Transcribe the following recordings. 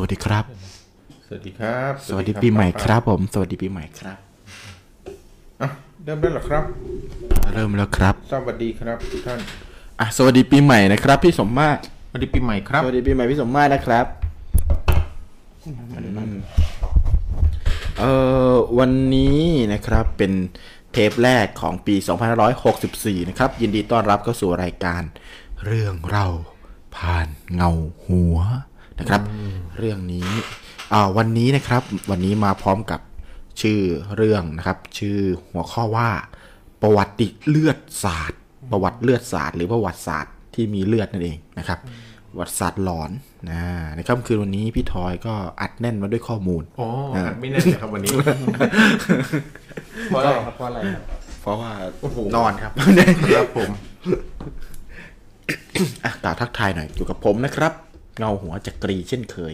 วัสดีครับ สวัสดีครับ สวัสดีปีใหม่ครับผม สวัสดีปีใหม่ครับอะเริ่มได้หรอครับ เริ่มแล้วครับ สวัสดีครับทุกท่านอะสวัสดีปีใหม่นะครับ พี่สมมาตรสวัสดีปีใหม่ครับ สวัสดีปีใหม่พี่สมมาตรนะครับเอ่อวันนี้นะครับเป็นเทปแรกของปี 2564 นะครับ ยินดีต้อนรับเข้าสู่รายการ เรื่องเราผ่านเงาหัว นะครับ เรื่องนี้อ่าวันนี้นะครับวันนี้มาพร้อมกับชื่อเรื่องนะครับ ชื่อหัวข้อว่าประวัติเลือดศาสตร์ ประวัติเลือดศาสตร์ หรือประวัติศาสตร์ที่มีเลือดนั่นเองนะครับประวัติศาสตร์หลอนนะในค่ำคืนวันนี้พี่ทอยก็อัดแน่นมาด้วยข้อมูลอ๋ออัดไม่แน่นเลยครับวันนี้เพราะอะไรครับเพราะอะไรครับเพราะว่าโอ้โหนอนครับครับผมอะกล่าวทักทายหน่อยอยู่กับผมนะครับ เงาหัวจักรีเช่นเคย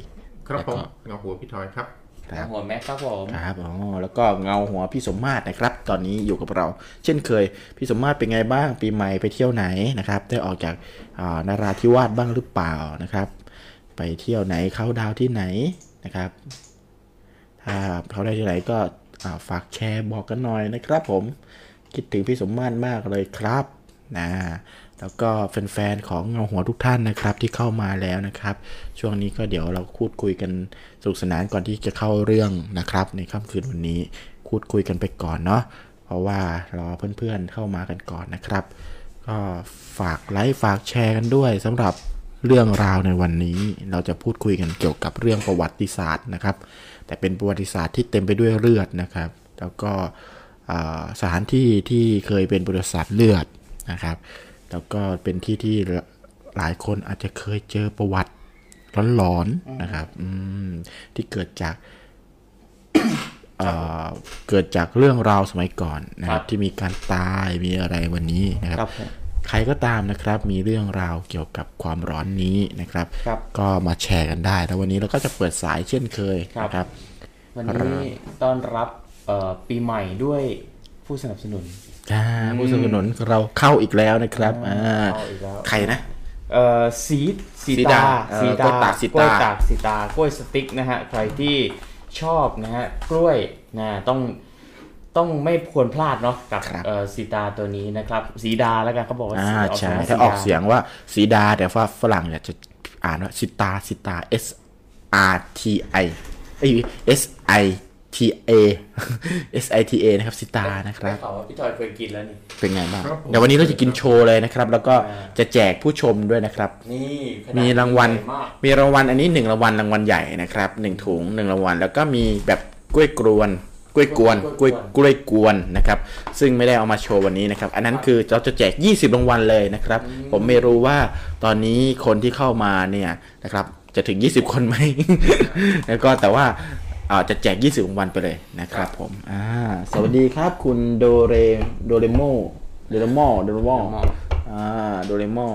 ครับผมแล้วก็เงาหัวพี่ทอยครับครับหัวแม็กครับผมครับอ๋อแล้วก็เงาหัวพี่สมมาตรนะครับ ตอนนี้อยู่กับเรา เช่นเคย พี่สมมาตรเป็นไงบ้างปีใหม่ไปเที่ยวไหนนะครับ ได้ออกจากอ่านาราธิวาสบ้างหรือเปล่านะครับ ไปเที่ยวไหนเข้าดาวน์ที่ไหนนะครับ ถ้าเขาได้ที่ไหนก็อ่าฝากแชร์บอกกันหน่อยนะครับผมคิดถึงพี่สมมาตรมากเลยครับนะ แล้วก็แฟนๆของเงาหัวทุกท่านนะครับที่เข้ามาแล้วนะครับ ช่วงนี้ก็เดี๋ยวเราพูดคุยกันสนุกสนานก่อนที่จะเข้าเรื่องนะครับ ในค่ำคืนวันนี้พูดคุยกันไปก่อนเนาะเพราะว่ารอเพื่อนๆเข้ามากันก่อนนะครับ ก็ฝากไลค์ฝากแชร์กันด้วยสำหรับเรื่องราวในวันนี้เราจะพูดคุยกันเกี่ยวกับเรื่องประวัติศาสตร์นะครับ แต่เป็นประวัติศาสตร์ที่เต็มไปด้วยเลือดนะครับ แล้วก็สถานที่ที่เคยเป็นประวัติศาสตร์เลือดนะครับ แล้วก็เป็นที่ที่หลายคนอาจจะเคยเจอประวัติหลอนๆนะครับอืมที่เกิดจากเอ่อเกิดจากเรื่องราวสมัยก่อนนะครับ ที่มีการตายมีอะไรวันนี้นะครับครับผมใครก็ตามนะครับ มีเรื่องราวเกี่ยวกับความร้อนนี้นะครับครับก็มาแชร์กันได้ แล้ววันนี้เราก็จะเปิดสายเช่นเคยครับนะครับ วันนี้ต้อนรับเอ่อปีใหม่ด้วยผู้สนับสนุนอ่า ผู้สนับสนุนเราเข้าอีกแล้วนะครับอ่าเข้าอีกแล้วใครนะเอ่อซีดสีสีตาตาเอ่อกล้วยตากสีตากล้วยตากสีตากล้วยสติ๊กนะฮะใครที่ชอบนะฮะกล้วยนะต้องต้องไม่ควรพลาดเนาะกับครับเอ่อสีตาตัวนี้นะครับ สีดาแล้วกันเขาบอกว่าอ่าสีใช่ว่ถ้าออกเสียงว่าสีดาแต่ว่าฝรั่งอยากจะอ่านว่าสิตาสิตา S R T I เอ้ย S I T A S I T A นะครับสิตานะครับได้ข่าวว่าพี่จอยเคยกินแล้วนี่ เป็นไงบ้างครับผมเดี๋ยววันนี้เราจะกินโชว์เลยนะครับ แล้วก็จะแจกผู้ชมด้วยนะครับ นี่ขนดมีรางวัลใหญ่มากมีรางวัลอันนี้หนึ่งรางวัลรางวัลใหญ่นะครับหนึ่งถุงหนึ่งรางวัล แล้วก็มีแบบกล้วยกรวนกล้วยกวนกล้วยกล้วยกวนนะครับ ซึ่งไม่ได้เอามาโชว์วันนี้นะครับ อันนั้นคือเราจะแจก 20รางวัลเลยนะครับ ผมไม่รู้ว่าตอนนี้คนที่เข้ามาเนี่ยนะครับจะถึง 20 คนไหม แล้วก็แต่ว่าอ่า จะแจก 20รางวัลไปเลยนะครับผมอ่าสวัสดีครับคุณโดเรโดเรโมโดเรโมโดเรโมอ่าโดเรมอ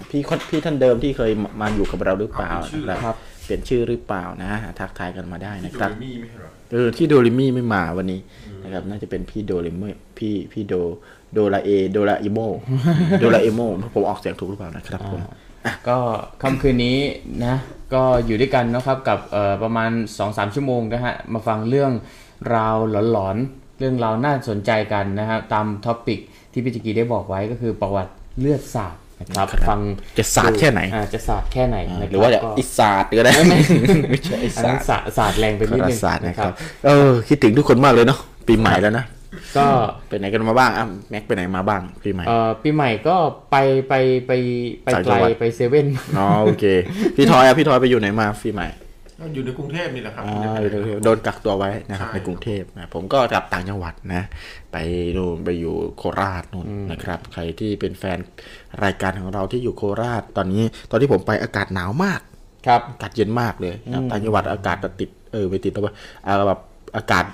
นพี่คนพี่ท่านเดิมที่เคยมามาอยู่กับเราหรือเปล่าครับเปลี่ยนชื่อนะครับ เปลี่ยนชื่อหรือเปล่านะ ทักทายกันมาได้นะครับโดเรมี่ไม่ใช่เหรอเออที่โดเรมี่ไม่มาวันนี้นะครับ น่าจะเป็นพี่โดเรมี่พี่พี่โดโดราเอโดราอิโมโดราเอโมผมออกเสียงถูกหรือเปล่านะครับผมก็ค่ำคืนนี้นะ ก็อยู่ด้วยกันนะครับกับเอ่อประมาณ 2-3 ชั่วโมงนะฮะมาฟังเรื่องราวหลอนๆ เรื่องราวน่าสนใจกันนะฮะตาม topic ที่พี่จิกีได้บอกไว้ก็คือประวัติเลือดสาดนะครับครับฟังจะสาดแค่ไหนอ่าจะสาดแค่ไหนนะคบหรือว่าจะก็อิสาดก็ได้ไม่ใช่อิอันสานั้นดสาสาดแรงไปนิดนึงศาสตร์นะครับเออคิดถึงทุกคนมากเลยเนาะปีใหม่แล้วนะ ก็ไปไหนกันมาบ้างอะแม็กไปไหนมาบ้างปีใหม่เอ่อปีใหม่ก็ไปไปไปไปต่างไกจัลงหวัดไปเซเว่นอ๋อโอเค พี่ทอยอะพี่ทอยไปอยู่ไหนมาปีใหม่อยู่ในกรุงเทพนี่แหละครับอ่าอยู่ในกรุงเทพโดนกักตัวไว้นะครับใช่ในกรุงเทพนะผมก็กลับต่างจังหวัดนะ ไปนู่นไปอยู่โคราชนู่นนะครับ ใครที่เป็นแฟนรายการของเราที่อยู่โคราช ตอนนี้ ตอนที่ผมไปอากาศหนาวมากครับอากาศเย็นมากเลยนะครับต่างจังหวัดอากาศจะติดเออไปติดแล้วว่าอ่าแบบอากาศ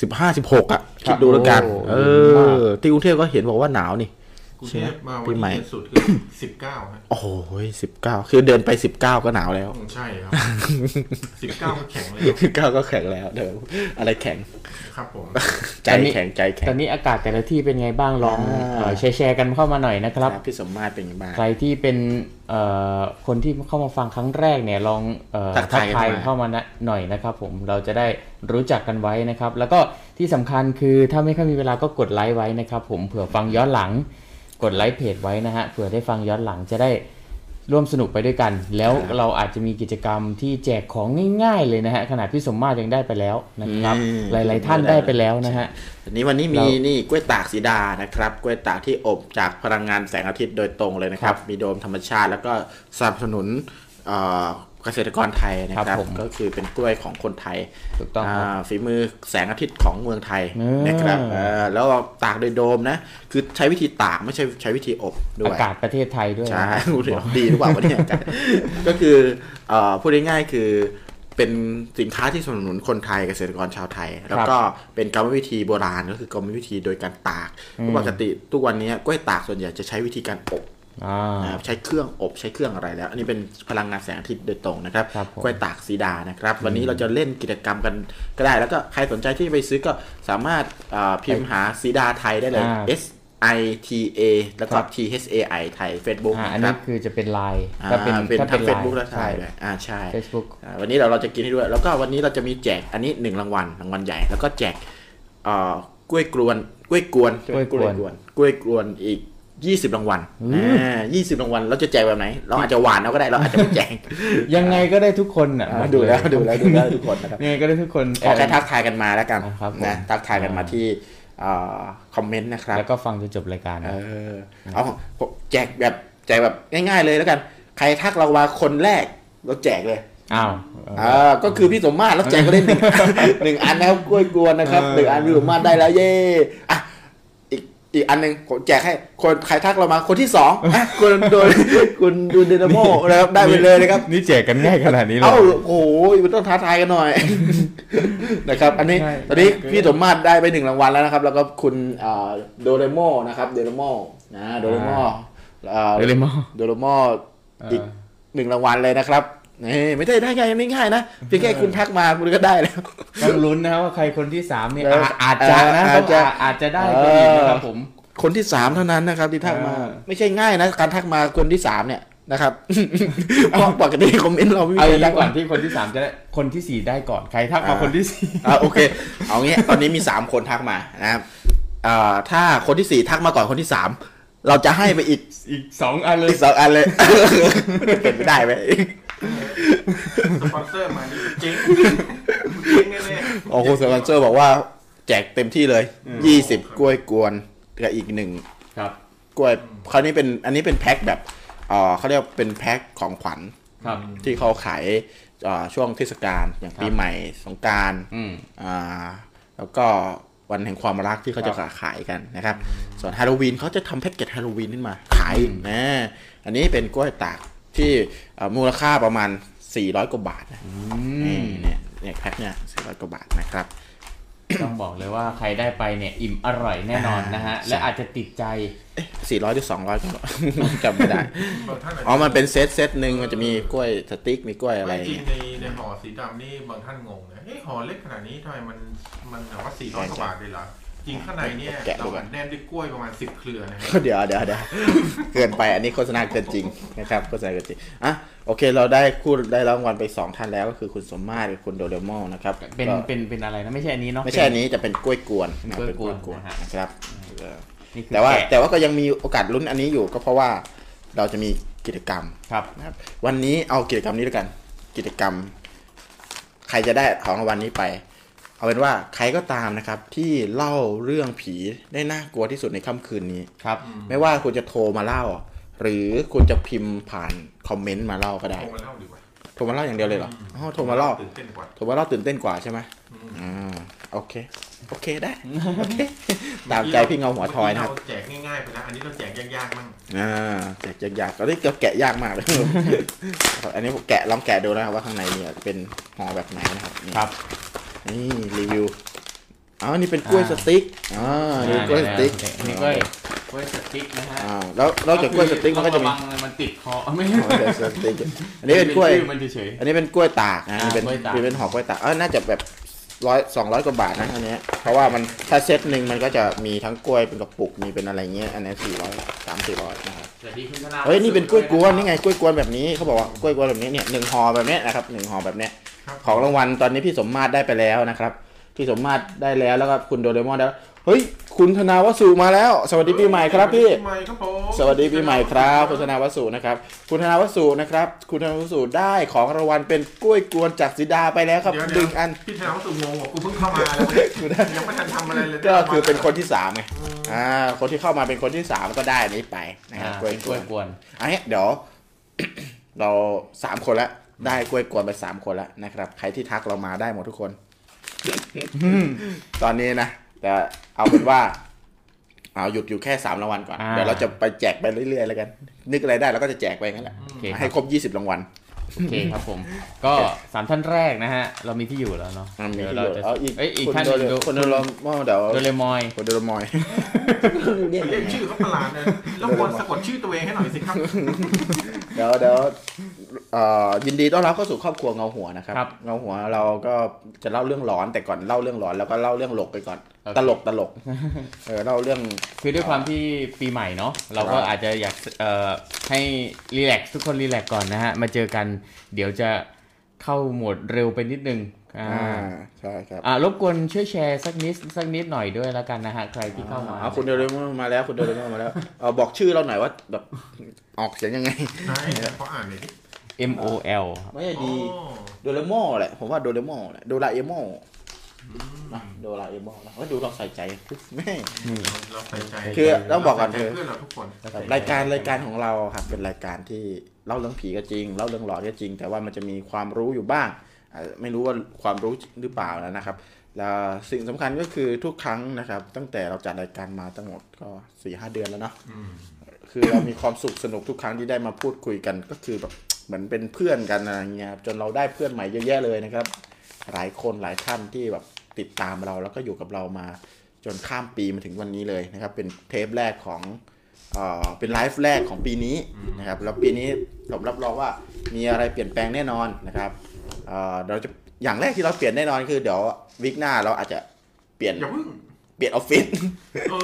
สิบห้าสิบหกอะ คิดดูแล้วกันโอ้เอเย็นมากอที่กรุงเทพก็เห็นบอกว่าหนาวนี่ กรุงเทพมาปีวันใหม่ที่เย็นสุดคือสิบเก้าฮะโอ้โหสิบเก้าคือเดินไปสิบเก้าก็หนาวแล้วอืมใช่ครับสิบเก้าก็แข็งเลยสิบเก้าก็แข็งแล้วเดี๋ยวอะไรแข็งครับผมใจแข็งใจแข็งตอนนี้อากาศแต่ละที่เป็นไงบ้างลองอ่าเอ่อแชร์แชร์กันเข้ามาหน่อยนะครับครับพี่สมมาตรเป็นยังไงบ้างใครที่เป็นเอ่อคนที่เข้ามาฟังครั้งแรกเนี่ยลองเอ่อทักทายกันทายมาเข้ามานะหน่อยนะครับ ผมเราจะได้รู้จักกันไว้นะครับ แล้วก็ที่สำคัญคือถ้าไม่ค่อยมีเวลาก็กดไลค์ไว้นะครับ ผมเผื่อฟังย้อนหลัง กดไลค์เพจไว้นะฮะเผื่อได้ฟังย้อนหลังจะได้ร่วมสนุกไปด้วยกัน แล้วเราอาจจะมีกิจกรรมที่แจกของง่าย ๆ เลยนะฮะขนาดพี่สมมาตรยังได้ไปแล้วนะครับอืมหลาย ๆ ท่านได้ไปแล้วนะฮะอันนี้วันนี้มีเรานี่กล้วยตากสีดานะครับกล้วยตากที่อบจากพลังงานแสงอาทิตย์โดยตรงเลยนะครับ มีโดมธรรมชาติ แล้วก็สนับสนุน เอ่อเกษตรกรไทยนะคครัรับบผมก็คือเป็นกล้วยของคนไทยถูกต้องครับาฝีมือแสงอาทิตย์ของเมืองไทยเออนะครับเออแล้วเราตากโดยโดมนะ คือใช้วิธีตากไม่ใช่ใช้วิธีอบด้วยอากาศประเทศไทยด้วยใช่นะเดี๋ยวดีหรือเปล่าวะเนี่ยก็คือเอ่อพูดง่ายๆคือเป็นสินค้าที่สนับสนุนคนไทยเกษตรกรชาวไทย แล้วก็เป็นกรรมวิธีโบราณก็คือกรรมวิธีโดยการตากเพราะปกติทุกวันนี้กล้วยตากส่วนใหญ่จะใช้วิธีการอบอ่า นะครับใช้เครื่องอบใช้เครื่องอะไรแล้ว อันนี้เป็นพลังงานแสงอาทิตย์โดยตรงนะครับครับผมกล้วยตากสีดานะครับ วันนี้เราจะเล่นกิจกรรมกันก็ได้ แล้วก็ใครสนใจที่จะไปซื้อก็สามารถอ่าพิมพ์หาสีดาไทยได้เลยอ่า S I T A แล้วก็ครับ T H A I ไทย Facebook อ่าอันนะคนี้รับคือจะเป็นไลน์อ่าถ้าเป็นเป็นถ้าทั้งเฟไลซน์บุ๊กและไทใช่ยเลยอ่าใช่ Facebook อ่าวันนี้เราเราจะกินให้ด้วย แล้วก็วันนี้เราจะมีแจกอันนี้หนึ่งรางวัลรางวัลใหญ่ แล้วก็แจกเอ่อกล้วยกลวนกล้วยกวนกล้วยกวนกล้วยกวนอีก 20รางวัลอ่า20รางวัลเราจะแจกแบบไหน เราอาจจะหวานเอาก็ได้เราอาจจะไม่แจก ยังไงก็ได้ทุกคนอะอ่าบอกดูแล้วเยดูแล้วดูแล้วทุกคนนะครับยังไงก็ได้ทุกคนขอแค่ทักทายกันมาแล้วกันครับผมนะทักทายกันมาที่เอ่อคอมเมนต์นะครับ แล้วก็ฟังจนจบรายการเอนะอเอาแจกแบบแจกแบบง่ายๆเลยแล้วกัน ใครทักเรามาคนแรกเราแจกเลยอ้าวอ่าก็คือพี่สมมาตรแล้วแจกก็ได้หนึ่งหนึ่งอันนะครับกล้วยกวนนะครับหนึ่งอันพี่สมมาตรได้แล้วเย่อะ อีกอีกอันหนึ่งผมแจกให้คนใครทักเรามาคนที่สองอะคุณโดยคุณดูเดนโมนะครับได้ไปเลยนะครับ นี่แจกกันง่ายขนาดนี้เลยเอ้าโอ้โหมันต้องท้าทายกันหน่อยนะครับ อันนี้ใช่ตอนนี้พี่สมมาตรได้ไปหนึ่งรางวัลแล้วนะครับ แล้วก็คุณเอ่อโดเรโมนะครับโดเรโมนะโดเรโมเอ่อเดลมอโดเรโมอีกหนึ่งรางวัลเลยนะครับ นี่ไม่ได้ได้ง่ายไม่ง่ายนะเพียงแค่คุณทักมาคุณก็ได้แล้วต้องลุ้นนะครับว่าใครคนที่สามเนี่ยเอออาอาจจะนะอาจจะต้องอาจจะได้ก็อีกนะครับผม คนที่สามเท่านั้นนะครับ ที่ทักมาเออไม่ใช่ง่ายนะ การทักมาคนที่สามเนี่ยนะครับเพราะปกติคอมเมนต์เราไม่มีเอาใครอย่างทันี้กก่อมานที่คนที่สามจะได้คนที่สี่ได้ก่อนใครทักมาอ่าคนที่สี่อ่าโอเค เอางี้ตอนนี้มีสามคนทักมานะครับอ่าถ้าคนที่สี่ทักมาก่อนคนที่สามเราจะให้ไปอีกอีกสองอันเลยอีกสองอันเลยเป็นไปได้ไหม สปอนเซอร์มานี่เจ๊งเจ๊งแน่โอ้โหสปอนเซอร์บอกว่าแจกเต็มที่เลยยี่สิบกล้วยกวนกับอีกหนึ่งครับ กล้วยคราวนี้เป็นอันนี้เป็นแพ็คแบบเอ่อเขาเรียกว่าเป็นแพ็คของขวัญครับ ที่เขาขายเอ่อช่วงเทศกาลอย่างปีใหม่ครับสงกรานต์ อืม อ่าแล้วก็วันแห่งความรักที่เขาจะขายกันนะครับ ส่วนฮาโลวีนเขาจะทำแพ็กเกจฮาโลวีนขึ้นมาขายนะอันนี้เป็นกล้วยตาก ที่เอ่อมูลค่าประมาณ 400 กว่าบาทนะนี่เนี่ยเนี่ยแพ็คเนี่ย400 กว่าบาทนะครับต้องบอกเลยว่าใครได้ไปเนี่ยอิ่มอร่อยแน่นอนนะฮะใช่และอาจจะติดใจเอ๊ะ400หรือ200ก็จำไม่ได้ๆบางท่านอาจจะอ๋อ มันเป็นเซตเซตหนึ่งมันจะมีกล้วยสติ๊กมีกล้วยอะไรไม่จริงในในห่อสีดำนี่บางท่านงงนะเฮ้ยห่อเล็กขนาดนี้ทำไมมันมันแบบว่าสี่ร้อยกว่าบาทเลยล่ะ จริงข้างในเนี่ยแกะดูเราก่อนแน่นด้วยกล้วยประมาณสิบเครือนะฮะเดี๋ยวเดี๋ยวเดี๋ยวเกินไปอันนี้โฆษณาเกินจริงนะครับโฆษณาเกินจริงอะโอเค เราได้คู่ได้รางวัลไปสองท่านแล้วก็คือคุณสมมาตรกับคุณโดเรมอนนะครับเป็นก็เป็นเป็นอะไรนะไม่ใช่อันนี้เนาะ ไม่ใช่อันนี้จะเป็นกล้วยกวนเป็นกล้วยกวนเป็นนะฮะ นะครับเออนี่คือแต่ว่าแกะแต่ว่าก็ยังมีโอกาสลุ้นอันนี้อยู่ก็เพราะว่าเราจะมีกิจกรรม ครับ นะครับวันนี้เอากิจกรรมนี้ด้วยกัน กิจกรรม ใครจะได้ของรางวัลนี้ไป เอาเป็นว่าใครก็ตามนะครับที่เล่าเรื่องผีได้น่ากลัวที่สุดในค่ำคืนนี้ครับ ไม่ว่าคุณจะโทรมาเล่า หรือคุณจะพิมพ์ผ่านคอมเมนต์มาเล่าก็ได้ โทรมาเล่าดีกว่าโทรมาเล่าอย่างเดียวเลยเหรออ๋อโทรมาเล่าตื่นเต้นกว่าโทรมาเล่าตื่นเต้นกว่าใช่ไหมอ่าโอเค โอเคได้โอเคตามใจพี่เงาหัวทอยนะครับเมื่กี้เาแจกง่ายๆไปแล้วอันนี้เราแจกยากๆมั่งอ่าแจกยากๆตอนนี้แกะยากมากเลยอันนี้ผมแกะลองแกะดูนะครับว่าข้างในเนี่ยเป็นห่อแบบไหนนะครับนี่ครับ นี่รีวิวอ๋อนี่เป็นกล้วย stick อ๋อนี่กล้วย stick อันนี้ก็กล้วยกล้วย stick นะฮะอ่าแล้วนอกจากกล้วย stick มันก็จะมีต้องระวังมันติดคอไม่อ๋อกล้วย stick อันนี้เป็นกล้วยชื่อมันเฉยอันนี้เป็นกล้วยตากนะอ่าเป็นกล้วยตากเป็นห่อกล้วยตากเออน่าจะแบบร้อยสองร้อยกว่าบาทนะอันเนี้ยเพราะว่ามันถ้าเซตหนึ่งมันก็จะมีทั้งกล้วยเป็นกระปุกมีเป็นอะไรเงี้ยอันนี้สี่ร้อยสามสี่ร้อยนะครับๆสวัสดีคุณธนาเฮ้ยนี่เป็นกล้วยกวนนี่ไงกล้วยกวนแบบนี้เขาบอกว่ากล้วยกวนแบบนี้เนี่ยหนึ่งห่อแบบเนี้ยนะครับหนึ่งห่อแบบเนี้ยครับ ของรางวัลตอนนี้พี่สมมาตรได้ไปแล้วนะครับ พี่สมมาตรได้แล้วแล้วก็คุณโดเรมอนแล้วเฮ้ย คุณธนาวสุมาแล้ว สวัสดีปีใหม่ครับพี่ปีใหม่ครับผมสวัสดีปีใหม่ครับคุณธนาวสุนะครับ คุณธนาวสุนะครับ คุณธนาวสุได้ของรางวัลเป็นกล้วยกวนจากสีดาไปแล้วครับเดี๋ยวหเดี๋ยวนึ่งอันพี่ธนาวัฒน์งงบอกกูเพิ่งเข้ามาเลยยังไม่ทันทำอะไรเลยก็คือเป็นคนที่สามไงอ่าคนที่เข้ามาเป็นคนที่สามก็ได้อันนี้ไปนะครับอ่ากล้วยเป็นกกล้ววยนกวนอันนี้เดี๋ยวเราสามคนละ ได้กล้วยกวนไปสามคนละนะครับ ใครที่ทักเรามาได้หมดทุกคน ตอนนี้นะ แต่เอาเป็นว่า เอาหยุดอยู่แค่สามรางวัลก่อน อ่า เดี๋ยวเราจะไปแจกไปเรื่อยๆแล้วกัน นึกอะไรได้เราก็จะแจกไปงั้นแหละ โอเคคให้รับครบยี่สิบรางวัลโอเคครับผม ก็สามท่านแรกนะฮะ เรามีที่อยู่แล้วเนาะอะมีเดี๋ยวที่เราอยู่จะเอาอีกเอ้ยอีกคุณท่านหโดนึ่งเรดูคนโดเรมอนเดี๋ยวโดเรมอย คนโดเรมอย เรียกชื่อเขาประหลาดเลยแล้วควรสะกดชื่อตัวเองให้หน่อยสิครับ เดี๋ยวเดี๋ยวเอ่อ ยินดีต้อนรับเข้าสู่ครอบครัวเงาหัวนะครับครับเงาหัวเราก็จะเล่าเรื่องหลอนแต่ก่อนเล่าเรื่องหลอนแล้วก็เล่าเรื่องหลกไปก่อนโอเคตลกตลกเออเล่าเรื่องคือด้วยความที่ปีใหม่เนาะเราก็ครับอาจจะอยากเอ่อให้รีแลกซ์ทุกคนรีแลกซ์ก่อนนะฮะมาเจอกันเดี๋ยวจะเข้าโหมดเร็วไปนิดนึงอ่าอ่าใช่ครับอ่ารบกวนช่วยแชร์สักนิดสักนิดหน่อยด้วยแล้วกันนะฮะใครที่เข้ามาอ๋อคุณโดเรมอนมาแล้วคุณโดเรมอนมาแล้วเออบอกชื่อเราหน่อยว่าแบบออกเสียงยังไงไหนเขาอ่านหน่อยดิ M O L ไม่ใช่ดีอ๋อโดเรมอนแหละผมว่าโดเรมอนแหละโดราเอมอนนะโดราเอมอนนะว่าดูเราใส่ใจแม่เราใส่ใจคือต้องบอกก่อนเราใส่ใจเพื่อนเราทุกคนครับรายการรายการของเราครับเป็นรายการที่เล่าเรื่องผีก็จริงเล่าเรื่องหลอนก็จริง แต่ว่ามันจะมีความรู้อยู่บ้างอ่าไม่รู้ว่าความรู้หรือเปล่านะครับแล้วสิ่งสำคัญก็คือทุกครั้งนะครับ ตั้งแต่เราจัดรายการมาทั้งหมดก็สี่ห้าเดือนแล้วเนาะอืมคือเรามีความสุขสนุกทุกครั้งที่ได้มาพูดคุยกันก็คือแบบ เหมือนเป็นเพื่อนกันอะไรเงี้ยครับจนเราได้เพื่อนใหม่เยอะแยะเลยนะครับ หลายคนหลายท่านที่แบบติดตามเราแล้วก็อยู่กับเรามาจนข้ามปีมาถึงวันนี้เลยนะครับ เป็นเทปแรกของเอ่อเป็นไลฟ์แรกของปีนี้นะครับแล้วปีนี้ผมรับรองว่ามีอะไรเปลี่ยนแปลงแน่นอนนะครับเอ่อเราจะอย่างแรกที่เราเปลี่ยนแน่นอนคือเดี๋ยว week หน้าเราอาจจะเปลี่ยนอย่าเพิ่ง เปลี่ยนออฟฟิศเอ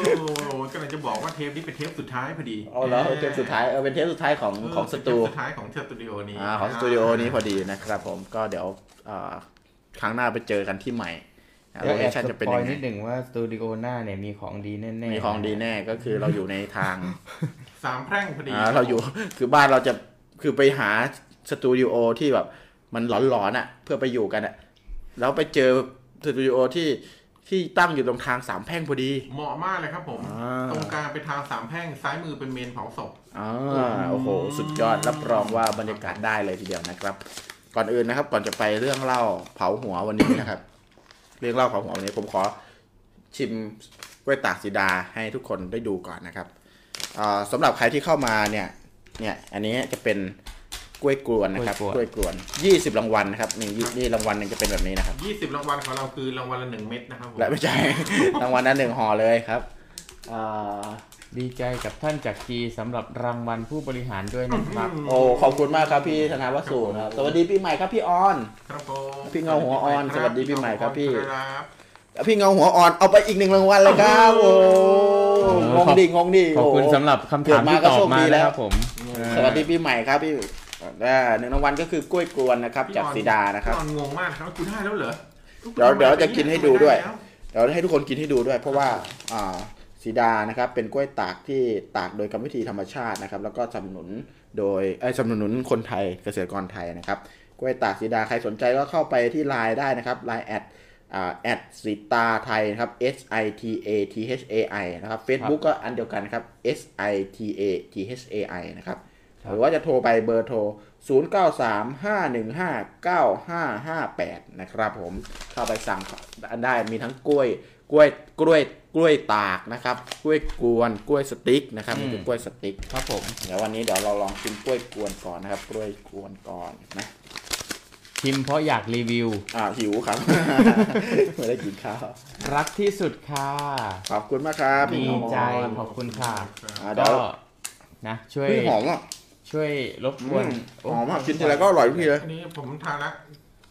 อกำลังจะบอกว่าเทปนี้เป็นเทปสุดท้ายพอดีเอาแล้วเทปสุดท้ายเออเป็นเทปสุดท้ายของของสตูเทปสุดท้ายของสตูดิโอนี้อ่าของสตูดิโอนี้พอดีนะครับผมก็เดี๋ยวอ่าครั้งหน้าไปเจอกันที่ใหม่โลเดี๋ยวเคแอบชั่นสจะเป็นปอยัยงไงนิดหนึ่งว่าสตูดิโอหน้าเนี่ยมีของดีแน่ๆมีของดีแน่ก็คือเราอยู่ในทางสามแพร่งพอดีอ่าเราอยู่คือบ้านเราจะคือไปหาสตูดิโอที่แบบมันหลอนๆอะ เพื่อไปอยู่กันอะแล้วไปเจอสตูดิโอที่ ที่ตั้งอยู่ตรงทางสามแพร่งพอดี เหมาะมากเลยครับผม อ่า ตรงกลางเป็นทางสามแพร่งซ้ายมือเป็นเมรุเผาศพ อ่าโอ้โห สุดยอดรับรองว่าบรรยากาศได้เลยทีเดียวนะครับ ก่อนอื่นนะครับ ก่อนจะไปเรื่องเล่าเผาหัววันนี้นะครับ เรื่องเล่าเผาหัววันนี้ผมขอชิมกล้วยตากสีดาให้ทุกคนได้ดูก่อนนะครับอ่าสำหรับใครที่เข้ามาเนี่ย เนี่ย อันนี้จะเป็น กล้วยกวนนะครับกล้วยกวนยี่สิบรางวัลนะครับนี่นี่รางวัลหนึ่งจะเป็นแบบนี้นะครับ 20 รางวัลของเราคือรางวัลละหนึ่งเม็ดนะครับผมและไม่ใช่ รางวัลนั้นหนึ่งห่อเลยครับอ่าดีใจกับท่านจากกีสำหรับรางวัลผู้บริหารด้วยนะครับ โอ้ขอบคุณมากครับพี่ธนาวสุนะครับสวัสดีปีใหม่ครับพี่ออนครับผมพี่เงาหัวอ่อน สวัสดีปีใหม่ครับพี่ครับพี่เงาหัวอ่อนเอาไปอีกหนึ่งรางวัลเลยครับโอ้งงดิงงดิขอบคุณโสำหรับคำถามที่ตอบมานะครับผม สวัสดีปีใหม่ครับพี่อ่า หนึ่งรางวัลก็คือกล้วยกวนนะครับจากสีดานะครับ พี่ออนงงมากครับกูได้แล้วเหรอเดี๋ยวเดี๋ยวจะกินให้ดูด้วยแล้เดี๋ยวให้ทุกคนกินให้ดูด้วย เพราะว่าอ่าสีดานะครับเป็นกล้วยตากที่ตากโดยกรรมวิธีธรรมชาตินะครับ แล้วก็สนับสนุนโดยเอ้ยสนับสนุนคนไทยเกษตรกรไทยนะครับกล้วยตากสีดาใครสนใจก็เข้าไปที่ไลน์ได้นะครับไลน์แอดอ่าแอดสีตาไทยนะครับ S I T A T H A I นะครับ Facebook ก็อันเดียวกันครับ S I T A T H A I นะครับ หรือว่าจะโทรไปเบอร์โทร 0935159558 นะครับผม เข้าไปสั่งได้มีทั้งกล้วย กล้วย กล้วย กล้วยตากนะครับ กล้วยกวน กล้วยสติ๊กนะครับอืมนี่คือกล้วยสติ๊ก ครับผม เดี๋ยววันนี้เดี๋ยวเราลองชิมกล้วยกวนก่อนนะครับ กล้วยกวนก่อนนะพิมพ์เพราะอยากรีวิว อ่าหิวครับไม่ได้กินข้าว รักที่สุดค่ะ ขอบคุณมากครับพี่ดีน้องใจ ขอบคุณค่ะอ่าเดี๋ก็ยวนะช่วยพี่หอมอะ ช่วยรบกอืวนมหอมอะกินทีไรก็อร่อยทุกทีเลย อันนี้ผมทานละ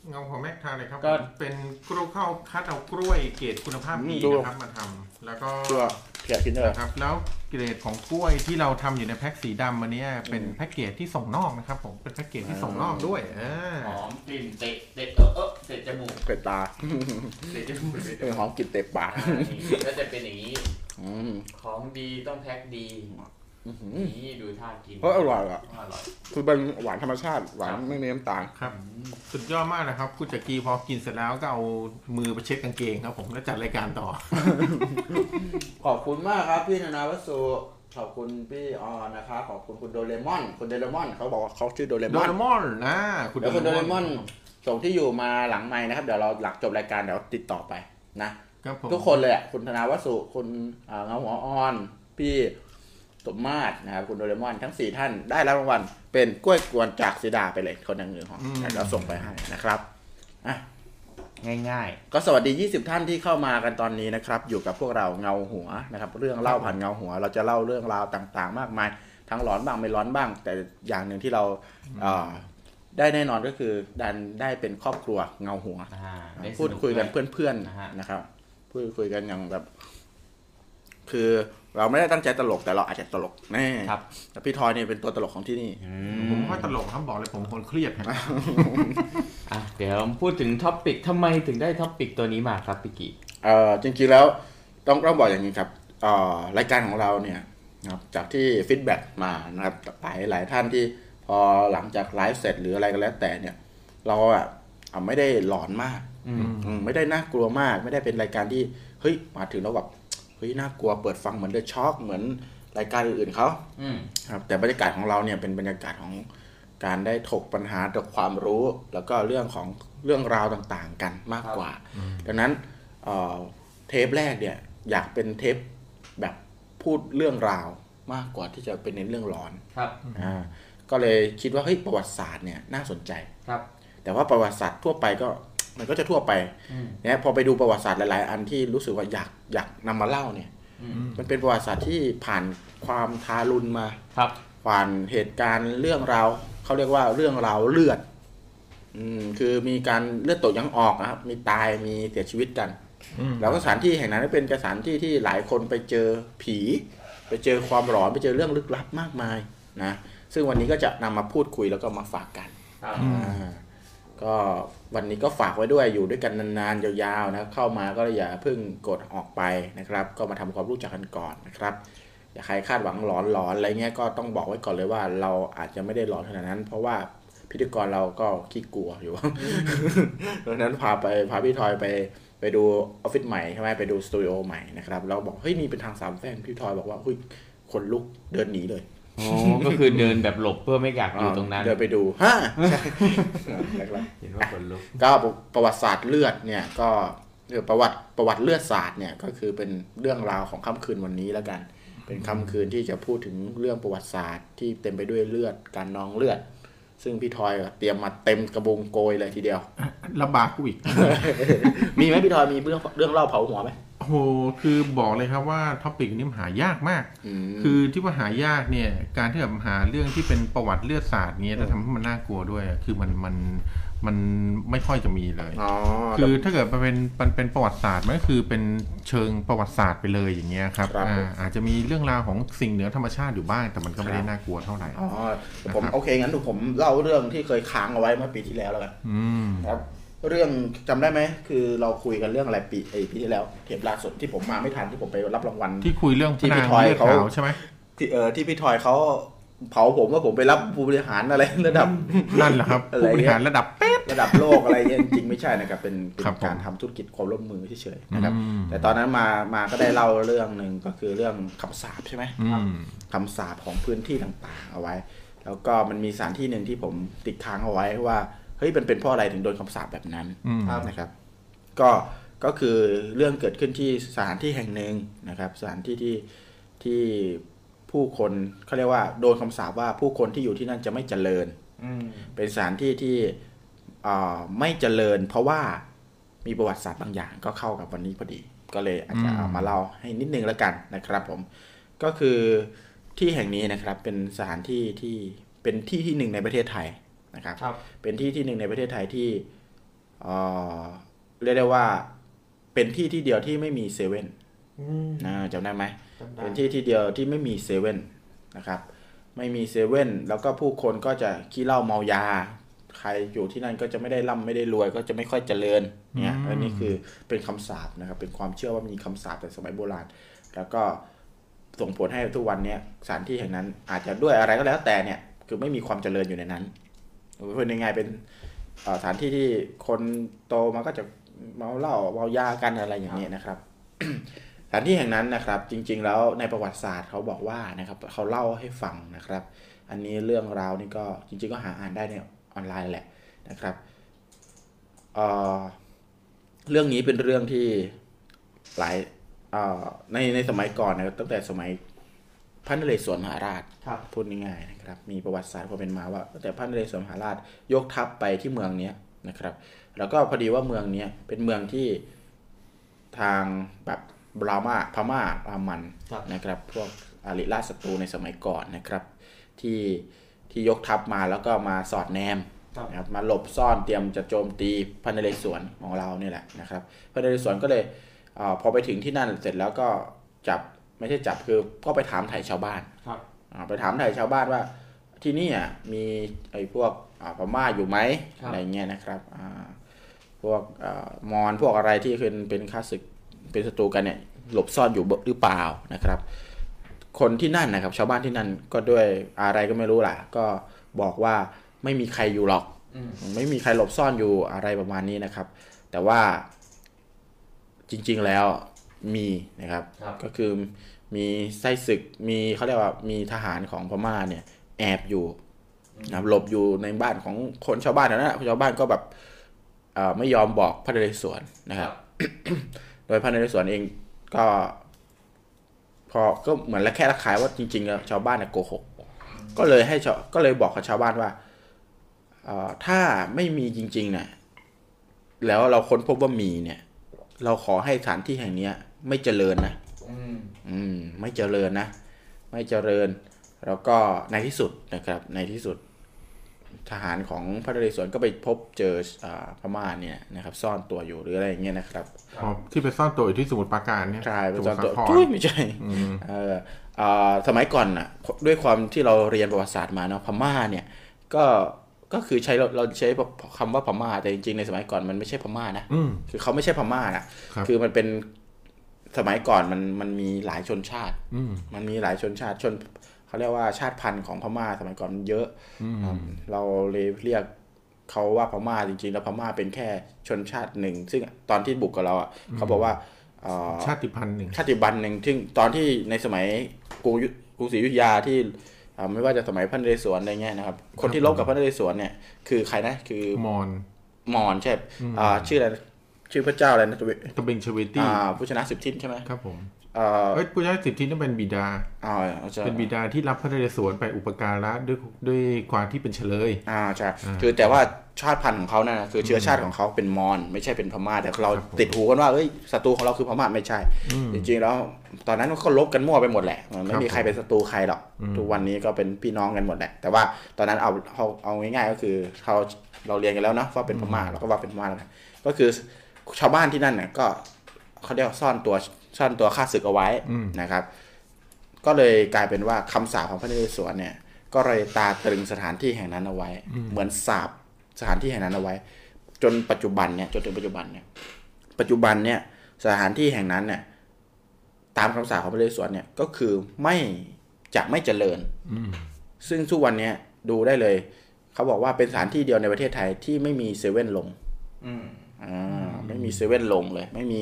เงาของแม็กทานเลยครับก็ เป็นกล้วยข้าวคัดเอากล้วยเกรดคุณภาพดีดู นะครับมาทำแล้วก็เชื่อแกะกินได้เลยนะครับแล้วเกรดของกล้วยที่เราทำอยู่ในแพ็คสีดำอันเนี้ยเป็นแพ็กเกจที่ส่งนอกนะครับผมเป็นแพ็กเกจที่ส่งนอกด้วยเออหอมกลิ่นเตะเตะเออเออเตะจมูกเป็ดตาเตะจมูกเตะจเออมูกหอมกลิ่นเตะปากอ่านี่ก็จะเป็นอย่างนี้ อืมของดีต้องแพ็คดีอื้อหือ นี่ดูท่ากินเฮ้ยอร่อยอะอร่อยคือเป็นหวานธรรมชาติ หวานไม่มีน้ำตาลครับ สุดยอดมากนะครับคุณจักรีพอกินเสร็จแล้วก็เอามือไปเช็ดกางเกงครับ ผมแล้วจัดรายการต่อ ขอบคุณมากครับพี่นานาวัสุขอบคุณพี่ออนนะครับ ขอบคุณคุณโดเรมอน คุณโดเรมอน เขาบอกว่าเขาชื่อโดเรโดมอนเรมอนนะคุณเดี๋ยวคุณโดเรมอนส่งที่อยู่มาหลังไม้นะครับ เดี๋ยวเราหลังจบรายการเดี๋ยวติดต่อไปนะครับผมทุกคนเลยอะคุณธนาวสุคุณอ่าเงาหัวอ่อน พี่ สมมาตรนะครับคุณโดเรมอนทั้งสี่ท่านได้รับรางวัลเป็นกล้วยกวนจากสีดาไปเลยคนหนึ่งหนึ่งของแล้วส่งไปให้นะครับอะง่ายก็สวัสดี 20 ท่านที่เข้ามากันตอนนี้นะครับ อยู่กับพวกเราเงาหัวนะครับ เรื่องเล่าผ่านเงาหัว เราจะเล่าเรื่องราวต่างๆ มากมาย ทั้งร้อนบ้างไม่ร้อนบ้าง แต่อย่างหนึ่งที่เราเอ่อได้แน่นอนก็คือดันได้เป็นครอบครัวเงาหัวๆอ่าได้พูดคุยกันด้วยเพื่อนนะฮะๆนะครับพูดคุยกันอย่างแบบ คือ เราไม่ได้ตั้งใจตลกแต่เราอาจจะตลกแน่ครับแต่พี่ทอยเนี่ยเป็นตัวตลกของที่นี่อืผมมค่อยตลกครับบอกเลยผมคนเครียดครับอะเดี๋ยวพูดถึง topic ทำไมถึงได้ topic ตัวนี้มาครับพี่กิเอ่อจริงๆแล้วต้องต้องบอกอย่างนี้ครับเอ่อรายการของเราเนี่ยนะครับจากที่ feedback มานะครับหลายหลายท่านที่พอหลังจากไลฟ์เสร็จหรืออะไรก็แล้วแต่เนี่ย เราอะอะไม่ได้หลอนมากอืมอืมไม่ได้น่ากลัวมาก ไม่ได้เป็นรายการที่เฮ้ยมาถึงแล้วแบบเฮ้ยน่ากลัวเปิดฟังเหมือนเดอะช็อคเหมือนรายการอื่นๆเขาอืมครับแต่บรรยากาศของเราเนี่ยเป็นบรรยากาศของการได้ถกปัญหาถกความรู้ แล้วก็เรื่องของเรื่องราวต่างๆ กันมากกว่า ดังนั้นเอ่อเทปแรกเนี่ยอยากเป็นเทปแบบพูดเรื่องราวมากกว่าที่จะเป็นเน้นเรื่องร้อนครับอ่าก็เลยคิดว่าเฮ้ยประวัติศาสตร์เนี่ยน่าสนใจครับ แต่ว่าประวัติศาสตร์ทั่วไปก็ มันก็จะทั่วไปอืมเนี่ยพอไปดูประวัติศาสตร์หลายๆ อันที่รู้สึกว่าอยากอยากนำมาเล่าเนี่ยอืมมันเป็นประวัติศาสตร์ที่ผ่านความทารุณมาครับผ่านเหตุการณ์เรื่องราวเขาเรียกว่าเรื่องราวเลือด อืมคือมีการเลือดตกยังออกนะครับ มีตายมีเสียชีวิตกันอืมแล้วก็สถานที่แห่งนั้นเป็นสถานที่ที่หลายคนไปเจอผี ไปเจอความหลอนไปเจอเรื่องลึกลับมากมายนะซึ่งวันนี้ก็จะนำมาพูดคุยแล้วก็มาฝากกันครับอ่า ก็วันนี้ก็ฝากไว้ด้วยอยู่ด้วยกันนานๆ ยาวๆนะเข้ามาก็อย่าเพิ่งกดออกไปนะครับ ก็มาทำความรู้จักกันก่อนนะครับอย่าใครคาดหวังหลอนหลอนอะไรเงี้ยก็ต้องบอกไว้ก่อนเลยว่าเราอาจจะไม่ได้หลอนขนาดนั้น เพราะว่าพิธีกรเราก็ขี้กลัวอยู่ดังนั้นพาไปพาพี่ทอยไปไปดูออฟฟิศใหม่ใช่ไหมไปดูสตูดิโอใหม่นะครับเราบอกเฮ้ยนี่เป็นทางสามแพร่งพี่ทอยบอกว่าเฮ้ยคนลุกเดินหนีเลย โอ้ก็คือเดินแบบหลบเพื่อไม่อยากอยู่ตรงนั้น เดินไปดูฮะใช่นะครับเห็นว่าคนลุกก็ประวัติศาสตร์เลือดเนี่ยก็เรื่องประวัติประวัติเลือดศาสตร์เนี่ยก็คือเป็นเรื่องราวของค่ำคืนวันนี้แล้วกัน เป็นค่ำคืนที่จะพูดถึงเรื่องประวัติศาสตร์ที่เต็มไปด้วยเลือดการนองเลือด ซึ่งพี่ทอยก็เตรียมมาเต็มกระบุงโกยเลยทีเดียวลำบากกูอีก มีไหมพี่ทอยมีเรื่องเรื่องเล่าเผาหัวไหมโอ้โหคือบอกเลยครับว่าท็อปิกนี้มันหายากมากมคือที่ว่าหายากเนี่ย การที่แบบหาเรื่องที่เป็นประวัติเลือดศาสตร์เนี่ยแล้วทำให้มันน่ากลัวด้วย คือมันมัน มันไม่ค่อยจะมีเลยอ๋อคือถ้าเกิดมันเป็นมันเป็นประวัติศาสตร์มันก็คือเป็นเชิงประวัติศาสตร์ไปเลยอย่างเงี้ยครับครับอ่าผมอาจจะมีเรื่องราวของสิ่งเหนือธรรมชาติอยู่บ้าง แต่มันก็ไม่ได้น่ากลัวเท่าไหร่อ๋อผมนะครับโอเคงั้นผมเล่าเรื่องที่เคยค้างเอาไว้เมื่อปีที่แล้วแล้วกันอืมครับเรื่องจำได้ไหมคือเราคุยกันเรื่องอะไรปีไอปีที่แล้วเทปล่าสุดที่ผมมาไม่ทันที่ผมไปรับรางวัลที่คุยเรื่องที่พพี่นางทอยเลือดเขาขาวใช่ไหมที่เออที่พี่ทอยเขา เผาผมว่าผมไปรับผู้บริหารอะไรระดับนั่นแหละครับอะไรผู้บริเงี้ยหารระดับเป๊ะระดับโลกอะไรเงี้ยจริงๆไม่ใช่นะครับเป็นเป็นครับผมการทำธุรกิจความร่วมมือเฉยๆนะครับอืมแต่ตอนนั้นมามาก็ได้เล่าเรื่องหนึ่งก็คือเรื่องคำสาปใช่ไหมอืมคำสาปของพื้นที่ต่างๆ เอาไว้ แล้วก็มันมีสถานที่หนึ่งที่ผมติดค้างเอาไว้ว่าเฮ้ยมันเป็นเพราะอะไรถึงโดนคำสาปแบบนั้นอืมนะครับ ก็ก็คือเรื่องเกิดขึ้นที่สถานที่แห่งหนึ่งนะครับ สถานที่ที่ที่ ผู้คนเขาเรียกว่าโดนคำสาปว่าผู้คนที่อยู่ที่นั่นจะไม่เจริญอืมเป็นสถานที่ที่เอ่อไม่เจริญ เพราะว่ามีประวัติศาสตร์บางอย่างก็เข้ากับวันนี้พอดี ก็เลยอาจจะเอามาเล่าให้นิดนึงแล้วกันนะครับผมก็คือที่แห่งนี้นะครับเป็นสถานที่ที่เป็นที่ที่หนึ่งในประเทศไทยนะครับครับเป็นที่ที่หนึ่งในประเทศไทยที่เอ่อเรียกได้ว่าเป็นที่ที่เดียวที่ไม่มีเซเว่นนะจำได้ไหม เป็นที่ที่เดียวที่ไม่มีเซเว่นนะครับ ไม่มีเซเว่นแล้วก็ผู้คนก็จะขี้เหล้าเมายา ใครอยู่ที่นั่นก็จะไม่ได้ร่ำไม่ได้รวย ก็จะไม่ค่อยเจริญเนี่ยอันนี้คือเป็นคำสาปนะครับ เป็นความเชื่อว่ามีคำสาปแต่สมัยโบราณ แล้วก็ส่งผลให้ทุกวันเนี้ยสถานที่แห่งนั้น อาจจะด้วยอะไรก็แล้วแต่เนี่ย คือไม่มีความเจริญอยู่ในนั้นเป็นยังไงเป็นเอ่อสถานที่ที่คนโตมาก็จะเมาเหล้าเมายากันอะไรอย่างนี้ยนะครับส ถานที่แห่งนั้นนะครับจริงๆแล้วในประวัติศาสตร์เขาบอกว่านะครับเขาเล่าให้ฟังนะครับ อันนี้เรื่องราวนี่ก็จริงๆก็หาอ่านได้ในออนไลน์แหละนะครับเอ่อเรื่องนี้เป็นเรื่องที่หลายเอ่อในในสมัยก่อนนะครับตั้งแต่สมัยพระนเรศวรมหาราชครับพูดง่ายๆนะครับ มีประวัติศาสตร์ความเป็นมาว่าตั้งแต่พระนเรศวรมหาราชยกทัพไปที่เมืองเนี้ยนะครับ แล้วก็พอดีว่าเมืองเนี้ยเป็นเมืองที่ทางแบบ บรามาพม่ารามันครับนะครับ พวกอาริราชศัตรูในสมัยก่อนนะครับ ที่ที่ยกทัพมาแล้วก็มาสอดแนมครับนะครับมาหลบซ่อนเตรียมจะโจมตีพระนเรศวรของเราเนี่ยแหละนะครับพระนเรศวรก็เลยอาพอไปถึงที่นั่นเสร็จแล้วก็จับไม่ใช่จับคือก็ไปถามไถ่ชาวบ้านครับอ่าไปถามไถ่ชาวบ้านว่าที่นี่อะมีไอ้พวกอ่าพม่าอยู่ไหมครับอะไรเงี้ยนะครับอ่าพวกอามอนพวกอะไรที่เป็นเป็นข้าศึก เป็นศัตรูกันเนี่ยหลบซ่อนอยู่หรือเปล่านะครับ คนที่นั่นนะครับ ชาวบ้านที่นั่นก็ด้วยอะไรก็ไม่รู้ล่ะ ก็บอกว่าไม่มีใครอยู่หรอกไม่มีใครหลบซ่อนอยู่อะไรประมาณนี้นะครับ แต่ว่าจริง ๆแล้วมีนะครับครับก็คือมีไส้ศึกมีเขาเรียกว่ามีทหารของพม่าเนี่ย แอบอยู่นะครับหลบอยู่ในบ้านของคนชาวบ้านแถวนั้นนะชาวบ้านก็แบบเอ่อไม่ยอมบอกพระนเรศวรนะครับโดยพระนเรศวรเองก็พอก็เหมือนละแค่ละขายว่าจริงๆแล้วชาวบ้านเนี่ยโกหก ก็เลยให้ชาวก็เลยบอกกับชาวบ้านว่าเอ่อถ้าไม่มีจริงๆเนี่ยแล้วเราค้นพบว่ามีเนี่ย เราขอให้สถานที่แห่งเนี้ย ไม่เจริญนะอืมอืมไม่เจริญนะ ไม่เจริญ แล้วก็ในที่สุดนะครับ ในที่สุด ทหารของพระนเรศวรก็ไปพบเจออ่าพม่าเนี่ยนะครับซ่อนตัวอยู่หรืออะไรอย่างเงี้ยนะครับอ๋อที่ไปซ่อนตัวอยู่ที่สมุทรปราการเนี่ยใช่สเป็นมุตทอนรตัวสาครทุยไม่ใช่เออเอ่อสมัยก่อนน่ะด้วยความที่เราเรียนประวัติศาสตร์มาเนาะพม่าเนี่ยก็ก็คือใช้เราเราใช้คำว่าพม่าแต่จริงๆในสมัยก่อนมันไม่ใช่พม่านะอืมคือเขาไม่ใช่พม่านะครับอมันเป็นสมัยก่อนมันมันมีหลายชนชาติอืมมันมีหลายชนชาติชน เขาเรียกว่าชาติพันธุ์ของพม่าสมัยก่อนมันเยอะอืมเราเลยเรียกเขาว่าพม่าจริงๆ แล้วพม่าเป็นแค่ชนชาติหนึ่ง ซึ่งตอนที่บุกกับเราอะเขาบอกว่าเอ่อชาติพันธุ์หนึ่งชาติบันหนึ่งซึ่งตอนที่ในสมัยกรุงยุกรุงศรีอยุธยาที่อ่าไม่ว่าจะสมัยพระนเรศวรอะไรเงี้ยนะครับ คนที่ลบกับพระนเรศวรเนี่ยคือใครนะคือมอนมอญใช่อ่าชื่ออะไรนะชื่อพระเจ้าอะไรนะตัวตะเบงชเวตี้อ่าผู้ชนะสิบทิศใช่ไหมครับผม เอ่อเอ้ยผู้ชายสิทธินั่นเป็นบิดาอ่าจะเป็นบิดาที่รับพระนเรศวรไปอุปการะด้วยด้วยความที่เป็นเฉลย อ่าใช่คือแต่ว่าชาติพันธุ์ของเขานะ่ะคือเชื้อชาติของเขาเป็นมอญไม่ใช่เป็นพม่าแต่เราครับผมติดหูกันว่าเอ้ยศัตรูของเราคือพม่าไม่ใช่ จริงๆแล้วตอนนั้นก็ลบกันมั่วไปหมดแหละมันไม่มีใครเป็นศัตรูใครหรอกทุกวันนี้ก็เป็นพี่น้องกันหมดแหละแต่ว่าตอนนั้นเอาเอาเอาง่ายๆก็คือเขาเราเรียนกันแล้วนะว่าเป็นพม่าเราก็ว่าเป็นพม่าแล้วกันก็คือชาวบ้านที่นั่นเนี่ยก็เขาเรียกว่าซ่อนตัว ซ่อนตัวฆ่าศึกเอาไว้นะครับ ก็เลยกลายเป็นว่าคำสาปของพระนเรศวรเนี่ย ก็เลยตาตรึงสถานที่แห่งนั้นเอาไว้ เหมือนสาบสถานที่แห่งนั้นเอาไว้ จนปัจจุบันเนี่ยจนถึงปัจจุบันเนี่ย ปัจจุบันเนี่ยสถานที่แห่งนั้นเนี่ย ตามคำสาปของพระนเรศวรเนี่ยก็คือไม่จะไม่เจริญซึ่งทุกวันเนี้ยดูได้เลย เขาบอกว่าเป็นสถานที่เดียวในประเทศไทยที่ไม่มีเซเว่นลงอืมอ่าไม่มีเซเว่นลงเลย ไม่มี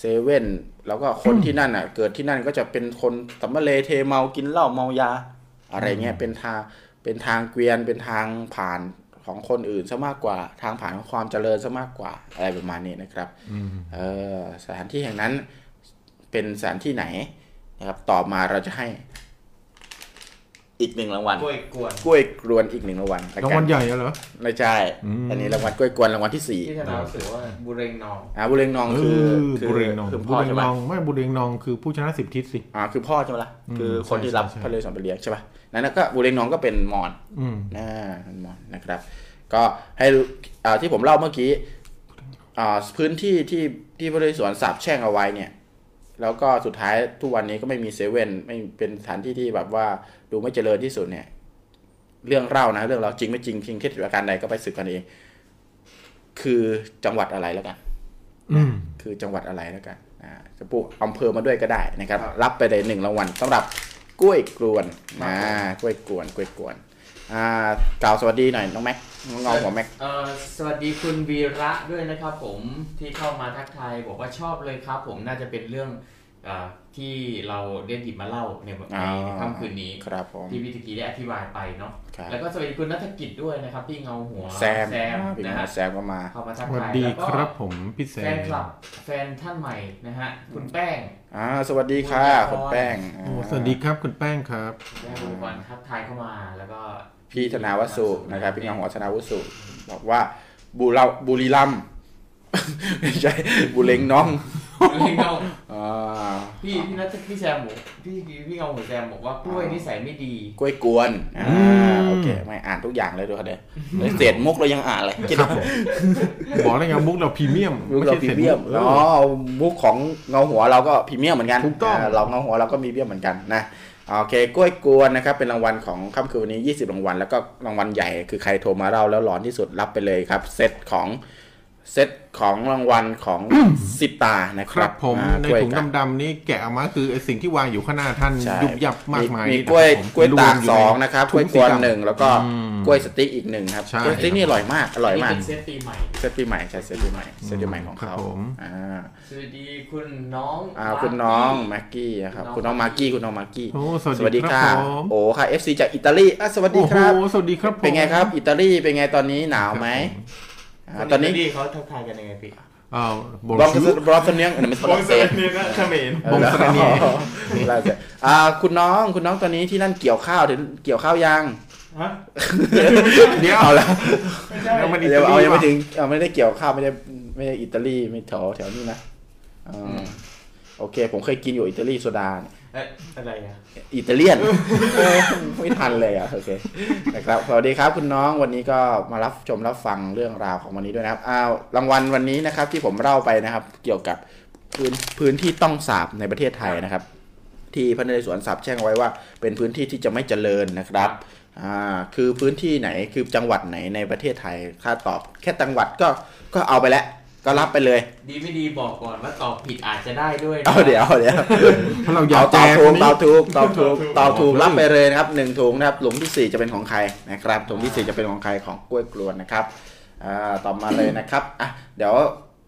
เซเว่น แล้วก็คนที่นั่นอะ เกิดที่นั่นก็จะเป็นคนสำมะเลเทเมากินเหล้าเมายา อะไรเงี้ยเป็นทางเป็นทางเกวียนเป็นทางผ่านของคนอื่นซะมากกว่า ทางผ่านของความเจริญซะมากกว่าอะไรประมาณนี้นะครับเออสถานที่แห่งนั้นเป็นสถานที่ไหนนะครับต่อมาเราจะให้ อีกหนึ่งรางวัลกล้วยกวนกล้วยกรวนอีกหนึ่งรางวัลแล้รางวัลใหญ่เหรอ ไม่ใช่ อืม อันนี้รางวัลกล้วยกวนรางวัลที่สี่ที่ธนาสือว่าบุเรงนอง อ่าบุเรงนองเอคืออคือบุเรงนองคือบุพ่อเรงใช่นปะองไม่บุเรงนองคือผู้ชนะสิบทิศสิ อ่าคือพ่อใช่ไหมล่ะอืมคือคนที่รับใช่ใช่ พระฤาษีไปเลี้ยงใช่ปะนั่นนะก็บุเรงนองก็เป็นมอญอืม อ่าเป็นมอญนะครับ ก็ให้รู้อ่าที่ผมเล่าเมื่อกี้อ่าพื้นที่ที่ที่พระฤาษีสวนสาบแช่งเอาไว้เนี่ย แล้วก็สุดท้ายทุกวันนี้ก็ไม่มีเซเว่นไม่เป็นสถานที่ที่แบบว่าดูไม่เจริญที่สุดเนี่ย เรื่องเล่านะ เรื่องเราจริงไม่จริงจริงเท็จประการใดก็ไปสืบกันเอง คือจังหวัดอะไรแล้วกันอืมคือจังหวัดอะไรแล้วกันอ่าจะปูอำเภอมาด้วยก็ได้นะครับ รับไปเลยหนึ่งรางวัลสำหรับกล้วยกลวนอ่ากล้วยกวนกล้วยกวน อ่ากล่าวสวัสดีหน่อยน้องแม็กน้องเงาหัวแม็ก เอ่อสวัสดีคุณวีระด้วยนะครับผมที่เข้ามาทักทายบอกว่าชอบเลยครับ ผมน่าจะเป็นเรื่องอาที่เราได้หยิบมาเล่าในในอ่าค่ำคืนนี้ครับผม ที่พี่ตะกี้ได้อธิบายไปเนาะครับ แล้วก็สวัสดีคุณนัฐกิจด้วยนะครับพี่เงาหัวแซมแซมพี่นะหมอฮะแซมก็มา เข้ามาทักสวัสทายดีแล้วก็ครับผมพี่แซแฟนมคลับแฟนท่านใหม่นะฮะคุณแป้ง อ่าสวัสดีค่ะคุคุณณแป้งพรอ่า โอ้สวัสดีครับคุณแป้งครับแม่คุณพรทักทายเข้ามาแล้วก็ พี่ธนาวสุนะครับ พี่เงาหัวธนาวสุบอกว่าบุเราบุรีรัมย์ไม่ใช่บุเรงน้องพี่เงาอ่าพี่พี่นัทพี่แซมบอกพี่พี่เงาหัวแซมบอกว่ากล้วยนิสัยไม่ดีกล้วยกวนอ่ามโอเคไม่อ่านทุกอย่างเลยดูเขาเดี๋ยวเลยเศษมุกเรายังอ่านเลยคิดครับผมบอกแล้วไงมุกเราพรีเมียมมุกเราพรีศษเมียมเออ๋ออมุกของเงาหัวเราก็พรีเมียมเหมือนกันถูกต้องาเราเงาหัวเราก็มีเมียมเหมือนกันนะ โอเคกล้วยกวนนะครับเป็นรางวัลของค่ำคืนวันนี้ 20 รางวัล แล้วก็รางวัลใหญ่คือใครโทรมาเล่าแล้วร้อนที่สุดรับไปเลยครับเซตของ เซตของรางวัลของสิบตานะคครัรับบผมอ่าในกล้วยถุงกับดำๆนี้แกะออกมาคือไอสิ่งที่วางอยู่ข้างหน้าท่านใช่ยุบยับมากมายมีกล้วยนะครับผมกล้วยตากรมสองในะครับกถุล้วยงกสีวนดำหนึ่งแล้วก็อืมกล้วยสติ๊กอีกหนึ่งครับใช่กล้วยสติ๊กนี่อร่อยมากอร่อยนี่มากเป็นเซตปีใหม่เซตปีใหม่ใช่เซตปีใหม่เซตปีใหม่ของครับเขาผมอ่าสวัสดีคุณน้องอ่ามาร์คุณน้องกี้แม็กกี้นะครับน้องคุณน้องมาร์กี้คุณน้องมาร์กี้โอ้สสวัวัสสดีดีครัค่ะบผมโอ้ค่ะ FC จากอิตาลีอะสวัสดีโอ้คโหรับสวัสดีครับผมเป็นไงครับ อิตาลีเป็นไงตอนนี้หนาวไหมอ่าคน ตอนนี้ดีเขาทักทายกันยังไงพี่อ้าวบบรออกสชื่อบรอสเนียงอันนั้นไม่ใช่บรอสเซนนะเขมรบงสระเนียลาเซอ่าคุณน้องคุณน้องตอนนี้ที่นั่นเกี่ยวข้าวถึงเกี่ยวข้าวยังฮะเดี๋ยวเอาละไม่ใช่ยังไม่ได้เดี๋ยวเอายังไม่ว่ะถึงเอาไม่ได้เกี่ยวข้าวไม่ได้ไม่ได้อิตาลีไม่แถวแถวนี้นะอ่าโอเค ผมเคยกินอยู่อิตาลีโซดาเนี่ย เอ๊ะอะไรอะอิตาเลียนเออไม่ทันเลยอะโอเคนะครับสวัสดีครับคุณน้องวันนี้ก็มารับชมรับฟังเรื่องราวของวันนี้ด้วยนะครับอ้าวรางวัลวันนี้นะครับ ที่ผมเล่าไปนะครับ เกี่ยวกับพื้นพื้นที่ต้องสาบในประเทศไทยนะครับ ที่พระนเรศวรสาบแช่งไว้ว่า เป็นพื้นที่ที่จะไม่เจริญนะครับอ่าคือพื้นที่ไหนคือจังหวัดไหนในประเทศไทยถ้าตอบแค่จังหวัดก็ก็เอาไปแล้ว ก็รับไปเลยดีไม่ดีบอกก่อนว่าตอบผิดอาจจะได้ด้วยนะเอาเดี๋ยวเดี๋ยวเพราะเราอยาเอากตแจอบกถูวักนตนี้อบถูกตอบถูกตอบถูกเลยรับไปเลยนะครับหนึ่งถุงนะครับหลุมที่สี่จะเป็นของใครนะครับถุงที่สี่จะเป็นของใครของกล้วยกลวนนะครับอ่าต่อมาเลยนะครับอะเดี๋ยว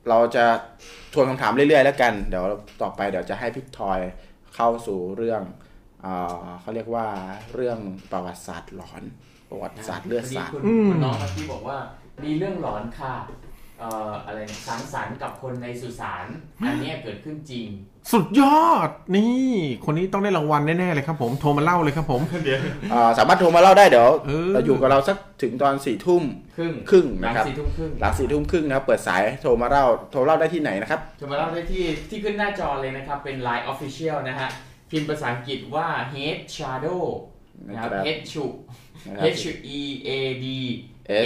เราจะทวนคำถามเรื่อยๆ แล้วกัน เดี๋ยวต่อไปเดี๋ยวจะให้พี่ทอยเข้าสู่เรื่องอ่าเขาเรียกว่าเรื่องประวัติศาสตร์หลอนประวัติศาสตร์เลือดพดีสาดคุณอืมคุณน้องเมื่อกี้บอกว่า มีเรื่องหลอนค่ะเอ่ออะไรนะสังสรรค์กับคนในสุสานอันเนี้ยเกิดขึ้นจริง สุดยอดนี่ คนนี้ต้องได้รางวัลแน่ๆเลยครับผมโทรมาเล่าเลยครับผมอ่าสามารถโทรมาเล่าได้เดี๋ยวเออเราอยู่กับเราสักถึงตอนสี่ทุ่มครึ่งครึ่งหลันะงครับสี่ทุ่มครึ่งหลังสี่ทุ่มครึ่งนะครับเปิดสายโทรมาเล่าโทรเล่าได้ที่ไหนนะครับจะมาเล่าได้ที่ที่ขึ้นหน้าจอเลยนะครับเป็น Line Official นะฮะพิมพ์ภาษาอังกฤษว่า Head Shadow นะครับนะครับ H U นะครับ H E A D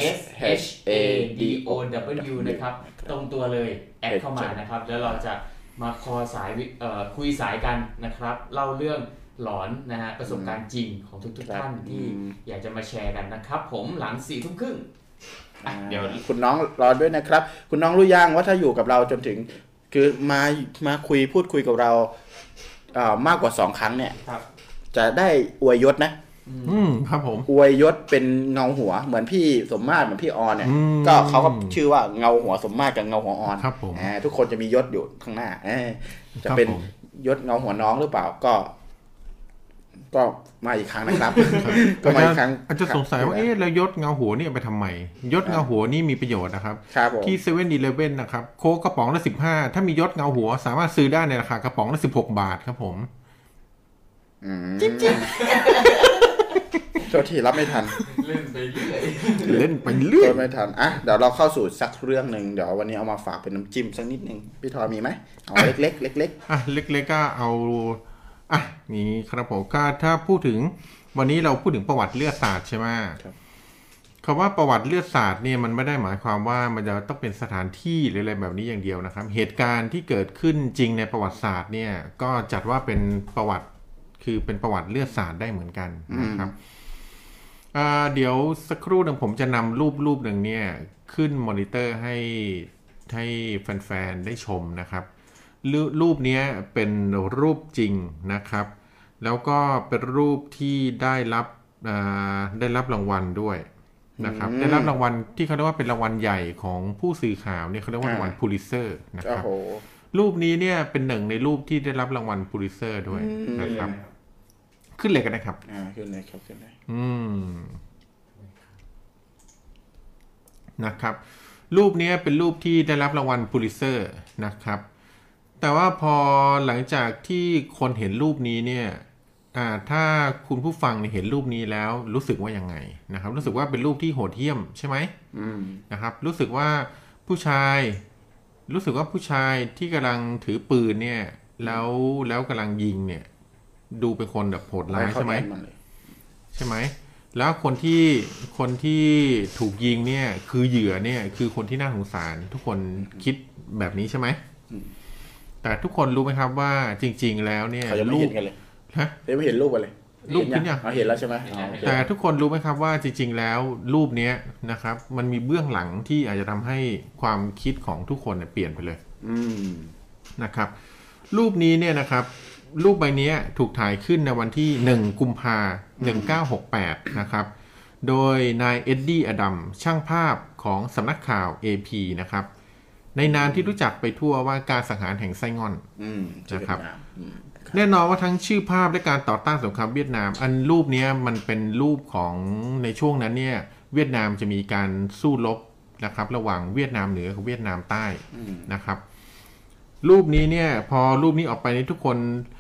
S S H H A A D D O O W นะครับ ตรงตัวเลย แอดเข้ามานะครับ แล้วเราจะมาคอสายวิเอ่อคุยสายกันนะครับ เล่าเรื่องหลอนนะฮะประสบการณ์จริงของทุกๆท่านที่อืมอยากจะมาแชร์กันนะครับ ผมหลังสี่ทุ่มครึ่งอะเดี๋ยวคุณน้องรอด้วยนะครับ คุณน้องรู้ยังว่าถ้าอยู่กับเราจนถึง คือมามาคุยพูดคุยกับเราเอ่อมากกว่าสองครั้งเนี่ยครับจะได้อวยยศนะ อืมครับผม อวยยศเป็นเงาหัวเหมือนพี่สมมาตรเหมือนพี่ออนเนี่ยอืมก็เขาก็ชื่อว่าเงาหัวสมมาตรกับเงาหัวออนครับผมอ่าทุกคนจะมียศอยู่ข้างหน้าเอ้ยจะครับเป็นผมยศเงาหัวน้องหรือเปล่าก็ ก็มาอีกครั้งนะครับ ก็อามาจอีกครั้งอาจจะสงสัยว่าเอ๊ะแล้วยศเงาหัวเนี่ยไปทำไม ยศเงาหัวนี่มีประโยชน์นะครับครับผมที่เซเว่นดีเลเว่นนะครับ โค้กกระป๋องละสิบห้าถ้ามียศเงาหัว สามารถซื้อได้ในราคากระป๋องละสิบหกบาทครับผมอืม โทษทีรับไม่ทัน เล่นไปเรื่อยเล่นไปเรื่อยโทษไม่ทันอะเดี๋ยวเราเข้าสู่สักเรื่องหนึ่งเดี๋ยววันนี้เอามาฝากเป็นน้ำจิ้มสักนิดนึงพี่ทอยมีไหมเอาเล็กๆเล็กอะเล็กๆก็เอาอะนี่ครับผมก็ถ้าพูดถึงวันนี้เราพูดถึงประวัติเลือดศาสตร์ใช่ไหมครับคำว่าประวัติเลือดศาสตร์เนี่ยมันไม่ได้หมายความว่ามันจะต้องเป็นสถานที่หรืออะไรแบบนี้อย่างเดียวนะครับ เหตุการณ์ที่เกิดขึ้นจริงในประวัติศาสตร์เนี่ย ก็จัดว่าเป็นประวัติคือเป็นประวัติเลือดศาสตร์ได้เหมือนกันนะครับอ่า เดี๋ยวสักครู่หนึ่งผมจะนำรูปรูปหนึ่งเนี่ย ขึ้นมอนิเตอร์ให้ให้แฟนๆ ได้ชมนะครับ รูรูปเนี้ยเป็นรูปจริงนะครับ แล้วก็เป็นรูปที่ได้รับอ่าได้รับรางวัลด้วยนะครับ ได้รับรางวัลที่เขาเรียกว่าเป็นรางวัลใหญ่ของผู้สื่อข่าวเนี่ยเขาเรียกว่ารางวัลพูลิเซอร์นะๆคโอ้โหรูปนี้เนี่ยเป็นหนึ่งในรูปที่ได้รับรางวัลพูลิเซอร์ด้วยนะครับ ขึ้นเลยกันนะครับอ่าขึ้นเลยครับขึ้นเลย อืมนะครับ รูปนี้เป็นรูปที่ได้รับรางวัลพูลิเซอร์นะครับ แต่ว่าพอหลังจากที่คนเห็นรูปนี้เนี่ยถ้าคุณผู้ฟังเห็นรูปนี้แล้วรู้สึกว่ายังไงนะครับ รู้สึกว่าเป็นรูปที่โหดเหี้ยมใช่ไหมอืมนะครับ รู้สึกว่าผู้ชาย รู้สึกว่าผู้ชายที่กำลังถือปืนเนี่ย แล้วแล้วกำลังยิงเนี่ย ดูเป็นคนแบบโหดร้ายใช่ไหม ใช่ไหมแล้วคนที่คนที่ถูกยิงเนี่ย คือเหยื่อเนี่ย คือคนที่น่าสงสาร ทุกคนคิดแบบนี้ใช่ไหมแต่ทุกคนรู้ไหมครับว่าจริง ๆ แล้วเนี่ยเขายังไม่รูเห็ปนกันเลยฮะ ยังไม่เห็นรูปอะไรรูปเห็นยัง อ๋อเห็นแล้วใช่ไหมอ๋อโอเคแต่ทุกคนรู้ไหมครับว่าจริง ๆ แล้วรูปเนี้ยนะครับ มันมีเบื้องหลังที่อาจจะทำให้ความคิดของทุกคนเนี่ยเปลี่ยนไปเลย อืมนะครับ รูปนี้เนี่ยนะครับ รูปใบเนี้ยถูกถ่ายขึ้นในวันที่ 1 กุมภา1968 นะครับ โดยนายเอ็ดดี้อดัมช่างภาพของสำนักข่าว AP นะครับ ในนามที่รู้จักไปทั่วว่าการสังหารแห่งไส้งอนอืมนะครับอืมแน่นอนว่าทั้งชื่อภาพและการต่อต้านสงครามเวียดนาม อันรูปเนี้ยมันเป็นรูปของในช่วงนั้นเนี่ย เวียดนามจะมีการสู้รบนะครับ ระหว่างเวียดนามเหนือกับเวียดนามใต้นะครับ รูปนี้เนี่ย พอรูปนี้ออกไปนี่ทุกคนเอ่อ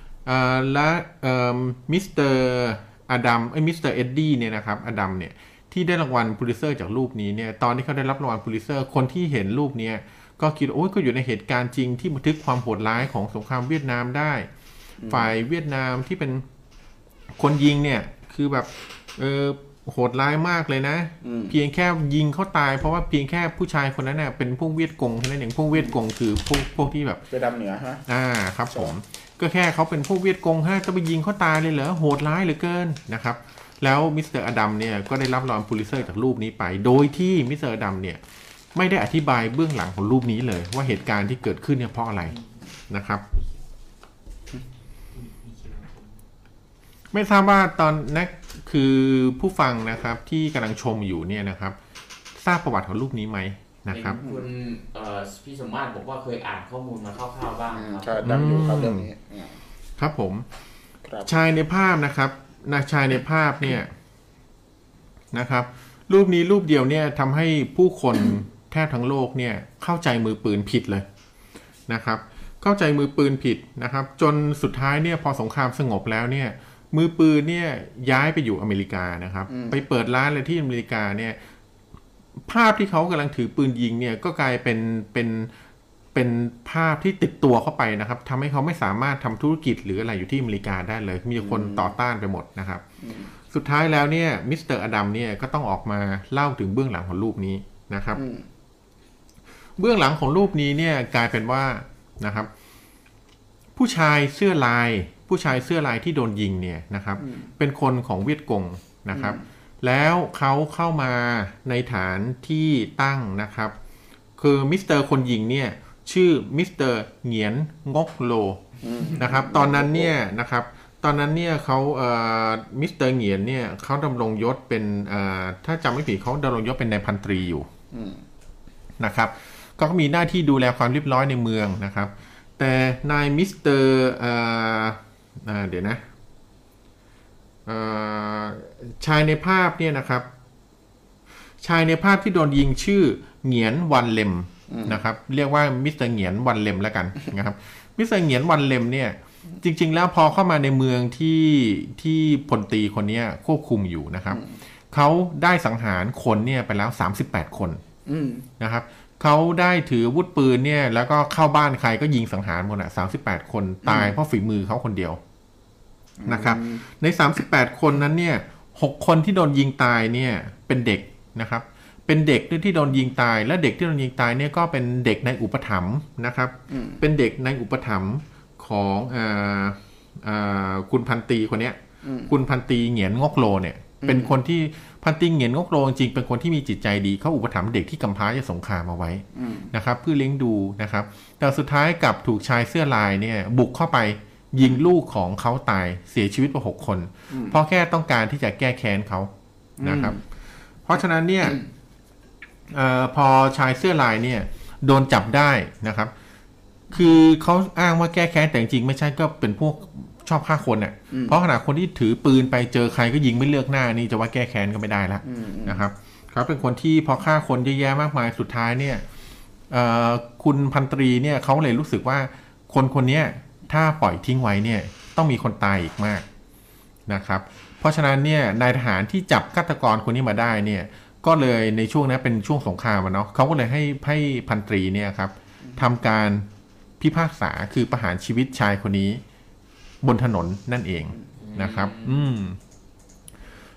และเอ่อมิสเตอร์อดัมไอ้มิสเตอร์เอ็ดดี้เนี่ยนะครับอดัมเนี่ยที่ได้รางวัลพูลิเซอร์จากรูปนี้เนี่ยตอนที่เขาได้รับรางวัลพูลิเซอร์คนที่เห็นรูปเนี้ยก็คิดว่าโอ้ยก็อยู่ในเหตุการณ์จริงที่บันทึกความโหดร้ายของสงครามเวียดนามได้ ฝ่ายเวียดนามที่เป็นคนยิงเนี่ยคือแบบเออโหดร้ายมากเลยนะ เพียงแค่ยิงเขาตายเพราะว่าเพียงแค่ผู้ชายคนนั้นเน่ะเป็นพวกเวียดกงเท่านั้นเองพวกเวียดกงคือพวกพวกที่แบบไปดำเหนือฮะอ่าครับผม ก็แค่เขาเป็นพวกเวียดกงฮะจะไปยิงเขาตายเลยเหรอโหดร้ายเหลือเกินนะครับแล้วมิสเตอร์อดัมเนี่ยก็ได้รับรางวัลพูลิเซอร์จากรูปนี้ไป โดยที่มิสเตอร์อดัมเนี่ยไม่ได้อธิบายเบื้องหลังของรูปนี้เลย ว่าเหตุการณ์ที่เกิดขึ้นเนี่ยเพราะอะไรนะครับ ไม่ทราบว่าตอนนักคือผู้ฟังนะครับที่กำลังชมอยู่เนี่ยนะครับ ทราบประวัติของรูปนี้ไหม นะครับเห็นคุณเอ่อพี่สมมาตรบอกว่าเคยอ่านข้อมูลมาคร่าวๆบ้างอืมครับใช่ดังอยู่ครับเรื่องนี้อืมครับผมครับชายในภาพนะครับนะชายในภาพเนี่ยนะครับ รูปนี้รูปเดียวเนี่ยทำให้ผู้คนแทบทั้งโลกเนี่ยเข้าใจมือปืนผิดเลยนะครับ เข้าใจมือปืนผิดนะครับ จนสุดท้ายเนี่ยพอสงครามสงบแล้วเนี่ย มือปืนเนี่ยย้ายไปอยู่อเมริกานะครับ ไปเปิดร้านเลยที่อเมริกาเนี่ย ภาพที่เขากำลังถือปืนยิงเนี่ยก็กลายเป็นเป็นเป็นภาพที่ติดตัวเขาไปนะครับทำให้เขาไม่สามารถทำธุรกิจหรืออะไรอยู่ที่อเมริกาได้เลย มีคนต่อต้านไปหมดนะครับ สุดท้ายแล้วเนี่ยมิสเตอร์อดัมเนี่ยก็ต้องออกมาเล่าถึงเบื้องหลังของรูปนี้นะครับ เบื้องหลังของรูปนี้เนี่ยกลายเป็นว่านะครับ ผู้ชายเสื้อลาย ผู้ชายเสื้อลายที่โดนยิงเนี่ยนะครับ เป็นคนของเวียดกงนะครับ แล้วเขาเข้ามาในฐานที่ตั้งนะครับ คือมิสเตอร์คนยิงเนี่ยชื่อมิสเตอร์เหงียนงกโลนะครับ ตอนนั้นเนี่ยนะครับ ตอนนั้นเนี่ยเขาเอ่อมิสเตอร์เหงียนเนี่ยเขาดำรงยศเป็นเอ่อถ้าจำไม่ผิดเขาดำรงยศเป็นนายพันตรีอยู่นะครับก็มีหน้าที่ดูแลความเรียบร้อยในเมืองนะครับ แต่นายมิสเตอร์เดี๋ยวนะ ชายในภาพเนี่ยนะครับ ชายในภาพที่โดนยิงชื่อเหงียนวันเลมนะครับ เรียกว่ามิสเตอร์เหงียนวันเลมแล้วกันนะครับมิสเตอร์เหงียนวันเลมเนี่ยจริง ๆ แล้วพอเข้ามาในเมืองที่ที่พลตรีคนเนี้ยควบคุมอยู่นะครับ เขาได้สังหารคนเนี่ยไปแล้ว 38 คนอืมนะครับเขาได้ถืออาวุธปืนเนี่ย แล้วก็เข้าบ้านใครก็ยิงสังหารหมดอะ38คนตายเพราะฝีมือเขาคนเดียว นะครับ ใน 38 คนนั้นเนี่ยหกคนที่โดนยิงตายเนี่ยเป็นเด็กนะครับ เป็นเด็กที่โดนยิงตาย และเด็กที่โดนยิงตายเนี่ยก็เป็นเด็กในอุปถัมภ์นะครับ เป็นเด็กในอุปถัมภ์ของอ่าอ่าคุณพันตีคนเนี้ย คุณพันตีเหงียนงกโลเนี่ย เป็นคนที่พันตีเหงียนงกโลจริงๆเป็นคนที่มีจิตใจดีเขาอุปถัมภ์เด็กที่กำพร้าจากสงครามมาไว้นะครับ เพื่อเลี้ยงดูนะครับ แต่สุดท้ายกลับถูกชายเสื้อลายเนี่ยบุกเข้าไป ยิงลูกของเขาตายเสียชีวิตไปหกคน เพราะแค่ต้องการที่จะแก้แค้นเขานะครับ เพราะฉะนั้นเนี่ยเออพอชายเสื้อลายเนี่ย โดนจับได้นะครับ คือเขาอ้างว่าแก้แค้นแต่จริงๆไม่ใช่ก็เป็นพวกชอบฆ่าคนเนี่ยเพราะขนาดคนที่ถือปืนไปเจอใครก็ยิงไม่เลือกหน้านี่จะว่าแก้แค้นก็ไม่ได้แล้วนะครับเขาเป็นคนที่พอฆ่าคนเยอะแยะมากมายสุดท้ายเนี่ยเอ่อคุณพันตรีเนี่ยเขาเลยรู้สึกว่าคนคนเนี้ย ถ้าปล่อยทิ้งไว้เนี่ยต้องมีคนตายอีกมากนะครับเพราะฉะนั้นเนี่ยนายทหารที่จับฆาตกรคนนี้มาได้เนี่ยก็เลยในช่วงนั้นเป็นช่วงสงครามอะเนาะเขาก็เลยให้ให้พันตรีเนี่ยครับทำการพิพากษาคือประหารชีวิตชายคนนี้ บนถนนนั่นเองนะครับ อืม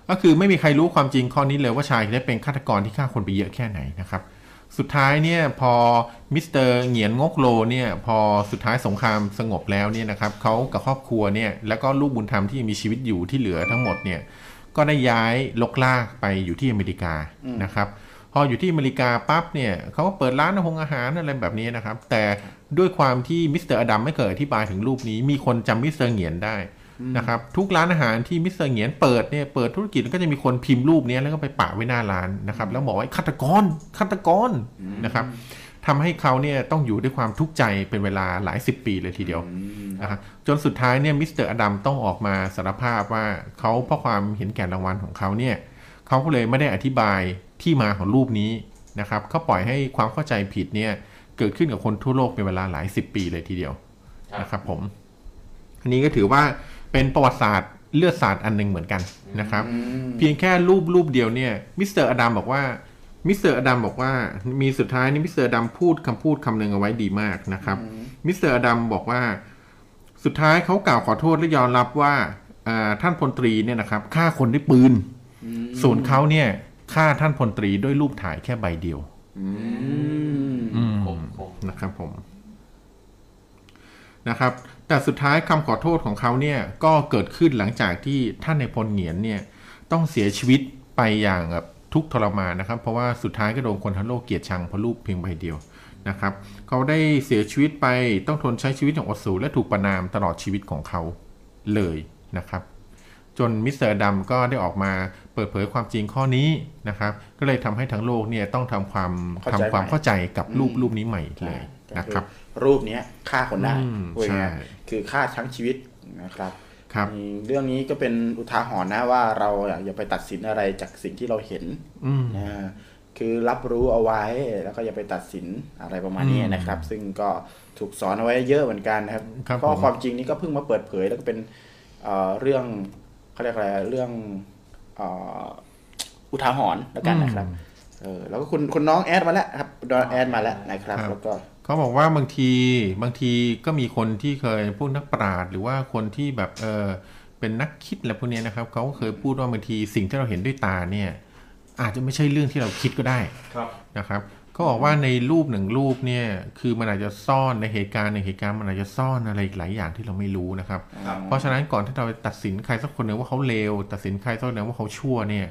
ก็คือไม่มีใครรู้ความจริงข้อนี้เลยว่าชายคนนี้เป็นฆาตกรที่ฆ่าคนไปเยอะแค่ไหนนะครับ สุดท้ายเนี่ยพอมิสเตอร์เหงียนงกโลเนี่ยพอสุดท้ายสงครามสงบแล้วเนี่ยนะครับเขากับครอบครัวเนี่ยแล้วก็ลูกบุญธรรมที่มีชีวิตอยู่ที่เหลือทั้งหมดเนี่ยก็ได้ย้ายรกรากไปอยู่ที่อเมริกานะครับพออยู่ที่อเมริกาปั๊บเนี่ยเขาก็เปิดร้านอาหารอาหารอะไรแบบนี้นะครับ แต่ด้วยความที่มิสเตอร์อดัมไม่เคยอธิบายถึงรูปนี้ มีคนจำมิสเตอร์เหงียนได้ นะครับทุกร้านอาหารที่มิสเตอร์เหงียนเปิดเนี่ยเปิดธุรกิจก็จะมีคนพิมพ์รูปนี้แล้วก็ไปปะไว้หน้าร้านนะครับแล้วบอกว่าฆาตกรฆาตกรนะครับทำให้เขาเนี่ยต้องอยู่ด้วยความทุกข์ใจเป็นเวลาหลายสิบปีเลยทีเดียวนะครับจนสุดท้ายเนี่ยมิสเตอร์อดัมต้องออกมาสารภาพว่าเขาเพราะความเห็นแก่รางวัลของเขาเนี่ยเขาก็เลยไม่ได้อธิบายที่มาของรูปนี้นะครับเขาปล่อยให้ความเข้าใจผิดเนี่ยเกิดขึ้นกับคนทั่วโลกเป็นเวลาหลายสิบปีเลยทีเดียวนะครับผมอันนี้ก็ถือว่า เป็นประวัติศาสตร์เลือดศาสตร์อันหนึ่งเหมือนกันนะครับ เพียงแค่รูปรูปเดียวเนี่ยมิสเตอร์อดัมบอกว่ามิสเตอร์อดัมบอกว่ามีสุดท้ายนี่มิสเตอร์อดัมพูดคำพูดคำหนึ่งเอาไว้ดีมากนะครับมิสเตอร์อดัมบอกว่าสุดท้ายเขากล่าวขอโทษและยอมรับว่าอ่าท่านพลตรีเนี่ยนะครับฆ่าคนด้วยปืน ส่วนเขาเนี่ยฆ่าท่านพลตรีด้วยรูปถ่ายแค่ใบเดียวอืมนะครับผมนะครับ แต่สุดท้ายคำขอโทษของเขาเนี่ยก็เกิดขึ้นหลังจากที่ท่านนายพลเหงียนเนี่ยต้องเสียชีวิตไปอย่างแบบทุกข์ทรมานนะครับ เพราะว่าสุดท้ายก็โดนคนทั้งโลกเกลียดชังเพราะรูปเพียงใบเดียวนะครับเขาได้เสียชีวิตไปต้องทนใช้ชีวิตอย่างอดสูและถูกประณามตลอดชีวิตของเขาเลยนะครับ จนมิสเตอร์อดัมก็ได้ออกมาเปิดเผยความจริงข้อนี้นะครับ ก็เลยทำให้ทั้งโลกเนี่ยต้องทำความเข้าใจทำความเข้าใจกับรูปรูปนี้ใหม่เลยนะครับ รูปเนี้ยฆ่าคนได้อืมพูดง่ายๆใช่คือฆ่าทั้งชีวิตนะครับครับอืมเรื่องนี้ก็เป็นอุทาหรณ์นะว่าเราอย่าไปตัดสินอะไรจากสิ่งที่เราเห็นอืมนะคือรับรู้เอาไว้แล้วก็อย่าไปตัดสินอะไรประมาณนี้อืมนะครับ ซึ่งก็ถูกสอนเอาไว้เยอะเหมือนกันนะครับครับเพราะผมความจริงนี้ก็เพิ่งมาเปิดเผยแล้วก็เป็นเอ่อเรื่องเขาเรียกอะไรเรื่องเอ่ออุทาหรณ์แล้วกันนะครับเออแล้วก็คุณคุณน้องแอดมาแล้วครับน้องแอดมาแล้วนะครับครับแล้วก็ เขาบอกว่าบางทีบางทีก็มีคนที่เคยพวกนักปราชญ์หรือว่าคนที่แบบเออเป็นนักคิดอะไรพวกเนี้ยนะครับเขาก็เคยพูดว่าบางทีสิ่งที่เราเห็นด้วยตาเนี่ยอาจจะไม่ใช่เรื่องที่เราคิดก็ได้ครับนะครับเขาบอกว่าในรูปหนึ่งรูปเนี่ยคือมันอาจจะซ่อนในเหตุการณ์ในงเหตุการณ์มันอาจจะซ่อนอะไรอีกหลายอย่างที่เราไม่รู้นะครับครับ เพราะฉะนั้นก่อนที่เราไปตัดสินใครสักคนหนึ่งว่าเขาเลวตัดสินใครสักคนหนึ่งว่าเขาชั่วเนี่ย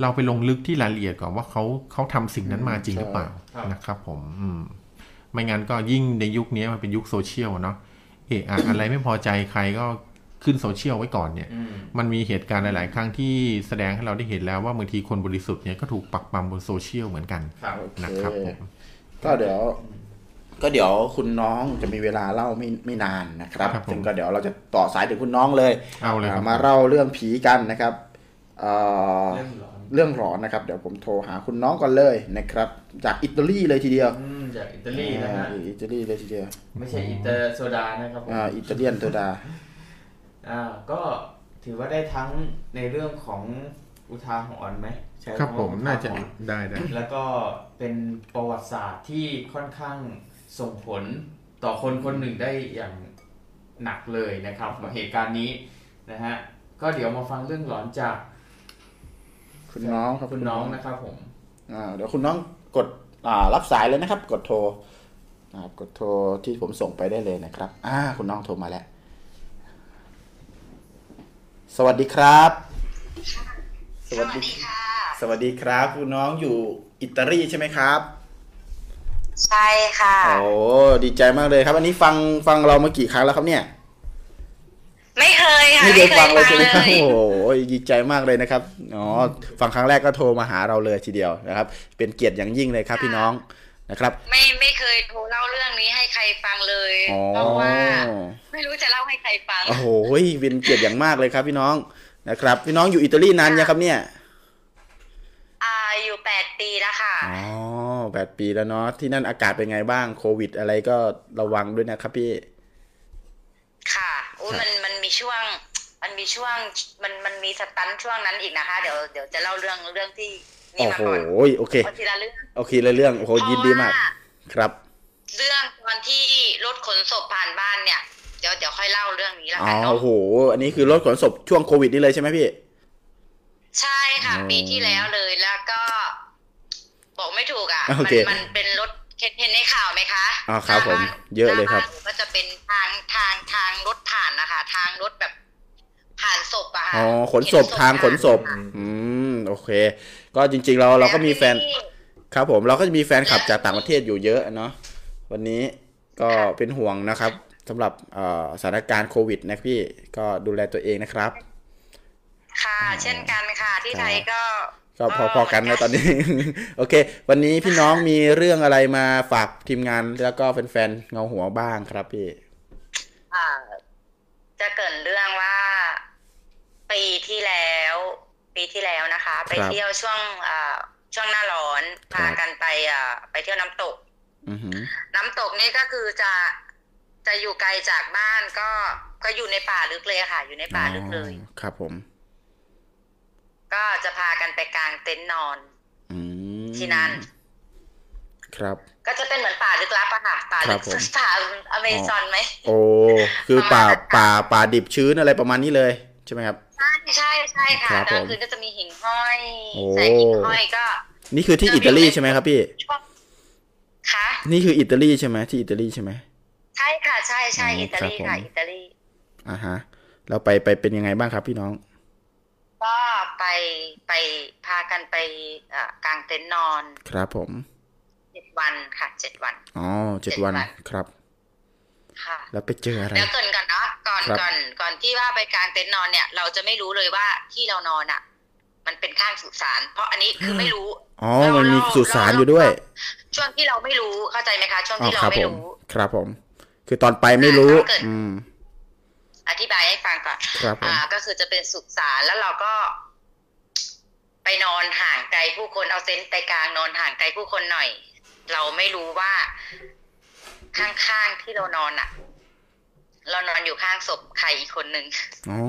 เราไปลงลึกที่รายละเอียดก่อนว่าเขาเขาทำสิ่งนั้นมาจริงหรือเปล่าครับนะครับผมอืม ไม่งั้นก็ยิ่งในยุคนี้มันเป็นยุคโซเชียลอะเนาะเอะอะอะไรไม่พอใจใครก็ขึ้นโซเชียลไว้ก่อนเนี่ย มันมีเหตุการณ์หลาย ๆ ครั้งที่แสดงให้เราได้เห็นแล้วว่าบางทีคนบริสุทธิ์เนี่ยก็ถูกปักปั๊มบนโซเชียลเหมือนกันครับนะครับผมก็เดี๋ยวก็เดี๋ยวคุณน้องจะมีเวลาเล่าไม่ไม่นานนะครับครับผมซึ่งก็เดี๋ยวเราจะต่อสายถึงคุณน้องเลยเอาเลยครับมาเล่าเรื่องผีกันนะครับเอ่อเรื่องหลอนเรื่องหลอนนะครับ เดี๋ยวผมโทรหาคุณน้องก่อนเลยนะครับ จากอิตาลีเลยทีเดียวอืม จากอิตาลีนะฮะอ่าอิตาลีเลยทีเดียวไม่ใช่อิตาโซดานะครับผมอ่าอิตาเลียนโซดาอ่าก็ถือว่าได้ทั้งในเรื่องของอุทาหรณ์ไหมใช้ครับำผว่มอุทน่าจะหรณ์ได้ได้แล้วก็เป็นประวัติศาสตร์ที่ค่อนข้างส่งผลต่อคนคนหนึ่งได้อย่างหนักเลยนะครับเหตุการณ์นี้นะฮะก็เดี๋ยวมาฟังเรื่องหลอนจาก คุณน้องครับคุณน้องนะครับผมอ่าเดี๋ยวคุณน้องกดอ่า รับสายเลยนะครับ กดโทรนะครับกดโทรที่ผมส่งไปได้เลยนะครับอ่าคุณน้องโทรมาแล้ว สวัสดีครับ สวัสดีค่ะ สวัสดีครับ คุณน้องอยู่อิตาลีใช่ไหมครับใช่ค่ะ โอ้ดีใจมากเลยครับ อันนี้ฟังฟังเรามากี่ครั้งแล้วครับเนี่ย ไม่เคยค่ะไม่เคยฟังเลยใช่ไหมครับเลยโอ้โหดีใจมากเลยนะครับอ๋อฟังครั้งแรกก็โทรมาหาเราเลยทีเดียวนะครับ เป็นเกียรติอย่างยิ่งเลยครับ พี่น้องนะครับไม่ไม่เคยโทรเล่าเรื่องนี้ให้ใครฟังเลยอ๋อเพราะว่า ไม่รู้จะเล่าให้ใครฟังโอ้โหเป็นเกียรติอย่างมากเลยครับ พี่น้องนะครับ พี่น้องอยู่อิตาลีนานยังครับเนี่ยอ่าอยู่แปดปีแล้วค่ะอ๋อแปดปีแล้วเนาะที่นั่นอากาศเป็นไงบ้างโควิด อะไรก็ระวังด้วยนะครับพี่ ค่ะ อุ้ยมันมันมีช่วง มันมีช่วงมันมันมีสตันช่วงนั้นอีกนะคะ เดี๋ยวเดี๋ยวจะเล่าเรื่องเรื่องที่นี่โอ้มาโหก่อนโอเคเอาทีละเรื่องโอเคเลยเรื่องโอ้โหยินดีมากเพระว่ครับ เรื่องตอนที่รถขนศพผ่านบ้านเนี่ยเดี๋ยวเดี๋ยวค่อยเล่าเรื่องนี้ละอ๋อกันเนาะโอ้โห อันนี้คือรถขนศพช่วงโควิดนี่เลยใช่ไหมพี่ ใช่ค่ะอ๋อปีที่แล้วเลยแล้วก็ บอกไม่ถูกอะโอมัเคมันเป็นรถ เห็นเห็นในข่าวไหมคะอ๋อครับหน้าผมบ้านเยอะเลยครับหน้าานก็จะเป็นทางทางทางรถผ่านนะคะ ทางรถแบบผ่านศพอะค่ะอ๋อขนศพเห็ทางขนศพผ่าอืมโอเค ก็จริง ๆ เราเราก็มีแฟนล้วที่ครับผมเราก็จะมีแฟนคลับจากต่างประเทศอยู่เยอะเนาะวันนี้ก็เป็นห่วงนะครับสำหรับเอ่อสถานการณ์โควิดนะพี่ก็ดูแลตัวเองนะครับ ค่ะ เช่นกันค่ะที่ไทยก็ ก็พอๆกันนะตอนนี้ โอเค วันนี้พี่น้องมีเรื่องอะไรมาฝากทีมงานแล้วก็แฟนๆเงาหัวบ้างครับพี่อ่าจะเกรินเรื่องว่าปีที่แล้ว ปีที่แล้วนะคะ ไปครับเที่ยวช่วงอ่าช่วงหน้าร้อนครับพากันไปอ่าไปเที่ยวน้ำตกอือหือน้ำตกนี่ก็คือจะจะอยู่ไกลจากบ้านก็ก็อยู่ในป่าลึกเลยอะค่ะ อยู่ในป่าลึกเลยอ๋อครับผม ก็จะพากันไปกางเต็นท์นอนอืมที่นั่น ครับ ก็จะเป็นเหมือนป่าลึกลับอะค่ะ ป่าครัลึบกผมป่าอเมซอนไหมโอ้คือป่าป่าป่าดิบชื้นอะไรประมาณนี้เลยใช่ไหมครับใช่ใช่ใช่ค่ะครับกลางผมคืนก็จะมีหิ่งห้อยโอ้แสงหิ่งห้อยก็ นี่คือที่อิตาลีใช่ไหมครับพี่ช่วงคะนี่คืออิตาลีใช่ไหมที่อิตาลีใช่ไหมใช่ค่ะใช่ใช่อ๋ออิอิตาลีครับผมค่ะอิตาลีอ่าฮะแล้วไปไปเป็นยังไงบ้างครับพี่น้อง ก็ไปไปพากันไปเอ่อกางเต็นท์นอน ครับผมเจ็ดวันค่ะเจ็ดวันอ๋อเจ็ดเจ็ดวันวันครับ ค่ะ แล้วไปเจออะไรเดี๋ยวเกรินก่อนเนาะก่อนครับก่อนก่อนที่ว่าไปกางเต็นท์นอนเนี่ย เราจะไม่รู้เลยว่าที่เรานอนอะ มันเป็นข้างสุสาน เพราะอันนี้คือไม่รู้อ๋อมันมีสุสานอยู่ด้วย ช่วงที่เราไม่รู้เข้าใจไหมคะช่วงอ๋อที่เราครับไม่ผมรู้ครับผม คือตอนไปไม่รู้ถ้าเกิดอืม อธิบายให้ฟังก่อนครับผมอ่า ก็คือจะเป็นสุสานแล้วเราก็ไปนอนห่างไกลผู้คนเอาเต็นท์ไปกลางนอนห่างไกลผู้คนหน่อย เราไม่รู้ว่าข้างๆที่เรานอนอะเรานอนอยู่ข้างศพใครอีกคนหนึ่งอ๋อ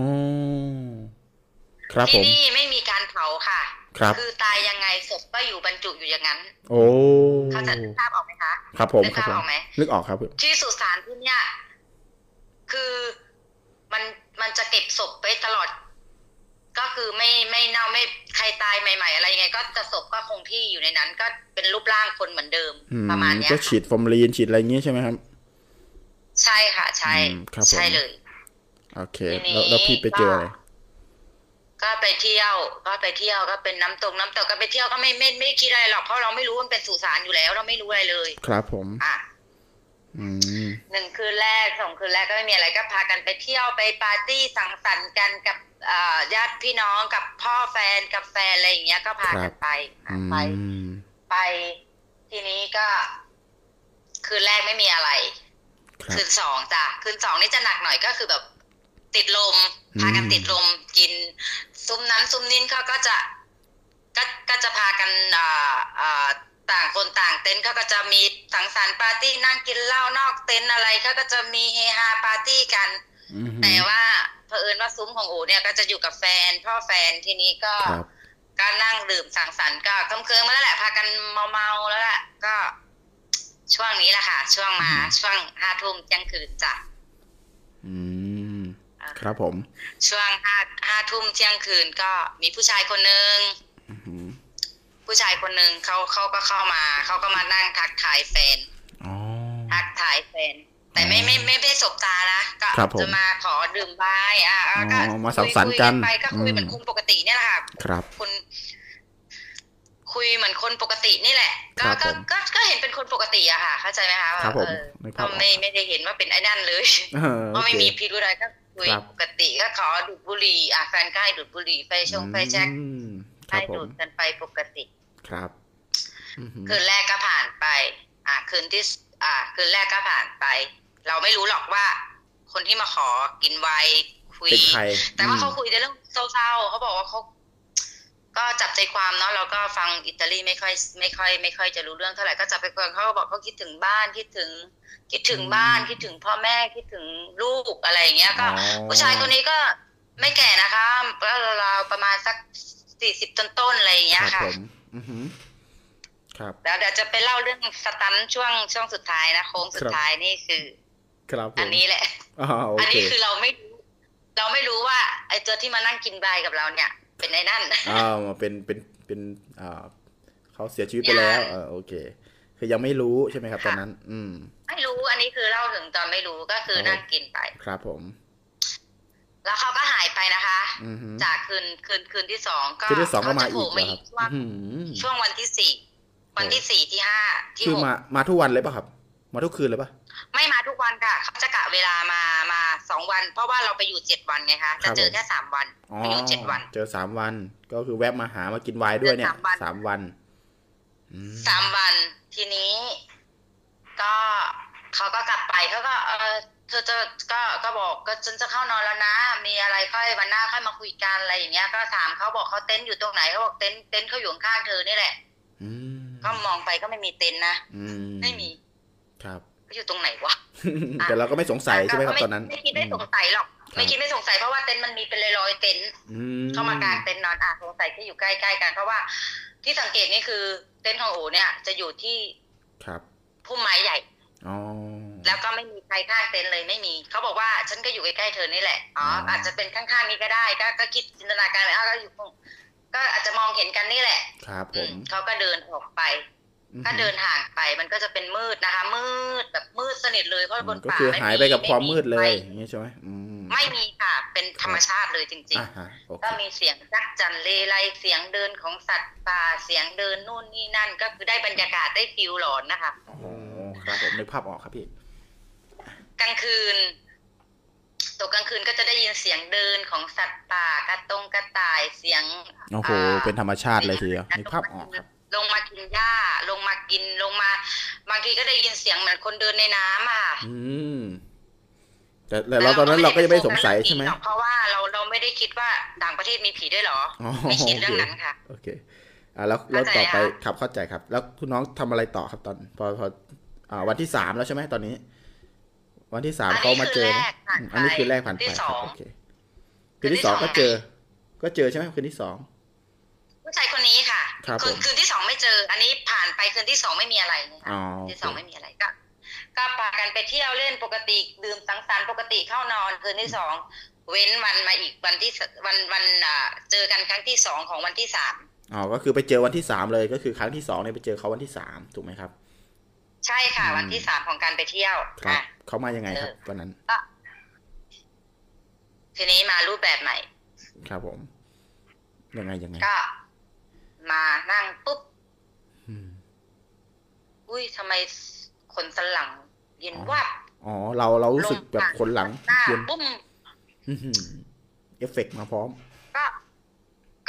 ครับผที่มนี่ไม่มีการเผาค่ะครับอตายยังไงศพก็อยู่บรรจุอยู่อย่างนั้น โอ้เขาใจะนึกภาพออกไหมคะ ครับผมนึกครับภาพผมออกไหมนึกออกครับผมที่สุสานที่เนี่ยคือ มันมันจะเก็บศพไว้ตลอด ก็คือไม่ไม่เน่าไม่ใครตายใหม่ ๆ อะไรยังไง ก็จะศพก็คงที่อยู่ในนั้น ก็เป็นรูปร่างคนเหมือนเดิมอืมประมาณเนี้ยก็ฉีดฟอร์มลีนฉีดอะไรอย่างงี้ใช่ไหมครับ ใช่ค่ะ ใช่อืมครับผมใช่เลยโอเคทีนี้แล้วแล้วพี่ไปเจออะไรก็ไปเที่ยวก็ไปเที่ยวก็เป็นน้ำตกน้ำตกก็ไปเที่ยวก็ไม่ไม่ไม่คิดอะไรหรอกเพราะเราไม่รู้ว่ามันเป็นสุสานอยู่แล้ว เราไม่รู้อะไรเลย ครับผม อะอืม หนึ่งคืนแรกสองคืนแรกก็ไม่มีอะไรก็พากันไปเที่ยวไปปาร์ตี้สังสรรค์กันกับอ่าญาติพี่น้องกับพ่อแฟนกับแฟนอะไรอย่างเงี้ยก็พากันไปอือะไปมไป ทีนี้ก็ คืนแรกไม่มีอะไรครับคืนสองจ้ะคืนสองนี่จะหนักหน่อยก็คือแบบติดลมอืมพากันติดลมกิน ซุ้มนั้นซุ้มนี้เขาก็จะก็ก็จะพากันอ่าอ่า ตต่างคนต่างเต็นท์เขาก็จะมีสังสรรค์ปาร์ตี้นั่งกินเหล้านอกเต็นท์อะไรเขาก็จะมีเฮฮาปาร์ตี้กันอืมแต่ว่าเผอิญว่าซุ้มของอูเนี่ยก็จะอยู่กับแฟนพ่อแฟนทีนี้ก็ครับก็นั่งดื่มสังสรรค์ก็เคลิ้มๆมาแล้วแหละพากันเมาๆแล้วแหละก็ช่วงนี้แหละค่ะ ช่วงมาช่วงห้าทุ่มเที่ยงคืนจ้ะอืมครับผม ช่วงห้าห้าทุ่มเที่ยงคืนก็มีผู้ชายคนหนึ่งอืม ผู้ชายคนหนึ่งเขาเขาก็เข้ามาเขาก็มานั่งทักทายแฟนอ๋อทักทายแฟน แต่ไม่ไม่ไม่ได้สบตานะก็ครับผมจะมาขอดื่มไวน์อะอะก็อ๋อมาสังสรรค์กันคุยไปก็คุยอืมเหมือนคนปกติเนี่ยแหละค่ะครับ คุณ คุยเหมือนคนปกตินี่แหละ ก็ครับก็ผมก็ก็เห็นเป็นคนปกติอะค่ะ เข้าใจไหมคะครับผมเออนึกภาก็พออกไม่ไม่ได้เห็นว่าเป็นไอ้นั่นเลยเออก็โอไม่เคมีพิรุธอะไรก็คุยครับปกติก็ขอดูดบุหรี่อะแฟนก็ให้ดูดบุหรี่ไฟชงไฟแช็ก อืมครัให้บผดูมดกันไปปกติ ครับอือหือคืนแรกก็ผ่านไป อ่าคืนที่สอ่า คืนแรกก็ผ่านไป เราไม่รู้หรอกว่า คนที่มาขอกินไวน์คุยเป็นใครแต่ว่าเขาอืมคุยในเรื่องเศร้าๆเขาบอกว่าเขาก็จับใจความเนาะเราก็ฟังอิตาลีไม่ค่อย ไม่ค่อย ไม่ค่อยจะรู้เรื่องเท่าไหร่ก็จับไปความเขาก็บอกเขาคิดถึงบ้านคิดถึง คิดถึงบ้านคิดถึงพ่อแม่คิดถึงลูกอะไรอย่างเงี้ย ก็อ๋อผู้ชายคนนี้ก็ไม่แก่นะคะก็ราวๆประมาณสัก สี่สิบต้นๆอะไรอย่างเงี้ยครับค่ะผมอือหือครับแล้วเดี๋ยวจะไปเล่าเรื่องสตันช่วงช่วงสุดท้ายนะโค้งสุดท้ายนี่คือ ครับผมอันนี้แหละอ๋อโออันเคนี้คือเราไม่รู้เราไม่รู้ว่า ไอ้ตัวที่มานั่งกินไวน์กับเราเนี่ย เป็นไอ้นั่นอ้าวมาเป็นเป็นเป็นอ่าเขาเสียชีวิตไปแล้วยังเออโอเค คือยังไม่รู้ใช่ไหมครับตอนนั้น อืม ไม่รู้อันนี้คือเล่าถึงตอนไม่รู้ก็คือครับนั่งกินไปครับผม แล้วเขาก็หายไปนะคะอือหือจากคืนคืนคืนที่สองก็คืนที่สองก็มาเขจะโผอีล่กเหรออีคกรับช่วงอื้อหือช่วงวันที่สี่วันที่สี่ที่ห้าที่คือหกมามาทุกวันเลยป่ะครับ มาทุกคืนเลยป่ะไม่มาทุกวันค่ะเขาจะกะเวลามามาสองวัน เพราะว่าเราไปอยู่เจ็ดวันไงคะครัจะบเจอผมแค่สามวันอ๋อไปอยู่เจ็ดวัน เจอสามวัน ก็คือแวะมาหามากินไวน์ด้วยเนี่ยเจอสามวันสามวันอืมสามวันทีนี้ ก็เขาก็กลับไปเขาก็เออ เธอจะก็ก็บอกก็ฉันจะเข้านอนแล้วนะ มีอะไรค่อยวันหน้าค่อยมาคุยกันอะไรอย่างเงี้ย ก็ถามเขาบอกเขาเต็นท์อยู่ตรงไหนเขาบอกเต็นท์เต็นท์เขาอยู่ข้างๆเธอนี่แหละอืมก็มองไปก็ไม่มีเต็นท์นะอืมไม่มี ครับเขาอยู่ตรงไหนวะแต่เราก็ไม่สงสัยใช่ไหมครับก็ตอนนั้น ไม่คิดไม่สงสัยหรอกไม่คิดไม่สงสัยเพราะว่าเต็นท์มันมีเป็นร้อยๆเต็นท์อืมเข้ามากางเต็นท์นอนอะสงสัยที่อยู่ใกล้ๆกัน เพราะว่าที่สังเกตนี่คือเต็นท์ของโอเนี่ยจะอยู่ที่ครับพุ่มไม้ใหญ่อ๋อ แล้วก็ไม่มีใครข้างเต็นท์เลยไม่มี เขาบอกว่าฉันก็อยู่ใกล้ๆเธอนี่แหละอ๋ออ๋อออาจจะเป็นข้างๆนี้ก็ได้ก็ก็คิดจินตนาการไปอ้าวก็อยู่ตรงก็อาจจะมองเห็นกันนี่แหละ ครับผอืมมเขาก็เดินออกไปอืมก็เดินห่างไปมันก็จะเป็นมืดนะคะ มืดแบบมืดสนิทเลยเพราะบนก็ป่าคือไม่หายไปกับความมืดเลยไอย่างนี้ใช่ไหมอืม ไม่มีค่ะ เป็นธรรมชาติเลยจริงอ่าฮะโอๆเคก็มีเสียงจักจันเลไลเสียงเดินของสัตว์ป่าเสียงเดินนู่นนี่นั่น ก็คือได้บรรยากาศได้ฟิลหลอนนะคะโอ้โหครับผมนึกภาพออกครับพี่กลางคืนตกกลางคืนก็จะได้ยินเสียงเดินของสัตว์ป่ากระตงกระต่ายเสียงโอ้โหาเป็นธรรมชาติเลยทีเดียวนึกภาพออกครับลงมากินหญ้าลงมากินลงมา บางทีก็ได้ยินเสียงเหมือนคนเดินในน้ำอะ อืม แต่แต่เราตอนนั้นเราก็ยังไม่สงสัยใช่ไหมเพราะว่าเราเราไม่ได้คิดว่าต่างประเทศมีผีด้วยเหรออ๋อไม่คิดเรื่องนั้นค่ะโอเคอ่าแล้วแล้วเข้าใจต่อไปค่ะครับเข้าใจครับ แล้วคุณน้องทำอะไรต่อครับตอนพอพออ่าวันที่สามแล้วใช่ไหมตอนนี้ วันที่สามเขามาเจอไหมอืมอันนี้คือแรกผ่านไปที่คสรัอบงโอเคคืนที่สองคืนที่สองก็เจอ ก็เจอใช่ไหมคืนที่สองผู้ชายคนนี้ค่ะครับคืนผมคืนที่สองไม่เจอ อันนี้ผ่านไปคืนที่สองไม่มีอะไรนะคะอ๋อที่สองไม่มีอะไรก็ ก็พากันไปเที่ยวเล่นปกติ ดื่มสังสรรค์ปกติเข้านอนคืนที่สองเว้นวันมาอีกวันที่สวันวันอ่าเจอกันครั้งที่สองของวันที่สามอ๋อก็คือไปเจอวันที่สามเลยก็คือครั้งที่สองเนี่ยไปเจอเขาวันที่สามถูกไหมครับ ใช่ค่ะอืมวันที่สามของการไปเที่ยวครับอะเขามายังไงครับเออวันนั้นก็ทีนี้มารูปแบบใหม่ ครับผม ยังไงยังไงก็มานั่งปุ๊บอืมอุ้ยทำไม ขนสันหลัง เย็นวับอ๋อ เราเรารู้สึกแบบขนหลังหน้าเย็นปุ้มอื้อหือเอฟเฟกต์มาพร้อม ก็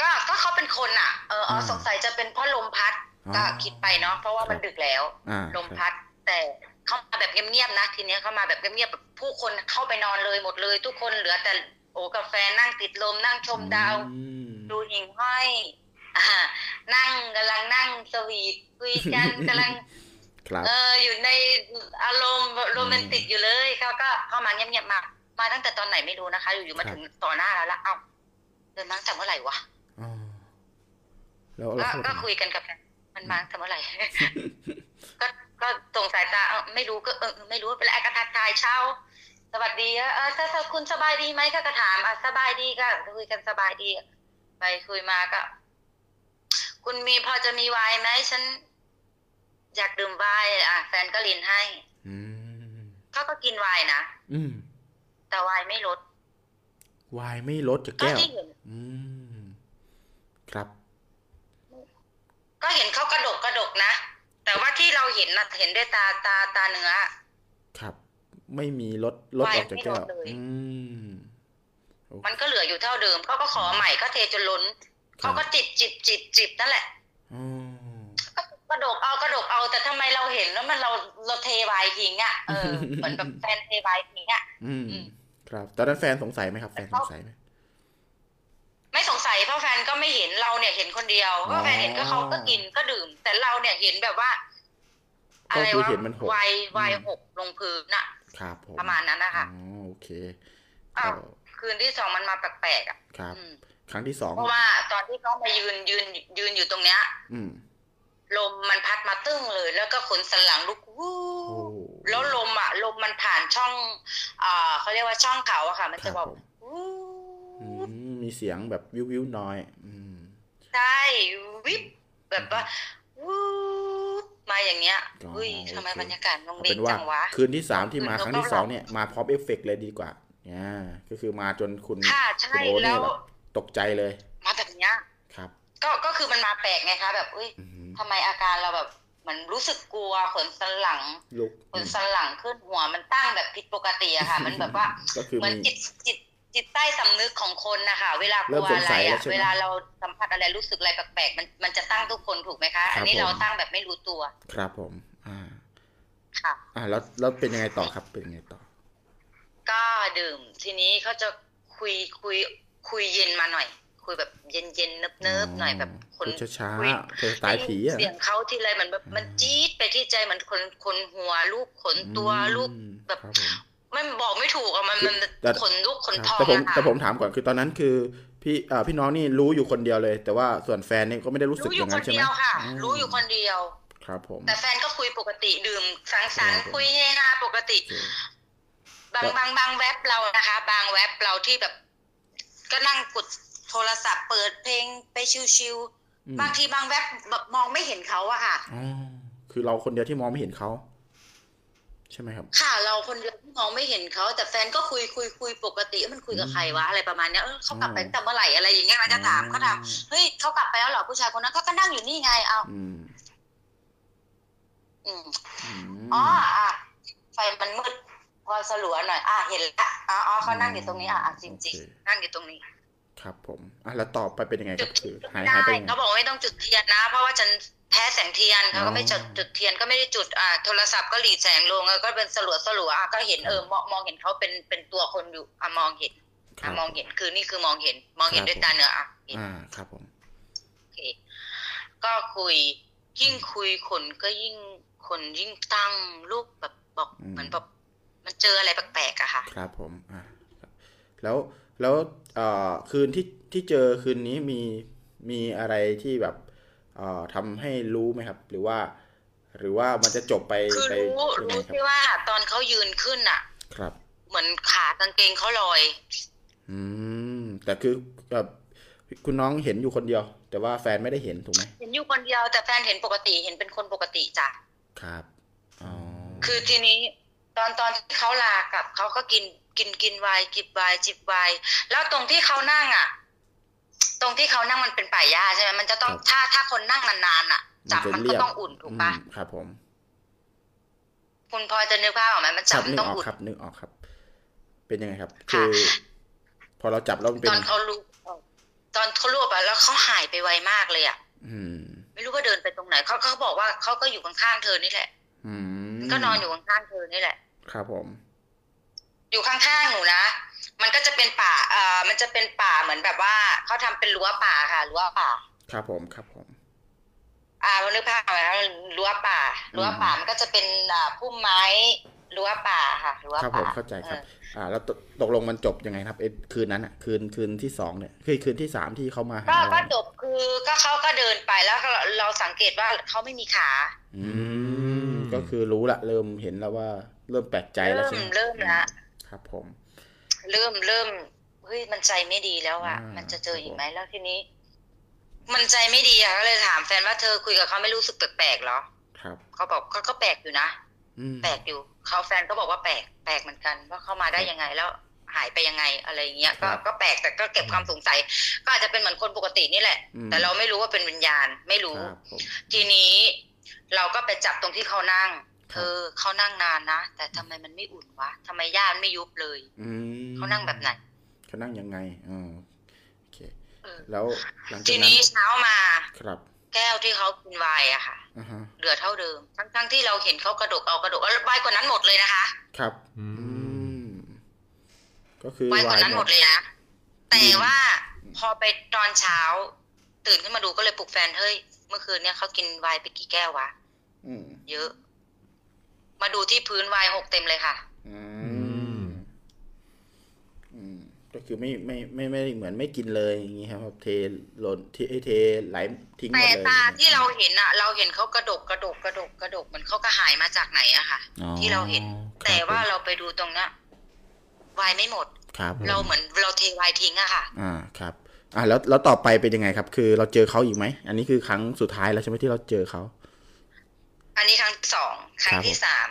ก็ก็เขาเป็นคนอะเออเอออ่าสงสัยจะเป็นเพราะลมพัดอ๋อก็คิดไปเนาะเพราะว่ามันครับดึกแล้วอ่าลมครับพัด แต่เข้ามาแบบเงียบๆนะทีเนี้ยเข้ามาแบบเงียบๆแบบผู้คนเข้าไปนอนเลยหมดเลย ทุกคนเหลือแต่โอ้กับแฟนนั่งติดลมนั่งชมดาวอืมดูหิ่งห้อยอ่านั่งกำลังนั่งสวีทคุยกันกำลัง ครับเอออยู่ในอารมณ์โรแมนติกอยู่เลยเขาก็เข้ามาเงียบๆมา มาตั้งแต่ตอนไหนไม่รู้นะคะ อยู่ๆมาถึงต่อหน้าแล้วละเอ้าเดินมาตั้งแต่เมื่อไหร่วะอ๋อแล้วก็แล้วเขาก็คุยกันกับแฟนมันมาตั้งแต่เมื่อไหร่ก็ก็ส่งสายตาเออไม่รู้ก็เออไม่รู้เป็นไรก็ทักทายเช้า สวัสดีเออถ้าถ้าคุณสบายดีไหมก็ก็ถามอะสบายดีก็คุยกันสบายดี ไปคุยมาก็ คุณมีพอจะมีไวน์ไหมฉัน อยากดื่มไวน์อะแฟนก็ลินให้อืมเขาก็กินไวน์นะอืม แต่ไวน์ไม่ลดวายไม่ลดจากก็แก้วที่เห็นอืม ครับ ก็เห็นเขากระดกกระดกนะ แต่ว่าที่เราเห็นนะเห็นด้วยตาตาตาเนื้อ ครับ ไม่มีลดลดวายออกจากแก้วไม่ลดเลยอืมมันก็เหลืออยู่เท่าเดิมเขาก็ขอใหม่ก็เทจนล้นครับเขาก็จิบจิบจิบจิบนั่นแหละอ๋อ ก็กระดกเอากระดกเอาแต่ทำไมเราเห็นแล้วมันเราเราเทไวน์ทิ้งอะเออเหมือนแบบแฟนเทไวน์ทิ้งอะอืมอืมครับตอนนั้นแฟนสงสัยไหมครับ แฟนสงสัยไหมไม่สงสัยเพราะแฟนก็ไม่เห็นเราเนี่ยเห็นคนเดียวอ๋อเพราะแฟนเห็นก็เขาก็กินก็ดื่ม แต่เราเนี่ยเห็นแบบว่าก็อะไรคือวะเห็นมันหกไวน์ไวน์อืมหกลงพื้นน่ะครับผมประมาณนั้นนะคะอ๋อโอเคอ้าวก็คืนที่สองมันมาแปลกๆอะครับอืมครั้งที่สองเพราะว่าตอนที่เขามายืนยืนยืนอยู่ตรงเนี้ย อืม ลมมันพัดมาตึ้งเลย แล้วก็ขนสันหลังลุกวู้โอ้แล้วลมอะลมมันผ่านช่องอ่าเขาเรียกว่าช่องเขาอะค่ะ มันครัจะบบอกผมวู้อืมมีเสียงแบบวิววิวๆน้อยอืมใช่วิบแบบว่าวู้มาอย่างเงี้ยอ๋ออุ้ยทำไมโอเคบรรยากาศโรงเอาเรียเป็นนว่าจังวะคืนที่สามที่มาคืนครั้งที่แล้วก็สองเนี่ยมาพร้อมเอฟเฟกต์เลยดีกว่าอ่าก็คือมาจนคุณค่ะคุใช่ณโอแล้เนี่ยวแบบตกใจเลย มาแบบเนี้ยครับ ก็ก็คือมันมาแปลกไงคะ แบบอุ้ยอืมทำไมอาการเราแบบเหมือนรู้สึกกลัวขนสันหลังลุกขนสันหลังขึ้นหัวมันตั้งแบบผิดปกติอะค่ะ มันแบบว่าก็คือเหมือนมีจิตจิตจิตใต้สำนึกของคนนะคะเวลากเริ่ลัมวสงอะไรสัยแล้วอะใช่ไหมเวลาเราสัมผัสอะไรรู้สึกอะไรแปลกๆมันมันจะตั้งทุกคนถูกไหมคะครับอันนี้เราผมตั้งแบบไม่รู้ตัว ครับผม อ่าค่ะอ่าแล้วแล้วเป็นยังไงต่อครับ เป็นยังไงต่อ ก็ดื่ม ทีนี้เขาจะคุยคุยคุยเย็นมาหน่อย คุยแบบเย็นเย็นๆเนิบเนิบๆหน่อยแบบคนพูดช้าคุยๆเป็นสไตล์ผีอะเสียงเขาทีไรเหมือนแบบมันจี๊ดไปที่ใจเหมือนคนคนหัวลูกขนตัวลูกอืมแบบครับผมไม่บอกไม่ถูกอะมันมันแต่ขนลุกขนคพรับองแต่ผมอะค่ะแต่ผมถามก่อนคือตอนนั้นคือพี่อ่าพี่น้องนี่รู้อยู่คนเดียวเลย แต่ว่าส่วนแฟนนี่ก็ไม่ได้รู้สึกรู้ออย่างยู่คนั้นนใช่ไหมเดียวค่ะมรู้อยู่คนเดียว ครับ ผม แต่แฟนก็คุยปกติดื่มสังสรรค์ครับผมคุยเฮฮาปกติโอเคบางแล้วบางบางเว็บเรานะคะ บางเว็บเราที่แบบ ก็นั่งกด โทรศัพท์เปิดเพลงไปชิวอืมๆบางทีบางเว็บแบบมองไม่เห็นเขาอะค่ะอ๋อคือเราคนเดียวที่มองไม่เห็นเขาใช่ไหมครับ ค่ะ เราคนเดียวที่มองไม่เห็นเขาแต่แฟนก็คุยคุยคุยปกติเอ้ยมันคุยกับใครวะอะไรประมาณเนี้ยเออเขากลับไปตั้งแต่เมื่อไหร่อะไรอย่างเงี้ยเราจะถามเขาถามเฮ้ยเขากลับไปแล้วเหรอผู้ชายคนนั้นเขาก็นั่งอยู่นี่ไงเอาอืมอืมอืมอ๋ออะไฟมันมืดพอสลัวหน่อย อะเห็นละอ๋ออ๋อเขานั่งอยู่ตรงนี้อะอะจริงๆนั่งอยู่ตรงนี้ ครับผมอะแล้วต่อไปเป็นยังไงคจุรัดบเทีคืยอนก็หายไม่หายได้ไปยังไงเขาบอกว่าไม่ต้องจุดเทียนนะ เพราะว่าฉันแพ้แสงเทียนเขาก็ไม่จุดอ๋อจุดเทียนก็ไม่ได้จุดอ่าโทรศัพท์ก็หลีแสงลงแล้วก็เป็นสลัวสลัวอะก็เห็นเออมองมองเห็นเขาเป็นเป็นตัวคนอยู่อะมองเห็นคอะรับมองเห็นคือนี่คือมองเห็น มองเห็นครับด้วยตาเนื้ออะเห็นอ่าครับผมโอเคก็คุยยิ่งคุยคนก็ยิ่งคนยิ่งตั้งลูกแบบบอกอืมเหมือนแบบมันเจออะไรแปลกๆอะค่ะ ครับผมอ่าครับแล้ว แล้วเอ่อคืนที่ที่เจอคืนนี้มีมีอะไรที่แบบเอ่อทำให้รู้ไหมครับ หรือว่า หรือว่ามันจะจบไปคือไปรู้ยังไงรู้ครัที่บว่าตอนเขายืนขึ้นอะครับ เหมือนขากางเกงเขาลอย อืม แต่คือแบบคุณน้องเห็นอยู่คนเดียว แต่ว่าแฟนไม่ได้เห็นถูกไหมเห็นอยู่คนเดียวแต่แฟนเห็นปกติเห็นเป็นคนปกติจ้ะครับอ๋อคือทีนี้ตอนตอนที่เขาลากลับเขาก็กิน กินกินไวน์จิบไวน์จิบไวน์แล้วตรงที่เขานั่งอะ ตรงที่เขานั่งมันเป็นป่าหญ้าใช่ไหมมันจะต้องถ้าถ้าคนนั่งนานๆอะ จับมันก็ต้องอุ่นถูกปะอืมครับ ผม คุณพอจะนึกภาพออกไหมมันคจัรับบมันนึกต้องออกอุ่นครับนึกออกครับ เป็นยังไงครับค่ะคือ พอเราจับแล้วมันเป็นตอนเขารู้ตอนเขารวบอะแล้วเขาหายไปไวมากเลยอะอืมไม่รู้ว่าเดินไปตรงไหนเขาเขาบอกว่าเขาก็อยู่ข้างๆเธอนี่แหละ อืมก็นอนอยู่ข้างๆเธอนี่แหละ ครับผม อยู่ข้างๆหนูนะ มันก็จะเป็นป่าเอ่อมันจะเป็นป่าเหมือนแบบว่าเขาทำเป็นรั้วป่าค่ะรั้วป่า ครับผมครับผม อ่านึกภาพออกไหมคะรั้วป่ารั้วป่ามันก็จะเป็นอ่าพุ่มไม้รั้วป่าค่ะรั้วครับผป่ามเข้าใจครับอออ่า แล้วตตกลงมันจบยังไงครับเอ็ดคืนนั้นอะ คืนคืนที่สองเนี่ยคือคืนที่สามที่เขามาหาก็เราก็จบคือก็เขาก็เดินไปแล้วก็เราสังเกตว่าเขาไม่มีขา อืมก็คือรู้ละเริ่มเห็นแล้วว่า เริ่มแปลกใจแล้วเริ่มใช่ไหมเริ่มละ ครับ ผม เริ่มเริ่มเฮ้ยมันใจไม่ดีแล้วอะอ่ามัมันจะเจออีกไหมแล้วทีนี้ มันใจไม่ดีอะก็เลยถามแฟนว่าเธอคุยกับเขาไม่รู้สึกแปลกๆเหรอ ครับเขาบอกก็ก็แปลกอยู่นะอืมแปลกอยู่เขาแฟนก็บอกว่าแปลกแปลกเหมือนกัน ว่าเข้ามาได้ยังไงแล้วหายไปยังไงอะไรเงี้ยก็ก็แปลกแต่ก็เก็บความสงสัย ก็อาจจะเป็นเหมือนคนปกตินี่แหละอืมแต่เราไม่รู้ว่าเป็นวิญญาณไม่รู้ครับผมทีนี้เราก็ไปจับตรงที่เขานั่งครับ เธอเขานั่งนานนะ แต่ทำไมมันไม่อุ่นวะทำไมย่านไม่ยุบเลย อืมเขานั่งแบบไหนเขานั่งยังไงอ่าโอเคเออแล้วหลังจากทีนั้นนี้เช้ามาครับ แก้วที่เขากินไวน์อะค่ะอ่าฮะเหลือเท่าเดิม ทั้งทั้งที่เราเห็นเขากระดกเอากระดกเอาไวน์กว่านั้นหมดเลยนะคะ ครับอือืมมก็คือไวน์กว่านั้นหมดเลยนะแต่อืมว่าพอไปตอนเช้า ตื่นขึ้นมาดูก็เลยปลุกแฟนเฮ้ยเมื่อคืนเนี่ยเขากินไวน์ไปกี่แก้ววะอืมเยอะ มาดูที่พื้นไวน์หกเต็มเลยค่ะ อืม อืม ก็คือไม่ไม่ไม่ไม่เหมือนไม่กินเลยอย่างงี้ครับแบบเทหล่นเทเทไหลทิ้งหมแต่ดเลย ตาที่เราเห็นอะเราเห็นเขากระดกกระดกกระดกกระดกเหมือนเขาก็หายมาจากไหนอะค่ะ อ๋อที่เราเห็น ครับแต่ว่าผมเราไปดูตรงเนี้ยไวน์ไม่หมด ครับผมเราเหมือนเราเทไวน์ทิ้งอะค่ะ อ่าครับ อ่าแล้วแล้วต่อไปเป็นยังไงครับ คือเราเจอเขาอีกไหม อันนี้คือครั้งสุดท้ายแล้วใช่ไหมที่เราเจอเขาอั นนี้ครั้งที่สองครั้งที่สาม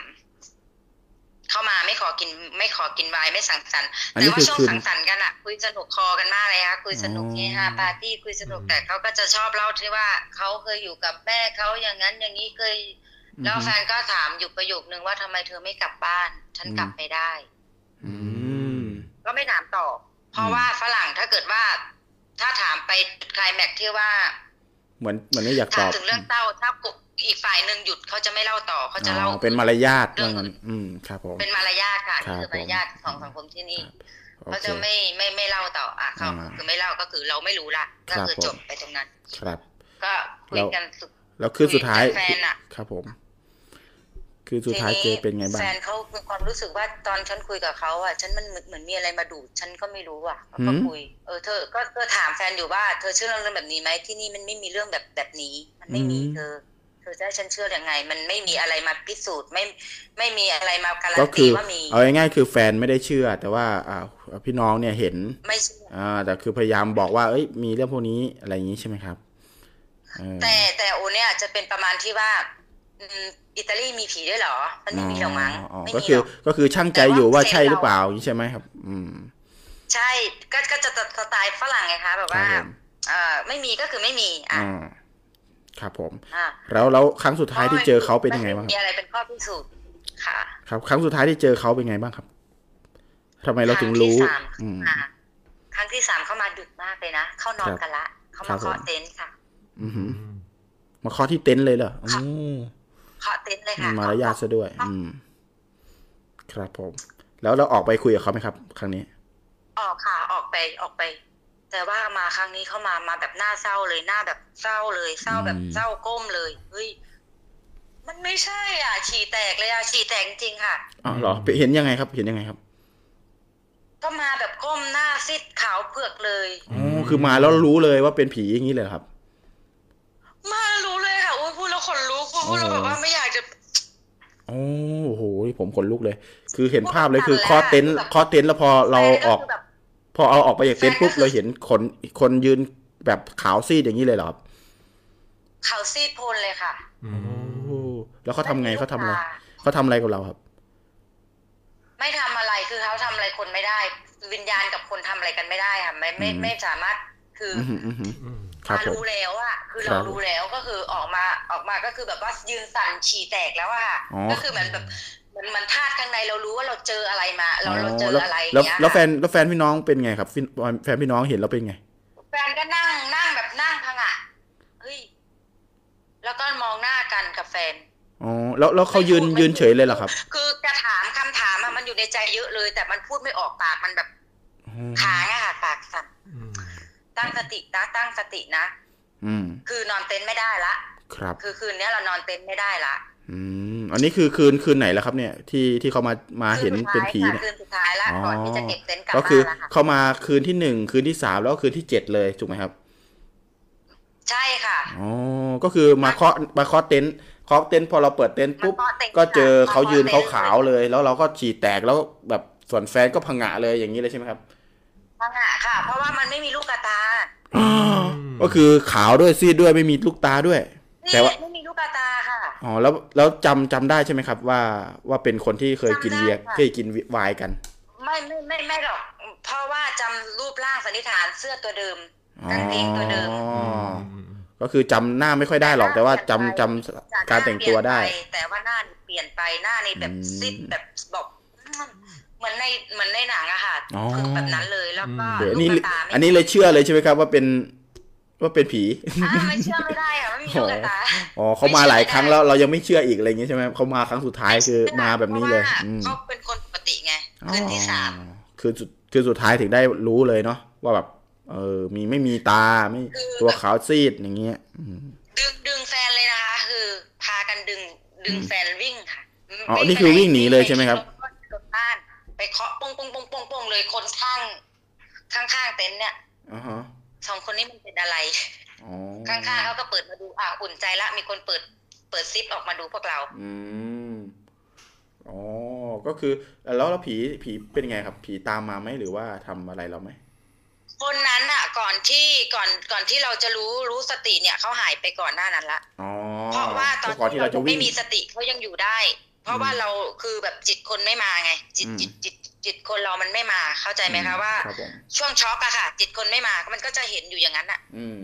เข้ามาไม่ขอกิน ไม่ขอกินไวน์ไม่สังสรรค์อันแต่นี้ว่าคือช่วงคืนสังสรรค์กันอะคุยสนุกคอกันมากเลยค่ะคุยสนุกอ๋อเฮฮาปาร์ตี้คุยสนุกแต่เขาก็จะชอบเล่าที่ว่าเขาเคยอยู่กับแม่เขาอย่างนั้นอย่างนี้เคยแล้วแฟนก็ถามอยู่ประโยคนึงว่าทำไมเธอไม่กลับบ้าน ฉันกลับไม่ได้ อืมก็ไม่ถามต่อเพราะว่าฝรั่งถ้าเกิดว่า ถ้าถามไปคลายแม็กซ์ที่ว่า เหมือนเหมือนไม่อยากตถามอบถึงเรื่องเต้าถ้า อีกฝ่ายหนึ่งหยุดเขาจะไม่เล่าต่อเขาจะเล่าอ๋อเป็นมารยาทเรื่ว่าองงั้นอืมครับผมเป็นมารยาทค่ะครันี่บคือมารยาทของสังคมที่นี่โอเขาเคจะไม่ไม่ไม่เล่าต่ออะเขาอ่าคือไม่เล่าก็คือเราไม่รู้ละครัก็บคือผมจบไปตรงนั้น ครับ ก็คุยกันสุดแล้วคืนสุดท้ายคุยกับแฟนอะครับผม คือสุดท้ายเจอเป็นไงบ้างแฟนเขามีความรู้สึกว่าตอนฉันคุยกับเขาอะฉันมันเหมือนเหมือนมีอะไรมาดูดฉันก็ไม่รู้อะเขาก็หืมคุยเออเธอก็เธอถามแฟนอยู่ว่าเธอเชื่อเรื่องแบบนี้ไหมที่นี่มันไม่มีเรื่องแบบแบบนี้ มันไม่มีเธอ เธอจะให้ฉันเชื่อยังไง มันไม่มีอะไรมาพิสูจน์ไม่ไม่มีอะไรมาการัก็นคืตีอว่ามีเอาง่ายๆคือแฟนไม่ได้เชื่อ แต่ว่าอ่าพี่น้องเนี่ยเห็นไม่เชื่ออ่าแต่คือพยายามบอกว่าเอ้ยมีเรื่องพวกนี้อะไรอย่างนี้ใช่ไหมครับเออ แต่แต่โอเนี่ยจะเป็นประมาณที่ว่าอืมอิตาลีมีผีด้วยเหรอ มันไม่มีหรอกมั้งอ๋อไม่ก็มีคือหรอก ก็คือช่างใจอยู่ว่าแต่ว่าใช่หรือเซลล์เปล่าอย่างนี้ใช่ไหมครับ อืม ใช่ก็ก็จะสไตล์ฝรั่งไงคะแบบว่า ครับผม เอ่อไม่มีก็คือไม่มีอะ อ่า ครับผมอะแล้วแล้วครั้งสุดท้ายที่เจอเขาเป็นยังไงบ้างมันคมีรับอะไรเป็นข้อพิสูจน์ค่ะ ครับ ครั้งสุดท้ายที่เจอเขาเป็นไงบ้างครับทำไมเราถึงรู้ครั้งที่สามอืมอะครั้งที่สามเข้ามาดึกมากเลยนะเข้านอนครับกันละเขาครัมาบเคาะผมเต็นท์ค่ะอือหือมาเคาะที่เต็นท์เลยเหรออืมเคาะเต็นท์เลยมีค่ะมารยาทซะด้วย อืม ครับผม แล้วเราออกไปคุยกับเขาไหมครับ ครั้งนี้ ออกค่ะ ออกไปออกไป แต่ว่ามาครั้งนี้เข้ามามาแบบหน้าเศร้าเลยหน้าแบบเศร้าเลย เศร้าแบบอืมเศร้าก้มเลยเฮ้ยมันไม่ใช่อะ ฉี่แตกเลยอะฉี่แตกจริงๆค่ะอ๋อเหรอเห็นยังไงครับ เห็นยังไงครับ ก็มาแบบก้มหน้าซิดขาวเผือกเลยอ๋อคือมาแล้วรู้เลยว่าเป็นผีอย่างนี้เลยเหรอครับ มารู้เลยค่ะอุ้ยพูดแล้วขนลุกพูดแล้วแบบว่าไม่อยากจะโอ้โหผมขนลุกเลย คือเห็นภาพเลยพูดคือแบบเคอเต็นท์แบบเคอเต็นท์แล้วพอเราออกแฟนก็คืแบบ พอเอาออกไปจากเต็นท์ปุ๊บแฟนก็คือเราเห็นคนคนยืนแบบขาวซีดอย่างนี้เลยเหรอครับเขาซีดโพลนเลยค่ะอืโอ้มแล้วเขาทำไงเขาทำอะไรม่มีลูกตาเขาทำอะไรกับเราครับ ไม่ทำอะไรคือเขาทำอะไรคนไม่ได้ วิญญาณกับคนทำอะไรกันไม่ได้ค่ะไม่ไม่อืมไม่สามารถคืออือหืออือหืออืมครับมาผมรู้แล้วอะคือครัเราบรู้แล้วก็คือออกมาออกมาก็คือแบบว่ายืนสั่นฉี่แตกแล้วอะค่ะอ๋อก็คือเหมือนแบบเห มันมันธาตุข้างในเรารู้ว่าเราเจออะไรมา เราเราเจอแล้วอะไรแล้วเงี้ยแล้วแฟค่ะนแล้วแฟนพี่น้องเป็นไงครับฟินแฟนพี่น้องเห็นแล้วเป็นไง แฟนก็นั่งนั่งแบบนั่งพังอะเฮ้ยแล้วก็มองหน้ากันกับแฟนอ๋อแล้วแล้วเขายืนไม่พูดยืนเฉยเลยเหรอครับ คือกระถามคำถามอะมันอยู่ในใจเยอะเลย แต่มันพูดไม่ออกปากมันแบบอ๋อค้างอะค่ะปากสั่นอืมตั้งสตินะตั้งสตินะ อืม คือนอนเต็นท์ไม่ได้ละ ครับ คือคืนเนี้ยเรานอนเต็นท์ไม่ได้ละ อืมอันนี้คือคืนคืนไหนแล้วครับเนี่ยที่ที่เขามามาเห็นเป็นผีคืเนี่ยคืนสุดท้ายละอ๋อก่อนที่จะเก็บเต็นท์กลับก็บ้าคือนละค่ะเขามาคืนที่หนึ่งคืนที่สามแล้วก็คืนที่เจ็ดเลยถูกไหมครับ ใช่ค่ะอ๋อก็คือมาเคาะมาเคาะเต็นท์เคาะเต็นท์พอเราเปิดเต็นท์ปุ๊บมาเคาะเต็นท์ก็เจอค่ะเขายืนมาเขาเคาะเต็นท์ขาวๆเลย แล้วเราก็ฉี่แตกแล้วแบบส่วนแฟนก็พังงะเลยอย่างนี้เลยใช่ไหมครับพังอะค่ะ เพราะว่ามันไม่มีลูกกระตาก็คือขาวด้วยซีดด้วยไม่มีลูกตาด้วย แต่ว่าไม่มีลูกกระตาค่ะ อ๋อแล้วแล้วจำจำได้ใช่ไหมครับ ว่าว่าเป็นคนที่เคยกินจำได้เบียร์ค่ะเคยกินไวน์กัน ไม่ไม่ไม่ไม่หรอก เพราะว่าจำรูปร่างสันนิษฐานเสื้อตัวเดิมอ๋อกางเกงตัวเดิมก็คือจำหน้าไม่ค่อยได้หรอกแต่ว่าจำจำจากการแต่งตัวได้หน้าเปลี่ยนปแต่ว่าหน้านี่เปลี่ยนไปหน้านี่แบบอืมซิดแบบบอกเหมือนในเหมือนในหนังอะค่ะอ๋อคือแบบนั้นเลยแล้วก็เดี๋ยวลูอันกนี้กระตาไม่อันนี้เลยเชื่อเลยใช่ไหมครับว่าเป็น ว่าเป็นผีอ่าไม่เชื่อไม่ได้อะไม่มีลูกกระตาอ๋อเขามาหลายครั้งแล้วเรายังไม่เชื่ออีกอะไรอย่างงี้ใช่ไหมเขามาครั้งสุดท้ายคือมาแบบนี้เลยพราะว่าอืมเขาเป็นคนปกติไงคืนที่สามอ๋อคือสุดคือสุดท้ายถึงได้รู้เลยเนาะว่าแบบเออมีไม่มีตาไม่ตัวขาวซีดอย่างเงี้ยอืมดึงดึงแฟนเลยนะคะคือ พากันดึงดึงแฟนวิ่งค่ะอ๋อไม่นี่คือไปไวิ่งหนีเลยใช่ไหมครับปรถบ้านไปเคาะปงปงปงปงปงเลยคนข้างข้างข้างๆเต็นท์เนี่ยอ๋อฮะ สองคนนี้มันเป็นอะไรอ๋อข้างๆเขาก็เปิดมาดูอะอุ่นใจละมีคนเปิดเปิดซิปออกมาดูพวกเรา อืมอ๋อก็คือแล้วแล้วผีผีเป็นไงครับ ผีตามมาไหมหรือว่าทำอะไรเราไหมคนนั้นอะ ก่อนที่ก่อนก่อนที่เราจะรู้รู้สติเนี่ยเขาหายไปก่อนหน้านั้นละอ๋อเพราะว่าตอนก่อนที่เราจะวิ่ไม่งมีสติเขายังอยู่ได้ เพราะว่าเราคือแบบจิตคนไม่มาไง จิตอืมจิตจิตจิตคนเรามันไม่มาเข้าใจไหมคะว่าครับผมช่วงช็อกอะค่ะ จิตคนไม่มามันก็จะเห็นอยู่อย่างนั้นอะอืม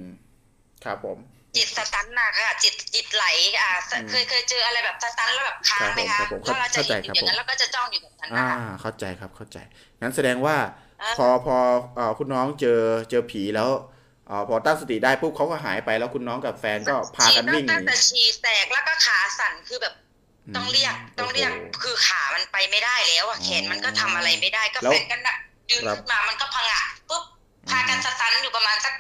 ครับผม จิตสตันน่ะค่ะ จิตจิตไหลอ่าสอืมเคยเคยเจออะไรแบบสตันแล้วแบบค้างไหมครัคะบผมแล้วเราจะเห็นอเข้าใจครับยู่อย่างนั้นแล้วก็จะจ้องอยู่แบบนั้นอ่านะคะเข้าใจครับเข้าใจงั้นแสดงว่าอ่าพอพอเอ่อคุณน้องเจอเจอผีแล้วเอ่อพอตั้งสติได้ปุ๊บเขาก็หายไปแล้วคุณน้องกับแฟนก็พากันวิ่งหตั้งนีแต่ฉี่แตกแล้วก็ขาสั่นคือแบบ ต้องเรียกต้องเรียกโโหคือขามันไปไม่ได้แล้วอะแขนมันก็ทำอะไรไม่ได้ก็แล้วแฟนกันน่ะยืนครับขึ้นมามันก็พังอะปุ๊บพากันสตันอยู่ประมาณสัก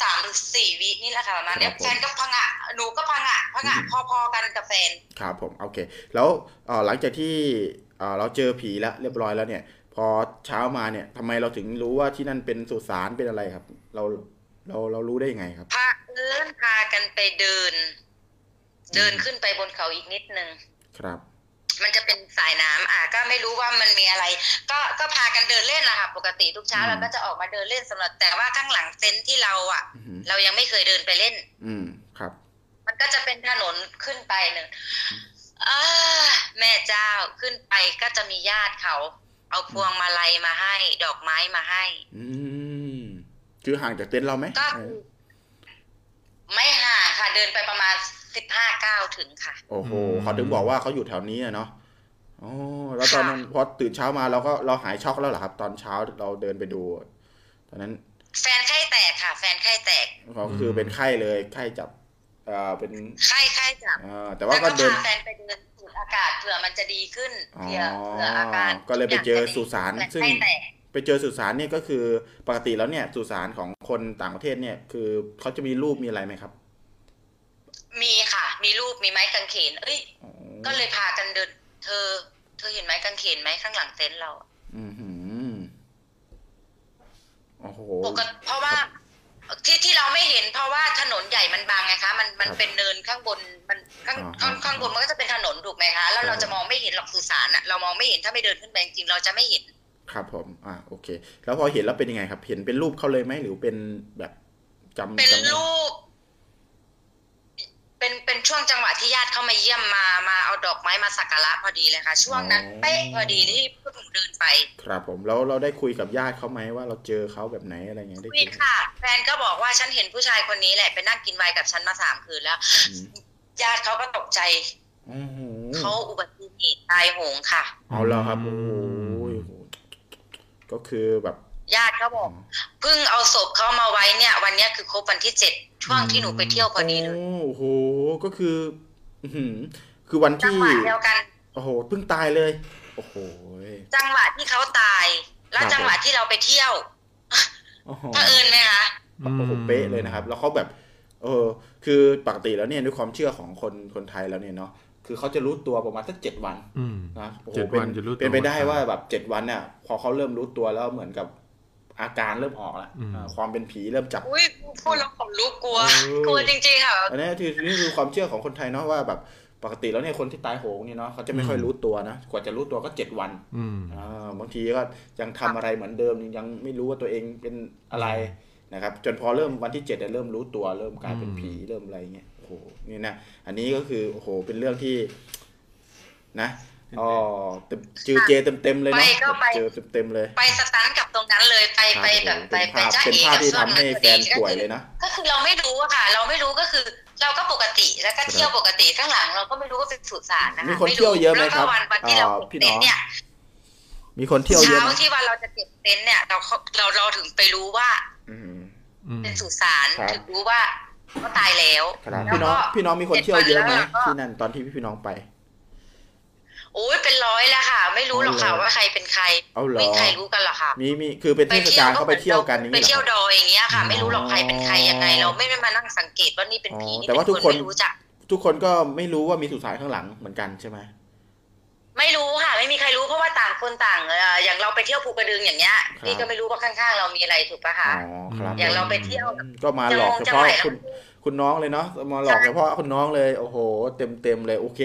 สามหรือสี่วินี่แหละค่ะประมาณเนี้ยแฟนก็พังอะหนูก็พังอะพังอะพอๆกันกับแฟนครับผมโอเค แล้วเอ่อหลังจากที่เอ่อเราเจอผีแล้วเรียบร้อยแล้วเนี่ย พอเช้ามาเนี่ยทำไมเราถึงรู้ว่าที่นั่นเป็นสุสานเป็นอะไรครับ เราเราเรารู้ได้ยังไงครับพาเอินพากันไปเดิน เดินขึ้นไปบนเขาอีกนิดนึงครับ มันจะเป็นสายน้ำอะก็ไม่รู้ว่ามันมีอะไร ก็ก็พากันเดินเล่นแหละค่ะปกติทุกเช้าอืมเราก็จะออกมาเดินเล่นสำหรับแต่ว่าข้างหลังเต็นท์ที่เราอะอือหือเรายังไม่เคยเดินไปเล่น อืมครับ มันก็จะเป็นถนนขึ้นไปหนึ่งอ่าแม่เจ้าขึ้นไปก็จะมีญาติเขา เอาพวงมาลัยมาให้ ดอกไม้มาให้ อืมคือห่างจากเต็นท์เราไหมก็คือไม่ห่างค่ะ เดินไปประมาณ สิบห้าก้าวถึงค่ะ โอ้โหอืมเขาถึงบอกว่าเขาอยู่แถวนี้อะเนาะอ๋อแล้วตอนนั้นพอตื่นเช้ามาเราก็เราหายช็อกแล้วเหรอครับ ตอนเช้าเราเดินไปดู ตอนนั้น แฟนไข้แตกค่ะ แฟนไข้แตกเขาคือเป็นไข้เลยไข้จับเอ่อเป็นไข้ไข้จับอ่าแต่แล้วว่าก็ก็เดินพาแฟนไปเดินสูดอากาศเผื่อมันจะดีขึ้นอ๋อเผื่อเผื่ออาการก็เลยไปเจอสุสานแฟซึ่งไข้แตกไปเจอสุสานเนี่ยก็คือปกติแล้วเนี่ยสุสานของคนต่างประเทศเนี่ย คือเขาจะมีรูปมีอะไรไหมครับ มีค่ะ มีรูปมีไม้กางเขน เอ้ยอ๋อก็เลยพากันเดิน เธอ เธอเห็นไม้กางเขนไหมข้างหลังเต็นท์เรา อือหือโอ้โหปกติเพราะว่าที่ที่เราไม่เห็นเพราะว่าถนนใหญ่มันบางไงคะ มันมันครับเป็นเนินข้างบนมันข้างอ่าข้างข้างบนมันก็จะเป็นถนนถูกไหมคะ แล้วครับเราจะมองไม่เห็นหรอกสุสานอะเรามองไม่เห็นถ้าไม่เดินขึ้นไปจริงๆเราจะไม่เห็น ครับผม อ่าโอเค แล้วพอเห็นแล้วเป็นยังไงครับ เห็นเป็นรูปเขาเลยไหมหรือเป็นแบบจำเป็นจำรูป เป็นเป็นช่วงจังหวะที่ญาติเข้ามาเยี่ยมมามาเอาดอกไม้มาสักการะพอดีเลยค่ะ ช่วงนั้นเป๊ะพอดีที่พวกหนูเดินไป ครับผมแล้วเราได้คุยกับญาติเขาไหมว่าเราเจอเขาแบบไหนอะไรเงี้ยได้คุคุยยค่ะแฟนก็บอกว่าฉันเห็นผู้ชายคนนี้แหละไปนั่งกินไวน์กับฉันมาสามคืนแล้วอืมญาติเขาก็ตกใจโอ้โหเขาอุบัติเหตุตายโหงค่ะเอาแล้วครับโอ้โหก็คือแบบ ญาติเขาบอกเพิ่งเอาศพเขามาไว้เนี่ย วันเนี้ยคือครบวันที่เจ็ดช่วงที่หนูไปเที่ยวพอดีเลยโอ้โหก็คืออื้อหือคือวันจังที่หวะเดียวกันโอ้โหเพิ่งตายเลย โอ้โหจังหวะที่เขาตาย แล้ครับวจังหวะที่เราไปเที่ยวโอ้โหเผอิญไหมคะโอ้โหเป๊ะเลยนะครับ แล้วเขาแบบ เออ คือปกติแล้วเนี่ยด้วยความเชื่อของคนคนไทยแล้วเนี่ยเนาะคือเขาจะรู้ตัวประมาณสักเจ็ดวันอืมนะโอ้โหเจ็ดป็วันจะรู้ตัวเป็นไปได้ครับว่าแบบเจ็ดวันเนี่ยพอเขาเริ่มรู้ตัวแล้วเหมือนกับ อาการเริ่มออกแล้วอืมอ่าความเป็นผีเริ่มจับอุ้ยพูดแล้วขนลุกกลัวเออกลัวจริงๆค่ะอันนี้คือนี่คือความเชื่อของคนไทยเนาะว่าแบบปกติแล้วเนี่ยคนที่ตายโหงเนี่ยเนาะเขาจะไม่ค่อยรู้ตัวนะกว่าจะรู้ตัวก็เจ็ดวันอืมอ่าบางทีก็ยังทำอะไรเหมือนเดิมยังไม่รู้ว่าตัวเองเป็นอะไรนะครับ จนพอเริ่มวันที่เจ็ดเนี่ยเริ่มรู้ตัวเริ่มกลายเป็นอืมผีเริ่มอะไรเงี้ยโอ้โหนี่นะอันนี้ก็คือโอ้โหเป็นเรื่องที่นะ อ๋อเต็มเจอเจเต็มเต็มๆเลยเนาะไปก็ไปเจอเต็มเต็มๆเลย ไปสตันกับตรงนั้นเลยไปไปแบบไปเป็นไปภาพจ้าเป็นเอภาพกับที่ส่วนทำให้แฟนป่วยเลยนะก็คือเราไม่รู้อะค่ะ เราไม่รู้ก็คือ เราก็ปกติแล้วก็เที่ยวปกติข้างหลัง เราก็ไม่รู้ว่าเป็นสุสานนะคะมีคนเที่ยวเยอะไหมครับแล้วก็วันวันที่เราอ่าเก็บพี่น้เต็อนงท์เนี่ยมีคนเที่ยวเยอะเช้าไหมที่วันเราจะเก็บเต็นท์เนี่ยเราเราเราถึงไปรู้ว่าอืมอืมเป็นสุสานครับถึงรู้ว่าก็ตายแล้วครับแล้วพี่น้องก็พี่น้องมีคนเที่ยวเยอะไหมเจ็ดวันแล้วก็ที่นั่นตอนที่พี่น้องไป โอ้ยเป็นร้อยแล้วค่ะ ไม่รู้หรอกค่ะเอาเหรอว่าใครเป็นใครเอาเหรอไม่มีใครรู้กันหรอกค่ะมีมีคือเป็นเทศกาลเขาไปเที่ยวกันอย่างไปนี้เหรเที่ยวอดอยอย่างเงี้ยค่ะ ไม่รู้หรอกใครเป็นใครยังไง เราไม่ได้มานั่งสังเกตว่านี่เป็นผีอ๋อนี่แต่ว่าเป็ทุกคนไม่รู้จักทุกคนก็ไม่รู้ว่ามีสุสานข้างหลังเหมือนกันใช่ไหมไม่รู้ค่ะ ไม่มีใครรู้เพราะว่าต่างคนต่างเอ่ออย่างเราไปเที่ยวภูกระดึงอย่างเงี้ยพี่ก็ไม่รู้ว่าข้างๆ เรามีอะไรถูกปะอ๋คะอครับอย่างเราไปเที่ยวก็มาหลอกเฉจังหพาะวัดคุณคุณน้องเลยเนาะมาหลอกเฉพาะคุณน้องเลยโอ้โห เต็มเต็มๆเลยโอเค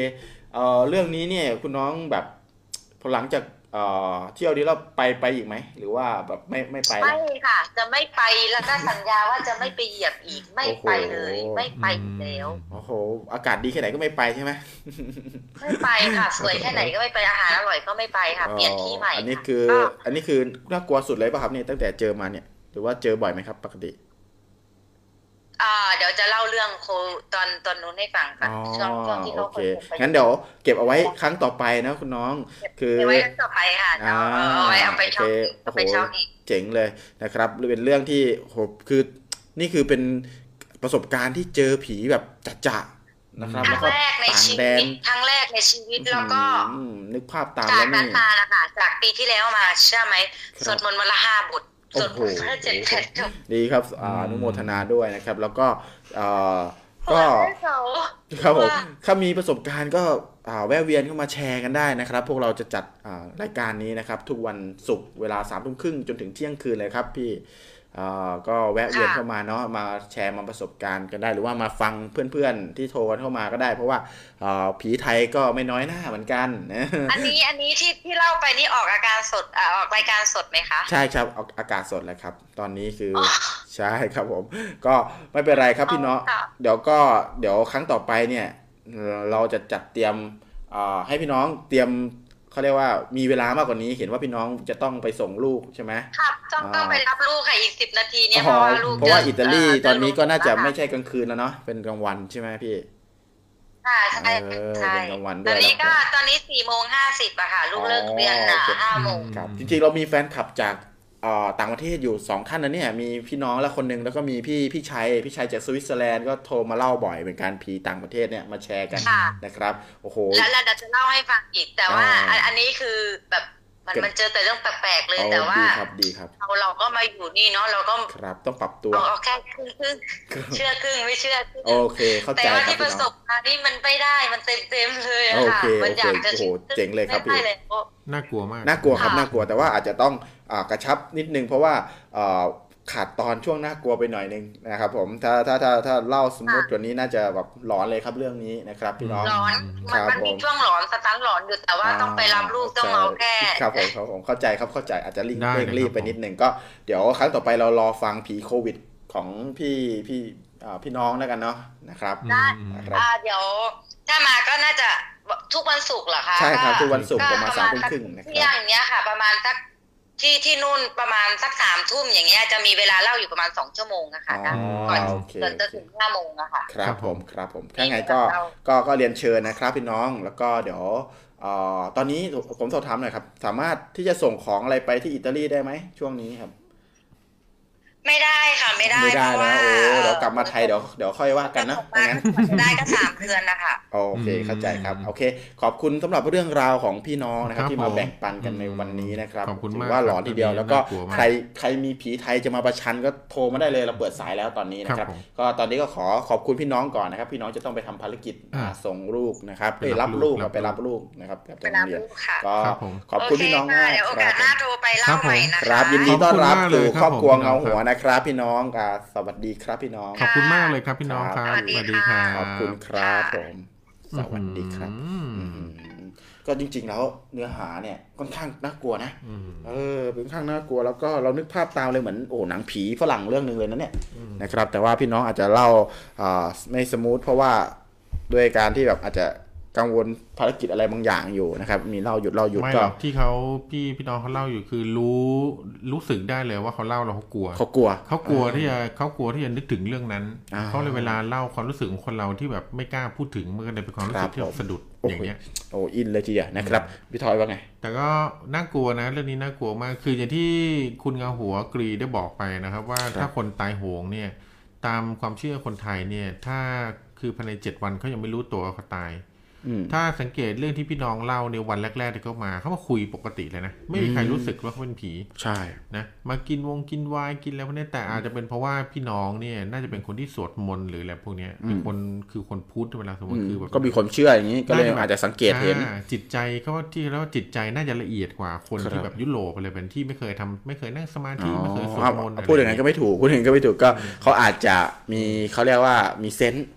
เอ่อเรื่องนี้เนี่ยคุณน้องแบบพอหลังจากเอ่อเที่ยวนี้เราไปไปอีกไหม หรือว่าแบบไม่ไม่ไปแล้วไม่ค่ะ จะไม่ไปแล้วก็สัญญาว่าจะไม่ไปเหยียบอีกไม่ไปเลย โอ้โห ไม่ไปอีกแล้ว โอ้โห อากาศดีแค่ไหนก็ไม่ไปใช่ไหม ไม่ไปค่ะ สวยแค่ไหนก็ไม่ไปอาหารอร่อยก็ไม่ไปค่ะ เปลี่ยนที่ใหม่อันนี้ค่ะคือ ก็อันนี้คือน่ากลัวสุดเลยป่ะครับเนี่ยตั้งแต่เจอมาเนี่ยหรือว่าเจอบ่อยไหมครับ ปกติ อ่าเดี๋ยวจะเล่าเรื่องโคตอนตอนนู้นให้ฟังค่ะอ๋อช่วงช่วงที่โอเขาเคไปงั้นเดี๋ยวเก็บเอาไว้ครั้งต่อไปนะคุณน้อง คือเก็บไว้ต่อไปค่ะเดี๋ยวเอาเอาไว้เอาไปช่องอีกโอเอาเคไปช่องอีกเจ๋งเลยนะครับเป็นเรื่องที่โหคือนี่คือเป็นประสบการณ์ที่เจอผีแบบจะๆนะครับครั้แล้วงก็แรกในต่างชีแดวินตครั้งแรกในชีวิตแล้วก็อืมนึกภาพตามจาแล้กวนั้นนี่มานะคะจากปีที่แล้วมาเชื่อไหมครับสวดมนต์วันละห้าบท สโอ้วดโหมนต์วันละเจ็ดแปดจบดีครับอ่าอนุโมทนาด้วยนะครับ แล้วก็เอ่อก็ให้เขาครับผมว่าถ้ามีประสบการณ์ก็อ่าแวะเวียนเข้ามาแชร์กันได้นะครับ พวกเราจะจัดอ่ารายการนี้นะครับ ทุกวันศุกร์เวลาสามทุ่มครึ่งจนถึงเที่ยงคืนเลยครับพี่อ่า ก็แวะเวียนเข้ามาเนาะมาแชร์มาประสบการณ์กันได้หรือว่ามาฟังเพื่อนๆ ที่โทรกันเข้ามาก็ได้ เพราะว่าอ่าผีไทยก็ไม่น้อยหน้าเหมือนกันนะอันนี้อันนี้ที่ที่เล่าไปนี่ออกอาการสดอ่าออกรายการสดไหมคะ ใช่ครับออกอากาศสดเลยครับ ตอนนี้คืออใช่ครับผม ก็ไม่เป็นไรครับพี่เนาะค่ะเดี๋ยวก็เดี๋ยวครั้งต่อไปเนี่ยเอ่อเราจะจัดเตรียมอ่าให้พี่น้องเตรียม เขาเรียกว่ามีเวลามากกว่านี้ เห็นว่าพี่น้องจะต้องไปส่งลูกใช่ไหมครับต้องอ่าต้องไปรับลูกค่ะอีกสิบนาทีเนี่ยอ๋เพอราะว่าลูกเพราะว่าจอิตาลีเตอนนี้ก็น่าจะลงไม่ใช่กลางคืนแล้วเนาะเป็นกลางวันใช่ไหมพี่ค่ะใช่เออใช่เป็นกลางวันด้วยตอนนี้แล้วก็ก็ตอนนี้สี่โมงห้าสิบอะค่ะ ลูกเลิกเรียนอะอ๋อโอเคห้าโมงครับจริงๆเรามีแฟนคลับจากเอ่อ ต่างประเทศอยู่สองท่านนะเนี่ยมีพี่น้องและคนหนึ่งแล้วก็มีพี่พี่ชัยพี่ชัยจากสวิตเซอร์แลนด์ก็โทรมาเล่าบ่อยเป็นการผีต่างประเทศเนี่ยมาแชร์กันค่ะนะครับโอ้โหแล้วแล้วเดี๋ยวจะเล่าให้ฟังอีกแต่ว่าอ่าอันอันนี้คือแบบมันเก็บมันเจอแต่เรื่องแปลกๆเลยเอาแต่ว่าดีครับดีครับเราเราก็มาอยู่นี่เนาะเราก็ครับต้องปรับตัวเอาเอาแค่ครึ่งครึ่งเชื่อครึ่งไม่เชื่อครึ่งโอเคเข้าแต่ใจว่าครับที่ปพี่ระสน้องบการณ์นี่มันไม่ได้มันเต็มเต็มๆเลยอะโอค่ะเคมันอยากจะโอเคโอ้โหเจ๋งเลยครับพี่ไม่ได้เลยโอ้น่ากลัวมากน่ากลัวครับค่ะน่ากลัวแต่ว่าอาจจะต้องอา กระชับนิดนึงเพราะว่าเอ่อขาดตอนช่วงน่ากลัวไปหน่อยนึงนะครับผมถ้าถ้าถ้าถ้าเล่าสมมติตัวนี้น่าจะแบบหลอนเลยครับเรื่องนี้นะครับพี่น้องหลอนครัมันบมันมีผมช่วงหลอนสตันหลอนอยู่แต่ว่าต้องไปรับลูกต้องเอาแค่ครับผมครับผมเข้าใจครับเข้าใจอาจจะรีบได้เร่งรีบเลยครับไปนิดหนึ่งก็เดี๋ยวครั้งต่อไปเรารอฟังผีโควิดของพี่พี่อ่าพี่น้องแล้วกันเนาะนะครับอืมได้อืมครับอ่าเดี๋ยวถ้ามาก็น่าจะทุกวันศุกร์เหรอคะใช่ครับก็ทุกวันศุกร์ประมาณก็สามทุ่มครึ่งนะคเที่ยรับงอย่างเงี้ยค่ะ ประมาณสัก ที่ที่นู่นประมาณสักสามทุ่มอย่างเงี้ยจะมีเวลาเล่าอยู่ประมาณสองชั่วโมงนะคะอ๋อก่อนโอเคจนจะโอเคถึงห้าโมงอะค่ะครับครับผผมมครับผมถ้าไงก็ก็ก็เรียนเชิญนะครับพี่น้องแล้วก็เดี๋ยวเอ่อตอนนี้ผมสอบถามหน่อยครับ สามารถที่จะส่งของอะไรไปที่อิตาลีได้ไหมช่วงนี้ครับ ไม่ได้ค่ะไม่ได้ไม่ได้เพราะนะว่าโอ้เดี๋ยวกลับมาไทยเดี๋ยวเดี๋ยวค่อยว่ากันนะกไม่ลังั้บนมาได้ก็สามเดือนนะคะโอเคเข้าใจครับโอเค ขอบคุณสำหรับเรื่องราวของพี่น้องนะครับครับที่มาผมแบ่งปันกันในวันนี้นะครับขอบคุณถืมากว่าหลอนทีเดียวครับแล้วก็น่ากลัวมากใครใครมีผีไทยจะมาประชันก็โทรมาได้เลยเราเปิดสายแล้วตอนนี้นะคครัรับบผมก็ตอนนี้ก็ขอขอบคุณพี่น้องก่อนนะครับ พี่น้องจะต้องไปทำภารกิจอ่าอ่าส่งลูกนะครับไปไปรัรับบลูลูกกรับไปรับลูกนะครับกลับไปจากโรรังบเรียนลูกค่ะก็ครับผมขอบคุณพี่น้องโเคมากค่ะเดี๋ยวโอคการัสบหน้าโทรไปเล่าครับผมใหม่นะคะครับยินดีต้อนรับขอบคุณมากเลยสู่ครับครอบครัวผมเงาหัวนะครับพี่น้องอ่าสวัสดีครับพี่น้อง ขอบคุณมากเลยครับพี่น้องครับ สวัสดีค่ะรับ ขอบคุณครับผม สวัสดีครับอืมอืมก็จริง ๆ แล้วเนื้อหาเนี่ยค่อนข้างน่ากลัวนะอืมเออเป็นค่อนข้างน่ากลัวแล้วก็เรานึกภาพตามเลยเหมือนโอ้หนังผีฝรั่งเรื่องหนึ่งเลยนะเนี่ยนะครับ แต่ว่าพี่น้องอาจจะเล่าอ่าไม่สมูทเพราะว่าด้วยการที่แบบอาจจะ กังวลภารกิจอะไรบางอย่างอยู่นะครับ มีเล่าหยุดเล่าหยุดไม่ก็หรอกที่เขาพี่พี่น้องเขาเล่าอยู่คือรู้รู้สึกได้เลยว่าเขาเล่าแล้วเขากลัว เขากลัว เขากลัวที่จะเขากลัวที่จะนึกถึงเรื่องนั้นอ่า เขาเลยเวลาเล่าความรู้สึกของคนเราที่แบบไม่กล้าพูดถึงมันก็เลยเป็นความรู้สึกที่แบบสะดุดโอ้โหอย่างเงี้ย โอ้อินเลยทีเดียวนะครับพี่ทอยว่าไง แต่ก็น่ากลัวนะเรื่องนี้น่ากลัวมากคืออย่างที่คุณเงาหัวกรีได้บอกไปนะครับ ว่าครับถ้าคนตายโหงเนี่ย ตามความเชื่อคนไทยเนี่ย ถ้าคือภายในเจ็ดวันเขายังไม่รู้ตัวว่าเขาตายอืม ถ้าสังเกตเรื่องที่พี่น้องเล่าในวันแรกๆที่เขามาเขามาคุยปกติเลยนะ ไม่มีใครรู้สึกว่าเขาเป็นผีใช่นะมากินวงกินไวายกินแล้วพวกนี้แต่อาจจะเป็นเพราะว่าพี่น้องเนี่ยน่าจะเป็นคนที่สวดมนต์หรืออะไรพวกเนี้ยเป็นคนคือคนพุทธเวลาสมมอืติมคือแบบก็มีความเชื่ออย่างนี้ก็เลยน่าจะอาจจะสังเกตเห็นอ่าจิตใจเขาว่าที่แล้วาจิตใจน่าจะละเอียดกว่าคนครับที่แบบยุโรปอะไรเป็นที่ไม่เคยทำไม่เคยนั่งสมาธิอ๋อไม่เคยสวดเอามนต์ะไรพูดอย่างนั้นก็ไม่ถูกพูดอย่างนั้นก็ไม่ถูกก็เขาอาจจะมีเขาเรียกว่ามีเซนส์อ่า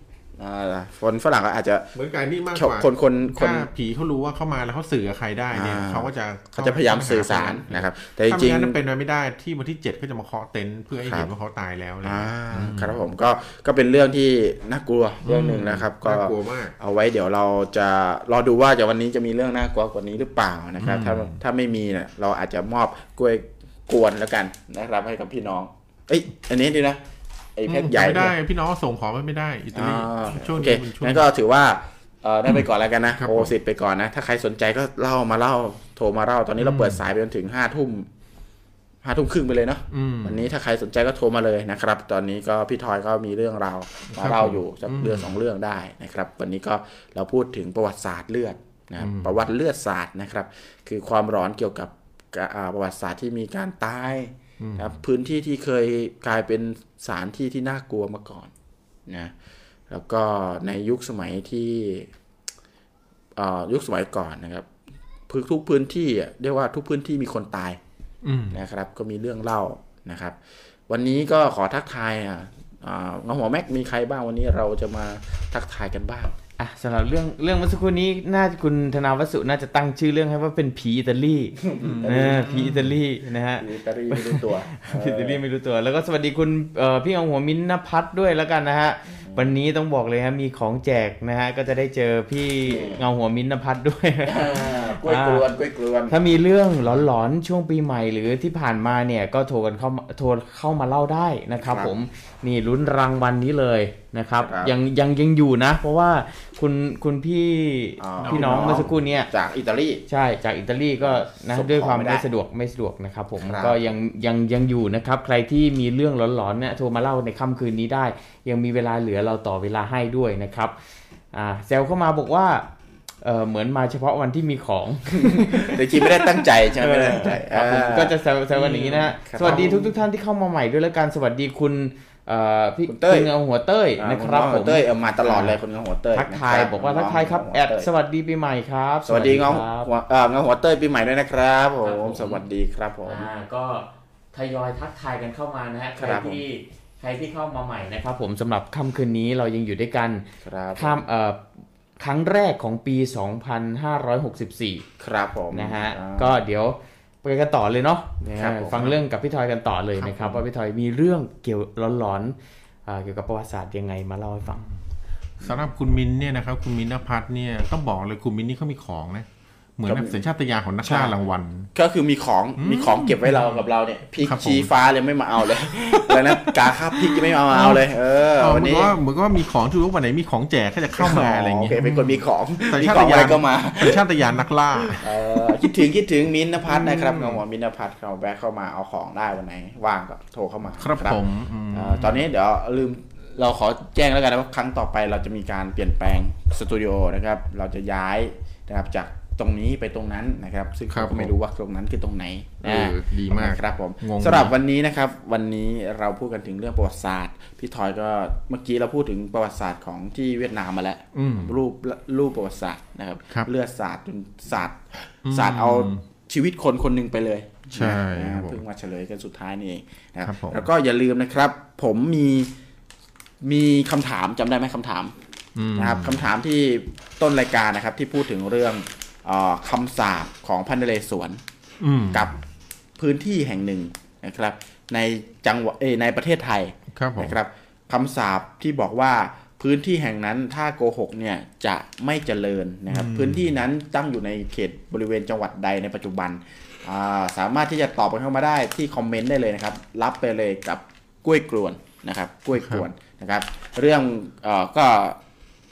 คนฝรั่งก็อาจจะเหมือนกันนี่มากชอบกว่าคนคนคนถ้าผีเขารู้ว่าเข้ามาแล้วเขาสื่อกับใครได้เนี่ยอ่าเขาก็จะเขาจะพยายามสื่อสารนะครับ แต่จถ้าริไม่งงั้นเป็นไปไม่ได้ที่วันที่เจ็ดเขาจะมาเคาะเต็นท์เพื่อให้ครับเห็นว่าเขาตายแล้วอะไรๆอ่าเงี้ยครับผมก็ก็เป็นเรื่องที่น่ากลัวเรื่องหนึ่งนะครับ ก็น่ากลัวมากเอาไว้เดี๋ยวเราจะรอดูว่าจะวันนี้จะมีเรื่องน่ากลัวกว่านี้หรือเปล่านะครับ ถ้าอืมถ้าไม่มีเนี่ยเราอาจจะมอบกล้วยกวนแล้วกันนะครับให้กับพี่น้องเอ้ยอันนี้ดีนะไอ้ แพ็คใหญ่ไม่ได้เนี่ยพี่น้องส่งของไม่ได้อิตาลีอ่าช่วงโอเคนี้เป็นช่วงงั้นก็ถือว่าเออได้ไปก่อนแล้วกันนะครับโอสิทธิ์ไปก่อนนะ ถ้าใครสนใจก็เล่ามาเล่าโทรมาเล่า ตอนนี้เราเปิดสายไปจนถึงห้าทุ่มห้าทุ่มครึ่งไปเลยเนาะอืมวันนี้ถ้าใครสนใจก็โทรมาเลยนะครับ ตอนนี้ก็พี่ทอยก็มีเรื่องราวมาเล่าอยู่สักอืมเรื่องสองเรื่องได้นะครับ วันนี้ก็เราพูดถึงประวัติศาสตร์เลือดนะครับอืมประวัติเลือดศาสตร์นะครับ คือความร้อนเกี่ยวกับกะอ่าประวัติศาสตร์ที่มีการตายนะ ครับพื้นที่ที่เคยกลายเป็นสถานที่ที่น่ากลัวมาก่อนนะแล้วก็ในยุคสมัยที่อ่ายุคสมัยก่อนนะครับพื้นทุกพื้นที่อะเรียกว่าทุกพื้นที่มีคนตายอืมนะครับ ก็มีเรื่องเล่านะครับ วันนี้ก็ขอทักทายอะอ่าเงาหัวแม็กมีใครบ้างวันนี้เราจะมาทักทายกันบ้าง อะสำหรับเรื่องเรื่องเมื่อสักครู่นี้น่าคุณธนาวสุน่าจะตั้งชื่อเรื่องให้ว่าเป็นผีอิตาลีเออผีอิตาลีนะฮะมีตารีไม่รู้ตัวผีอิตาลีไม่รู้ตัว แล้วก็สวัสดีคุณเอ่อพี่เอาหัวมิ้นท์นภัทรด้วยแล้วกันนะฮะวันนี้ต้องบอกเลยฮะมีของแจกนะฮะก็จะได้เจอพี่เงาหัวมิ้นท์นภัทรด้วยอ่ากล้วยกลวนกล้วยกลวนถ้ามีเรื่องหลอนๆช่วงปีใหม่หรือที่ผ่านมาเนี่ยก็โทรกันเข้ามาโทรเข้ามาเล่าได้นะครับครับผม นี่ลุ้นรางวัลนี้เลยนะครับครับ ยังยังยังอยู่นะ เพราะว่าคุณคุณพี่อ่าพี่น้องพี่น้องเมื่อสักครู่เนี่ย จากอิตาลี ใช่จากอิตาลีก็นะส่งด้วยความของไม่ได้ไม่สะดวกไม่สะดวกนะครับผมครับ ก็ยังยังยังอยู่นะครับ ใครที่มีเรื่องหลอนๆเนี่ยโทรมาเล่าในค่ำคืนนี้ได้ ยังมีเวลาเหลือเราต่อเวลาให้ด้วยนะครับอ่าแซลเข้ามาบอกว่าเออเหมือนมาเฉพาะวันที่มีของ แต่จริงไม่ได้ตั้งใจใช่ไหมไม่ได้ตั้งใจครับผมอ่า ก็จะแซวแซวกันอย่างนี้นะฮะครับ สวัสดีทุกทุกๆท่านที่เข้ามาใหม่ด้วยแล้วกันสวัสดีคุณเอ่อ พี่คุณเต้ยคุณเงาหัวเต้ยอ่านะครับณผหัวมเต้ยเอามาตลอดเลยคนเงาหัวเต้ยทักทายนะครับบอกว่าทักทายครับน้งแอดหัวเต้ยสวัสดีปีใหม่ครับ สวัสดีเงาครับหัวเอ่อเงาหัวเต้ยปีใหม่ด้วยนะครับผครับผมมสวัสดีครับผมอ่าก็ทยอยทักทายกันเข้ามานะฮะใครครับผมที่ใครที่เข้ามาใหม่นะครับ ผมสำหรับค่ำคืนนี้เรายังอยู่ด้วยกันครับข้ามเอ่อครั้งแรกของปี 2564 ครับผมนะฮะอ่าก็เดี๋ยว ไปกันต่อเลยเนาะนะครัฮะบผมฟังเรื่องกับพี่ทอยกันต่อเลยนะครับ ว่าพี่ทอยมีเรื่องเกี่ยวร้อนๆอ่าเกี่ยวกับประวัติศาสตร์ยังไงมาเล่าให้ฟังสำหรับคุณมินเนี่ยนะครับคุณมินนภัทรเนี่ยต้องบอกเลยคุณมินนี่เขามีของนะ เหมือนแบบสัญชาตญาณของนักล่ารางวัล ก็คือมีของมีของเก็บไว้เรากับเราเนี่ยพริกครับผมชี้ฟ้าเลยไม่มาเอาเลยแล้วนะกาคาบพริกยังไม่มาเอาเลย เออเออวันเหมือนนี้ว่าเหมือนกับว่ามีของที่รู้วันไหนมีของแจกก็จะเข้ามาอะไรอย่างเงี้ยโคเป็นคนมีของแต่มีชาขติองอะยาไรนก็มาเป็นชาติยานนักล่าเออคิดถึงคิดถึงมินท์นภัทรนะครับน้องหมอมินท์นภัทรเขาแวะเข้ามาเอาของได้วันไหนว่างก็โทรเข้ามาครับผมอืมเอ่อตอนนี้เดี๋ยวลืมเราขอแจ้งแล้วกันนะว่าครั้งต่อไปเราจะมีการเปลี่ยนแปลงสตูดิโอนะครับ เราจะย้ายนะครับจาก ตรงนี้ไปตรงนั้นนะครับ ซึ่งครับเราก็ไม่รู้ว่าตรงนั้นคือตรงไหนเออดีมากนะครับผมงงสำหรับวันนี้นะครับ วันนี้เราพูดกันถึงเรื่องประวัติศาสตร์พี่ทอยก็เมื่อกี้เราพูดถึงประวัติศาสตร์ของที่เวียดนามมาแล้วอืมรูปรูปประวัติศาสตร์นะครับครับ เลือดศาสตร์จนศาสตร์ศาสตร์เอาชีวิตคนคนหนึ่งไปเลยใช่นะคครัรับบผมเพิ่งมาเฉลยกันสุดท้ายนี่เองนะครับครับผมแล้วก็อย่าลืมนะครับ ผมมีมีคำถามจำได้ไหมคำถามอืมนะครับคำถามที่ต้นรายการนะครับที่พูดถึงเรื่องเออ คำสาปของพันนเรศวรอืมกับพื้นที่แห่งหนึ่งนะครับ ในจังหวัดเอยในประเทศไทยครับผมนะครับคำสาปที่บอกว่าพื้นที่แห่งนั้นถ้าโกหกเนี่ยจะไม่เจริญนะครับ พื้นที่นั้นตั้งอยู่ในเขตบริเวณจังหวัดใดในปัจจุบันอ่าสามารถที่จะตอบกันเข้ามาได้ที่คอมเมนต์ได้เลยนะครับ รับไปเลยกับกล้วยกลวนนะครับ กล้วยกลวนนะครับ เรื่องเอ่อก็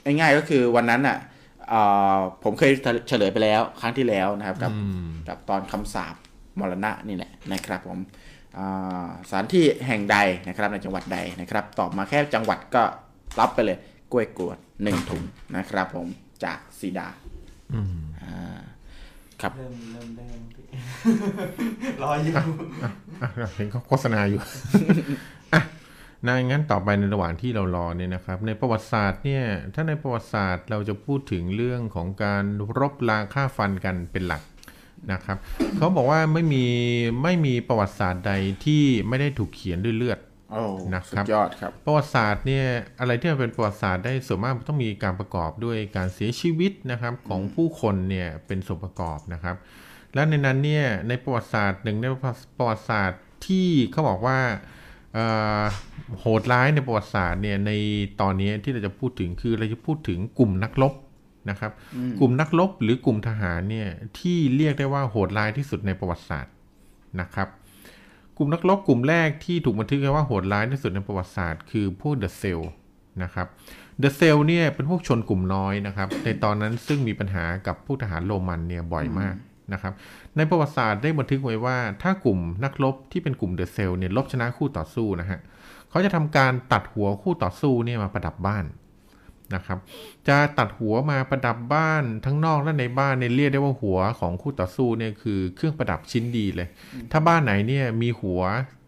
ง่ายๆก็คือวันนั้นอะเอ่อ ผมเคยเฉลยไปแล้วครั้งที่แล้วนะครับกับอืมกับตอนคำสาปมรณะนี่แหละนะครับผมอ่าสถานที่แห่งใดนะครับในจังหวัดใดนะครับ ตอบมาแค่จังหวัดก็รับไปเลยกล้วยกรวดหนึ่งถุงนะครับ ผมจากซีดาอืมอ่าครับเริ่มเริ่มเริ่มรออยู่อะเห็นเขาโฆษณาอยู่อะ นะงั้นต่อไปในระหว่างที่เรารอเนี่ยนะครับ ในประวัติศาสตร์เนี่ยถ้าในประวัติศาสตร์เราจะพูดถึงเรื่องของการรบราฆ่าฟันกันเป็นหลักนะครับเขาบอกว่าไม่มีไม่มีประวัติศาสตร์ใดที่ไม่ได้ถูกเขียนด้วยเลือดโอ้นะครับสุดยอดครับประวัติศาสตร์เนี่ยอะไรที่มันเป็นประวัติศาสตร์ได้ส่วนมากมันต้องมีการประกอบด้วยการเสียชีวิตนะครับของผู้คนเนี่ยเป็นส่วนประกอบนะครับ และในนั้นเนี่ยในประวัติศาสตร์หนึ่งในประวัติศาสตร์ที่เขาบอกว่าเอ่อ โหดร้ายในประวัติศาสตร์เนี่ยในตอนนี้ที่เราจะพูดถึงคือเราจะพูดถึงกลุ่มนักรบนะครับ กลุ่มนักรบหรือกลุ่มทหารเนี่ยที่เรียกได้ว่าโหดร้ายที่สุดในประวัติศาสตร์นะครับ กลุ่มนักรบกลุ่มแรกที่ถูกบันทึกไว้ว่าโหดร้ายที่สุดในประวัติศาสตร์ คือพวกเดอะเซลนะครับเดอะเซลเนี่ยเป็นพวกชนกลุ่มน้อยนะครับ ในตอนนั้นซึ่งมีปัญหากับพวกทหารโรมันเนี่ยบ่อยมาก นะครับ ในประวัติศาสตร์ได้บันทึกไว้ว่า ถ้ากลุ่มนักรบที่เป็นกลุ่มเดอะเซลเนี่ยลบชนะคู่ต่อสู้นะฮะเขาจะทำการตัดหัวคู่ต่อสู้เนี่ยมาประดับบ้านนะครับ จะตัดหัวมาประดับบ้านทั้งนอกและในบ้านเนี่ยเรียกได้ว่าหัวของคู่ต่อสู้เนี่ยคือเครื่องประดับชิ้นดีเลย ถ้าบ้านไหนเนี่ยมีหัว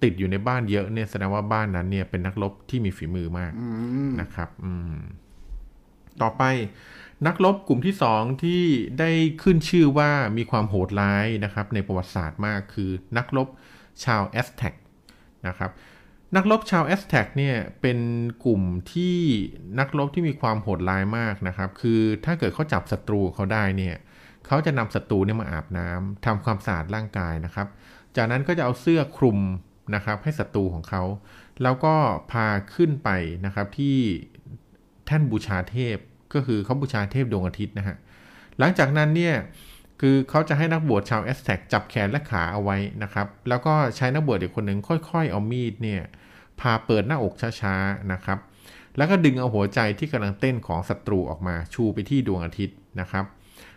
ติดอยู่ในบ้านเยอะเนี่ยแสดงว่าบ้านนั้นเนี่ยเป็นนักรบที่มีฝีมือมากนะครับ อืมต่อไป นักรบกลุ่มที่สองที่ได้ขึ้นชื่อว่ามีความโหดร้ายนะครับในประวัติศาสตร์มากคือนักรบชาวแอซเท็กนะครับนักรบชาวแอซเท็กเนี่ยเป็นกลุ่มที่นักรบที่มีความโหดร้ายมากนะครับ คือถ้าเกิดเขาจับศัตรูเขาได้เนี่ยเขาจะนำศัตรูเนี่ยมาอาบน้ำทำความสะอาดร่างกายนะครับ จากนั้นก็จะเอาเสื้อคลุมนะครับให้ศัตรูของเขา แล้วก็พาขึ้นไปนะครับที่แท่นบูชาเทพ ก็คือเขาบูชาเทพดวงอาทิตย์นะฮะ หลังจากนั้นเนี่ยคือเขาจะให้นักบวชชาวแอสแท็กจับแขนและขาเอาไว้นะครับ แล้วก็ใช้นักบวชอีกคนหนึ่งค่อย ๆ เอามีดเนี่ยพาเปิดหน้าอกช้าๆนะครับ แล้วก็ดึงเอาหัวใจที่กำลังเต้นของศัตรูออกมาชูไปที่ดวงอาทิตย์นะครับ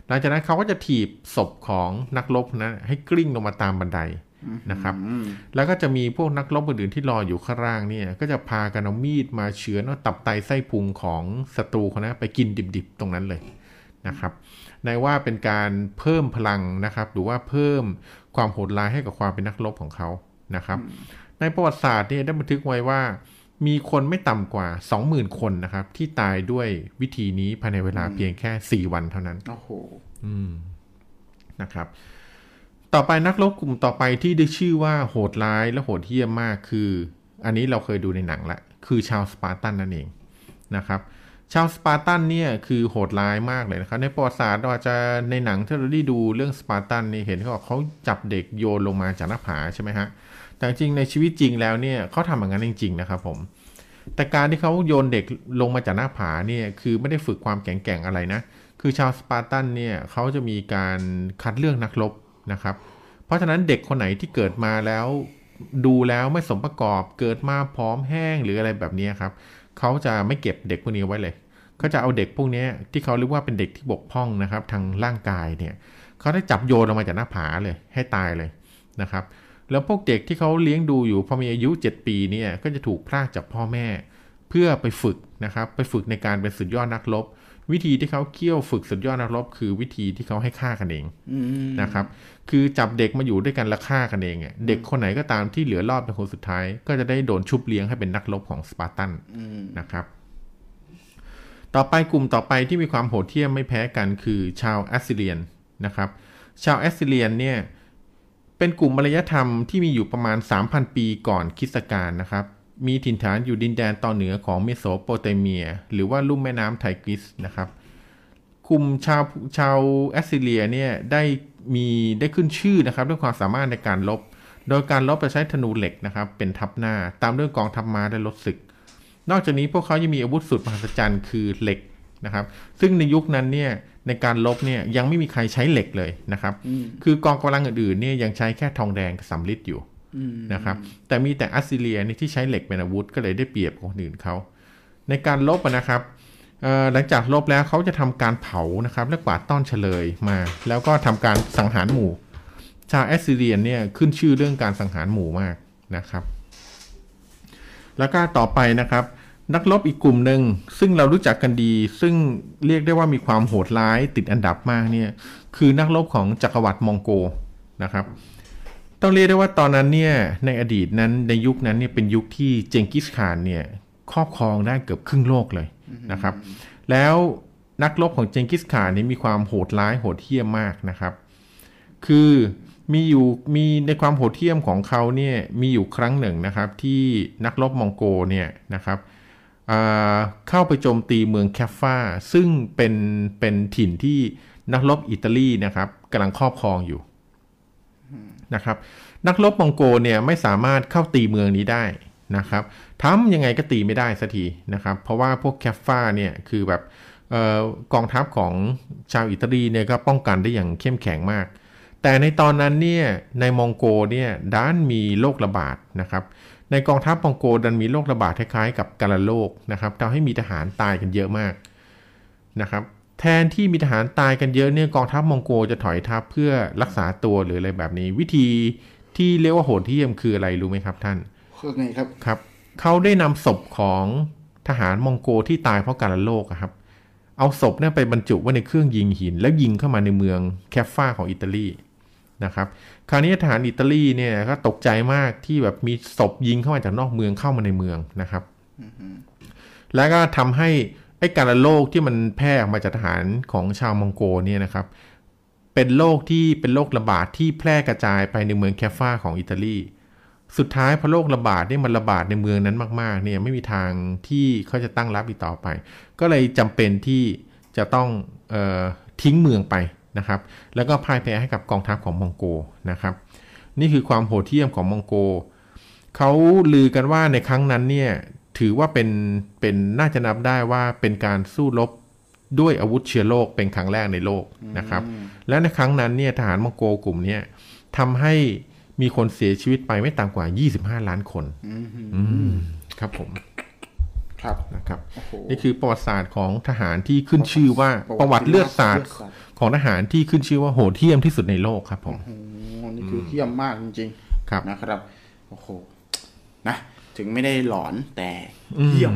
หลังจากนั้นเขาก็จะถีบศพของนักรบนะให้กลิ้งลงมาตามบันได นะครับแล้วก็จะมีพวกนักรบอื่นๆที่รออยู่ข้างล่างเนี่ย ก็จะพากันเอามีดมาเฉือนเอาตับไตไส้พุงของศัตรูเขานะไปกินดิบๆ ตรงนั้นเลยนะครับในว่าเป็นการเพิ่มพลังนะครับ หรือว่าเพิ่มความโหดร้ายให้กับความเป็นนักรบของเขานะครับ ในประวัติศาสตร์เนี่ยได้บันทึกไว้ว่า มีคนไม่ต่ำกว่า 20,000 คนนะครับ ที่ตายด้วยวิธีนี้ภายในเวลาเพียงแค่ 4 วันเท่านั้นโอ้โหอืมนะครับ ต่อไปนักรบกลุ่มต่อไปที่ได้ชื่อว่าโหดร้ายและโหดเหี้ยมมากคือ อันนี้เราเคยดูในหนังละคือชาวสปาร์ตันนั่นเองนะครับชาวสปาร์ตันเนี่ยคือโหดร้ายมากเลยนะครับ ในประวัติศาสตร์เราอาจจะในหนังที่เราได้ดูเรื่องสปาร์ตันนี่เห็นเขาบอกเขาจับเด็กโยนลงมาจากหน้าผาใช่ไหมฮะแต่จริงในชีวิตจริงแล้วเนี่ยเขาทำอย่างนั้นจริง ๆ นะครับผม แต่การที่เขาโยนเด็กลงมาจากหน้าผาเนี่ยคือไม่ได้ฝึกความแข็งแกร่งอะไรนะ คือชาวสปาร์ตันเนี่ยเขาจะมีการคัดเลือกนักรบ นะครับ เพราะฉะนั้นเด็กคนไหนที่เกิดมาแล้วดูแล้วไม่สมประกอบเกิดมาพร้อมแห้งหรืออะไรแบบนี้ครับเขาจะไม่เก็บเด็กพวกนี้ไว้เลยเขาจะเอาเด็กพวกนี้ที่เขาเรียกว่าเป็นเด็กที่บกพร่องนะครับ ทางร่างกายเนี่ยเขาได้จับโยนลงมาจากหน้าผาเลยให้ตายเลยนะครับ แล้วพวกเด็กที่เขาเลี้ยงดูอยู่พอมีอายุ 7 ปีเนี่ยก็จะถูกพรากจากพ่อแม่ เพื่อไปฝึกนะครับไปฝึกในการเป็นสุดยอดนักรบวิธีที่เขาเคี่ยวฝึกสุดยอดนักรบคือวิธีที่เขาให้ฆ่ากันเองอืมนะครับ คือจับเด็กมาอยู่ด้วยกันและฆ่ากันเองเนี่ยเด็กคนไหนก็ตามที่เหลือรอดเป็นคนสุดท้าย ก็จะได้โดนชุบเลี้ยงให้เป็นนักรบของสปาร์ตันอืมนะครับ ต่อไปกลุ่มต่อไปที่มีความโหดเหี้ยมไม่แพ้กันคือชาวแอสซิเรียนนะครับ ชาวแอสซิเรียนเนี่ยเป็นกลุ่มอารยธรรมที่มีอยู่ประมาณ 3,000 ปีก่อนคริสตกาลนะครับ มีถิ่นฐานอยู่ดินแดนตอนเหนือของเมโสโปเตเมีย หรือว่าลุ่มแม่น้ำไทกริสนะครับกลุ่มชาวชาวแอสซิเรียเนี่ยได้ มีได้ขึ้นชื่อนะครับด้วยความสามารถในการรบ โดยการรบจะใช้ธนูเหล็กนะครับเป็นทัพหน้า ตามด้วยกองทัพม้าและรถศึก นอกจากนี้พวกเขายังมีอาวุธสุดมหัศจรรย์คือเหล็กนะครับ ซึ่งในยุคนั้นเนี่ยในการลบเนี่ยยังไม่มีใครใช้เหล็กเลยนะครับ คือกองกำลังอื่นๆเนี่ยยังใช้แค่ทองแดงกับสำริดอยู่นะครับแต่มีแต่อัสซิเรียนี่ที่ใช้เหล็กเป็นอาวุธก็เลยได้เปรียบกว่าคนอื่นเขาในการลบอะนะครับเอ่อ หลังจากลบแล้วเขาจะทำการเผานะครับและกวาดต้อนเฉลยมา แล้วก็ทำการสังหารหมู่ ชาวแอสซิเรียนเนี่ยขึ้นชื่อเรื่องการสังหารหมู่มากนะครับ แล้วก็ต่อไปนะครับ นักรบอีกกลุ่มหนึ่งซึ่งเรารู้จักกันดี ซึ่งเรียกได้ว่ามีความโหดร้ายติดอันดับมากเนี่ยคือนักรบของจักรวรรดิมองโกนะครับต้องเรียกได้ว่าตอนนั้นเนี่ยในอดีตนั้นในยุคนั้นเนี่ยเป็นยุคที่เจงกิสข่านเนี่ยครอบครองได้เกือบครึ่งโลกเลย นะครับ แล้วนักรบของเจงกิสข่านนี่มีความโหดร้ายโหดเหี้ยมมากนะครับ คือมีอยู่มีในความโหดเหี้ยมของเขาเนี่ยมีอยู่ครั้งหนึ่งนะครับ ที่นักรบมองโกเนี่ยนะครับอ่าเข้าไปโจมตีเมืองแคฟฟาซึ่งเป็นเป็นถิ่นที่นักรบอิตาลีนะครับกำลังครอบครองอยู่นะครับ นักรบมองโกเนี่ยไม่สามารถเข้าตีเมืองนี้ได้ นะครับทำยังไงก็ตีไม่ได้สักทีนะครับ เพราะว่าพวกแคฟฟาเนี่ยคือแบบออกองทัพของชาวอิตาลีเนี่ยก็ป้องกันได้อย่างเข้มแข็งมาก แต่ในตอนนั้นเนี่ยในมองโกเนี่ยด้านมีโรคระบาดนะครับ ในกองทัพมองโกดันมีโรคระบาดคล้ายๆ กับกาฬโรคนะครับทำให้มีทหารตายกันเยอะมากนะครับแทนที่มีทหารตายกันเยอะเนี่ยกองทัพมองโกจะถอยทัพเพื่อรักษาตัวหรืออะไรแบบนี้ วิธีที่เรียกว่าโหดเหี้ยมคืออะไรรู้ไหมครับท่าน ไงครับครับ เขาได้นำศพของทหารมองโกที่ตายเพราะการโรคครับ เอาศพเนี่ยไปบรรจุไว้ในเครื่องยิงหิน แล้วยิงเข้ามาในเมืองแคฟฟาของอิตาลีนะครับ คราวนี้ทหารอิตาลีเนี่ยก็ตกใจมากที่แบบมีศพยิงเข้ามาจากนอกเมืองเข้ามาในเมืองนะครับแล้วก็ทำให้ไอ้การโรคที่มันแพร่ออกมาจากทหารของชาวมองโกเนี่ยนะครับ เป็นโรคที่เป็นโรคระบาดที่แพร่กระจายไปในเมืองแคฟฟาของอิตาลี สุดท้ายพอโรคระบาดเนี่ยมันระบาดในเมืองนั้นมาก ๆ เนี่ยไม่มีทางที่เขาจะตั้งรับอีกต่อไป ก็เลยจำเป็นที่จะต้องเออทิ้งเมืองไปนะครับ แล้วก็พ่ายแพ้ให้กับกองทัพของมองโกนะครับ นี่คือความโหดเหี้ยมของมองโกเขาลือกันว่าในครั้งนั้นเนี่ยถือว่าเป็นเป็นน่าจะนับได้ว่าเป็นการสู้รบด้วยอาวุธเชื้อโรคเป็นครั้งแรกในโลกนะครับ และในครั้งนั้นเนี่ยทหารมองโกกลุ่มเนี้ยทำให้ มีคนเสียชีวิตไปไม่ต่ำกว่า 25 ล้านคนอืมครับผม ครับนะครับโอ้โหนี่คือประวัติศาสตร์ของทหารที่ขึ้นชื่อว่าประวัติเลือดศาสตร์ของทหารที่ขึ้นชื่อว่าโหดเหี้ยมที่สุดในโลกครับ ผมโอ้โหนี่คือเหี้ยมมากจริงครับๆนะครับโอ้โหนะถึงไม่ได้หลอนแต่เหี้ยม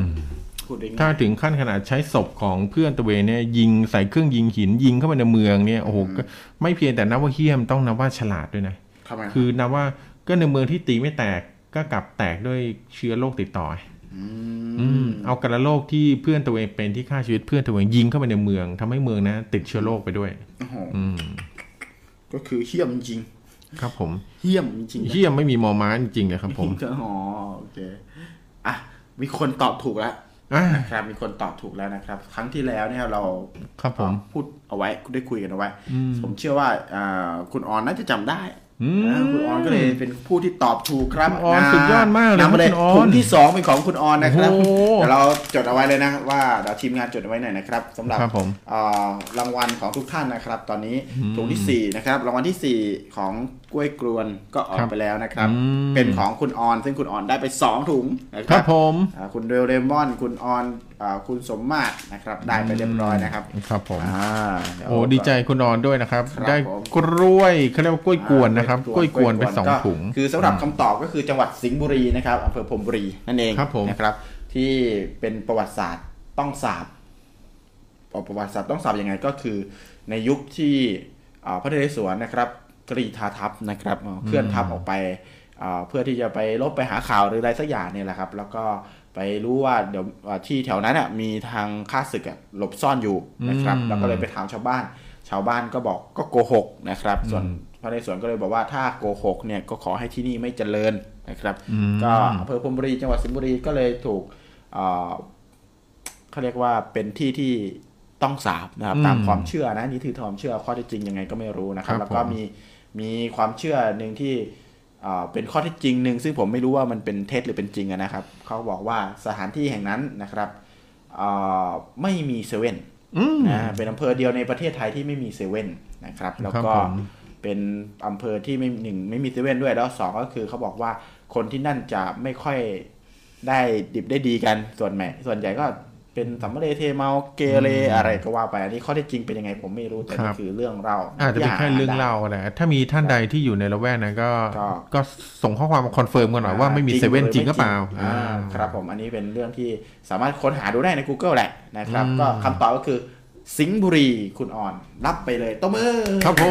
พูดได้ถ้าง่ายถึงขั้นขนาดใช้ศพของเพื่อนตัวเองเนี่ยยิงใส่เครื่องยิงหินยิงเข้าไปในเมืองเนี่ยโอ้โหก็ไม่เพียงแต่นับว่าเหี้ยมต้องนับว่าฉลาดด้วยนะ ทำไมคือนับว่าก็ในเมืองที่ตีไม่แตกก็กลับแตกด้วยเชื้อโรคติดต่ออืมเอากระโรคที่เพื่อนตัวเองเป็นที่ฆ่าชีวิตเพื่อนตัวเองยิงเข้าไปในเมืองทำให้เมืองนะติดเชื้อโรคไปด้วยโอ้โหอืมก็คือเหี้ยมจริง ครับผมเหี้ยมจริงๆนะเหี้ยมไม่มีมอม้าจริงๆเลยครับ ผมอ๋อโอเคอะมีคนตอบถูกแล้วอ่านะครับมีคนตอบถูกแล้วนะครับ ครั้งที่แล้วเนี่ยเราครับผมพูดเอาไว้ได้คุยกันเอาไว้ ผมเชื่อว่าอ่าคุณออนน่าจะจำได้อืมนะ คุณออนก็เลยเป็นผู้ที่ตอบถูกครับคุณออนะสุดยอดมากเลยนำมาเลยคุณออนถุงที่สองเป็นของคุณออนนะครับโอ้โหเดี๋ยวเราจดเอาไว้เลยนะว่าเดี๋ยวทีมงานจดเอาไว้หน่อยนะครับสำหรับครับผมอ่ารางวัลของทุกท่านนะครับ ตอนนี้ถุงที่สี่นะครับรางวัลที่สี่ของกล้วยกลวนก็ออกครับไปแล้วนะครับอืมเป็นของคุณออน ซึ่งคุณออนได้ไปสองถุงนะคครัรับบผมอ่าคุณเดลเรมอนคุณออนอา คุณสมมาตรนะครับได้ไปเรียบร้อยนะครับครับผมอ่าเยวโอ้ดีใจคุณออนด้วยนะครับครับได้ผมกล้วยเขาเรียกว่ากล้วยกวนนะครับอ่ากล้วยกวนไปสองก็ถุง คือสำหรับคำตอบก็คือจังหวัดสิงห์บุรีนะครับอำเภอพรมบุรีนั่นเองครับผมนะครับ ที่เป็นประวัติศาสตร์ต้องสาบประวัติศาสตร์ต้องสาบยังไงก็คือ ในยุคที่อ่าพระนเรศวรนะครับกรีธาทัพนะครับอ่าเคลื่อนทัพออกไปอ่าเพื่อที่จะไปลบไปหาข่าวหรืออะไรสักอย่างเนี่ยแหละครับ แล้วก็ ไปรู้ว่าเดี๋ยวอ่าที่แถวนั้นอะมีทางข้าศึกอะหลบซ่อนอยู่นะครับอืมแล้วก็เลยไปถามชาวบ้าน ชาวบ้านก็บอกก็โกหกนะครับ ส่วนพระนเรศวรก็เลยบอกว่าถ้าโกหกเนี่ยก็ขอให้ที่นี่ไม่เจริญนะครับ ก็อำเภอพรมบุรีจังหวัดสิงห์บุรีก็เลยถูกเอ่อเขาเรียกว่าเป็นที่ที่ต้องสาบนะครับอืมตามความเชื่อนะนี่ถือความเชื่อข้อเท็จจริงยังไงก็ไม่รู้นะครับครับแล้วก็ผมมีมีความเชื่อหนึ่งที่ เอ่อเป็นข้อเท็จจริงหนึ่งซึ่งผมไม่รู้ว่ามันเป็นเท็จหรือเป็นจริงอะนะครับ เขาบอกว่าสถานที่แห่งนั้นนะครับเอ่อไม่มีเซเว่นอืมนะเป็นอำเภอเดียวในประเทศไทยที่ไม่มีเซเว่นนะครับ แล้วก็ครับผมเป็นอำเภอที่ไม่หนึ่งไม่มีเซเว่นด้วยแล้วสองก็คือเขาบอกว่าคนที่นั่นจะไม่ค่อยได้ดิบได้ดีกันส่วนใหญ่ส่วนใหญ่ก็ เป็นสำมะเลเทเมาเกเรอะไรก็ว่าไปอันนี้ข้อเท็จจริงเป็นยังไงผมไม่รู้แต่ครันี่บคือเรื่องเราอาจจะเป็นแค่เรื่องเล่าแหละถ้ามีท่านใดที่อยู่ในละแวกนั้นก็ก็ก็ส่งข้อความมา confirm กันหน่อยว่าไม่มีเซเว่นจริงหรือเปล่าอ่าครับผมอันนี้เป็นเรื่องที่สามารถค้นหาดูได้ใน Google แหละนะครับอืมก็คำตอบก็คือสิงห์บุรีคุณออนรับไปเลยตบมือครับผ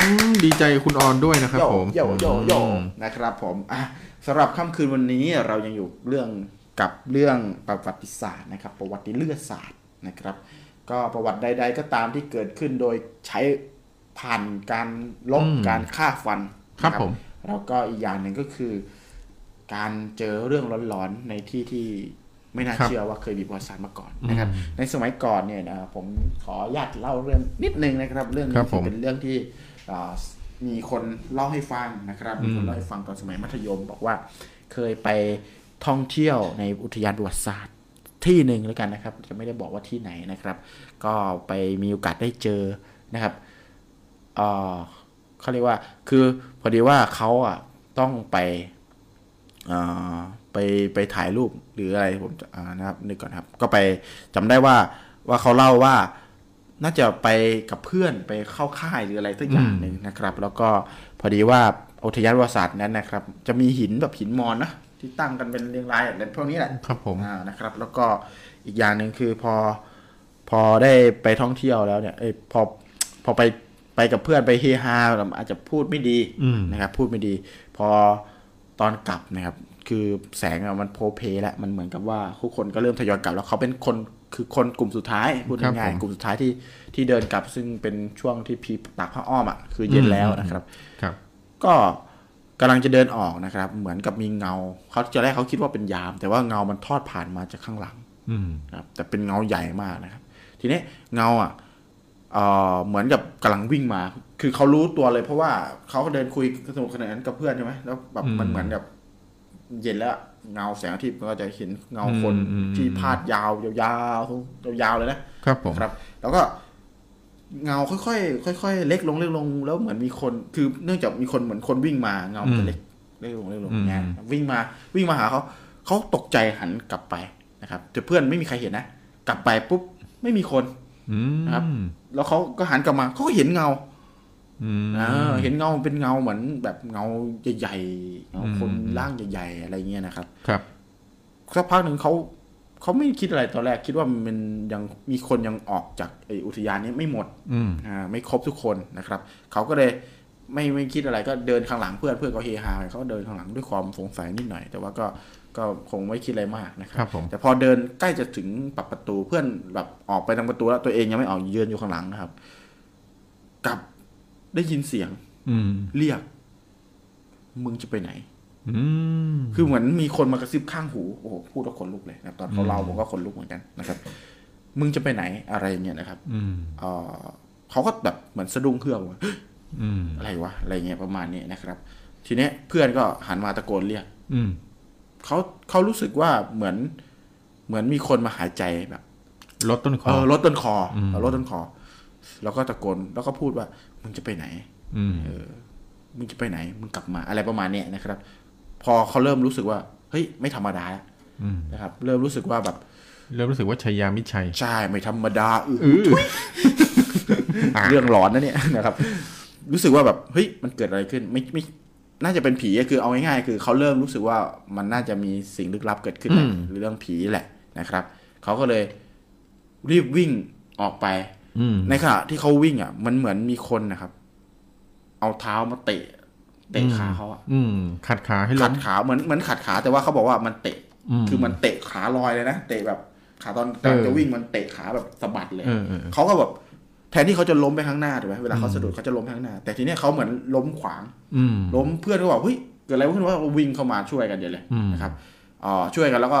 ม ดีใจกับคุณออนด้วยนะครับโยผมโยโยโยอืมนะครับผมอะสำหรับค่ำคืนวันนี้เรายังอยู่เรื่อง กับเรื่องประวัติศาสตร์นะครับ ประวัติเลือดศาสตร์นะครับ ก็ประวัติใด ๆ ก็ตามที่เกิดขึ้นโดยใช้ผ่านการลบอืมการฆ่าฟันครับนะผมแล้วก็อีกอย่างหนึ่งก็คือ การเจอเรื่องร้อนๆในที่ที่ไม่น่าครับเชื่อว่าเคยมีประวัติศาสตร์มาก่อนนะครับ ในสมัยก่อนเนี่ยนะผมขออนุญาตเล่าเรื่องนิดนึงนะครับ เรื่องครันี้บผมเป็นเรื่องที่อ่ามีคนเล่าให้ฟังนะครับมีคนเล่าให้ฟังตอนสมัยมัธยม บอกว่าเคยไป ท่องเที่ยวในอุทยานประวัติศาสตร์ที่หนึ่งแล้วกันนะครับ จะไม่ได้บอกว่าที่ไหนนะครับ ก็ไปมีโอกาสได้เจอนะครับเอ่อเขาเรียกว่าคือพอดีว่าเขาอะต้องไปเอ่อไปไปถ่ายรูปหรืออะไรผมจะอ่านะครับนึกก่อนครับ ก็ไปจำได้ว่าว่าเขาเล่าว่าน่าจะไปกับเพื่อนไปเข้าค่ายหรืออะไรสักอย่างหนึ่งนะครับ แล้วก็พอดีว่าอุทยานประวัติศาสตร์นั้นนะครับ จะมีหินแบบหินมอนนะ ที่ตั้งกันเป็นเรียงรายอะไรพวกนี้แหละครับผมอ่านะครับ แล้วก็อีกอย่างหนึ่งคือพอพอได้ไปท่องเที่ยวแล้วเนี่ยเอ้ยพอพอไปไปกับเพื่อนไปเฮฮาอาจจะพูดไม่ดีอืมนะครับ พูดไม่ดี พอตอนกลับนะครับ คือแสงอะมันโพเพแล้วมันเหมือนกับว่าทุกคนก็เริ่มทยอยกลับ แล้วเขาเป็นคนคือคนกลุ่มสุดท้ายพูดครับง่ายผมๆกลุ่มสุดท้ายที่ที่เดินกลับ ซึ่งเป็นช่วงที่พีตากผ้าอ้อมอะคือเย็นแล้วนะครับ ครับ ก็ กำลังจะเดินออกนะครับ เหมือนกับมีเงาเขาจะแรกเขาคิดว่าเป็นยาม แต่ว่าเงามันทอดผ่านมาจากข้างหลังอืมนะครับ แต่เป็นเงาใหญ่มากนะครับ ทีนี้เงาอะเอ่อเหมือนกับกำลังวิ่งมา คือเขารู้ตัวเลยเพราะว่าเขาก็เดินคุยสนุกขนาดนั้นกับเพื่อนใช่ไหมแล้วแบบมันอืมเหมือนแบบเย็นแล้วอะเงาแสงอาทิตย์มันก็จะเห็นเงาคนอืมที่พาดยาวยาวๆยาวๆเลยนะครับผมครับ แล้วก็ เงาค่อยๆค่อยๆเล็กลงเล็กลง แล้วเหมือนมีคน คือเนื่องจากมีคนเหมือนคนวิ่งมาเงามันจะเล็กเล็กลงเล็กลงอืมเนี่ยวิ่งมาวิ่งมาหาเขาเขาตกใจหันกลับไปนะครับแต่เพื่อนไม่มีใครเห็นนะกลับไปปุ๊บไม่มีคนอืมนะครับ แล้วเขาก็หันกลับมาเขาก็เห็นเงาอืมอ่าเห็นเงาเป็นเงาเหมือนแบบเงาใหญ่ๆเงาคนอืมร่างใหญ่ๆอะไรเงี้ยนะครับ ครับสักพักหนึ่งเขา เขาไม่คิดอะไรตอนแรกคิดว่ามันยังมีคนยังออกจากไออุทยานนี้ไม่หมดอืมอ่าไม่ครบทุกคนนะครับ เขาก็เลยไม่ไม่คิดอะไรก็เดินข้างหลังเพื่อนเพื่อนก็เฮฮาไปเขาก็เดินข้างหลังด้วยความสงสัยนิดหน่อย แต่ว่าก็ก็คงไม่คิดอะไรมากนะคครัรับผมแต่พอเดินใกล้จะถึงปรับประตูเพื่อนแบบออกไปทางประตูแล้วตัวเองยังไม่ออกยืนอยู่ข้างหลังนะครับกลับได้ยินเสียง อืมเรียก มึงจะไปไหนอืม คือเหมือนมีคนมากระซิบข้างหูโอ้โหพูดแล้วขนลุกเลยนะครับตอนเขาอืมเล่าผมก็ขนลุกเหมือนกันนะครับ มึงจะไปไหนอะไรอย่างเงี้ยนะครับอืมเออเขาก็แบบเหมือนสะดุ้งเครื่องว่าอืมอะไรวะอะไรเงี้ยประมาณนี้นะครับ ทีเนี้ยเพื่อนก็หันมาตะโกนเรียก อืมเขาเขารู้สึกว่าเหมือนเหมือนมีคนมาหายใจแบบลดต้นคเอออลดต้นคออมเออลดต้นคอ แล้วก็ตะโกนแล้วก็พูดว่า มึงจะไปไหน อืมเออ มึงจะไปไหน มึงกลับมาอะไรประมาณเนี้ยนะครับ พอเขาเริ่มรู้สึกว่า เฮ้ย ไม่ธรรมดาแล้วนะครับ เริ่มรู้สึกว่าแบบ เริ่มรู้สึกว่าชัยยามิตรชัย ใช่ ไม่ธรรมดาอืออือเรื่องหลอนนะเนี่ยนะครับ รู้สึกว่าแบบ เฮ้ย มันเกิดอะไรขึ้น ไม่ไม่น่าจะเป็นผีอะคือเอาง่ายๆคือเขาเริ่มรู้สึกว่ามันน่าจะมีสิ่งลึกลับเกิดขึ้นแหละอืมหรือเรื่องผีแหละนะครับเขาก็เลยรีบวิ่งออกไปอืมในขณะที่เขาวิ่งอะ มันเหมือนมีคนนะครับ เอาเท้ามาเตะ เตะขาเขาอะอืมขัดขาให้ล้ขัมดขาเหมือนเหมือนขัดขาแต่ว่าเขาบอกว่ามันเตะอืมคือมันเตะขาลอยเลยนะเตะแบบขาตอนตอนเออจะวิ่งมันเตะขาแบบสะบัดเลยเออเออเขาก็แบบแทนที่เขาจะล้มไปข้างหน้าถูกไหมเวลาเขาสะดุดเขาจะล้มไปข้างหน้า แต่ทีเนี้ยเขาเหมือนล้มขวางอืมล้มเพื่อนก็บอกเฮ้ยเกิดอะไรขึ้นว่าวิ่งเข้ามาช่วยกันเดี๋ยวเลยอืมนะครับอ๋อช่วยกันแล้วก็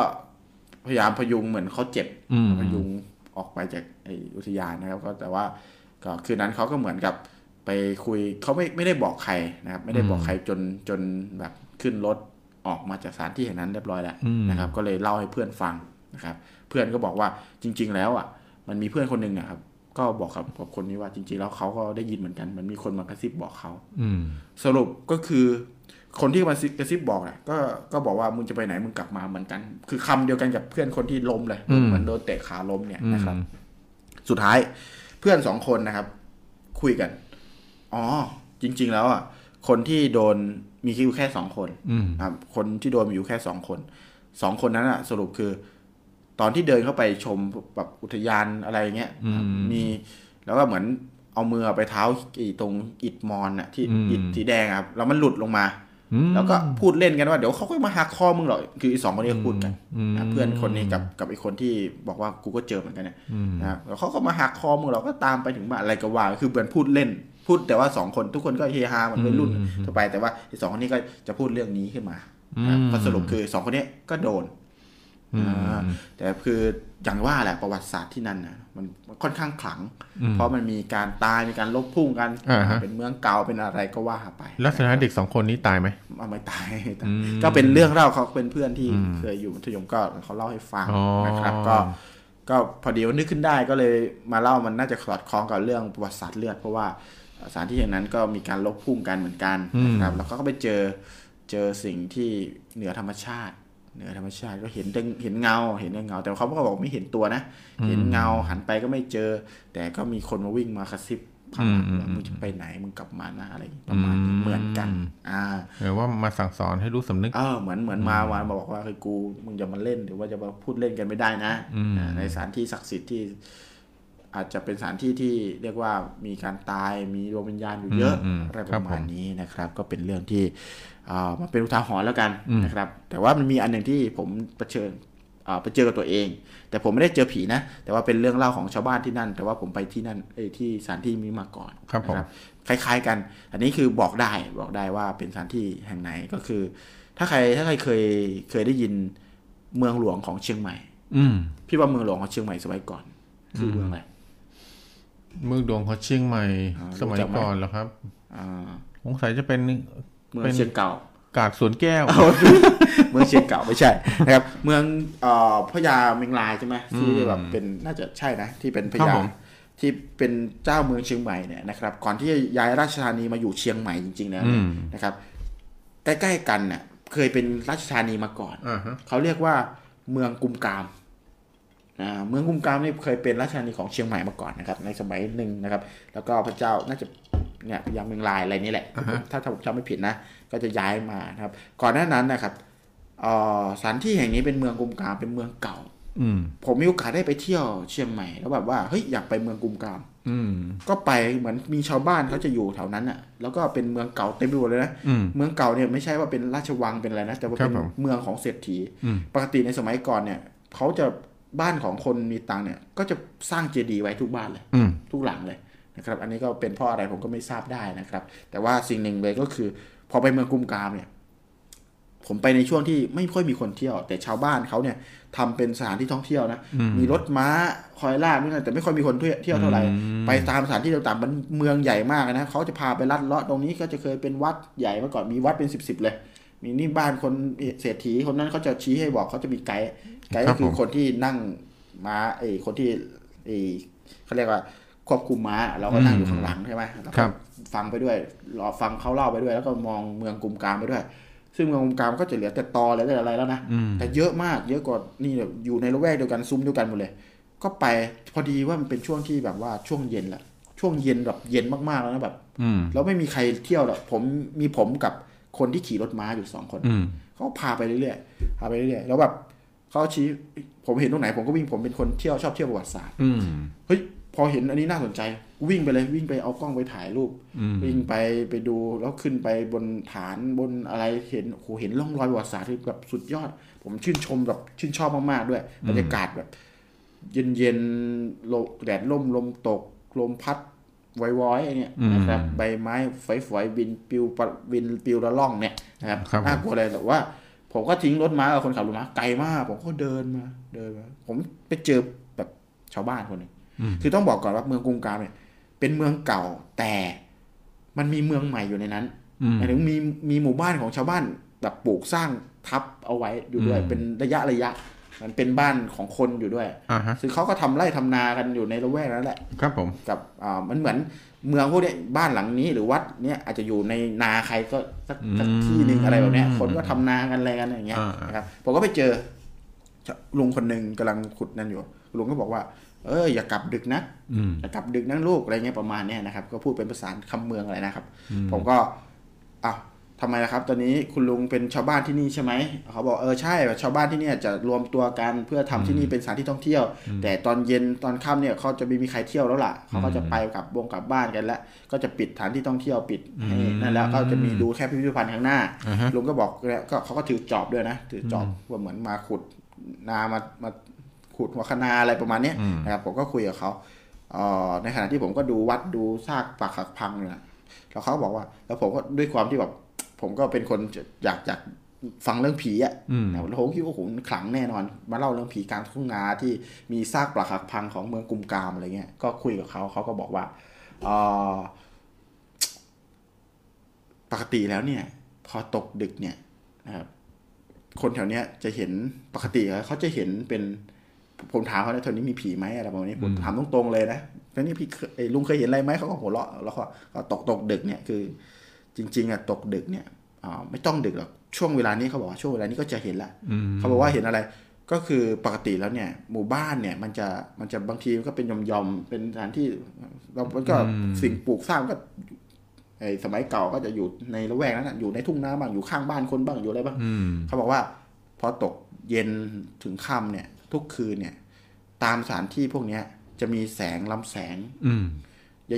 พยายามพยุงเหมือนเขาเจ็บอืมพยุงออกไปจากไออุทยานนะครับ ก็แต่ว่าก็คืนนั้นเขาก็เหมือนกับ ไปคุยเขาไม่ไม่ได้บอกใครนะครับ ไม่ได้บอกใครจนจนแบบขึ้นรถออกมาจากสถานที่แห่งนั้นเรียบร้อยแล้วอืมนะครับ ก็เลยเล่าให้เพื่อนฟังนะครับ เพื่อนก็บอกว่าจริง ๆ แล้วอะ มันมีเพื่อนคนหนึ่งนะครับ ก็บอกกับกับคนนี้ว่าจริง ๆ แล้วเขาก็ได้ยินเหมือนกัน มันมีคนมากระซิบบอกเขาอืมสรุปก็คือคนที่มากระซิบบอกน่ะก็ก็บอกว่ามึงจะไปไหนมึงกลับมาเหมือนกัน คือคำเดียวกันกับเพื่อนคนที่ล้มเลยอืมเหมือนโดนเตะขาล้มเนี่ยอืมนะครับ สุดท้ายเพื่อนสองคนนะครับ คุยกัน อ๋อ จริง ๆ แล้วอะ คนที่โดนมีแค่แค่สองคนอืมครับคนที่โดนมีอยู่แค่สองคนสองคนนั้นอะสรุปคือ ตอนที่เดินเข้าไปชมแบบอุทยานอะไรเงี้ยอืมมีแล้วก็เหมือนเอามือไปเท้าอีตรงอิดมอนอะที่อืมอิดสีแดงอะครับแล้วมันหลุดลงมาอืมแล้วก็พูดเล่นกันว่าเดี๋ยวเขาค่อยมาหักคอมึงหรอกคืออีสองคนนี้ก็พูดกันอืมนะเพื่อนคนนี้กับกับอีกคนที่บอกว่ากูก็เจอเหมือนกันเนี่ยอืมนะครับแล้วเขาก็มาหักคอมึงเราก็ตามไปถึงบ้านอะไรก็ว่า คือเหมือนพูดเล่น พูดแต่ว่าสองคนทุกคนก็เฮฮาเหมือนวัยรุ่นอืมทั่วไปแต่ว่าอีสองคนนี้ก็จะพูดเรื่องนี้ขึ้นมาอืมนะครับก็สรุปคือสองคนนี้ก็โดนอืมอ่าแต่คืออย่างว่าแหละประวัติศาสตร์ที่นั่นนะมันมันค่อนข้างขลังอืมเพราะมันมีการตายมีการลบพุ่งกันอ่าฮะเป็นเมืองเก่าเป็นอะไรก็ว่าไปแล้วสุดท้ายเด็กสองคนนี้ตายไหมเอาไม่ตายไม่ตายอืมก็เป็นเรื่องเล่าเขาเป็นเพื่อนที่อืมเคยอยู่มัธยมก็เขาเล่าให้ฟังอ๋อนะครับก็ก็พอดีว่านึกขึ้นได้ก็เลยมาเล่ามันน่าจะสอดคล้องกับเรื่องประวัติศาสตร์เลือดเพราะว่า สถานที่อย่างนั้นก็มีการลบพุ่งกันเหมือนกันนะครับแล้วก็ไปเจอเจอสิ่งที่เหนือธรรมชาติ เหนือธรรมชาติก็เห็นแต่เห็นเงา เห็นแต่เงา แต่เขาก็บอกไม่เห็นตัวนะ เห็นเงาหันไปก็ไม่เจอ แต่ก็มีคนมาวิ่งมากระซิบข้างหลังว่ามึงจะไปไหนมึงกลับมานะอะไรประมาณนี้เหมือนกัน อ่าหรือว่ามาสั่งสอนให้รู้สำนึกเออเหมือนเหมือนมามาบอกว่าคือกูมึงจะมาเล่นหรือว่าจะมาพูดเล่นกันไม่ได้นะอืมอ่าในสถานที่ศักดิ์สิทธิ์ที่ อาจจะเป็นสถานที่ที่เรียกว่ามีการตายมีดวงวิญญาณอยู่เยอะอืมอะไรคปรับระผมาณมนี้นะครับ ก็เป็นเรื่องที่อ่ามาเป็นอุทาหรณ์แล้วกันอืมนะครับ แต่ว่ามันมีอันหนึ่งที่ผมเผชิญอ่าไปเจอกับตัวเอง แต่ผมไม่ได้เจอผีนะ แต่ว่าเป็นเรื่องเล่าของชาวบ้านที่นั่น แต่ว่าผมไปที่นั่นเอ้ยที่สถานที่นี้มาก่อนครับผมนะคล้าย ๆกัน อันนี้คือบอกได้บอกได้ว่าเป็นสถานที่แห่งไหนก็คือ ถ้าใครถ้าใครเคยเคยได้ยินเมืองหลวงของเชียงใหม่ อืมพี่ว่าเมืองหลวงของเชียงใหม่สมัยก่อน คือเมืองอะไร เมืองดวงของเชียงใหม่อ่าสมัยรู้จักไหมก่อนเหรอครับอ่าสงสัยจะเป็นเมืองเป็นเชียงเก่า กาดสวนแก้ว เมืองเชียงเก่าไม่ใช่นะครับ เมืองเอ่อพญาเมงลายใช่ไหมที่อืมแบบเป็นน่าจะใช่นะ ที่เป็นพครับญาผมที่เป็นเจ้าเมืองเชียงใหม่เนี่ยนะครับ ก่อนที่จะย้ายราชธานีมาอยู่เชียงใหม่จริงๆแล้วอืเนี่ยมนะครับใกล้ๆกันเนี่ยเคยเป็นราชธานีมาก่อนอ่าฮะเขาเรียกว่าเมืองกุมกามอ่า เมืองกุมกามนี่เคยเป็นราชธานีของเชียงใหม่มาก่อนนะครับ ในสมัยหนึ่งนะครับ แล้วก็พระเจ้าน่าจะเนี่ยพญาเมืองลายอะไรนี่แหละอ่าฮะถ้าถ้าผมจำไม่ผิดนะ ก็จะย้ายมานะครับ ก่อนหน้านั้นนะครับเอ่อสถานที่แห่งนี้เป็นเมืองกุมกามเป็นเมืองเก่า อืมผมมีโอกาสได้ไปเที่ยวเชียงใหม่แล้วแบบว่าเฮ้ยอยากไปเมืองกุมกามอืมก็ไปเหมือนมีชาวบ้านเขาจะอยู่แถวนั้นอะ แล้วก็เป็นเมืองเก่าเต็มไปหมดเลยนะอืมเมืองเก่าเนี่ยไม่ใช่ว่าเป็นราชวังเป็นอะไรนะแต่ว่าครัเป็บนผมเมืองของเศรษฐีอืมปกติในสมัยก่อนเนี่ยเขาจะ บ้านของคนมีตังค์เนี่ย ก็จะสร้างเจดีย์ไว้ทุกบ้านเลยอืมทุกหลังเลยนะครับ อันนี้ก็เป็นเพราะอะไรผมก็ไม่ทราบได้นะครับ แต่ว่าสิ่งหนึ่งเลยก็คือ พอไปเมืองกุมกามเนี่ย ผมไปในช่วงที่ไม่ค่อยมีคนเที่ยว แต่ชาวบ้านเขาเนี่ยทำเป็นสถานที่ท่องเที่ยวนะอืมมีรถม้าคอยลากนู่นนนแต่ไม่ค่อยมีคนเที่ยวเที่ยวเท่าไหร่อืมไปตามสถานที่ต่างๆมันเมืองใหญ่มากนะเขาจะพาไปลัดเลาะตรงนี้ก็จะเคยเป็นวัดใหญ่เมื่อก่อนมีวัดเป็นสิบสิบเลยมีนี่บ้านคนเศรษฐีคนนั้นเขาจะชี้ให้บอกเขาจะมีไกด์ ไกด์ครัก็บคือผมคนที่นั่งม้าไอ้คนที่ไอ้เขาเรียกว่าควบคุมม้าเราก็นั่งอยู่ข้างหลังใช่ไหมแล้วครัก็บฟังไปด้วยรอฟังเขาเล่าไปด้วย แล้วก็มองเมืองกุมกามไปด้วย ซึ่งเมืองกุมกามก็จะเหลือแต่ตอเหลือแต่อะไรแล้วนะอืมแต่เยอะมากเยอะกว่านี่แบบอยู่ในละแวกเดียวกันซุ้มเดียวกันหมดเลย ก็ไปพอดีว่ามันเป็นช่วงที่แบบว่าช่วงเย็นแหละช่วงเย็นแบบเย็นมากๆแล้วนะแบบอืมแล้วไม่มีใครเที่ยวหรอกผมมีผมกับคนที่ขี่รถม้าอยู่สองคนอืมเขาพาไปเรื่อยๆพาไปเรื่อยๆแล้วแบบ เขาชี้ผมเห็นตรงไหนผมก็วิ่งผมเป็นคนเที่ยวชอบเที่ยวประวัติศาสตร์อืมเฮ้ยพอเห็นอันนี้น่าสนใจวิ่งไปเลยวิ่งไปเอากล้องไปถ่ายรูปอืมวิ่งไปไปดูแล้วขึ้นไปบนฐานบนอะไรเห็นโอ้โหเห็นร่องรอยประวัติศาสตร์ที่แบบสุดยอด ผมชื่นชมแบบชื่นชอบมากๆด้วยบรรยากาศแบบ เย็นเย็นๆลมแดดล่มลมตกลมพัดวอยๆเนี่ยนะครับใบไม้ฝอยๆบินปลิวปะบินปลิวละล่องเนี่ยนะครับครับผมน่ากลัวเลยแต่ว่า ผมก็ทิ้งรถม้ากับคนขับรถม้าไกลมาก ผมก็เดินมา เดินมาผมไปเจอแบบชาวบ้านคนหนึ่งคือต้องบอกก่อนว่าเมืองกรุงกามเนี่ยเป็นเมืองเก่าแต่มันมีเมืองใหม่อยู่ในนั้นอืมหมายถึงมีมีหมู่บ้านของชาวบ้านแบบปลูกสร้างทับเอาไว้อยู่ด้วยอืมเป็นระยะระยะ มันเป็นบ้านของคนอยู่ด้วยอ่าฮะซึ่งเขาก็ทำไร่ทำนากันอยู่ในละแวกนั้นแหละ ครับผมกับอ่ามันเหมือน เมืองพวกเนี้ยบ้านหลังนี้หรือวัดเนี้ยอาจจะอยู่ในนาใครก็สักสักที่หนึ่งอะไรแบบเนี้ย คนก็ทำนากันอะไรกันอย่างเงี้ยอ่านะครับผมก็ไปเจอลุงคนหนึ่งกำลังขุดนั่นอยู่ลุงก็บอกว่า เอออย่ากลับดึกนะอืมอย่ากลับดึกนะลูกอะไรเงี้ยประมาณเนี้ยนะครับ ก็พูดเป็นภาษาคำเมืองอะไรนะครับ ผมก็อ้าว ทำไมล่ะครับ ตอนนี้คุณลุงเป็นชาวบ้านที่นี่ใช่ไหมเขาบอกเออใช่ชาวบ้านที่เนี่ยจะรวมตัวกันเพื่อทำที่นี่เป็นสถานที่ท่องเที่ยว แต่ตอนเย็นตอนค่ำเนี่ยเขาจะไม่มีใครเที่ยวแล้วล่ะเขาก็จะไปกลับวงกลับบ้านกันแล้ว ก็จะปิดสถานที่ท่องเที่ยวปิดให้นั่นแล้วก็จะมีดูแค่พิพิธภัณฑ์ข้างหน้าอ่าฮะลุงก็บอกแล้วก็เขาก็ถือจอบด้วยนะถือจอบว่าเหมือนมาขุดนามามาขุดหัวคะนาอะไรประมาณเนี้ยอืมนะครับผมก็คุยกับเขาเอ่อในขณะที่ผมก็ดูวัดดูซากปรักหักพังเนี่ยแล้วเขาก็บอกว่า แล้วผมก็ด้วยความที่แบบ ผมก็เป็นคนอยากอยากฟังเรื่องผีอะอืมแล้วผมคิดว่าโอ้โหมันขลังแน่นอน มาเล่าเรื่องผีกลางทุ่งนาที่มีซากปรักหักพังของเมืองกุมกามอะไรเงี้ย ก็คุยกับเขาเขาก็บอกว่าเอ่อปกติแล้วเนี่ย พอตกดึกเนี่ยนะครับคนแถวเนี้ยจะเห็นปกติแล้วเขาจะเห็นเป็นผมถามเขาในแถวนี้มีผีไหมอะไรประมาณนี้ผมถามตรงๆเลยนะแล้วนี่พี่เคยเอ้ยลุงเคยเห็นอะไรไหมเขาก็หัวเราะแล้วก็ก็ตกตกดึกเนี่ยคือ จริง ๆอะตกดึกเนี่ยอ่าไม่ต้องดึกหรอกช่วงเวลานี้เขาบอกว่าช่วงเวลานี้ก็จะเห็นละอืมเขาบอกว่าเห็นอะไรก็คือปกติแล้วเนี่ย หมู่บ้านเนี่ย มันจะมันจะบางทีมันก็เป็นยอมยอมๆเป็นสถานที่เรามันก็สิ่งปลูกสร้างก็ไอ้สมัยเก่าก็จะอยู่ในละแวกนั้นนะอยู่ในทุ่งนาบ้างอยู่ข้างบ้านคนบ้างอยู่อะไรบ้างอืมเขาบอกว่าพอตกเย็นถึงค่ำเนี่ย ทุกคืนเนี่ย ตามสถานที่พวกเนี้ย จะมีแสงลำแสง อืม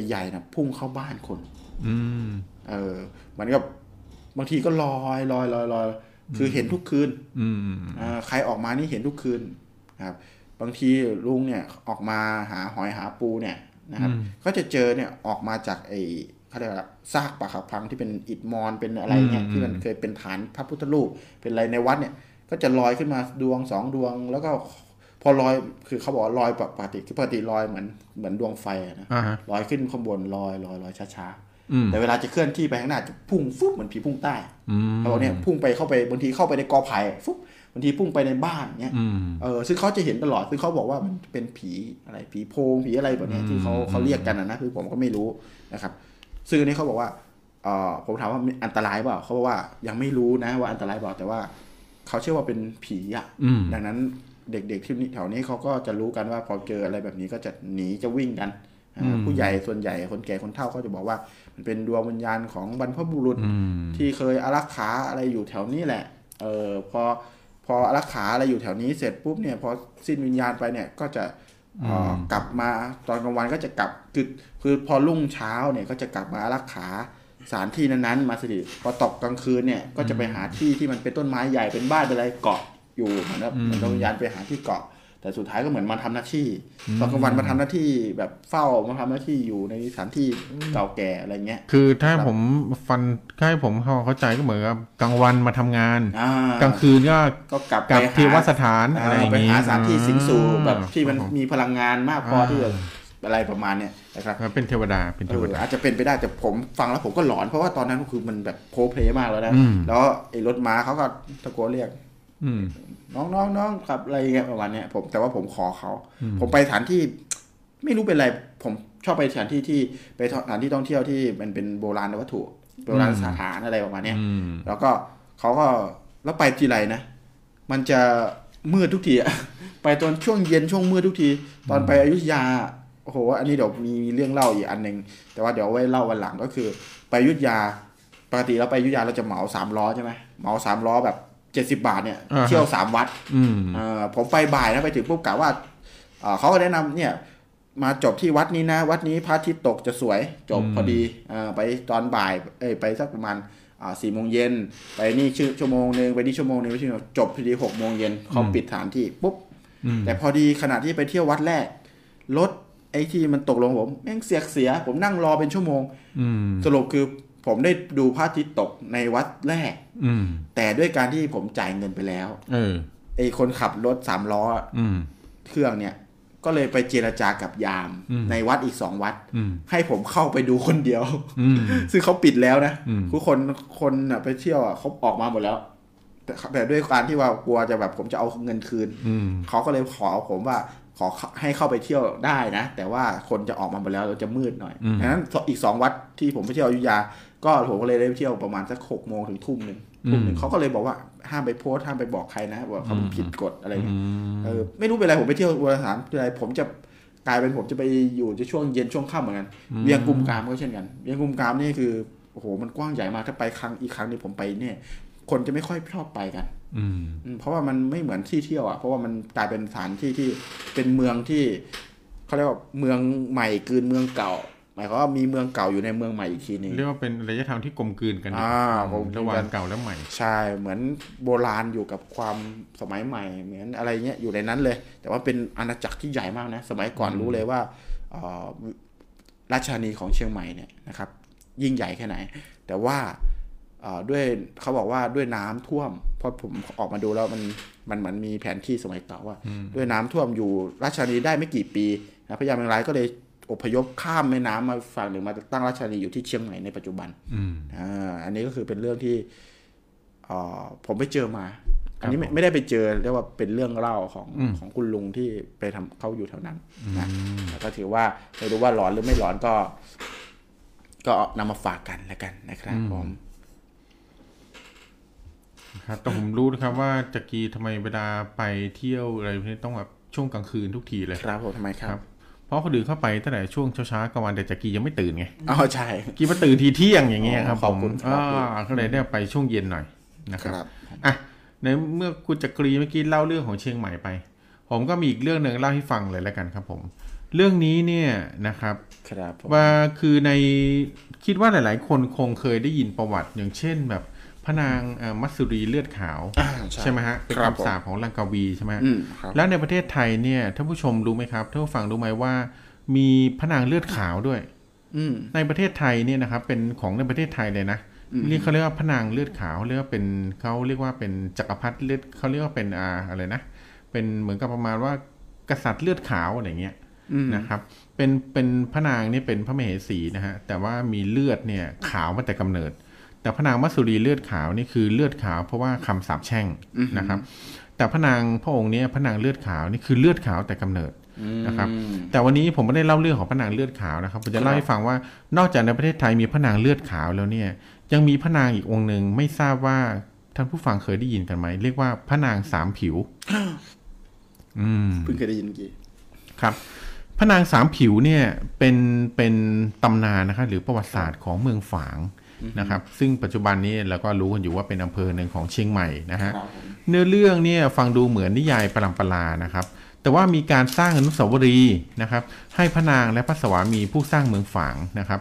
ใหญ่ๆนะพุ่งเข้าบ้านคน อืม เออ มันก็บางทีก็ลอยลอยลอยลอยคือเห็นทุกคืน อืมอ่าใครออกมานี่เห็นทุกคืนนะครับ บางทีลุงเนี่ยออกมาหาหอยหาปูเนี่ยนะครับ ก็จะเจอเนี่ยออกมาจากไอ้เขาเรียกว่าซากปรักหักพังที่เป็นอิฐมอนเป็นอะไรเนี่ยอืมที่มันเคยเป็นฐานพระพุทธรูปเป็นอะไรในวัดเนี่ย ก็จะลอยขึ้นมาดวงสองดวงแล้วก็พอลอยคือเขาบอกว่าลอยปกติคือปกติลอยเหมือนเหมือนดวงไฟอะนะอ่าฮะลอยขึ้นข้างบนลอยลอยลอยช้าอืมๆ แต่เวลาจะเคลื่อนที่ไปข้างหน้าจะพุ่งฟุบเหมือนผีพุ่งใต้อืมเขาบอกเนี่ยพุ่งไปเข้าไปบางทีเข้าไปในกอไผ่ฟุบบางทีพุ่งไปในบ้านเนี่ยอืมเออซึ่งเขาจะเห็นตลอดซึ่งเขาบอกว่ามันเป็นผีอะไรผีโพงผีอะไรแบบเนี้ยที่เขาเขาเรียกกันนะนะคือผมก็ไม่รู้นะครับ ซึ่งอันนี้เขาบอกว่าเออผมถามว่ามันอันตรายเปล่าเขาบอกว่ายังไม่รู้นะว่าอันตรายเปล่าแต่ว่าเขาเชื่อว่าเป็นผีอะอืมดังนั้นเด็กๆที่นี่แถวนี้เขาก็จะรู้กันว่าพอเจออะไรแบบนี้ก็จะหนีจะวิ่งกันอ่าอืมผู้ใหญ่ส่วนใหญ่คนแก่คนเฒ่าก็จะบอกว่า มันเป็นดวงวิญญาณของบรรพบุรุษอืมที่เคยอารักขาอะไรอยู่แถวนี้แหละ เออพอพออารักขาอะไรอยู่แถวนี้เสร็จปุ๊บเนี่ยพอสิ้นวิญญาณไปเนี่ยก็จะเอ่อกลับมาตอนกลางวันก็จะกลับคือคือพอรุ่งเช้าเนี่ยก็จะกลับมาอารักขาสถานที่นั้นๆมาสถิตพอตกกลางคืนเนี่ยก็จะไปหาที่ที่มันเป็นต้นไม้ใหญ่เป็นบ้านเป็นอะไรเกาะอยู่เหมือนแบบเหมือนดวงวิญญาณไปหาที่เกาะ แต่สุดท้ายก็เหมือนมาทำหน้าที่ตอนกลางวันมาทำหน้าที่แบบเฝ้ามาทำหน้าที่อยู่ในสถานที่เก่าแก่อะไรเงี้ย คือถ้าผมฟันให้ผมเข้าใจก็เหมือนกับกลางวันมาทำงานอ่ากลางคืนก็ก็กลับกลับไปหาที่วัดสถานอะไรอย่างไปนี้หาสถานที่สิงสู่แบบที่มันครับผมีพลังงานมากพออ่าที่จะอะไรประมาณเนี้ยนะครับเออเป็นเทวดาเป็นเอเทวอดาอาจจะเป็นไปได้แต่ผมฟังแล้วผมก็หลอนเพราะว่าตอนนั้นก็คือมันแบบโพเพลมากแล้วนะอืมแล้วไอ้รถม้าเขาก็ตะโกนเรียกอืม น้องน้องน้องขับอะไรเงี้ยประมาณเนี้ยผมแต่ว่าผมขอเขา ผมไปสถานที่ ไม่รู้เป็นไร ผมชอบไปสถานที่ที่ไปสถานที่ท่องเที่ยวที่มันเป็นโบราณวัตถุ โบราณสถานอะไรประมาณเนี้ยอืมแล้วก็เขาก็แล้วไปทีไรนะ มันจะมืดทุกทีอะไปตอนช่วงเย็นช่วงมืดทุกที ตอนไปอยุธยาโอ้โหอันนี้เดี๋ยวมีเรื่องเล่าอีกอันหนึ่งแต่ว่าเดี๋ยวไว้เล่าวันหลังก็คือ ไปอยุธยา ปกติเราไปอยุธยาเราจะเหมาสามล้อใช่ไหมเหมาสามล้อแบบ เจ็ดสิบาทเนี่ยอ่าฮะเที่ยวสามวัดอืมเออผมไปบ่ายนะไปถึงปุ๊บกะว่าเอ่อเขาก็แนะนำเนี่ยมาจบที่วัดนี้นะ วัดนี้พระอาทิตย์ตกจะสวยจบอืมพอดีเออไปตอนบ่ายเอ้ยไปสักประมาณอ่าสี่โมงเย็นไปนี่ชื่อชั่วโมงหนึ่งไปนี่ชั่วโมงหนึ่งไปที่จบพอดีหกโมงเย็นเขาปิดฐานที่ปุ๊บอืมแต่พอดีขณะที่ไปเที่ยววัดแรกรถไอ้ที่มันตกลงผมแม่งเสียเสีย ผมนั่งรอเป็นชั่วโมงอืมสรุปคือ ผมได้ดูพระอาทิตย์ตกในวัดแรก อืมแต่ด้วยการที่ผมจ่ายเงินไปแล้ว เออไอ้คนขับรถสามล้ออืมเครื่องเนี่ยก็เลยไปเจรจากับยามอืมในวัดอีกสองวัดอืมให้ผมเข้าไปดูคนเดียวอืมซึ่งเขาปิดแล้วนะอืมทุกคนคนน่ะไปเที่ยวอะเขาออกมาหมดแล้วแต่แต่ด้วยการที่ว่ากลัวจะแบบผมจะเอาเงินคืนอืมเขาก็เลยขอผมว่าขอให้เข้าไปเที่ยวได้นะ แต่ว่าคนจะออกมาหมดแล้วเราจะมืดหน่อยอืมดังนั้นอีกสองวัดที่ผมไปเที่ยวอยุธยา ก็ผมก็เลยได้ไปเที่ยวประมาณสักหกโมงถึงทุ่มหนึ่งทุ่มหนึ่งเขาก็เลยบอกว่าห้ามไปโพสต์ห้ามไปบอกใครนะว่าเขาผิดกฎอะไรเงี้ยเออไม่รู้เป็นไรผมไปเที่ยวโบราณสถานเป็นไรผมจะกลายเป็นผมจะไปอยู่ในช่วงเย็นช่วงค่ำเหมือนกันเวียงกุมกามก็เช่นกันเวียงกุมกามนี่คือโอ้โหมันกว้างใหญ่มากถ้าไปครั้งอีกครั้งนี้ผมไปเนี่ย คนจะไม่ค่อยชอบไปกัน อืมอืมเพราะว่ามันไม่เหมือนที่เที่ยวอะเพราะว่ามันกลายเป็นสถานที่ที่เป็นเมืองที่เขาเรียกว่าเมืองใหม่กลืนเมืองเก่า หมายความว่ามีเมืองเก่าอยู่ในเมืองใหม่อีกทีหนึงเรียกว่าเป็นระยะทางที่กลมกลืนกันอ่าอืมกลมกลืนกันระหว่างเก่าและใหม่ ใช่เหมือนโบราณอยู่กับความสมัยใหม่ เหมือนอะไรเงี้ยอยู่ในนั้นเลย แต่ว่าเป็นอาณาจักรที่ใหญ่มากนะ สมัยก่อนรู้เลยว่าเอ่อราชธานีของเชียงใหม่เนี่ยนะครับ ยิ่งใหญ่แค่ไหน แต่ว่าเอ่อด้วยเขาบอกว่าด้วยน้ำท่วมเพราะผมออกมาดูแล้วมันมันเหมือนมีแผนที่สมัยเก่าว่า ด้วยน้ำท่วมอยู่ราชธานีได้ไม่กี่ปีนะพญาเมงรายก็เลย อพยพข้ามแม่น้ำมาฝั่งหนึ่งมาตั้งราชธานีอยู่ที่เชียงใหม่ในปัจจุบันอืมอ่าอันนี้ก็คือเป็นเรื่องที่เอ่อผมไปเจอมา อันนี้ไม่ผมไม่ได้ไปเจอเรียกว่าเป็นเรื่องเล่าของอืมของคุณลุงที่ไปทำเขาอยู่แถวนั้นนะแล้วก็ถือว่าไม่รู้ว่าหลอนหรือไม่หลอนก็ ก็นำมาฝากกันแล้วกันนะครับผมครับแต่ผมรู้นะครับว่าจักรีทำไมเวลาไปเที่ยวอะไรพวกนี้ต้องแบบช่วงกลางคืนทุกทีเลยครับผมทำไมคครัรับบ เพราะคนอื่นเข้าไปตั้งแต่ช่วงเช้าๆกลางวันแต่จักรียังไม่ตื่นไงอ๋อใช่กีมาตื่นทีเที่ยงอย่างเงี้ยครับขผอบมคุณครับอ่าก็เลยได้ไปช่วงเย็นหน่อยนะคครับรับอะในเมื่อคุณจักรีเมื่อกี้เล่าเรื่องของเชียงใหม่ไป ผมก็มีอีกเรื่องหนึ่งเล่าให้ฟังเลยแล้วกันครับผม เรื่องนี้เนี่ยนะครับครับผมว่าคือในคิดว่าหลาย ๆ คนคงเคยได้ยินประวัติอย่างเช่นแบบ พระนางเอ่อมัตสุรีเลือดขาวอ่าใช่ไหมฮะเป็นครับผมคำสาปของลังกาวีใช่ไหมฮะอืมครับแล้วในประเทศไทยเนี่ยท่านผู้ชมรู้ไหมครับท่านผู้ฟังรู้ไหมว่า มีพระนางเลือดขาวด้วยอืมในประเทศไทยเนี่ยนะครับเป็นของในประเทศไทยเลยนะเรียกเขาเรียกว่าพระนางเลือดขาวเรียกว่าเป็นเขาเรียกว่าเป็นจักรพรรดิเลือดเขาเรียกว่าเป็นอ่าอะไรนะเป็นเหมือนกับประมาณว่ากษัตริย์เลือดขาวอะไรเงี้ยอืมนะครับ เป็นเป็นพระนางนี่เป็นพระมเหสีนะฮะแต่ว่ามีเลือดเนี่ยขาวมาแต่กำเนิด แต่พระนางมัสสุรีเลือดขาวนี่คือเลือดขาวเพราะว่าคำสาปแช่งนะครับ แต่พระนางพระองค์เนี้พระนางเลือดขาวนี่คือเลือดขาวแต่กำเนิดนะครับ แต่วันนี้ผมไม่ได้เล่าเรื่องของพระนางเลือดขาวนะครับผมจะเล่าให้ฟังว่านอกจากในประเทศไทยมีพระนางเลือดขาวแล้วเนี่ย ยังมีพระนางอีกองค์หนึ่งไม่ทราบว่าท่านผู้ฟังเคยได้ยินกันไหมเรียกว่าพระนางสามผิวอืมเพิ่งเคยได้ยินเมื่อกี้ครับพระนางสามผิวเนี่ยเป็นเป็นตำนานนะครับหรือประวัติศาสตร์ของเมืองฝาง นะครับ ซึ่งปัจจุบันนี้เราก็รู้กันอยู่ว่าเป็นอำเภอหนึ่งของเชียงใหม่นะฮะครับผมเนื้อเรื่องเนี่ยฟังดูเหมือนนิยายปรัมปรานะครับ แต่ว่ามีการสร้างอนุสาวรีย์นะครับ ให้พระนางและพระสวามีผู้สร้างเมืองฝางนะครับ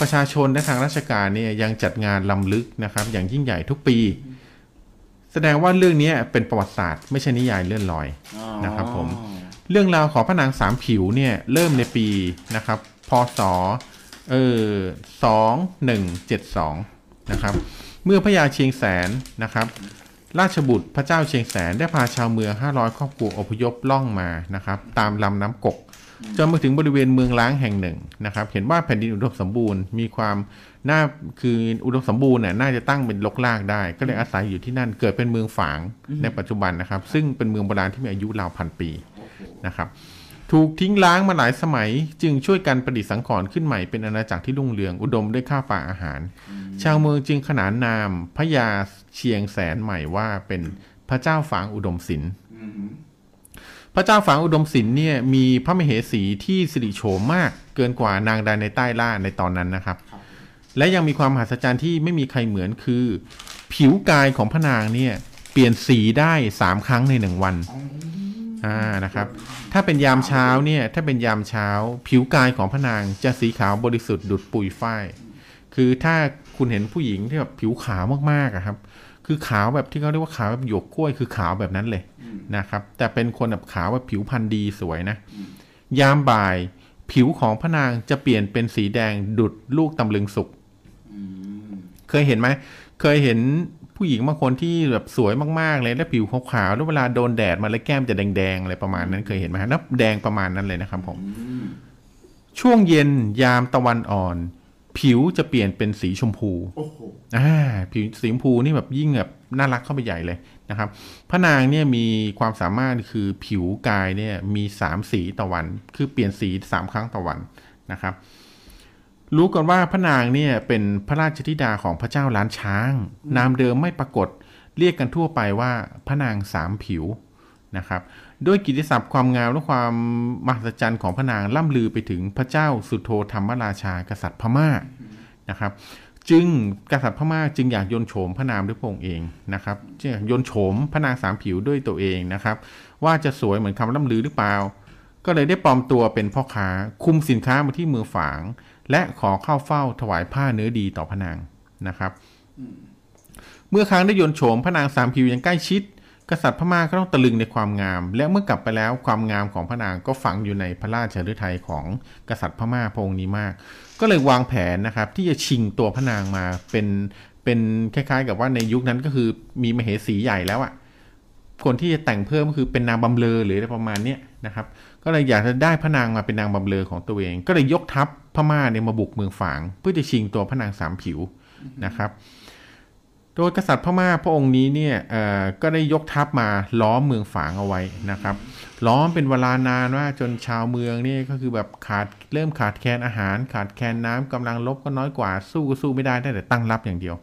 ประชาชนและทางราชการเนี่ยยังจัดงานลำลึกนะครับ อย่างยิ่งใหญ่ทุกปี แสดงว่าเรื่องนี้เป็นประวัติศาสตร์ไม่ใช่นิยายเลื่อนลอยอ๋อนะครับผมเรื่องราวของพระนางสามผิวเนี่ยเริ่มในปีนะครับพศ เออสองหนึ่งเจ็ดสองนะครับ เมื่อพระยาเชียงแสนนะครับ ราชบุตรพระเจ้าเชียงแสนได้พาชาวเมือง 500 ครอบครัวอพยพล่องมานะครับ ตามลำน้ำกกจนมาถึงบริเวณเมืองล้างแห่งหนึ่งนะครับ เห็นว่าแผ่นดินอุดมสมบูรณ์มีความน่าคืออุดมสมบูรณ์เนี่ยน่าจะตั้งเป็นลกลากได้ ก็เลยอาศัยอยู่ที่นั่นเกิดเป็นเมืองฝางในปัจจุบันนะครับ ซึ่งเป็นเมืองโบราณที่มีอายุราวพันปีนะครับ ถูกทิ้งล้างมาหลายสมัย จึงช่วยกันประดิษฐ์สังขรณ์ขึ้นใหม่เป็นอาณาจักรที่รุ่งเรืองอุดมด้วยข้าวปลาอาหาร ชาวเมืองจึงขนานนามพระยาเชียงแสนใหม่ว่าเป็นพระเจ้าฝางอุดมศิลป์พระเจ้าฝางอุดมศิลป์เนี่ยมีพระมเหสีที่สิริโฉมมากเกินกว่านางใดในใต้ล่าในตอนนั้นนะครับ และยังมีความมหัศจรรย์ที่ไม่มีใครเหมือนคือ ผิวกายของพระนางเนี่ยเปลี่ยนสีได้สามครั้งในหนึ่งวันอ่านะครับ ถ้าเป็นยามเช้าเนี่ย ถ้าเป็นยามเช้า ผิวกายของพระนางจะสีขาวบริสุทธิ์ดุดปุยฝ้าย คือถ้าคุณเห็นผู้หญิงที่แบบผิวขาวมากๆอะครับ คือขาวแบบที่เขาเรียกว่าขาวแบบหยวกกล้วย คือขาวแบบนั้นเลยนะครับ แต่เป็นคนแบบขาวแบบผิวพรรณดีสวยนะ ยามบ่ายผิวของพระนางจะเปลี่ยนเป็นสีแดงดุดลูกตำลึงสุก เคยเห็นไหม เคยเห็น ผู้หญิงบางคนที่แบบสวยมากๆเลยแล้วผิวขาวๆแล้วเวลาโดนแดดมาแล้วแก้มจะแดงๆอะไรประมาณนั้นเคยเห็นไหมฮะนับแดงประมาณนั้นเลยนะครับผมช่วงเย็นยามตะวันอ่อน ผิวจะเปลี่ยนเป็นสีชมพูโอ้โหอ่าผิวสีชมพูนี่แบบยิ่งแบบน่ารักเข้าไปใหญ่เลยนะครับพระนางเนี่ยมีความสามารถคือผิวกายเนี่ยมีสามสีต่อวัน คือเปลี่ยนสีสามครั้งต่อวันนะครับ รู้กันว่าพระนางเนี่ยเป็นพระราชธิดาของพระเจ้าล้านช้าง นามเดิมไม่ปรากฏเรียกกันทั่วไปว่าพระนางสามผิวนะครับด้วยกิตติศัพท์ความงามและความมหัศจรรย์ของพระนางล่ำลือไปถึงพระเจ้าสุโธธรรมราชากษัตริย์พม่านะครับ จึงกษัตริย์พม่าจึงอยากยนโฉมพระนางด้วยพระองค์เองนะครับจึงอยากยนโฉมพระนางสามผิวด้วยตัวเองนะครับ ว่าจะสวยเหมือนคำล่ำลือหรือเปล่า ก็เลยได้ปลอมตัวเป็นพ่อค้าคุมสินค้ามาที่เมืองฝาง และขอเข้าเฝ้าถวายผ้าเนื้อดีต่อพระนางนะครับ เมื่อครั้งได้ยนโฉมพระนางสามผิวอย่างใกล้ชิด กษัตริย์พม่าก็ต้องตะลึงในความงาม และเมื่อกลับไปแล้วความงามของพระนางก็ฝังอยู่ในพระราชฤทัยของกษัตริย์พม่าพระองค์นี้มาก ก็เลยวางแผนนะครับที่จะชิงตัวพระนางมาเป็นเป็นคล้ายๆ กับว่าในยุคนั้นก็คือมีมเหสีใหญ่แล้วอะคนที่จะแต่งเพิ่มก็คือเป็นนางบำเลอหรืออะไรประมาณเนี้ยนะครับ ก็เลยอยากจะได้พระนางมาเป็นนางบำเลอของตัวเอง ก็เลยยกทัพ พม่าเนี่ยมาบุกเมืองฝาง เพื่อจะชิงตัวพระนางสามผิวนะครับ โดยกษัตริย์พม่าพระองค์นี้เนี่ยเอ่อก็ได้ยกทัพมาล้อมเมืองฝางเอาไว้นะครับ ล้อมเป็นเวลานานว่าจนชาวเมืองนี่ก็คือแบบขาดเริ่มขาดแคลนอาหาร ขาดแคลนน้ำกำลังลบก็น้อยกว่าสู้ก็สู้ไม่ได้ได้แต่ตั้งรับอย่างเดียว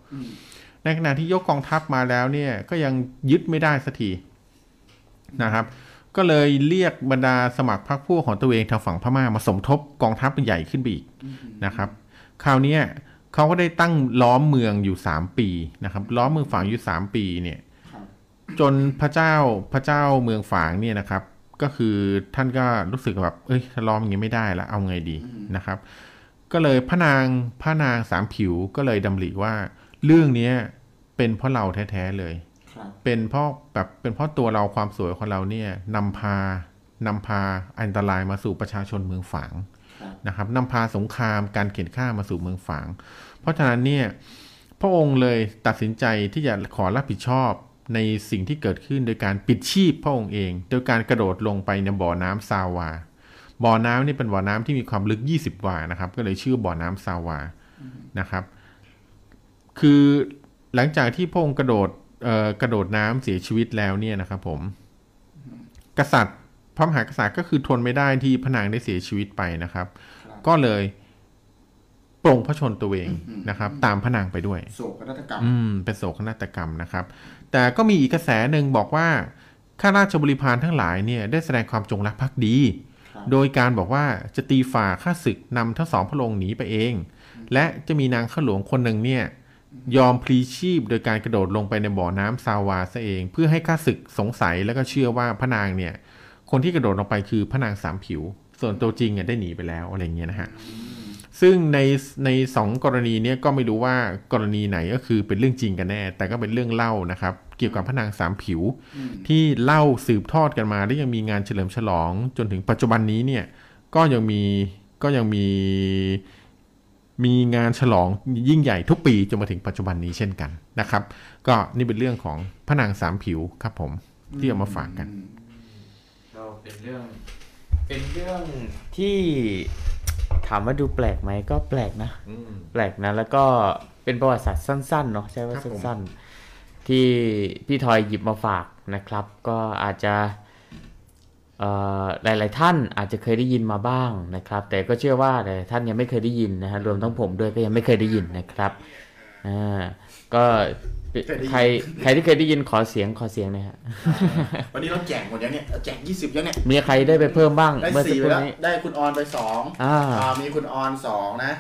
ในขณะที่ยกกองทัพมาแล้วเนี่ยก็ยังยึดไม่ได้สักทีนะครับ ก็เลยเรียกบรรดาสมัครพรรคพวกของตัวเองทางฝั่งพม่ามาสมทบกองทัพใหญ่ขึ้นไปอีกนะครับ คราวเนี้ยเขาก็ได้ตั้งล้อมเมืองอยู่สามปีนะครับ ล้อมเมืองฝางอยู่สามปีเนี่ยจนพระเจ้าพระเจ้าเมืองฝางเนี่ยนะครับ ก็คือท่านก็รู้สึกแบบเอ้ยถ้าล้อมอย่างนี้ไม่ได้แล้วเอาไงดีนะครับ ก็เลยพระนางพระนางสามผิวก็เลยดำริว่าเรื่องเนี้ยเป็นเพราะเราแท้ๆเลยครับ เป็นเพราะแบบเป็นเพราะตัวเราความสวยของเราเนี่ยนำพานำพาอันตรายมาสู่ประชาชนเมืองฝางครับนะครับนำพาสงครามการเข็นฆ่ามาสู่เมืองฝาง เพราะฉะนั้นเนี่ยพระองค์เลยตัดสินใจที่จะขอรับผิดชอบในสิ่งที่เกิดขึ้นโดยการปิดชีพพระองค์เอง โดยการกระโดดลงไปในบ่อน้ำซาวา บ่อน้ำนี่เป็นบ่อน้ำที่มีความลึก 20 วานะครับ ก็เลยชื่อบ่อน้ำซาวานะครับ คือหลังจากที่พระองค์กระโดดเอ่อ กระโดดน้ำเสียชีวิตแล้วเนี่ยนะครับผม กษัตริย์พระมหากษัตริย์ก็คือทนไม่ได้ที่พระนางได้เสียชีวิตไปนะครับ ก็เลยปรงพระชนตัวเองนะครับ ตามพระนางไปด้วยโศกนาฏกรรมอืมเป็นโศกนาฏกรรมนะครับ แต่ก็มีอีกกระแสหนึ่งบอกว่าข้าราชบริพารทั้งหลายเนี่ยได้แสดงความจงรักภักดีครับโดยการบอกว่าจะตีฝ่าข้าศึกนำทั้งสองพระองค์หนีไปเอง และจะมีนางข้าหลวงคนหนึ่งเนี่ย ยอมพลีชีพโดยการกระโดดลงไปในบ่อน้ำซาวาซะเอง เพื่อให้ข้าศึกสงสัยแล้วก็เชื่อว่าพระนางเนี่ย คนที่กระโดดลงไปคือพระนางสามผิว ส่วนตัวจริงเนี่ยได้หนีไปแล้วอะไรเงี้ยนะฮะซึ่งในในสองกรณีเนี้ยก็ไม่รู้ว่ากรณีไหนก็คือเป็นเรื่องจริงกันแน่ แต่ก็เป็นเรื่องเล่านะครับ เกี่ยวกับพระนางสามผิว ที่เล่าสืบทอดกันมาและยังมีงานเฉลิมฉลอง จนถึงปัจจุบันนี้เนี่ยก็ยังมีก็ยังมี มีงานฉลองยิ่งใหญ่ทุกปีจนมาถึงปัจจุบันนี้เช่นกันนะครับ ก็นี่เป็นเรื่องของพระนางสามผิวครับผมที่เอามาฝากกันก็เป็นเรื่อง เป็นเรื่องที่ถามว่าดูแปลกไหมก็แปลกนะแปลกนะ แล้วก็เป็นประวัติศาสตร์สั้นๆเนาะใช่ว่าครับผมสั้นๆ ที่พี่ทอยหยิบมาฝากนะครับ ก็อาจจะเอ่อ หลาย ๆ ท่านอาจจะเคยได้ยินมาบ้างนะครับ แต่ก็เชื่อว่าหลายๆท่านยังไม่เคยได้ยินนะฮะรวมทั้งผมด้วยก็ยังไม่เคยได้ยินนะครับอ่าก็ใครใครที่เคยได้ยินขอเสียงขอเสียงหนะฮะวันนี้เราแจกหมดยังเนี่ยแจกยี่สิบยังเนี่ยมีใครได้ไปเพิ่มบ้างได้เมื่อสักสี่คไปรู่แล้วนี้ได้คุณออนไปสองอ่าอ่ามีคุณออนสองนะ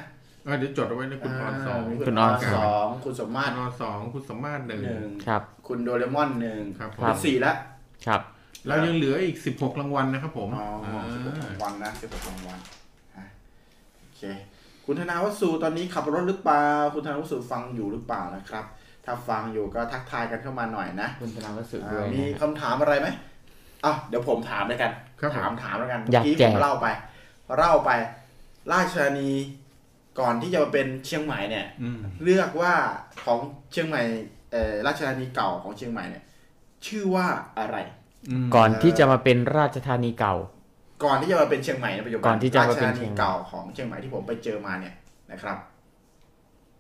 อะเดี๋ยวจดเอาไว้ในคุณออนสองมีคุคุณณออออนนสองคุณสมมาตรคุณออนสองคุณสมมาตรหนึ่งหนึ่งครับ คุณโดเรมอนหนึ่งครับผครัมบสี่แล้วครับ เรายังเหลืออีก16รางวัลนะครับผมอ๋ออ่าสิบหกรางวัลนะสิบหกรางวัลอะโอเค คุณธนาวสูตอนนี้ขับรถหรือเปล่า คุณธนาวสูฟังอยู่หรือเปล่านะครับ ถ้าฟังอยู่ก็ทักทายกันเข้ามาหน่อยนะ คุณธนาวสุอ่าด้วยมีนะฮะคำถามอะไรไหมอะเดี๋ยวผมถามเลยกันครับผมถามถามแล้วกันอยากเมื่อแจกี้กผมเล่าไปเล่าไป ราชธานีก่อนที่จะมาเป็นเชียงใหม่เนี่ยอืมเลือกว่าของเชียงใหม่เอ่อราชธานีเก่าของเชียงใหม่เนี่ย ชื่อว่าอะไรม ก่อนที่จะมาเป็นราชธานีเก่า ก่อนที่จะมาเป็นเชียงใหม่ในปัจจุบันก่อนที่จะมาเป็นรชธเชียงใหม่เก่าของเชียงใหม่ที่ผมไปเจอมาเนี่ยนะครับ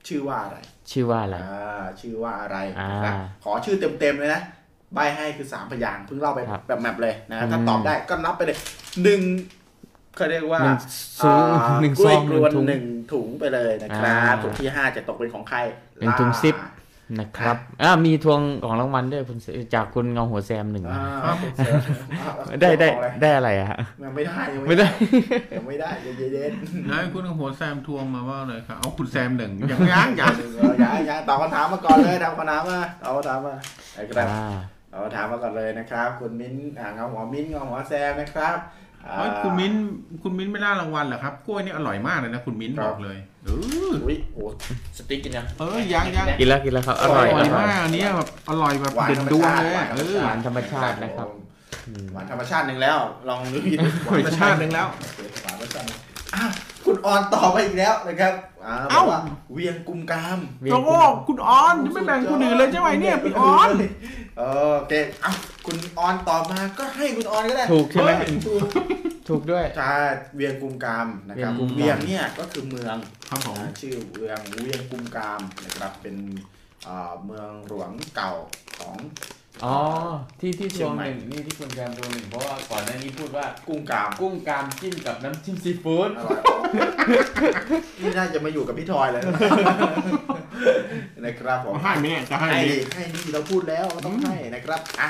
ชื่อว่าอะไร ชื่อว่าอะไรอ่าชื่อว่าอะไรอ่านะครับขอชื่อเต็มๆเลยนะใบให้คือสามพยางค์เพิ่งเล่าไปครับแบบแมปเลยนะถ้าอืมตอบได้ก็นับไปเลยหนึ่งเขาเรียกว่าหนึ่งซูอ่าหนึ่งกล้วยซองกลวนหนึ่งถุงหนึ่งถุงไปเลยนะครับอ่าถุงที่ห้าจะตกเป็นของใครหนึ่งถุงล่าซิป นะครับอ่ามีทวงของรางวัลด้วยคุณเสจากคุณเงาหัวแซมหนึ่งอ่าได้ได้ของอะไรได้อะไรอะฮะยังไม่ได้ยังไม่ได้ยังไม่ได้เย็นเย็นแล้วให้คุณหัวแซมทวงมาว่าเลยครับเอาคุณแซมหนึ่งอย่างยังอย่างๆเอออย่าอย่าตอบคำถามมาก่อนเลยตอบคำถามมาตอบคำถามมาไอ้ครับอ่าตอบคำถามมาก่อนเลยนะครับ คุณมิ้นอ่าเงาหัวมิ้นเงาหัวแซมนะครับอ่าเฮ้ย คุณมิ้นคุณมิ้นไม่ล่ารางวัลเหรอครับกล้วยนี่อร่อยมากเลยนะคุณมิ้นครับบอกเลยเอออุ้ยโอ้สติ๊กกินยังเออยังยังกินแล้วกินแล้วครับอร่อยอร่อยอร่อยมากอันเนี้ยแบบอร่อยแบบหวานเด่นธรรมดวงชาติเลยอะเออหวานธรรมชาตินะครับหวานธรรมชาติหนึ่งแล้ว ลองดูอีกธรรมชาติหนึ่งแล้วหวานธรรมชาติหนึ่งอ้าว คุณออนตอบไปอีกแล้วนะครับอ่าบเอ้า อกว่าเวียงกุมกามเวียนโอ้โหคุณออนยังไม่แบ่งคนอื่นเลยใช่ไหมเนี่ยพี่ออนเออโอเคเอ้าคุณออนตอบมาก็ให้คุณออนก็ได้ถูกใช่ไหมเฮ้ยถูกถูกด้วย ใช่เวียงกุมกามนะครับเวียงกุมกาม เวียงเนี่ยก็คือเมือง ครับผมอ่าชื่อเวียงเวียงกุมกามนะครับเป็นอ่าเมืองหลวงเก่าของ อ๋อที่ที่ทเชียวงงใหม่หนึ่งนี่ที่คุณแซมทวงหนึ่งเพราะว่าก่อนหน้านี้พูดว่า กุ้งกามกุ้งกามจิ้มกับน้ำจิ้มซีฟู้ดอร่อยนี่น่าจะมาอยู่กับพี่ทอยเลยนะครับผมให้ไหมเนี่ยจะให้ไหมให้ดิให้ดิเราพูดแล้วก็ต้องให้นะครับอะ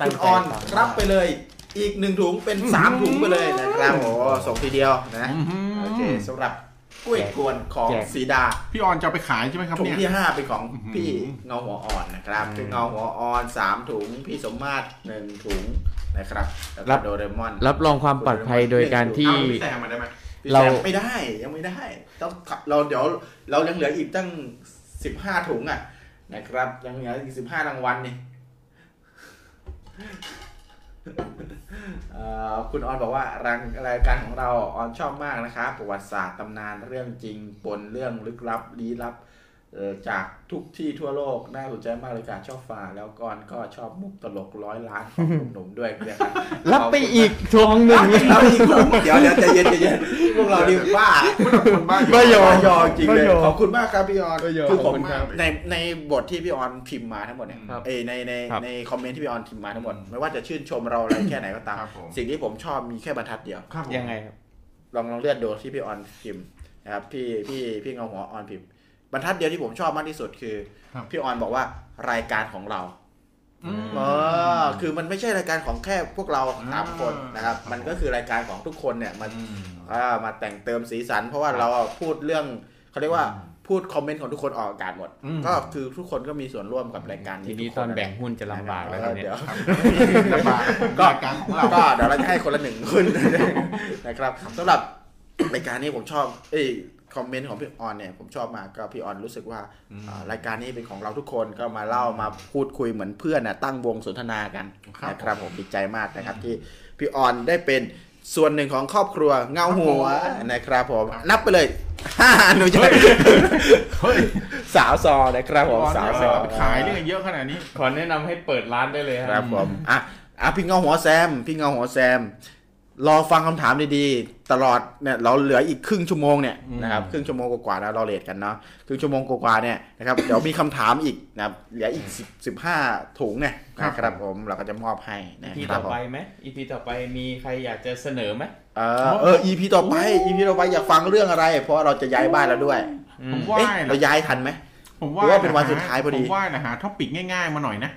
ตั้งคุณใจออนฟังรับไปเลย อีกหนึ่งถุงเป็นสามถุงไปเลยนะครับโอ้ส่งทีเดียวนะ อื้อหือ โอเคสำหรับ กล้วยกวนของแจกสีดาพี่ออนจะเอาไปขายใช่ไหมครับถุงเนี่ย ที่ห้าเป็นของอื้อหือพี่เงาหัวอ่อนนะครับอืมพี่เงาหัวอ่อนสามถุง พี่สมมาตรหนึ่งถุงนะครับแล้วรัก็บโดเรมอนรับรองความปลอดภัยโดยการที่ เอาพี่แซมมาได้ไหมพี่เรา แซมไม่ได้ยังไม่ได้ต้องเราเดี๋ยวเรายังเหลืออีกตั้งสิบห้าถุงอะนะครับยังเหลืออีกสิบห้ารางวัลนี่เอ่อ คุณออนบอกว่ารายรายการของเราออนชอบมากนะครับประวัติศาสตร์ตำนานเรื่องจริงปนเรื่องลึกลับลี้ลับ จากทุกที่ทั่วโลก น่าสนใจมากเลยการชอบฟังแล้วก่อนก็ชอบมุกตลกร้อยล้านของหนุ่มๆด้วยนะครับรับไปอีกทวงหนึ่งรับอีกถุงเดี๋ยวเดี๋ยวใจเย็นใจเย็นพวกเราดีบ้าบ้ายอบ้ายอจริงเลยบ้ายอขอบคุณมากครับพี่ออนบ้ายอคือขผอบมคุณครับในในบทที่พี่ออนพิมพ์มาทั้งหมดเนี่ยครับเอยในในครับในคอมเมนต์ที่พี่ออนพิมพ์มาทั้งหมดไม่ว่าจะชื่นชมเราอะไรแค่ไหนก็ตามครับผมสิ่งที่ผมชอบมีแค่บรรทัดเดียวครับผมยังไงครับลองลองเลื่อนดูที่พี่ออนพิมพ์นะครับพี่พี่พี่เงาหัวออนพิมพ์ บรรทัดเดียวที่ผมชอบมากที่สุดคือครับพี่ออนบอกว่ารายการของเราอืมเออคือมันไม่ใช่รายการของแค่พวกเราสามคนนะครับครับมันก็คือรายการของทุกคนเนี่ยมันอืมอ่ามาแต่งเติมสีสัน เพราะว่าเราพูดเรื่องเขาเรียกว่าพูดคอมเมนต์ของทุกคนออกอากาศหมดอืมก็คือทุกคนก็มีส่วนร่วมกับรายการทีนี้นี้ทุกตคอนแบ่งหุ้นจะลำบากแล้วเอทีอเนี้ยเดี๋ยวลำบากก็รายการของเราก็เดี๋ยวเราจะให้คนละหนึ่งหุ้นนะครับสำหรับรายการนี้ผมชอบ เอ้ย คอมเมนต์ของพี่ออนเนี่ยผมชอบมากก็พี่ออนรู้สึกว่าอืมอ่ารายการนี้เป็นของเราทุกคนก็มาเล่ามาพูดคุยเหมือนเพื่อนนะตั้งวงสนทนากันครับนะครับผมดีใจมากนะครับที่พี่ออนได้เป็นส่วนหนึ่งของครอบครัวเงาหัวนะครับผมนับไปเลยห้าหนูจะเฮ้ยสาวซอนะครับผมพี่ออนสาวเนี่ยซอเอาไปขายได้เยอะขนาดนี้ ขอแนะนำให้เปิดร้านได้เลยครับผมอะอะพี่เงาหัวแซมพี่เงาหัวแซม รอฟังคำถามดีๆ ตลอดเนี่ยเราเหลืออีกครึ่งชั่วโมงเนี่ยนะครับครึ่งชั่วโมงกว่าๆนะเราเลทกันเนาะครึ่งชั่วโมงกว่าๆเนี่ยนะครับเดี๋ยวมีคำถามอีกนะครับเหลืออีกสิบสิบห้าถุงเนี่ยนะครับผมเราก็จะมอบให้นะอีครัต่บอผมไปไหมอีพีต่อไปมีใครอยากจะเสนอไหมเออเออ EP ต่อไป EP ต่อไปอยากฟังเรื่องอะไร เพราะว่าเราจะย้ายบ้านแล้วด้วยผมว่าเอ๊ะนะเราย้ายทันไหม ผมหรือว่าเป็นวันสุดท้ายพอดีผมว่านะหาท็อปิกง่ายๆมาหน่อยนะ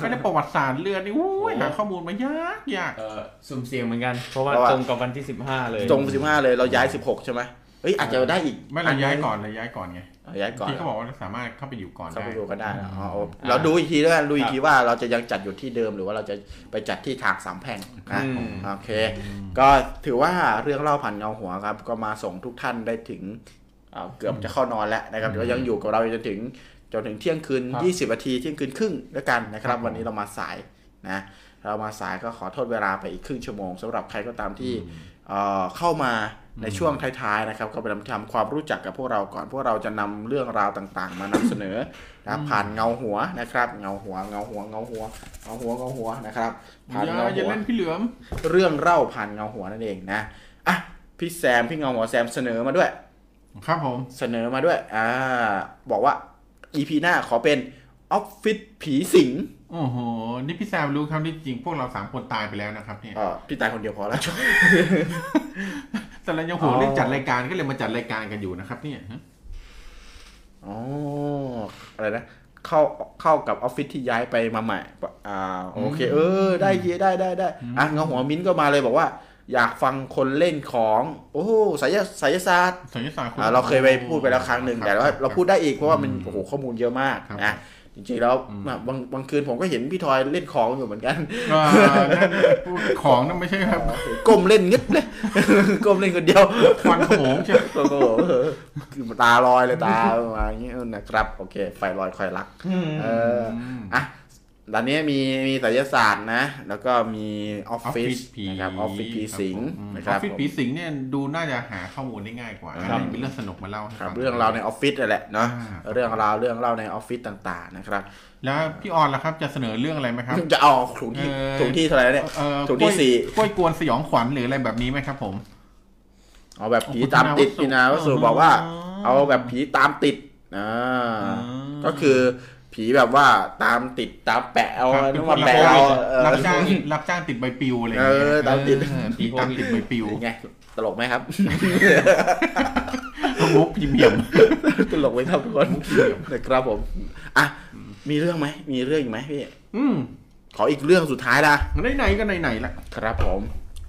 ไม่ได้ประวัติศาสตร์เลือดนี่อุ้ยหาข้อมูลมายากยากเออสุ่มเสี่ยงเหมือนกัน เพราะว่าเพราะว่าตรงกับวันที่15เลยจงสิบห้าเลยเราย้ายสิบหกใช่ไหมเอ้ยอาจจะได้อีกไม่เราย้ายก่อนเราย้ายก่อนไงเอาย้ายก่อนที่เขาบอกว่าสามารถเข้าไปอยู่ก่อนเข้าได้ไปดูก็ได้นะอ๋อโอเราดูอีกทีแล้วกันดูอีกทีว่าเราจะยังจัดอยู่ที่เดิมหรือว่าเราจะไปจัดที่ทางสามแพร่งนะอืมโอเค ก็ถือว่าเรื่องเล่าผ่านเงาหัวครับ ก็มาส่งทุกท่านได้ถึง เอ่อเกือบจะเข้านอนแล้วนะครับเดี๋ยวยังอยู่กับเราจนถึงจนถึงเที่ยงคืน 20นาทีเที่ยงคืนครึ่งด้วยกันนะครับ วันนี้เรามาสายนะเรามาสายก็ขอโทษเวลาไปอีกครึ่งชั่วโมงสำหรับใครก็ตามที่เอ่อเข้ามาในช่วงท้ายๆนะครับ ก็ไปทำความรู้จักกับพวกเราก่อน พวกเราจะนำเรื่องราวต่างๆ มานำเสนอนะผ่านเงาหัวนะครับ เงาหัวเงาหัวเงาหัวเงาหัวเงาหัวนะครับ ผ่านอย่าเงาอย่าหัวเล่นพี่เหลือมเรื่องเล่าผ่านเงาหัวนั่นเองนะอะพี่แซมพี่เงาหัวแซมเสนอมาด้วย ครับผม เสนอมาด้วย อ่า บอกว่า EP หน้าขอเป็นออฟฟิศผีสิงโอ้โห นี่พี่แซมรู้ครับนี่จริงพวกเราสามคนตายไปแล้วนะครับเนี่ยเออพี่ตายคนเดียวพอแล้วแต่เรายังห่วงอ๋อเรื่องจัดรายการก็เลยมาจัดรายการกันอยู่นะครับ เนี่ยฮะอ๋ออะไรนะเข้าเข้ากับออฟฟิศที่ย้ายไปมาใหม่ อ่า โอเค เออ ได้เยได้ได้ได้อะเงาหัวมิ้นท์ก็มาเลยบอกว่า อยากฟังคนเล่นของ โอ้โหไสยไสยศาสตร์สัญญาศาสตร์อ่าเราเคยไปพูดไปแล้วครั้งหนึ่งครับแต่ว่าเราพูดได้อีกเพราะว่ามันอืมโอ้โหข้อมูลเยอะมากครับนะจริงๆแล้วบางบางคืนผมก็เห็นพี่ทอยเล่นของอยู่เหมือนกันอ่านั่นพูดของนั่นไม่ใช่ครับก้มเล่นงึดเลยก้มเล่นคนเดียวควันขโมงใช่ไหมโอ้โหคือตาลอยเลยตามาอย่างเงี้ยนะครับ โอเค ไฟลอยคอยรัก เอออะ ตอนนี้มีมีศิลศาสตร์นะ แล้วก็มีออฟออฟฟิฟิศศผีนะครับออฟฟิศผีสิงอนะคอรัฟบฟิศผมผีสิงเนี่ยดูน่าจะหาข้อมูลได้ง่ายกว่าครับมีเรื่องสนุกมาเล่าให้ครับฟังเรื่องราวในออฟฟิศนั่นแหละเนาะอ่าเรื่องราวเรื่องเล่าในออฟฟิศต่างๆนะครับ แล้วพี่ออนล่ะครับจะเสนอเรื่องอะไรไหมครับจะเอาถุงที่เออถุงที่เท่าไหร่แล้วเนี่ยเอ่อถุงที่สี่กล้วยกวนสยองขวัญหรืออะไรแบบนี้ไหมครับ ผมเอาแบบผีตามติดคุณพี่นานาวัวัสสสุสุบอกว่าอ๋อเอาแบบผีตามติดอ่าอืมก็คือ ผีแบบว่าตามติดตามแปะเอาครับนึเป็นกคนมารับแปะจ้างเอาเออรับจ้างรับจ้างติดใบปลิวอะไรอย่างเงี้ยเออตามติดเออผีตามติดใบปลิวเป็นไงตลกไหมครับมุกพรีเมียมตลกไหมครับทุกคนนะครับผมอะมีเรื่องไหมมีเรื่องอีกไหมพี่อืมขออีกเรื่องสุดท้ายละไหนๆก็ไหนๆละครับผม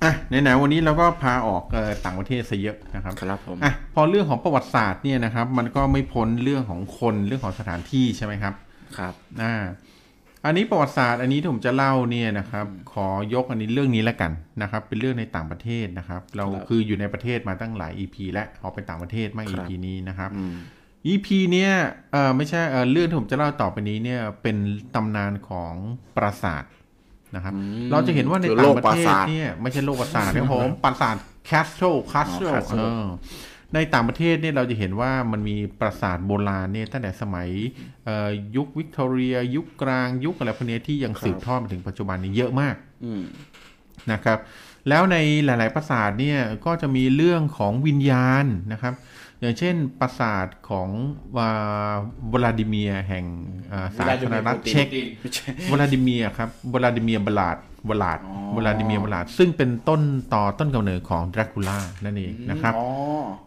อะไหนๆวันนี้เราก็พาออกเอ่อต่างประเทศซะเยอะนะครับครับผมอะพอเรื่องของประวัติศาสตร์เนี่ยนะครับ มันก็ไม่พ้นเรื่องของคนเรื่องของสถานที่ใช่ไหมครับ ครับอ่าอันนี้ประวัติศาสตร์อันนี้ที่ผมจะเล่าเนี่ยนะครับ ขอยกอันนี้เรื่องนี้แล้วกันนะครับ เป็นเรื่องในต่างประเทศนะครับ เราคืออยู่ในประเทศมาตั้งหลาย EP และออกไปต่างประเทศมาก EP นี้นะครับอืม EP เนี่ยเออไม่ใช่เออเรื่องที่ผมจะเล่าต่อไปนี้เนี่ยเป็นตำนานของปราสาทนะครับอืมเราจะเห็นว่าในคือต่าโลงกประปราเทศสาทเนี่ยไม่ใช่โลกปราสาทนะครับผมปราสาท Castle Castle อ๋อ Castle เออ ในต่างประเทศเนี่ยเราจะเห็นว่ามันมีปราสาทโบราณเนี่ยตั้งแต่สมัยเอ่อยุควิกตอเรีย ยุคกลางยุคอะไรพวกเนี้ยที่ยังสืบทอดมาถึงปัจจุบันนี้เยอะมากอืมนะครับ แล้วในหลาย ๆ ปราสาทเนี่ยก็จะมีเรื่องของวิญญาณนะครับ อย่างเช่นปราสาทของวลาวลาดิเมียร์แห่งอ่าสาธารณรัฐเช็กไม่ใช่วลาดิเมียร์ครับวลาดิเมียร์บลาดวลาดอ๋อวลาดิเมียร์บลาดซึ่งเป็นต้นต่อต้นกำเนิดของดรากูล่านั่นเองนะครับอ๋อ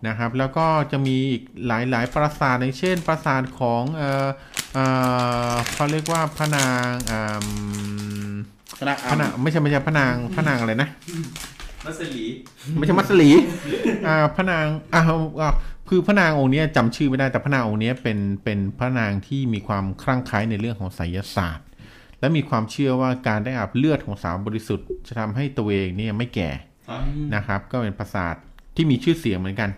นะครับ แล้วก็จะมีอีกหลายๆปราสาทอย่างเช่น ปราสาทของเอ่อเอ่อเขาเรียกว่าพระนาง อ่าคณะพระนางไม่ใช่ไม่ใช่พระนางพระนางอะไรนะมัสลีไม่ใช่มัสลีอ่าพระนางอ่าอ่าคือพระนางองค์เนี้ยจำชื่อไม่ได้แต่พระนางองค์เนี้ยเป็นเป็นพระนางที่มีความคลั่งไคล้ในเรื่องของไสยศาสตร์ และมีความเชื่อว่าการได้อาบเลือดของสาวบริสุทธิ์ จะทำให้ตัวเองเนี่ยไม่แก่นะครับ ก็เป็นปราสาทที่มีชื่อเสียงเหมือนกัน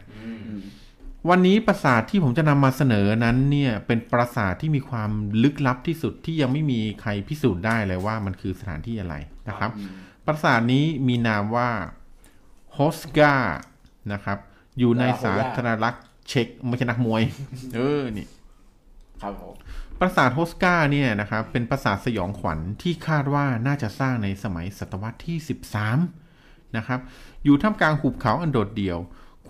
วันนี้ปราสาทที่ผมจะนำมาเสนอนั้นเนี่ยเป็นปราสาทที่มีความลึกลับที่สุดที่ยังไม่มีใครพิสูจน์ได้เลยว่ามันคือสถานที่อะไรนะครับ ปราสาทนี้มีนามว่าโฮสกานะครับ อยู่ในสาธารณรัฐเช็กไม่ใช่นักมวย เออนี่ครับผมปราสาทโฮสกาเนี่ยนะครับ เป็นปราสาทสยองขวัญที่คาดว่าน่าจะสร้างในสมัยศตวรรษที่ 13 นะครับ อยู่ท่ามกลางหุบเขาอันโดดเดี่ยว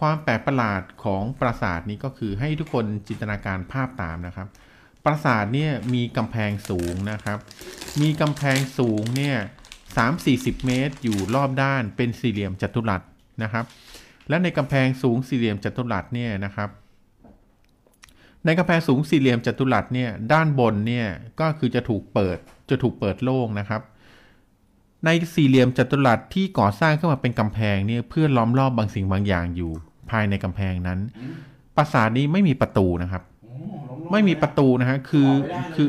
ความแปลกประหลาดของปราสาทนี้ก็คือให้ทุกคนจินตนาการภาพตามนะครับ ปราสาทเนี่ยมีกำแพงสูงนะครับ มีกำแพงสูงเนี่ยสามสี่สิบเมตร อยู่รอบด้านเป็นสี่เหลี่ยมจัตุรัสนะครับ และในกำแพงสูงสี่เหลี่ยมจัตุรัสเนี่ยนะครับในกำแพงสูงสี่เหลี่ยมจัตุรัสเนี่ยด้านบนเนี่ยก็คือจะถูกเปิดจะถูกเปิดโล่งนะครับ ในสี่เหลี่ยมจัตุรัสที่ก่อสร้างขึ้นมาเป็นกำแพงเนี่ยเพื่อล้อมรอบบางสิ่งบางอย่างอยู่ ภายในกำแพงนั้น ปราสาทนี้ไม่มีประตูนะครับ ไม่มีประตูนะฮะคือคือ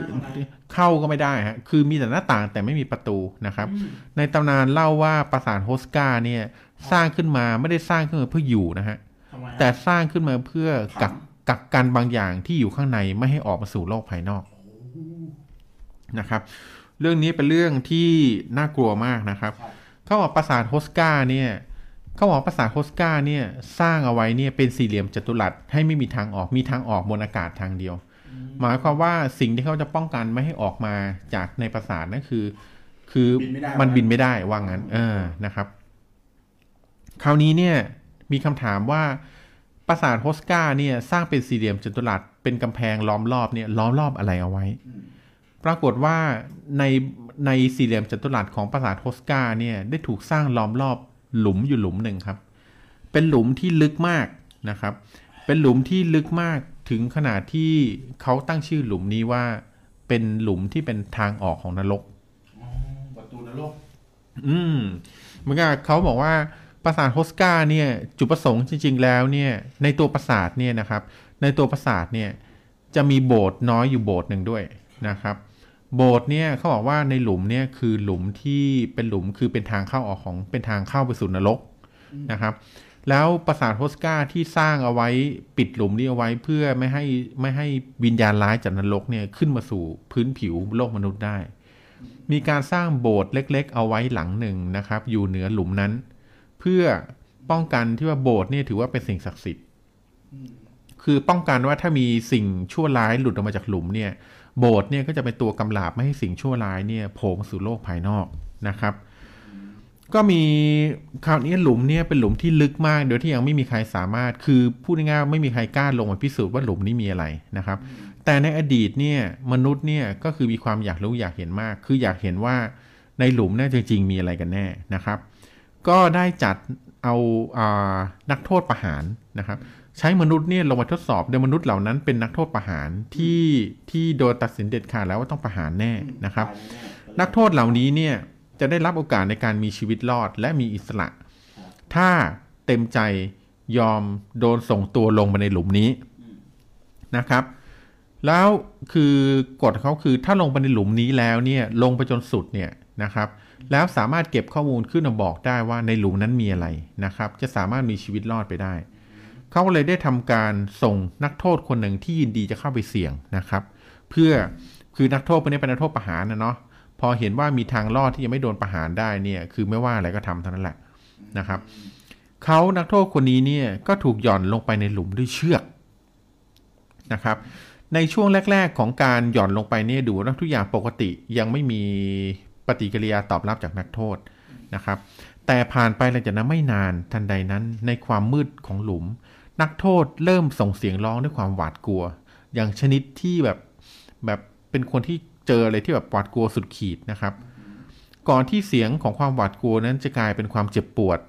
เข้าก็ไม่ได้ฮะคือมีแต่หน้าต่างแต่ไม่มีประตูนะครับ ในตำนานเล่าว่าปราสาทโฮสกาเนี่ยสร้างขึ้นมาไม่ได้สร้างขึ้นมาเพื่ออยู่นะฮะทำไมแต่สร้างขึ้นมาเพื่อกักกักกันบางอย่างที่อยู่ข้างในไม่ให้ออกมาสู่โลกภายนอกนะครับ เรื่องนี้เป็นเรื่องที่น่ากลัวมากนะครับ เขาบอกปราสาทโฮสกาเนี่ย เขาบอกปราสาทโฮสกาเนี่ยสร้างเอาไว้เนี่ยเป็นสี่เหลี่ยมจัตุรัสให้ไม่มีทางออกมีทางออกบนอากาศทางเดียว หมายความว่าสิ่งที่เขาจะป้องกันไม่ให้ออกมาจากในปราสาทนั่นคือ คือบินไม่ได้มันบินไม่ได้ว่างั้น เออนะครับ คราวนี้เนี่ยมีคำถามว่าปราสาทโฮสกาเนี่ยสร้างเป็นสี่เหลี่ยมจัตุรัสเป็นกำแพงล้อมรอบเนี่ยล้อมรอบอะไรเอาไว้ ปรากฏว่าในในสี่เหลี่ยมจัตุรัสของปราสาทโฮสกาเนี่ยได้ถูกสร้างล้อมรอบ หลุมอยู่หลุมหนึ่งครับ เป็นหลุมที่ลึกมากนะครับ เป็นหลุมที่ลึกมากถึงขนาดที่เขาตั้งชื่อหลุมนี้ว่า เป็นหลุมที่เป็นทางออกของนรกประตูนรก อืมเหมือนกับเขาบอกว่าปราสาทโฮสกาเนี่ยจุดประสงค์จริง ๆ แล้วเนี่ย ในตัวปราสาทเนี่ยนะครับ ในตัวปราสาทเนี่ยจะมีโบสถ์น้อยอยู่โบสถ์หนึ่งด้วยนะครับ โบสถ์เนี่ยเขาบอกว่าในหลุมเนี่ยคือหลุมที่เป็นหลุมคือเป็นทางเข้าออกของเป็นทางเข้าไปสู่นรกนะครับ แล้วปราสาทโฮสกาที่สร้างเอาไว้ปิดหลุมนี้เอาไว้เพื่อไม่ให้ไม่ให้วิญญาณร้ายจากนรกเนี่ยขึ้นมาสู่พื้นผิวโลกมนุษย์ได้ มีการสร้างโบสถ์เล็ก ๆ เอาไว้หลังหนึ่งนะครับ อยู่เหนือหลุมนั้น เพื่อป้องกันที่ว่าโบสถ์เนี่ยถือว่าเป็นสิ่งศักดิ์สิทธิ์คือป้องกันว่าถ้ามีสิ่งชั่วร้ายหลุดออกมาจากหลุมเนี่ย โบสถ์เนี่ยก็จะเป็นตัวกำลาบไม่ให้สิ่งชั่วร้ายเนี่ยโผล่มาสู่โลกภายนอกนะครับ ก็มีคราวนี้หลุมเนี่ยเป็นหลุมที่ลึกมาก โดยที่ยังไม่มีใครสามารถคือพูดง่ายๆไม่มีใครกล้าลงมาพิสูจน์ว่าหลุมนี้มีอะไรนะครับ แต่ในอดีตเนี่ยมนุษย์เนี่ยก็คือมีความอยากรู้อยากเห็นมาก คืออยากเห็นว่าในหลุมเนี่ยจริงๆมีอะไรกันแน่นะครับ ก็ได้จัดเอาอานักโทษประหารนะครับ ใช้มนุษย์เนี่ยลงมาทดสอบโดยมนุษย์เหล่านั้นเป็นนักโทษประหารที่ที่โดนตัดสินเด็ดขาดแล้วว่าต้องประหารแน่นะครับ นักโทษเหล่านี้เนี่ยจะได้รับโอกาสในการมีชีวิตรอดและมีอิสระ ถ้าเต็มใจยอมโดนส่งตัวลงมาในหลุมนี้นะครับ แล้วคือกฎเขาคือถ้าลงไปในหลุมนี้แล้วเนี่ยลงไปจนสุดเนี่ยนะครับ แล้วสามารถเก็บข้อมูลขึ้นมาบอกได้ว่าในหลุมนั้นมีอะไรนะครับ จะสามารถมีชีวิตรอดไปได้ เขาเลยได้ทำการส่งนักโทษคนหนึ่งที่ยินดีจะเข้าไปเสี่ยงนะครับ เพื่อคือนักโทษคนนี้เป็นนักโทษประหารนะเนาะพอเห็นว่ามีทางรอดที่จะไม่โดนประหารได้เนี่ย คือไม่ว่าอะไรก็ทำเท่านั้นแหละนะครับเขานักโทษคนนี้เนี่ยก็ถูกหย่อนลงไปในหลุมด้วยเชือกนะครับ ในช่วงแรก ๆ ของการหย่อนลงไปเนี่ยดูว่าทุกอย่างปกติยังไม่มีปฏิกิริยาตอบรับจากนักโทษนะครับ แต่ผ่านไปหลังจากนั้นไม่นานทันใดนั้น ในความมืดของหลุม นักโทษเริ่มส่งเสียงร้องด้วยความหวาดกลัว อย่างชนิดที่แบบแบบเป็นคนที่เจออะไรที่แบบหวาดกลัวสุดขีดนะครับ ก่อนที่เสียงของความหวาดกลัวนั้นจะกลายเป็นความเจ็บปวด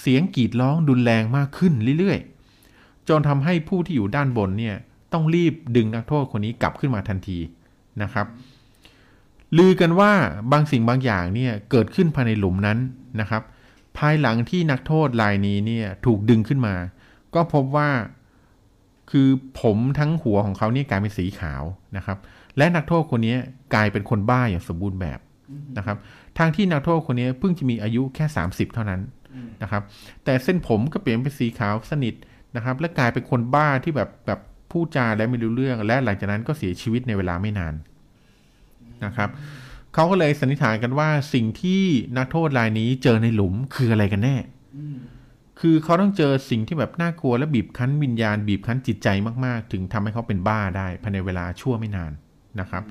เสียงกรีดร้องดุนแรงมากขึ้นเรื่อยๆ จนทำให้ผู้ที่อยู่ด้านบนเนี่ยต้องรีบดึงนักโทษคนนี้กลับขึ้นมาทันทีนะครับ ลือกันว่าบางสิ่งบางอย่างเนี่ยเกิดขึ้นภายในหลุมนั้นนะครับ ภายหลังที่นักโทษรายนี้เนี่ยถูกดึงขึ้นมา ก็พบว่าคือผมทั้งหัวของเขาเนี่ยกลายเป็นสีขาวนะครับ และนักโทษคนนี้กลายเป็นคนบ้าอย่างสมบูรณ์แบบนะครับทางที่นักโทษคนนี้เพิ่งจะมีอายุแค่ 30 เท่านั้นนะครับ แต่เส้นผมก็เปลี่ยนเป็นสีขาวสนิทนะครับ และกลายเป็นคนบ้าที่แบบแบบพูดจาและไม่รู้เรื่อง และหลังจากนั้นก็เสียชีวิตในเวลาไม่นานนะครับเขาก็เลยสันนิษฐานกันว่าสิ่งที่นักโทษรายนี้เจอในหลุมคืออะไรกันแน่ คือเขาต้องเจอสิ่งที่แบบน่ากลัวและบีบคั้นวิญญาณ บีบคั้นจิตใจมากๆ ถึงทำให้เขาเป็นบ้าได้ภายในเวลาชั่วไม่นานนะครับ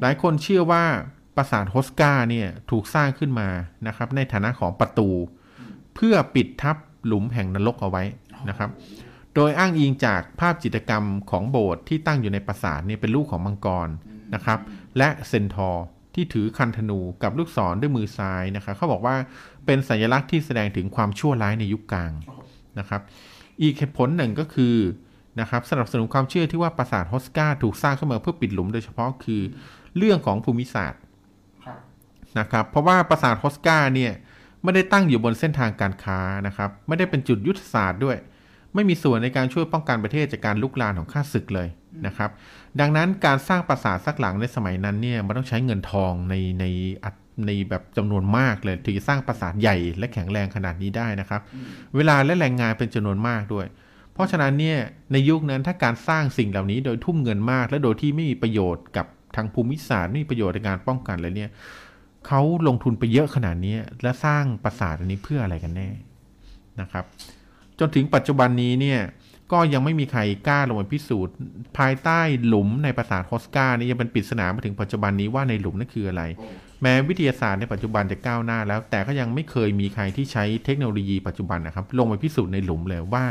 หลายคนเชื่อว่าปราสาทโฮสกาเนี่ยถูกสร้างขึ้นมานะครับในฐานะของประตู เพื่อปิดทับหลุมแห่งนรกเอาไว้นะครับ โดยอ้างอิงจากภาพจิตรกรรมของโบสถ์ที่ตั้งอยู่ในปราสาทเนี่ยเป็นรูปของมังกรนะครับ และเซนทอร์ที่ถือคันธนูกับลูกศรด้วยมือซ้ายนะครับเขาบอกว่า เป็นสัญลักษณ์ที่แสดงถึงความชั่วร้ายในยุคกลางนะครับ อีกเหตุผลหนึ่งก็คือนะครับสนับสนุนความเชื่อที่ว่าปราสาทฮอสกาถูกสร้างขึ้นมาเพื่อปิดหลุมโดยเฉพาะคือเรื่องของภูมิศาสตร์นะครับ เพราะว่าปราสาทฮอสกาเนี่ยไม่ได้ตั้งอยู่บนเส้นทางการค้านะครับ ไม่ได้เป็นจุดยุทธศาสตร์ด้วย ไม่มีส่วนในการช่วยป้องกันประเทศจากการลุกลามของข้าศึกเลยนะครับ ดังนั้นการสร้างปราสาทสักหลังในสมัยนั้นเนี่ยมันต้องใช้เงินทองในในอัด ในแบบจำนวนมากเลยถึงจะสร้างปราสาทใหญ่และแข็งแรงขนาดนี้ได้นะครับ เวลาและแรงงานเป็นจำนวนมากด้วย เพราะฉะนั้นเนี่ยในยุคนั้นถ้าการสร้างสิ่งเหล่านี้โดยทุ่มเงินมาก และโดยที่ไม่มีประโยชน์กับทางภูมิศาสตร์ไม่มีประโยชน์ในการป้องกันเลยเนี่ยเขาลงทุนไปเยอะขนาดนี้และสร้างปราสาทอันนี้เพื่ออะไรกันแน่นะครับ จนถึงปัจจุบันนี้เนี่ยก็ยังไม่มีใครกล้าลงมาพิสูจน์ ภายใต้หลุมในปราสาทฮอสกานี่ยังเป็นปริศนามาถึงปัจจุบันนี้ว่าในหลุมนั่นคืออะไร แม้วิทยาศาสตร์ในปัจจุบันจะก้าวหน้าแล้ว แต่ก็ยังไม่เคยมีใครที่ใช้เทคโนโลยีปัจจุบันนะครับ ลงไปพิสูจน์ในหลุมเลยว่า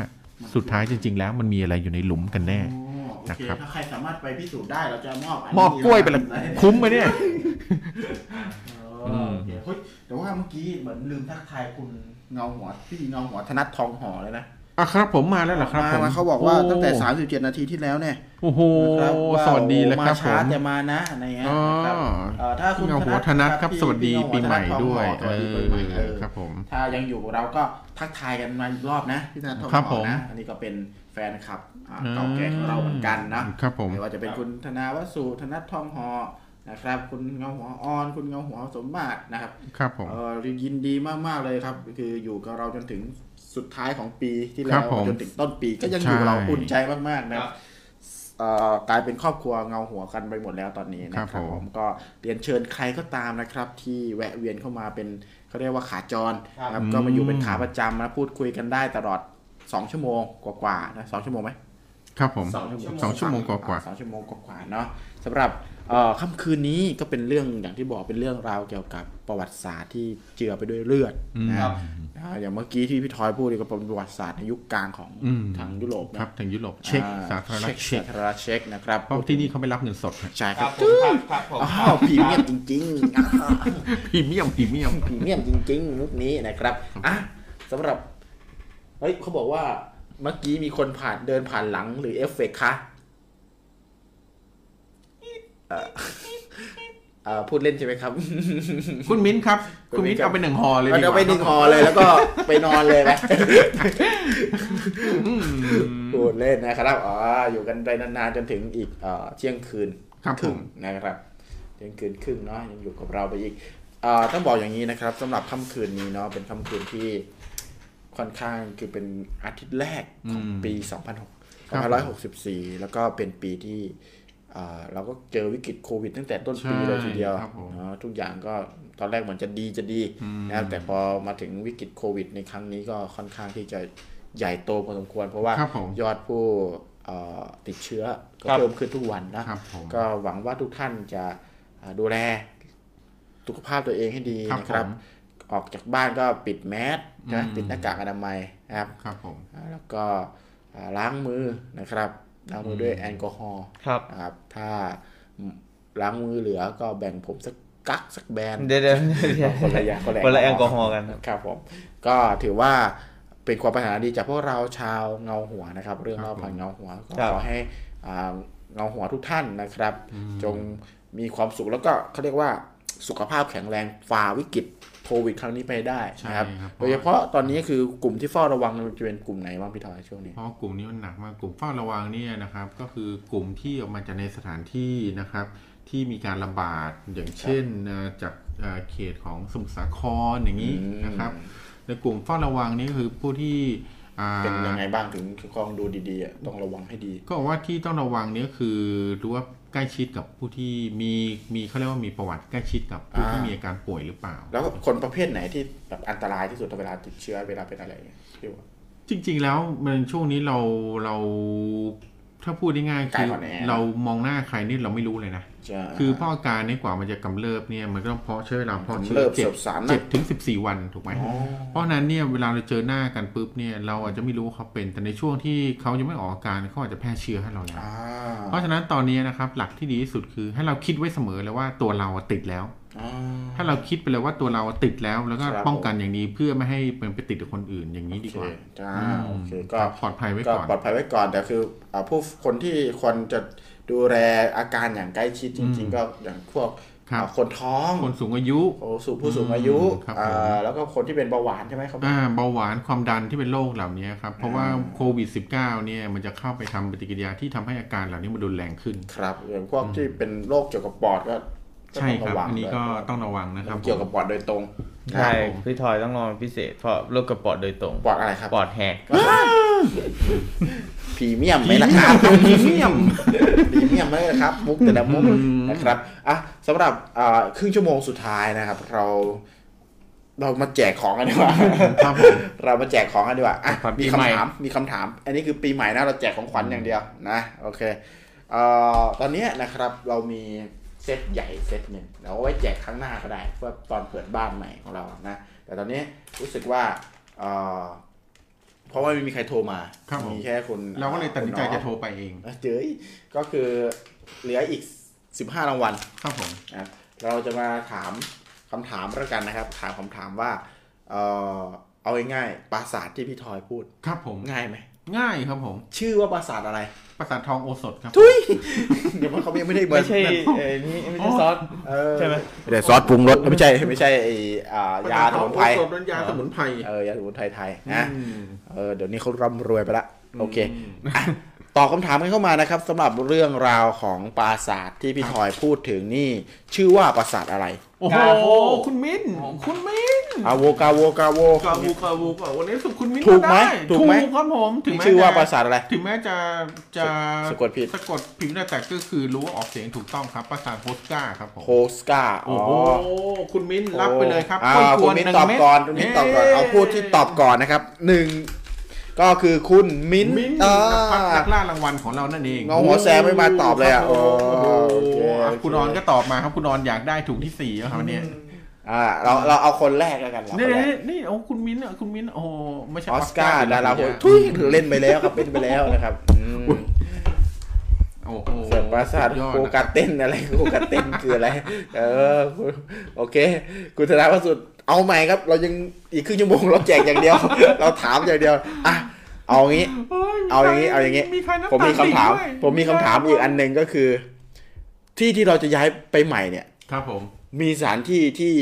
สุดท้ายจริง ๆ แล้วมันมีอะไรอยู่ในหลุมกันแน่โอ้โอเคนะครับถ้าใครสามารถไปพิสูจน์ได้เราจะมอบนนี้มอบกล้วยไปเลยคุ้มไหมเนี่ยอ๋อโอเคเฮ้ยแต่ว่าเมื่อกี้เหมือนลืมทักทายคุณเงาหัวพี่เงาหัวธนัททองหอเลยนะ อะครับ ผมมาแล้วเหรอครับมาผมมาเขาบอกว่าโตั้งแต่ 37 นาทีที่แล้วเนี่ยโอ้โหนะครับาสวัสดีเลยครับมาผช้ามแต่มานะอะไรเงี้ยอ๋อนะครับเอ่อถ้าคุณพี่เงาหัวธนัทครับพี่สวัสดีพี่ปีใหม่เงาหัด้วยธนัททองหอสวัสดีปีใหม่เออครับผม ถ้ายังอยู่กับเราก็ทักทายกันมาอีกรอบนะพี่ธนัททองครับหผอมนะอันนี้ก็เป็นแฟนคลับอ่าเก่าแก่ของเราเหมือนกันนะครับผมไม่ว่าจะเป็นคุณธนาวสุธนัททองหอนะครับคุณเงาหัวอ่อนคุณเงาหัวสมบัตินะครับ ครับผมเออยินดีมากๆเลยครับ คืออยู่กับเราจนถึง สุดท้ายของปีที่คแล้รัวบผมจนถึงต้นปีก็ยังอยู่กับเราใช่อุ่นใจมากๆนะครับเอ่อกลายเป็นครอบครัวเงาหัวกันไปหมดแล้วตอนนี้นะคครัรับบผมผมก็เรียนเชิญใครก็ตามนะครับ ที่แวะเวียนเข้ามาเป็นเขาเรียกว่าขาจรนะครับก็มาอยู่เป็นขาประจำนะพูดคุยกันได้ตลอด 2 ชั่วโมงกว่าๆนะสองชั่วโมงไหมครับผมสองชั่วโมงสองชั่วโมงกว่าสองชั่วโมงกว่าๆเนาะสำหรับเอ่อค่ำคืนนี้ก็เป็นเรื่องอย่างที่บอกเป็นเรื่องราวเกี่ยวกับประวัติศาสตร์ที่เจือไปด้วยเลือดนะ ครับอ่าอย่างเมื่อกี้ที่พี่ทอยพูดนี่ก็เป็นประวัติศาสตร์ในยุคกลางของอืมทางยุโรปๆนะครับทางยุโรปเช็คอ่สาธารณรัฐเช็เช็คคสาธารณรัฐเช็คนะครับเพราะที่นี่เขาไม่รับเงินสดใช่คครัรับบผมครับครับผมอ้าวพรีเมียมจริงๆอ้าวพรีเมียมพรีเมียมพรีเมียมจริงๆมุกนี้นะครับอะสำหรับเฮ้ยเขาบอกว่าเมื่อกี้มีคนผ่านเดินผ่านหลังหรือเอฟเฟกต์คะเอ่อเอ่อ พูดเล่นใช่ไหมครับ คุณมิ้นครับ คุคุณณมิ้มิ้นนครับเอาไปหนึ่งห่อเลยเอาดีกเดี๋ยวว่าไปหนึ่งหอเลยแล้วก็ไปนอนเลยไหมอืมพูดเล่นนะครับอ๋ออยู่กันไปนานๆจนถึงอีกเอ่อเที่ยงคืนครับครึ่งผมนะครับเที่ยงคืนครึ่งเนาะยังอยู่กับเราไปอีกเอ่อต้องบอกอย่างนี้นะครับสำหรับค่ำคืนนี้เนาะเป็นค่ำคืนที่ค่อนข้างคือเป็นอาทิตย์แรกของปี 2006 2564 แล้วก็เป็นปีที่ เอ่อเราก็เจอวิกฤตโควิดตั้งแต่ต้นปีเลยทีเดียวครับผมเนาะทุกอย่างก็ตอนแรกเหมือนจะดีจะดีนะครับแต่พอมาถึงวิกฤตโควิด ในครั้งนี้ก็ค่อนข้างที่จะใหญ่โตพอสมควร เพราะว่าครับผมยอดผู้เอ่อติดเชื้อก็ครับเพิ่มขึ้นทุกวันนะครับผมก็หวังว่าทุกท่านจะอ่าดูแลสุขภาพตัวเองให้ดีครับนะครับผมออกจากบ้านก็ปิดแมสนะอืมปิดหน้ากากอนามัยนะครับครับผมอ่าแล้วก็อ่าล้างมือนะครับ ล้างมือด้วยแอลกอฮอล์ครับนะครับ ถ้าล้างมือเหลือก็แบ่งผมสักกักสักแบนเดี๋ยวเดี๋ยวเดี๋ยวคนละอย่างคนละคนละแอลกอฮอล์กันครับครับผม ก็ถือว่าเป็นความปรารถนาดีจากพวกเราชาวเงาหัวนะครับ เรื่องเล่าผ่านเงาหัวก็ครับขอให้อ่าเงาหัวทุกท่านนะครับ จงมีความสุขแล้วก็เขาเรียกว่าสุขภาพแข็งแรงฝ่าวิกฤต โควิดครั้งนี้ไปได้นะครับใช่ครับโดยเฉพาะตอนนี้คือกลุ่มที่เฝ้าระวังมันจะเป็นกลุ่มไหนบ้างพี่ทอยช่วงนี้เพราะกลุ่มนี้มันหนักมากกลุ่มเฝ้าระวังเนี่ยนะครับ ก็คือกลุ่มที่ออกมาจากในสถานที่นะครับ ที่มีการระบาดอย่างเช่นเอ่อจากเอ่อเขตของสมุทรสาครอย่างนี้อืมนะครับในกลุ่มเฝ้าระวังนี่คือผู้ที่อ่าเป็นยังไงบ้างถึงคองดูดีๆอะต้องระวังให้ดี ก็บอกว่าที่ต้องระวังเนี่ยคือรู้ว่าใก ล้ชิดกับผู้ที่มีมีเขาเรียกว่ามีประวัติใกล้ชิดกับผู้ที่อ่ามี มีอาการป่วยหรือเปล่า แล้วคนประเภทไหนที่แบบอันตรายที่สุดเวลาติดเชื้อเวลาเป็นอะไรเนี่ยพี่ว่า จริง ๆ แล้วมันช่วงนี้เราเราถ้าพูดได้ง่ายๆกาคืยออ่อนแอ เรามองหน้าใครนี่เราไม่รู้เลยนะจะ คือเพราะอาการเนี่ยกว่ามันจะกำเริบเนี่ยมันก็ต้องเพาะใช้เวลาเพาะกำเชื้เริอบเจ็ดสบสารนะเจ็ดถึงสิบสี่วันถูกไหมอ๋อเพราะฉะนั้นเนี่ยเวลาเราเจอหน้ากันปุ๊บเนี่ยเราอาจจะไม่รู้ว่าเขาเป็น แต่ในช่วงที่เขายังไม่ออกอาการเขาอาจจะแพร่เชื้อให้เราแล้วอ่าเพราะฉะนั้นตอนนี้นะครับหลักที่ดีที่สุดคือให้เราคิดไว้เสมอเลยว่าตัวเราอะติดแล้วอ่าถ้าเราคิดไปเลยว่าตัวเราอะติดแล้วแล้วก็ครับป้องกันอย่างนี้เพื่อไม่ให้มันไปติดกับคนอื่นอย่างนี้ดีกว่าโอเคจ้าอืมโอเคก็ครับปลอดภัยไว้ก็ก่อนปลอดภัยไว้ก่อนแต่คืออ่าผู้คนที่ควรจะ ดูแลอาการอย่างใกล้ชิดจริง ๆ ก็อย่างพวกครับอ่าคนท้องคนสูงอายุโอ้สูผู้สูงอายุอืมครับผมอ่าแล้วก็คนที่เป็นเบาหวานใช่ไหมครับอ่าเบาหวานความดันที่เป็นโรคเหล่านี้ครับ เพราะว่าโควิด -19 เนี่ยมันจะเข้าไปทำปฏิกิริยาที่ทำให้อาการเหล่านี้มันรุนแรงขึ้น ครับอย่างพวกที่เป็นโรคเกี่ยวกับปอดก็ก็ ใช่ต้องครับระวังอันนี้ก็ด้วยต้องระวังนะครับ เกี่ยวกับปอดโดยตรงใช่ครับผมพี่ทอยต้องระวังพิเศษ เพราะโรคกระปอดโดยตรงปอดอะไรครับปอดแหกพรีเมียมไหมล่ะครับพรีเมียมพรีเมียมไหมล่ะครับ มุกแต่ละมุกนะครับอะสำหรับอ่าครึ่งชั่วโมงสุดท้ายนะครับ เรา เรามาแจกของกันดีกว่าครับผมเรามาแจกของกันดีกว่าอะครับมีปีใหม่คำถามมีคำถาม อันนี้คือปีใหม่นะเราแจกของขวัญอย่างเดียวนะ โอเคเอ่อตอนเนี้ยนะครับเรามี เซตใหญ่เซตหนึ่งเดี๋ยวเอาไว้แจกครั้งหน้าก็ได้เพื่อตอนเปิดบ้านใหม่ของเรานะ แต่ตอนนี้รู้สึกว่าเอ่อเพราะว่าไม่มีใครโทรมาครับผมมีแค่คุณเราก็เลยตัดสินใจคุณจะโทรไปเองเอ้ยเจ้ยก็คือเหลืออีก 15 รางวัลครับผมนะเราจะมาถามคำถามแล้วกันนะครับ ถามคำถามว่า เอ่อเอาง่ายๆปราสาทที่พี่ทอยพูด ครับผมง่ายไหม ง่ายครับผม ชื่อว่าปราสาทอะไร ประสาททองโอสถครับ ทุย เดี๋ยวมันเขายังไม่ได้เบิร์ไม่ใช่เออนี่ไม่ใช่อ๋อซอสเออใช่ไหมเดี๋ยวซอสปรุงรสไม่ใช่ไม่ใช่ไออ่ายาสมุนไพรประสาททองโอสถเป็นยาสมุนไพรเออยาสมุนไพรไทยนะอืมเออเดี๋ยวนี้เขาร่ำรวยไปละโอเคอะตอบคำถามกันเข้ามานะครับสำหรับเรื่องราวของปราสาทที่พี่ทอยพูดถึงนี่ ชื่อว่าปราสาทอะไร โอ้โห กาโว คุณมิ้น คุณมิ้นอาโวกาโวกาโว กาวูกาวูกาวันนี้สุดคุณมิ้นถูกไหมด้ถูกไหมครับผมถึงแม้ชื่อว่าจะปราสาทอะไร ถึงแม้จะจะสะกดผิด สะกดผิดได้แต่ก็คือรู้ว่าออกเสียงถูกต้องครับปราสาทโพสกาครับผม โฮสกาอ๋โอ้อโห คุณมิ้นรับไปเลยครับอ่ากล้วยกคุวณนมิ้นหนึ่งตอบเม็ดก่อนคุณมิ้นตอบก่อน เอาพูดที่ตอบก่อนนะครับหนึ่ง ก็คือคุณมิ้นมิ้นอ่านะครับนักล่ารางวัลของเรานั่นเองเงาหัวแซมไม่มาตอบเลยอะโอ้โหโอเคอะโอเคคุณนอนก็ตอบมาครับคุณนอนอยากได้ถูกที่สี่แล้วครับเนี่ยอ่าเราเราเอาคนแรกแล้วกันเราคนนี่แรกนี่นี่โอ้คุณมิ้นอะคุณมิ้นโอ้โหไม่ใช่ออสการ์ดาราโหดทุทุยเล่นไปแล้วครับเล่นไปแล้วนะครับอืมโอ้โหเสิร์ฟปราสาทสุดยอดโคนะ กาเต้นอะไรโคกาเต้นคืออะไร เออ โอเค คุณธนวัฒน์สุด เอาใหม่ครับ เรายังอีกครึ่งชั่วโมงเราแจกอย่างเดียว เราถามอย่างเดียวอะเอางี้โยเอาอย่างนี้เอาอย่างนี้มีใครน้ำผมมีคำถามตด้วยผมมีคำถามอีกอันหนึ่งก็คือ ที่ที่เราจะย้ายไปใหม่เนี่ย ครับผม มีสถานที่ที่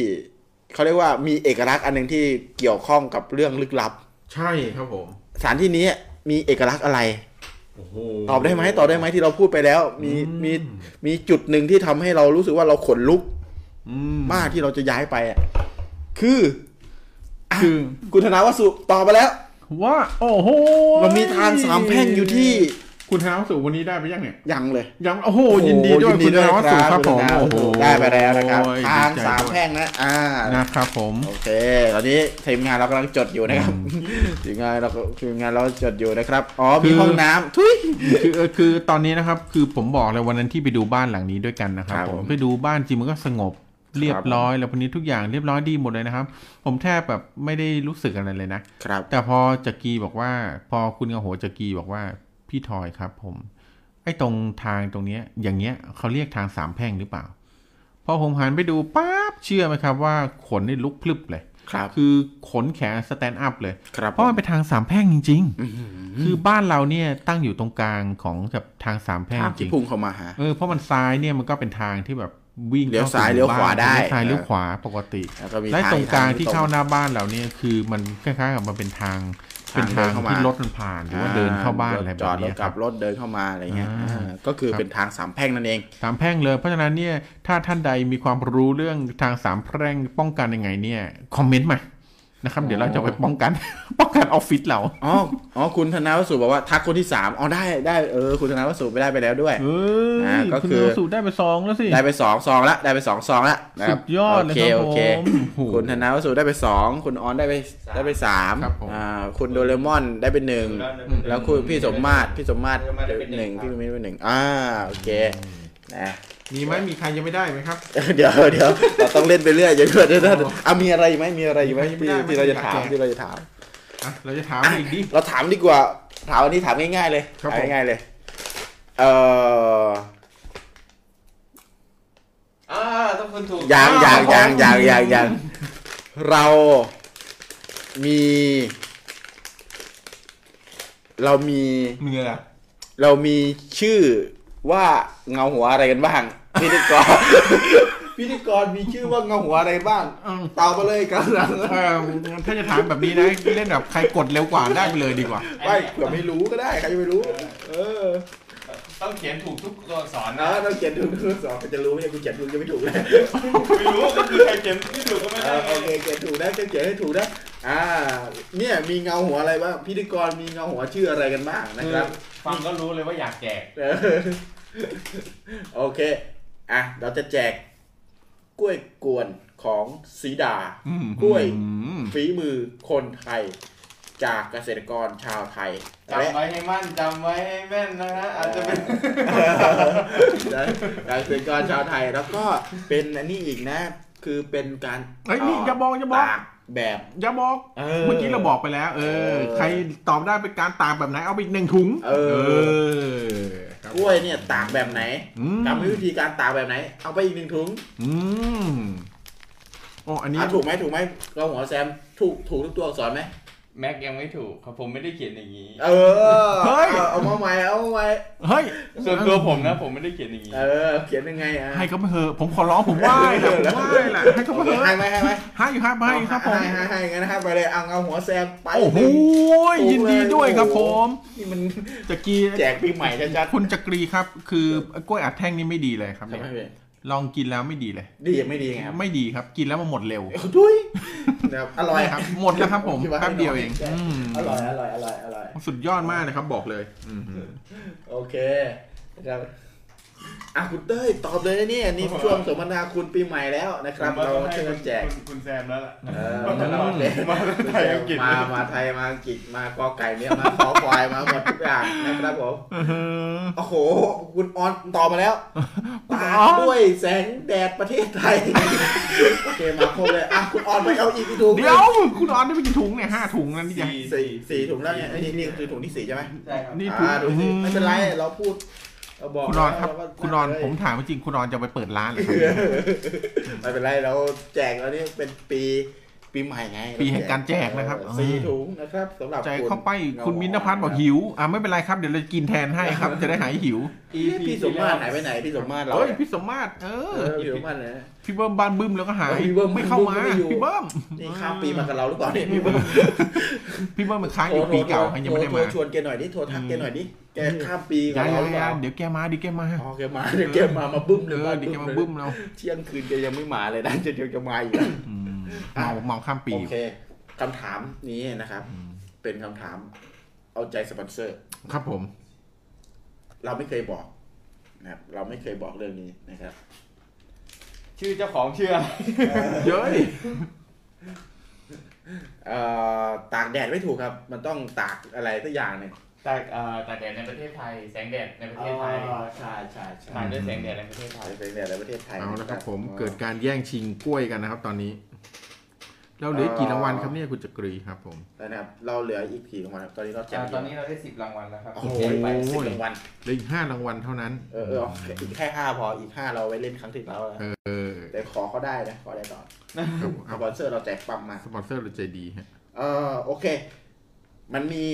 เขาเรียกว่ามีเอกลักษณ์อันหนึ่งที่เกี่ยวข้องกับเรื่องลึกลับ ใช่ครับผม สถานที่นี้มีเอกลักษณ์อะไรโอ้โหตอบได้ไหมตอบได้ไหมที่เราพูดไปแล้ว มีอืมมีมีจุดหนึ่งที่ทำให้เรารู้สึกว่าเราขนลุกอืมมากที่เราจะย้ายไปอะ คืออะคือคุณธนาวสุตอบไปแล้ว ว่า โอ้โหเรามีทางสามแพร่งอยู่ที่ คุณธนวัฒน์สุวันนี้ได้ไปยังเนี่ยยังเลยยังโอ้โหยินดีด้วยโอ้โหคุณธนวัฒน์สุครับผมณธนวัฒน์โอ้โหได้ไปแล้วนะครับโอ้ยทางดีใจสามด้วยแพร่งนะอ่านะครับผมโอเค ตอนนี้ทีมงานเรากำลังจดอยู่นะครับทีมงานเราก็ทีมงานเราจดอยู่นะครับอ๋อมีคือห้องน้ำทุยคือเออคือตอนนี้นะครับ คือผมบอกเลยวันนั้นที่ไปดูบ้านหลังนี้ด้วยกันนะครับครับผผมมไปดูบ้านจริงมันก็สงบ เรียบร้อยแล้ววันนี้ทุกอย่างเรียบร้อยดีหมดเลยนะครับ ผมแทบแบบไม่ได้รู้สึกอะไรเลยนะครับ แต่พอจักรีบอกว่า พอคุณกระโหจักรีบอกว่าพี่ทอยครับ ผม ไอ้ตรงทางตรงเนี้ย อย่างเงี้ยเขาเรียกทางสามแพร่งหรือเปล่า พอผมหันไปดูปั๊บเชื่อไหมครับว่าขนนี่ลุกพลึบเลยครับคือขนแขนสแตนด์อัพเลยครับเพราะมันเป็นทางสามแพร่งจริงอื้อหือๆคือบ้านเราเนี่ยตั้งอยู่ตรงกลางของแบบทางสามแพร่งภาพจริที่งพุ่งเข้ามาหาเออเพราะมันซ้ายเนี่ยมันก็เป็นทางที่แบบ วิ่งเลี้ยวข้ซ้ายสู่เลี้ยวขวาบ้นได้เลี้ยวซ้ายเออเลี้ยวขวาปกติแล้วก็มีและทตรงกลางที่ตเข้าหน้าบ้านเราเนี่ยคือมันคล้ายๆกับมันเป็นทางเป็นทางเดินเข้ามาที่รถมันผ่านหรือว่าเดินเข้าบ้านอะไรจแบอบดรนี้ถคกลัรับบรถเดินเข้ามาอะไรเงี้ยอ่าอ่าก็คือครับเป็นทางสามแพร่งนั่นเองสามแพร่งเลยเพราะฉะนั้นเนี่ยถ้าท่านใดมีความรู้เรื่องทางสามแพร่งป้องกันยังไงเนี่ยคอมเมนต์มา นะครับ เดี๋ยวเราจะไปป้องกัน ป้องกันออฟฟิศเรา อ๋อ อ๋อ คุณธนาวสุบอกว่าทักคนที่สามอ๋อได้ได้เออคุณธนาวสุไปได้ไปแล้วด้วยเอ้อ่ายก็คุณคือสูตรได้ไปสองแล้วสิ ได้ไปสองซองละได้ไปสองซองละนะคสุรับดยอดโอเลยเคครับโอเคผมโอ้โหคุณธนาวสุได้ไปสองคุณออนได้ไปได้ไปสามครับผมอ่าคุณโดเรมอนได้ไปหนึ่งแล้วคุณพี่สมมาตรพี่สมมาตรพี่สมมาตรได้ไปหนึ่งหนึ่งครับพี่สมมาตรได้ไปหนึ่งอ่าโอเคนะ มีไหมมีใครยังไม่ได้ไหมครับ เดี๋ยวเดี๋ยวเราต้องเล่นไปเรื่อยอย่าเพิ่งเดี๋ยวเดี๋ยวอ๋อเอามีอะไรอีกไหมมีอะไรอีกไหมยังไม่ที่ได้ที่เราจะถามไม่ได้ที่เราจะถามอะเราจะถามอีกดิเราถามดีกว่า ถามวันนี้ถามง่ายๆเลยครับถามผมง่ายๆเลย เอ่ออ่าต้องคนถูกอย่างอย่างอย่างอย่างอย่างอย่างเรา มี เรามีมีอะไรเรามีชื่อ ว่าเงาหัวอะไรกันบ้างพิธีกรพิธีกรมีชื่อว่าเงาหัวอะไรบ้างอืมตอบมาเลยครับเออถ้าจะถามแบบนี้นะเล่นแบบใครกดเร็วกว่าได้ไปเลยดีกว่าไม่เผื่อไม่รู้ก็ได้ใครจะไม่รู้ เออ ต้องเขียนถูกทุกตัวอักษรนะนะต้องเขียนถูกทุกสองจะรู้ไหมเนี่ยกูเขียนถูกจะไม่ถูกเลยไม่รู้ก็คือใครเขียนที่ถูกก็ไม่เอได้อโอเคเขียนถูกนะเขียนให้ถูกนะอ่า เนี่ยมีเงาหัวอะไรบ้างพิธีกรมีเงาหัวชื่ออะไรกันบ้างนะครับ ฟังก็รู้เลยว่าอยากแจก เออโอเค อะ เราจะแจก กล้วยกวนของสีดา อืมกล้วย อืมฝีมือคนไทย จากเกษตรกรชาวไทยและ จำไว้ให้มั่นจำไว้ให้แม่นนะฮะอาจจะเป็นจากเกษตรกรชาวไทยแล้วก็เป็นอันนี้อีกนะ คือเป็นการเฮ้ยนี่อย่าบอกอย่าบอก ตาก แบบอย่าบอกเออเมื่อกี้เราบอกไปแล้วเอเอออ ใครตอบได้เป็นการตากแบบไหนเอาไปอีกหนึ่งถุง เออครับกล้วยเนี่ยตากแบบไหนอืมจำวิธีการตากแบบไหน เอาไปอีกหนึ่งถุง อืมโอ้อันนี้อะถูกไหมถูกไหมก็หัวแซมถูกถูกทุกตัวอักษรไหม แม็กยังไม่ถูกครับผมไม่ได้เขียนอย่างนี้ เออเอาเอามาใหม่เอามาใหม่เฮ้ยส่วนตัวผมนะ ผมไม่ได้เขียนอย่างนี้เออ เขียนยังไงอะให้เขาไปเถอะผมขอร้องผมไหว้แหละผมไหว้แหละให้เขาไปเถอะให้ไหมให้ไหมให้ครับให้ครับผมให้ให้ให้งั้นนะครับไปเลยเอาเอาหัวแซมไปโอ้โหหนึ่งยินดีด้วยครับผมนี่มันจะกีแจกปีใหม่ชัดคุณจักรีครับ คือกล้วยอัดแท่งนี่ไม่ดีเลยครับๆเนี่ยทำไมพี่ ลองกินแล้วไม่ดีเลย ดียังไม่ดีไงครับไม่ดีครับ กินแล้วมันหมดเร็วโอ้ดุยนะครับอร่อยครับ หมดแล้วครับผมคิาแป๊บเดียวเองให้น้อืมอร่อยอร่อยอร่อยอร่อยสุดยอดมากนะครับบอกเลยอืมโอเคนะครับ อะคุณเต้ยตอบเลยนะเนี่ยนี่ช่วงสมนาคุณปีใหม่แล้วนะครับ เราช่วยกันแจกคุณแซมแล้วล่ะเออมาตลอดเลยมาไทยอังกฤษมามาไทยมาอังกฤษมากอไก่เนี่ยมาขอควายมาหมดทุกอย่างนะครับผมโอ้โห คุณออนตอบมาแล้วตากด้วยแสงแดดประเทศไทยโอเคมาครบเลยอะคุณออนไปเอาอีกกี่ถุงเดี๋ยวคุณออนได้ไปกี่ถุงเนี่ยห้าถุงนั่นนี่จะสี่สี่ถุงแล้วเนี่ยไอ้นี่นี่คือถุงที่สี่ใช่ไหมใช่ครับนี่ถุงอ่าดูสิไม่เป็นไรเราพูด เราบอกคุณออนครับ แล้วว่าคุณออนเลยผมถามจริงคุณออนจะไปเปิดร้านเหรอครับ ไม่เป็นไรเราแจกแล้วนี่เป็นปีปีใหม่ไงปีแห่งการแจกนะครับ เออสี่ถุงนะครับสำหรับใจคุณเข้าไปคุณมินทพัฒน์บอกหิวอะไม่เป็นไรครับเดี๋ยวเรากินแทนให้ครับ จะได้หายหิวเอ๊ะพี่สมมาตรหายไปไหนพี่สมมาตรเราเฮ้ยเนี่ยพี่สมมาตรเอเอออพี่สมมาตรเนี่ยพี่เบิ้มบานบึ้มแล้วก็หายเออพี่เบิ้มไม่เข้ามาพี่เบิ้มไม่อยู่ พี่เบิ้มนี่ข้ามปีมากับเราหรือเปล่าเนี่ยพี่เบิ้มพี่เบิ้มมันค้างอยู่ปีเก่ายังไม่ได้มาโทรชวนแกหน่อยดิโทรทักแกหน่อยดิ แกข้ามปีกับยังเราหรือเปยัล่างเดี๋ยวแกมาดิแกมาอ๋อแกมาเดี๋ยวแกมามาบึ้มเอเลยอเดี๋ยวแกมาบึ้มเราเที่ยงคืนแกยังไม่มาเลยนะจะเดี๋ยวจะมาอีกนะอืมเมาเมาข้ามปีโอเคคำถามนี้นะครับ เป็นคำถาม เอาใจสปอนเซอร์ ครับผม เราไม่เคยบอกนะครับ เราไม่เคยบอกเรื่องนี้นะครับ ชื่อเจ้าของชื่ออะไรเย้ยเอ่อตากแดดไม่ถูกครับ มันต้องตากอะไรสักอย่างหนึ่ง ตากเอ่อตากแดดในประเทศไทย แสงแดดในประเทศไทยใช่ใช่ใช่ถ่ายด้วยแสงแดดในประเทศไทย เป็นแดดในประเทศไทยเอาละครับผมเกิดการแย่งชิงกล้วยกันนะครับ ตอนนี้ เราเหลือกี่รางวัลครับเนี่ยคุณจักรีครับ ผม นะครับเราเหลืออีกกี่รางวัลครับตอนนี้เราแจกอ่าตอนนี้เราได้สิบรางวัลแล้วครับ โอ้โหไปสิบรางวัลเหลืออีกห้ารางวัลเท่านั้นเออเออเอาอีกแค่ห้าพออีกห้าเราไว้เล่นครั้งที่แล้วนะเออแต่ขอเขาได้นะขอได้ต่อครับสปอนเซอร์เราแจกปั๊มมา สปอนเซอร์เราใจดีฮะ เออโอเค มันมี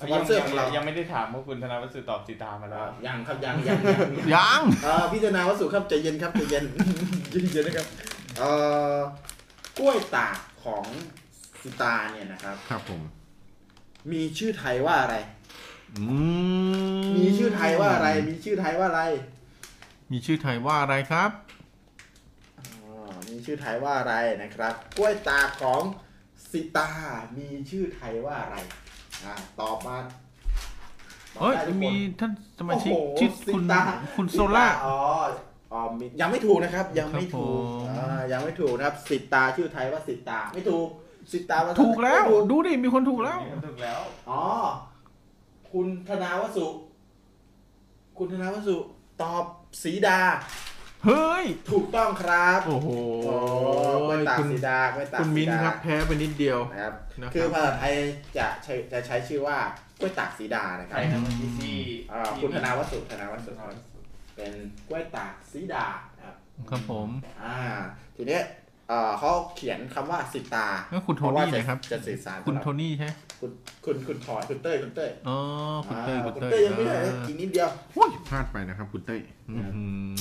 สปอนเซอร์ของเรายังไม่ได้ถามว่าคุณธนวัฒน์สุตอบสีตามมาแล้วอ่ายังครับยังยังยังยังเออพิจารณาวัสสุครับใจเย็นครับใจเย็นใจเย็นนะครับเอ่อกล้วยตากของสิตาเนี่ยนะครับ ครับผม มีชื่อไทยว่าอะไรอืมีชื่อไทยว่าอะไร มีชื่อไทยว่าอะไร มีชื่อไทยว่าอะไรครับอ๋อมีชื่อไทยว่าอะไรนะครับ กล้วยตากของสิตา มีชื่อไทยว่าอะไร อ่าตอบมาตอบเอ้ยได้ทุกคน มีท่านสมาชิกโอ้โหชื่อคุณสิตาคุณสิโซตล่าอ๋ออ๋อมียังไม่ถูกนะครับ ยังไม่ถูกครับผม อ่ายังไม่ถูกนะครับ สิตาชื่อไทยว่าสิตา ไม่ถูก สิตาว่าถูกแล้ว ไม่ถูกดูดิ มีคนถูกแล้ว ถูกแล้วอ๋อ คุณธนาวสุ คุณธนาวสุตอบสีดา เฮ้ย ถูกต้องครับโอ้โหโอ้กล้วยตากคุณสีดากล้วยตากคุณมิ้นสีดาครับแพ้ไปนิดเดียวนะครับนะครับ คือภาษาไทยจะใช้จะใช้ชื่อว่ากล้วยตากสีดานะคใครัรบนะเมื่อกี้ที่อ่าคุณธนาวัสุธนาวัสุเป็นกล้วยตากสีดานะครับครับผมอ่าทีเนี้ยเอ่อเขาเขียนคำว่าสิตาแล้วคุณโทเพราะว่านี่จะนะครับจะสื่อสารคุณกับโทนี่ใช่ไหมคุณคุณคุณถอยคุณเต้ยคุณเต้ยอ๋อคุณเต้ยอ่าคุณคุณเต้เต้ยยยังไม่ได้อ่าอีกนิดเดียวโอ้ยพลาดไปนะครับคุณเต้ยอื้อหือ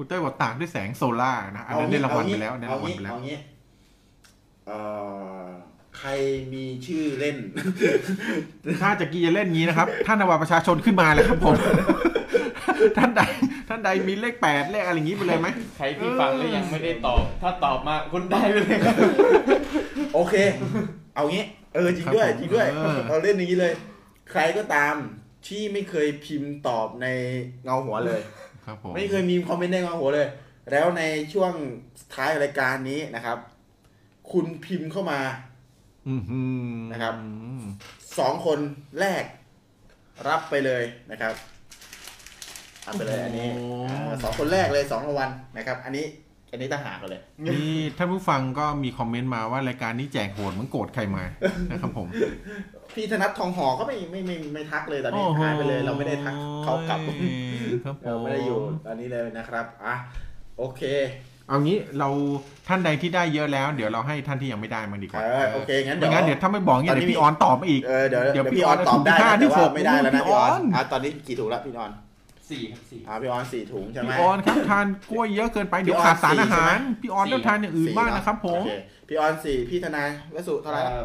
คุณเต้ยบอกตากด้วยแสงโซล่าร์นะ อันนั้นได้รางวัลไปแล้วได้เอารางวัลงี้ไปแล้วเอางี้เอ่อใครมีชื่อเล่น ถ้าจะกี้จะเล่นงี้นะครับ ท่านนาวาประชาชนขึ้นมาเลยครับผม ท่านใด ท่านใดมีเลขแปดเลขอะไรอย่างงี้ไปเลยไหม ใครที่ฟังแล้วยังไม่ได้ตอบ ถ้าตอบมาคุณได้ไปเลยครับ โอเค เอางี้ เออจริงด้วยครับผมจริงด้วยเออเราเล่นอย่างนี้เลย ใครก็ตามที่ไม่เคยพิมพ์ตอบในเงาหัวเลย ครับผมไม่เคยมีคอมเมนต์ในเงาหัวเลย แล้วในช่วงท้ายรายการนี้นะครับ คุณพิมพ์เข้ามาอือหือนะครับสองคนแรก รับไปเลยนะครับรับไปเลยอันนี้อ่าสองคนแรกเลยสองรางวัลนะครับ อันนี้อันนี้ทหารกันเลยนี่ท่านผู้ฟังก็มีคอมเมนต์มาว่ารายการนี้แจกโหดเหมือนโกรธใครมานะครับผม พี่ธนัททองหอก็ไม่ไม่ไม่ไม่ทักเลยตอนนี้หายไปเลย เราไม่ได้ทักเขากลับครับผเรามไม่ได้อยู่ตอนนี้เลยนะครับอะโอเคเอางี้เราท่านใดที่ได้เยอะแล้ว เดี๋ยวเราให้ท่านที่ยังไม่ได้มาดีกเอว่าอโอเคงั้นไม่งั้นเดี๋ยวถ้าไม่บอกเงี้ยตอนนี้เดี๋ยวพี่ออนตอบมาอีกเออเดี๋ยวเดี๋เดี๋ยยววพี่พี่ออออนนตอบได้ถูกที่ห้านะที่แต่หว่ากไม่ได้แล้วนะพี่พี่ออออนนอะตอนนี้กี่ถุงแล้วพี่นอนสี่ครับสี่อ่าพี่ออนสี่ถุงใช่ไหมพี่ออนครับทานกล้วยเยอะเกินไปเดี๋ยวพี่ออนขาดสารสี่อาหารใช่ไหมพี่ออนต้องทานอย่างอื่นบ้างนะครับผมโอเคพี่ออนสี่พี่ธนายวัสุเท่าไหร่เอ่อ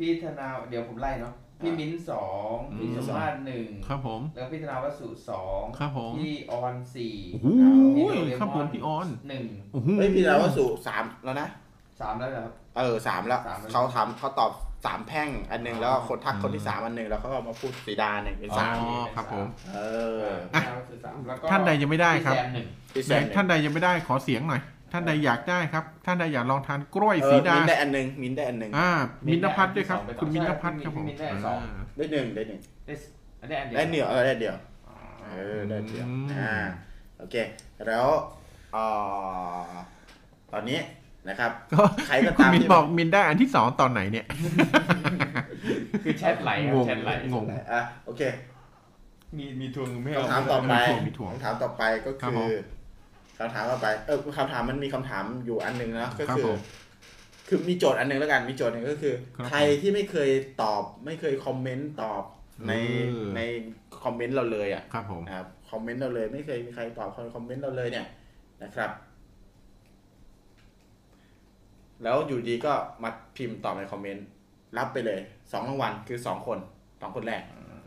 พี่ธนาเดี๋ยวผมไล่เนาะพี่มิ้นท์สองอืมพี่สมมาตรหนึ่งครับผม แล้วพี่ธนาวสุสองครับผมพี่ออนสี่โอ้โหครับผมพี่ออนหนึ่งโอ้โหเฮ้ยพี่ธนายวัสุสามแล้วนะสามแล้วเหรอครับเออสามแล้วสามแล้วเขาทำเขาตอบสามแพ่งอันหนึ่งแล้วคนทักคนที่สามอันหนึ่งแล้วเขาก็มาพูดสีดาหนึ่งเป็นอ๋สามอครับผมเออพี่ธนาวสุสามแล้วก็ท่านใดยังไม่ได้ครับพี่แซมหนึ่งพี่แซแต่มหนึ่งท่านใดยังไม่ได้ขอเสียงหน่อย ท่านใดอยากได้ครับ ท่านใดอยากลองทานกล้วยเอสีอดา มินได้อันหนึ่งมินได้อันหนึ่งอ่า มิมินนได้พัฒน์ด้วยครับอันที่สองคุณมินใช่พัฒน์ครับผมมินได้อันสองอ่าได้หนึ่งได้หนึ่งได้สอันนี้อันเดียวได้เดียวเออได้เดียวเออได้เดียวอืมอ่าโอเค แล้วเอ่อตอนนี้นะครับก็ใครก็คุณตามมินที่บอกมินได้อันที่สองตอนไหนเนี่ย คือแชทไหลครังบงแชทไหลงงอะโอเค มีมีทวงไม่คำถามต่อไปมีถ่วงมีถ่วงคำถามต่อไปก็ครับคืผมอ คำถามต่อไป เออคำถามมันมีคำถามอยู่อันหนึ่งนะก็ครับคือผมคือมีโจทย์อันหนึ่งแล้วกันมีโจทย์หนึ่งก็คือครับใครที่ไม่เคยตอบ ไม่เคยคอมเมนต์ตอบในเออในคอมเมนต์เราเลยอะครับผมนะครับคอมเมนต์เราเลย ไม่เคยมีใครตอบคอมเมนต์เราเลยเนี่ยนะครับ แล้วอยู่ดีก็มาพิมพ์ตอบในคอมเมนต์รับไปเลยสองรางวัลคือสองคนสองคนแรก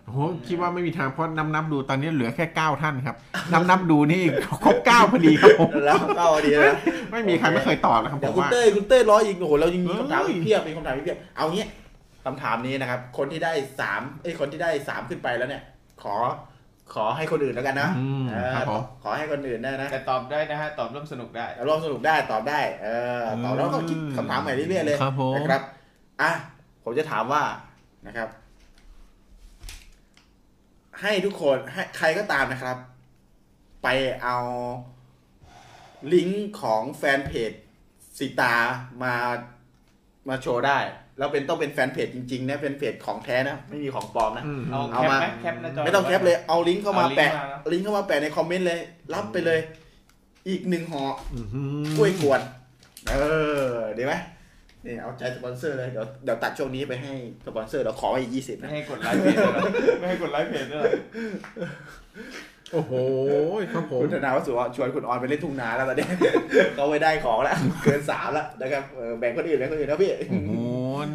โอ้โหคิดว่าไม่มีทางเพราะนับนับดูตอนนี้เหลือแค่เก้าท่านครับ นับนับดูนี่ครบเก้าพอดีครับผมแล้วก็ดีนะไม่มีใครไม่เคยตอบนะครับผเดี๋ยวมคุณว่าเต้ยคุณเต้ยร้อยอีกโอ้โหเรายังมีเอ้ยคำถามอีกเพียบมีคำถามอีกเพียบเอางี้คำถามนี้นะครับ คนที่ได้สามเอ้ยคนที่ได้สามขึ้นไปแล้วเนี่ย ขอขอให้คนอื่นแล้วกันนะอืมเออครับผมขอให้คนอื่นได้นะแต่ตอบได้นะฮะตอบร่วมสนุกได้แล้วร่วมสนุกได้ตอบได้ เออตอบแล้วก็คิดคำถามใหม่เรื่อยๆเลยครับผมนะครับอะผมจะถามว่านะครับ ให้ทุกคนให้ใครก็ตามนะครับ ไปเอาลิงก์ของแฟนเพจสิตามามาโชว์ได้ แล้วเป็นต้องเป็นแฟนเพจจริงๆนะเป็นเพจของแท้นะ ไม่มีของปลอมนะอืมเอาเอาแคปมา ไหมแคปหน้าจอไม่ต้องแคปเลยเอาลิงก์เข้ามาเอาลิงก์แปะมานะลิงก์เข้ามาแปะในคอมเมนต์เลย รับไปเลย อีกหนึ่งห่ออื้อหือกล้วยกวน เออ ดีไหม นี่เอาใจสปอนเซอร์เลยเดี๋ยวเดี๋ยวตัดช่วงนี้ไปให้สปอนเซอร์เดี๋ยวขอไปอีกยี่สิบไม่นะให้กดไลค์เพจด้วยเหรอไม่ให้กดไลค์เพจด้วยเหรอโอ้โหครับผมคุณธนาวัสสุว่าชวนคุณออนไปเล่นทุ่งนาแล้วตอนนี้เขาไปได้ของแล้ว เกินสามแล้วนะครับเออแบ่งคนอื่นแบ่งคนอื่นนะพี่ โอ้โห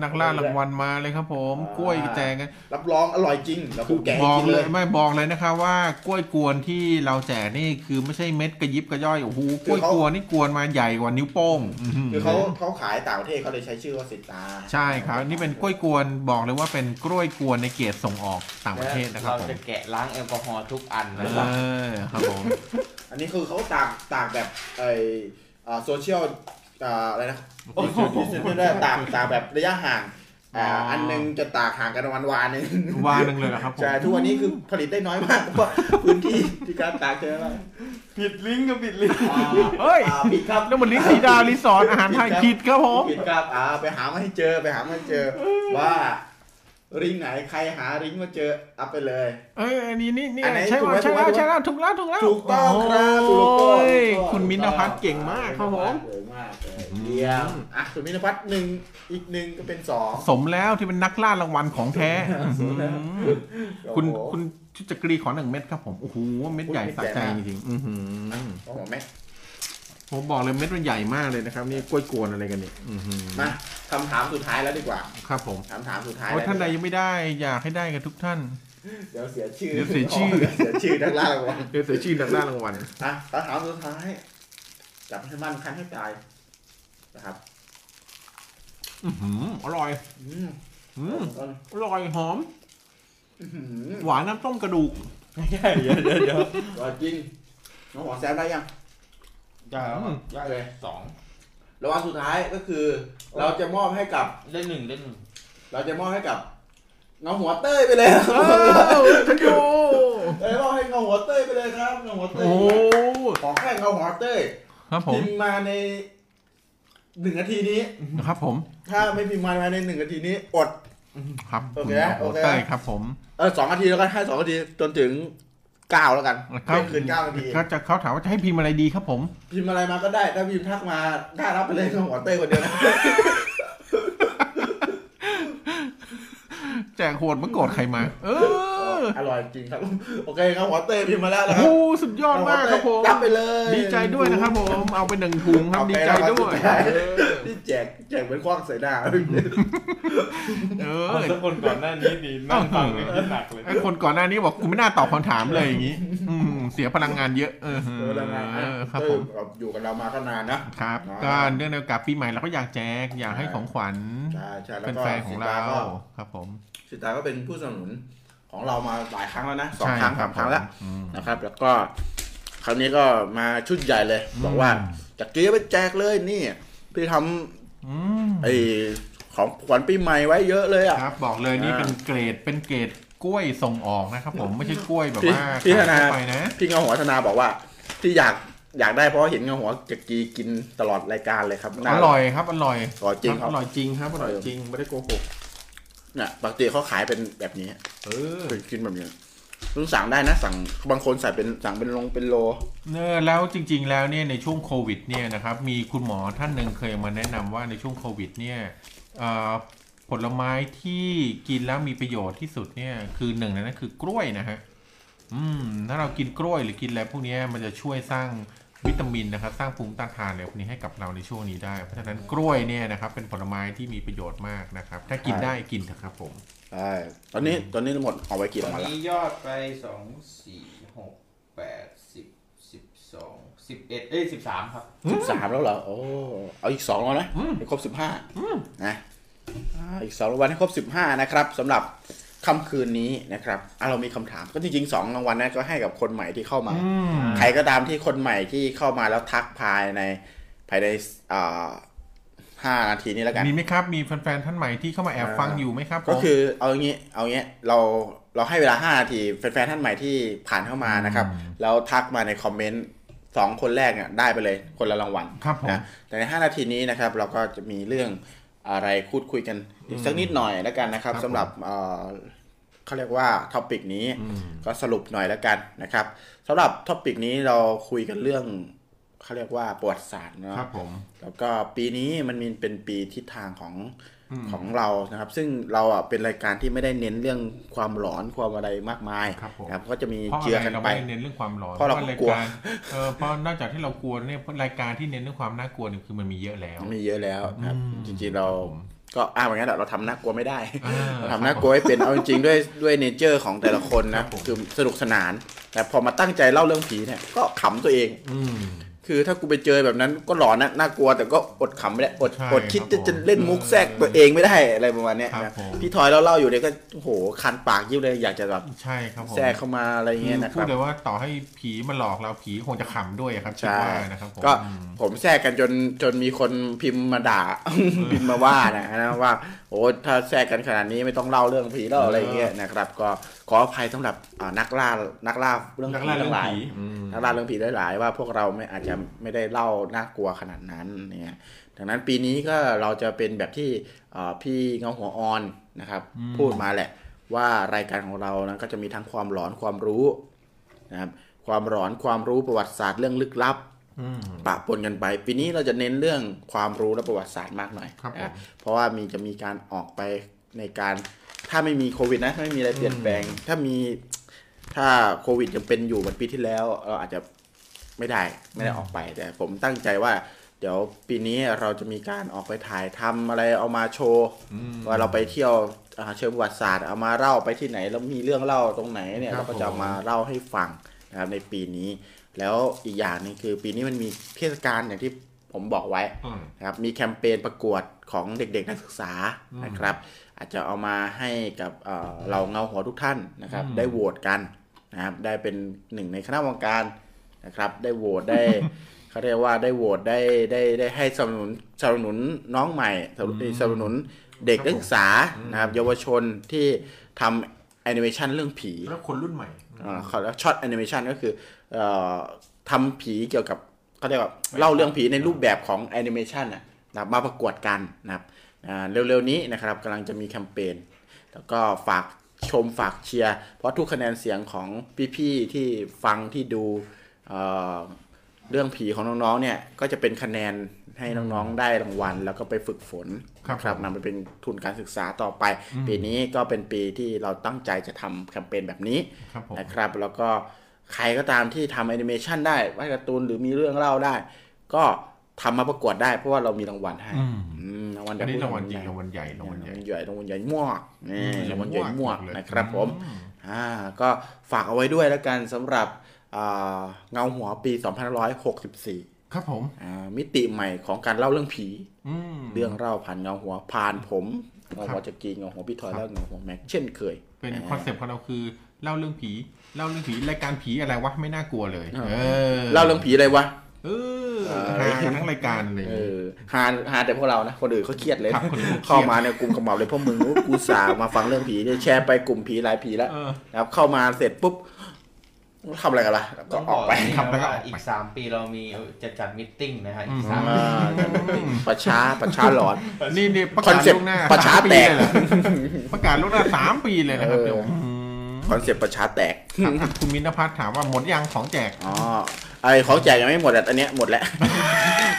นักล่ารางวัลมาเลยครับ ผมอ่ากล้วยแจกกันรับรองอร่อยจริงแล้วคุณแกะบให้อกกินเลเลยยไม่บอกเลยนะครับว่ากล้วยกวนที่เราแจกนี่คือไม่ใช่เม็ดกระยิบกระย่อยโอ้โหกล้วยกวนนี่กวนมาใหญ่กว่านิ้วโป้งอื้อหือคือเขาเขาขายต่างประเทศเขาเลยใช้ชื่อว่าสิตาใช่ครับ นี่เป็นกล้วยกวนบอกเลยว่าเป็นกล้วยกวนในเกรดส่งออกต่างประเทศนะครับเราผมจะแกะล้างแอลกอฮอล์ทุกอันเอนะครับอครับผมอันนี้คือเขาตากตากแบบไอโซเชียล อะไรนะ distancing ตากตากแบบระยะห่างอ่าอ๋ออั อันหนึงจะตากห่างกันประมาณวาหนึ่งวาหนึ่งเลยเหรอครับผมใช่ทุกวันนี้คือผลิตได้น้อยมากเพราะว่าพื้นที่ที่การตากเจออะไรผิดลิงก์ก็ผิดลิงก์เฮ้ยอ่าผิดครับ แล้วมันลิสีดารีสอร์ทอาหารไทยผิดครับผม ผิดครับอ่าไปหามาให้เจอไปหามาให้เจอว่า ลิงก์ไหนใครหาลิงก์มาเจออัพไปเลย เอ้ยอันนี้นี่นี่อันไหนใช่ถูกไหมว่าใช่ถูกไหม แล้วใช่แล้วถูกแล้วถูกแล้วถูกต้องครับถูกต้องโอ้ยถูกต้องคุณมินพัฒน์เก่งมากครับผมเก่งมากเลยเยี่ยมอะคุณมินพัฒน์หนึ่งอีกหนึ่งก็เป็นสองสมแล้วที่เป็นนักล่ารางวัลของแท้อื้อหือคุณโอ้โห คุณชุจักรีขอหนึ่งเม็ดครับผมโอ้โหเม็ดใหญ่อุ๊ยสะใจเม็ดใหญ่มากจริงๆอื้อหือ โอ้โหแม่ ผมบอกเลยเม็ดมันใหญ่มากเลยนะครับ นี่กล้วยกวนอะไรกันเนี่ยอื้อหือมาคำถามสุดท้ายแล้วดีกว่าครับผมคำถามสุดท้ายโอ้ยแล้วท่านใดยังไม่ได้อยากให้ได้กันทุกท่าน เดี๋ยวเสียชื่อเดี๋ยวเสียชื่อ เดี๋ยวเสียชื่อนักล่ารางวัลเดี๋ยวเสียชื่อนักล่ารางวัลอะคำถามสุดท้ายจับให้มั่นคันให้ตายนะครับอื้อหืออร่อยอืมอืมต้นอร่อยหอม อื้อหือหวานน้ำต้มกระดูกไม่ใช่เดี๋ยวเดี๋ยวเดี๋ยวอร่อยจริงน้องหอมแซมได้ยัง ยากอืมได้เลยสองรางวัลสุดท้ายก็คือ เราจะมอบให้กับ เล่นหนึ่งเล่นหนึ่งเราจะมอบให้กับเงาหัวเต้ยไปเลยเออทันโยเอ้ยมอบให้เงาหัวเต้ยไปเลยครับเงาหัวเต้ยโอ้ขอแค่เงาหัวเต้ยครับผมพิมพ์มาในหนึ่งนาทีนี้ครับผม ถ้าไม่พิมพ์มาภายในหนึ่งนาทีนี้อดครับโอเคณโอเคเต้ยครับผมเออสองนาทีแล้วกันให้สองนาทีจนถึง เก้าแล้วกันครับไม่คืนเก้านาทีเขาจะเขาถามว่าจะให้พิมพ์อะไรดีครับผม พิมพ์อะไรมาก็ได้ ถ้าพิมพ์ทักมาได้รับไปเลยเงาหัวเต้ยคนเดียวนะ แจกโหดมาโกรธใครมา เออ อร่อยจริงครับ โอเคครับหัวเต้ยพิมพ์มาแล้วโอ้นะคโหรับสุดยอดมากครับผมรับไปเลย ดีใจด้วยนะครับผม เอาไปหนึ่งถุงครับเอาไปดีใจด้วยเอาไปที่แจกแจกเป็นคว้างใส่หน้า เออเอาสักคนก่อนหน้านี้ดีนั่งฟังไม่คิดหนักเลย ไอ้คนก่อนหน้านี้บอกกูไม่น่าตอบคำถามเลยอย่างนี้ อืม เสียพลังงานเยอะเออเออแล้วไงเออครับผมเต้ยอยู่กับเรามาก็นานนะครับอ่าก็เนื่องในโอกาสปีใหม่เราก็อยากแจกอยากให้ของขวัญใช่ใช่แล้วเป็นก็แฟนของเราสิตก็ครับผมสิตาก็เป็นผู้สนับสนุนของเรามาหลายครั้งแล้วนะสองใช่ครั้งสามครั้งแล้วอืมนะครับ แล้วก็ครั้งนี้ก็มาชุดใหญ่เลย บอกว่าจากกี้ไปแจกเลยนี่พี่ทำอืมไอ้ของขวัญปีใหม่ไว้เยอะเลยอะครับ บอกเลยนี่อ่าเป็นเกรดเป็นเกรด กล้วยส่งออกนะครับผมไม่ใช่กล้วยแบบพี่ว่าพี่ธนาขายทั่วไปนะพี่เงาหัวธนาบอกว่า ที่อยากอยากได้เพราะเห็นเงาหัวจากกีกินตลอดรายการเลยครับอน่าร่อยครับอร่อยอร่อยจริงครับอร่อยจริงครับอร่อยจริงไม่ได้โกหกเนี่ยปกติเขาขายเป็นแบบนี้เออเคยกินแบบนี้ต้องสั่งได้นะสั่งบางคนใส่เป็นสั่งเป็นลงเป็นโลเนอแล้วจริง ๆ แล้วเนี่ยในช่วงโควิดเนี่ยนะครับมีคุณหมอท่านหนึ่งเคยมาแนะนำว่าในช่วงโควิดเนี่ยเอ่อ ผลไม้ที่กินแล้วมีประโยชน์ที่สุดเนี่ย คือหนึ่งในนั้นคือกล้วยนะฮะอืม ถ้าเรากินกล้วยหรือกินอะไรพวกเนี้ยมันจะช่วยสร้างวิตามินนะครับ สร้างภูมิต้านทานอะไรพวกนี้ให้กับเราในช่วงนี้ได้ เพราะฉะนั้นกล้วยเนี่ยนะครับ เป็นผลไม้ที่มีประโยชน์มากนะครับ ถ้ากินได้กินเถอะครับผมใช่ตอนนี้ตอนนี้ทั้งหมดเอาไว้กี่ตอรานงวัลแล้วนี้ยอดไปสองสี่หกแปดสิบสิบสองสิบเอ็ดเอ้ยสิบสามครับ สิบสามแล้วเหรอโอ้เอาอีกสองแล้วนะอืมให้ครบสิบห้านะ อ่าอีกสองรางวัลให้ครบสิบห้านะครับสำหรับค่ำคืนนี้นะครับอะเรามีคำถามก็จริงๆสองรางวัลนั้นก็ให้กับคนใหม่ที่เข้ามาอืมใครก็ตามที่คนใหม่ที่เข้ามาแล้วทักภายในภายในอ่าห้านาทีนี้แล้วกัน มีไหมครับ มีแฟนๆท่านใหม่ที่เข้ามาแอบฟังอยู่ไหมครับผม ก็คือเอาอย่างนี้เอาอย่างนี้เราเราให้เวลาห้านาทีแฟนๆท่านใหม่ที่ผ่านเข้ามานะครับแล้วทักมาในคอมเมนต์สองคนแรกเนี่ยได้ไปเลยคนละรางวัลครับผม นะแต่ใน5นาทีนี้นะครับ เราก็จะมีเรื่อง อะไรพูดคุยกันอีกสักนิดหน่อยแล้วกันนะครับครับสำหรับเอ่อเขาเรียกว่า topic นี้อืมก็สรุปหน่อยแล้วกันนะครับสำหรับ topic นี้เราคุยกันเรื่องเขาเรียกว่าประวัติศาสตร์เนาะครับผมแล้วก็ปีนี้มันมีเป็นปีทิศทางของอืม ของเรานะครับ ซึ่งเราอะเป็นรายการที่ไม่ได้เน้นเรื่องความหลอนความอะไรมากมายครับผมนะครับก็จะมีเพราะเจือะอไรกันเราไปไม่ได้เน้นเรื่องความหลอนเพราะเรารายกลัวการเออเพราะนอกจากที่เรากลัวเนี่ยรายการที่เน้นเรื่องความน่ากลัวเนี่ยคือมันมีเยอะแล้วมีเยอะแล้วนะครับอืมจริงๆเราครับผมก็อ้างอย่างนั้นแหละเราทำน่ากลัวไม่ได้อ่าเราทำน่ากลัวให้เป็นเอาจริงๆด้วยด้วยเนเจอร์ของแต่ละคนครันะบผมคือสนุกสนาน แต่พอมาตั้งใจเล่าเรื่องผีเนี่ยก็ขำตัวเอง อืม คือถ้ากูไปเจอแบบนั้นก็หลอนนะน่ากลัวแต่ก็อดขำไม่ได้อดใช่อดคิดครับจะผมจะเล่นมุกแทรกตัวเองไม่ได้อะไรประมาณเนี้ยครับนะผม พี่ทอยเล่าเล่าอยู่เนี่ยก็โอ้โหคันปากยิบเลยอยากจะแบบใช่ครับผมแทรกเข้ามาอะไรอย่างเงี้ยนะคพูรัดบเลยว่าต่อให้ผีมาหลอกเราผีคงจะขำด้วยครับคิดใช่ ว่านะครับผมก็อืม ผมแทรกกันจนจนมีคนพิมพ์มาด่า พิมพ์มาว่านะนะว่าโอ้ถ้าแทรกกันขนาดนี้ไม่ต้องเล่าเรื่องผีแล้วอะไรอย่างเงี้ยนะครับ ก็ ขออภัยสำหรับอ่านักล่านักล่าเรื่องนักผีล่าเรื่อทั้งงหลายผีอืมนักล่าเรื่องผีหลาย ๆ ว่าพวกเราไม่อาจจะไม่ได้เล่าน่ากลัวขนาดนั้นเนี่ยดังนั้นปีนี้ก็เราจะเป็นแบบที่อ่าพี่เงาหัวออนนะครับ พูดมาแหละ ว่ารายการของเรานะก็จะมีทั้งความหลอนความรู้นะครับความหลอนความรู้ประวัติศาสตร์เรื่องลึกลับอืมปะปนกันไป ปีนี้เราจะเน้นเรื่องความรู้และประวัติศาสตร์มากหน่อยครับนะผมเพราะว่ามีจะมีการออกไปในการ ถ้าไม่มีโควิดนะถ้าไม่มีอะไรเปลี่ยนแปลง ถ้ามีถ้าโควิดยังเป็นอยู่เหมือนปีที่แล้ว เราอาจจะไม่ได้ไม่ได้ออกไป แต่ผมตั้งใจว่า เดี๋ยวปีนี้เราจะมีการออกไปถ่ายทำอะไรเอามาโชว์อืมว่าเราไปเที่ยวอ่าเชิงประวัติศาสตร์เอามาเล่าไปที่ไหน แล้วมีเรื่องเล่าตรงไหนเนี่ยครับเราก็จะเอามาเล่าให้ฟังนะครับในปีนี้ แล้วอีกอย่างหนึงคือปีนี้มันมีเทศกาลอย่างที่ผมบอกไว้อืมนะครับมีแคมเปญประกวดของเด็กๆนักศึกษานะครับ อาจจะเอามาให้กับเอ่อเราเงาหัวทุกท่านนะครับอืมได้โหวตกันนะครับ ได้เป็นหนึ่งในคณะกรรมการนะครับ ได้โหวตได้เขาเรียกว่าได้โหวตได้ได้ได้ให้สนับสนุนสนับสนุนน้องใหม่สนับสนุนสนับสนุนเด็กนักศึกษานะครับ เยาวชนที่ทำแอนิเมชันเรื่องผีแล้วคนรุ่นใหม่อ่าเขาเรียก short animation ก็คือเอ่อทำผีเกี่ยวกับเขาเรียกว่าเล่าเรื่องผีในรูปแบบของแอนิเมชันนะนะครับมาประกวดกันนะครับอ่า เร็วๆนี้นะครับกำลังจะมีแคมเปญแล้วก็ฝากชมฝากเชียร์ เพราะทุกคะแนนเสียงของพี่ๆที่ฟังที่ดูเอ่อเรื่องผีของน้องๆเนี่ย ก็จะเป็นคะแนนให้น้องๆได้รางวัล แล้วก็ไปฝึกฝนครับนะครับผมนำไปเป็นทุนการศึกษาต่อไป ปีนี้ก็เป็นปีที่เราตั้งใจจะทำแคมเปญแบบนี้ครับผมนะครับ แล้วก็ใครก็ตามที่ทำแอนิเมชันได้วาดการ์ตูนหรือมีเรื่องเล่าได้ ก็ ทำมาประกวดได้เพราะว่าเรามีรางวัลให้อืมอืมรางวัลอันนี้แบบรางวัลจริงรางวัลใหญ่รางวัลใหญ่รางวัลใหญ่รางวัลใหญ่มากนี่อืมรางวัลใหญ่มากเลยนะครับผมอืมอ่าก็ฝากเอาไว้ด้วยแล้วกันสำหรับอ่าเงาหัวปี 2564 ครับผมอ่ามิติใหม่ของการเล่าเรื่องผีอืมเรื่องเล่าผ่านเงาหัวผ่านผมเงาครัหัวบจะกีเงาหัวพี่ทอยครับแล้วเงาหัวแม็กเช่นเคย เป็น concept ของเราคือเล่าเรื่องผีเล่าเรื่องผีรายการผีอะไรวะไม่น่ากลัวเลยเออเออเล่าเรื่องผีอะไรวะ เออเออฮากันทั้งรายการเลยเออฮาฮาแต่พวกเรานะ คนอื่นเขาเครียดเลยครับคนอื่นเครียดเข้ามาเนี่ยกลุ่มขมับเลยพวกมึงโอ้กูสามาฟังเรื่องผีเนี่ยแชร์ไปกลุ่มผีหลายผีแล้วเออนะครับเข้ามาเสร็จปุ๊บทำอะไรกันล่ะแล้วก็ต้องอบออกกไปไปครับแล้วก็ออกไปอีกสามปีเรามีจะจัดมิทติ้งนะฮะอีกอืมสามอ่าประชาประชาหลอน นี่นี่ประคอกานศเซ็ปต์ล่วงหน้าประชาสมปีแตกเลยเหรอประกาศล่วงหน้าสามปีเลยนะครับเออเดี๋ยวมคอนเซ็ปต์ประชาแตกครับทางคุณมินพัฒน์ถามว่าหมดยังของแจกอ๋อ ไอของแจกยังไม่หมดอะตอนเนี้ยหมดแล้ว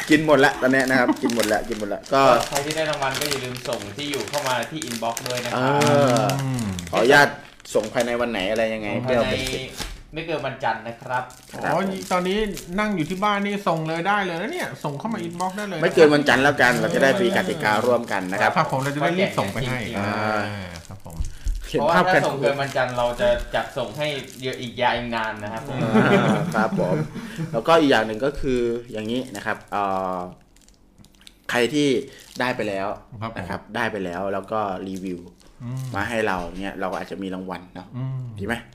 กินหมดแล้วตอนเนี้ยนะครับ กินหมดแล้วกินหมดแล้วก็ก็ใครที่ได้รางวัลก็อย่าลืมส่งที่อยู่เข้ามาที่อินบ็อกซ์ด้วยนะครัเออขออนุญาตส่งภายในวันไหนอะไรยังไงส่งเพื่ภาอยเอาในเป็นสิทธิ์ ไม่เกินวันจันทร์นะครับ ครับ อ๋อตอนนี้นั่งอยู่ที่บ้านนี่ส่งเลยได้เลยนะเนี่ย ส่งเข้ามา inbox ได้เลยไม่เกินวันจันทร์แล้วกัน เราจะได้มีกติการ่วมกันนะครับ ครับผมเราจะได้รีบส่งไปให้จริงๆอ่าครับผม เห็นเพราะว่าภาพกัถ้านส่งเกินวันจันทร์เราจะจัดส่งให้เยอะอีกยาวอีกนานนะครับผม อ่าครับผม แล้วก็อีกอย่างหนึ่งก็คืออย่างนี้นะครับเอ่อใครที่ได้ไปแล้วครับผม นะครับ ได้ไปแล้วแล้วก็รีวิว อืมมาให้เราเนี่ยเราก็อาจจะมีรางวัลเนาะอืม ดีไหมครับ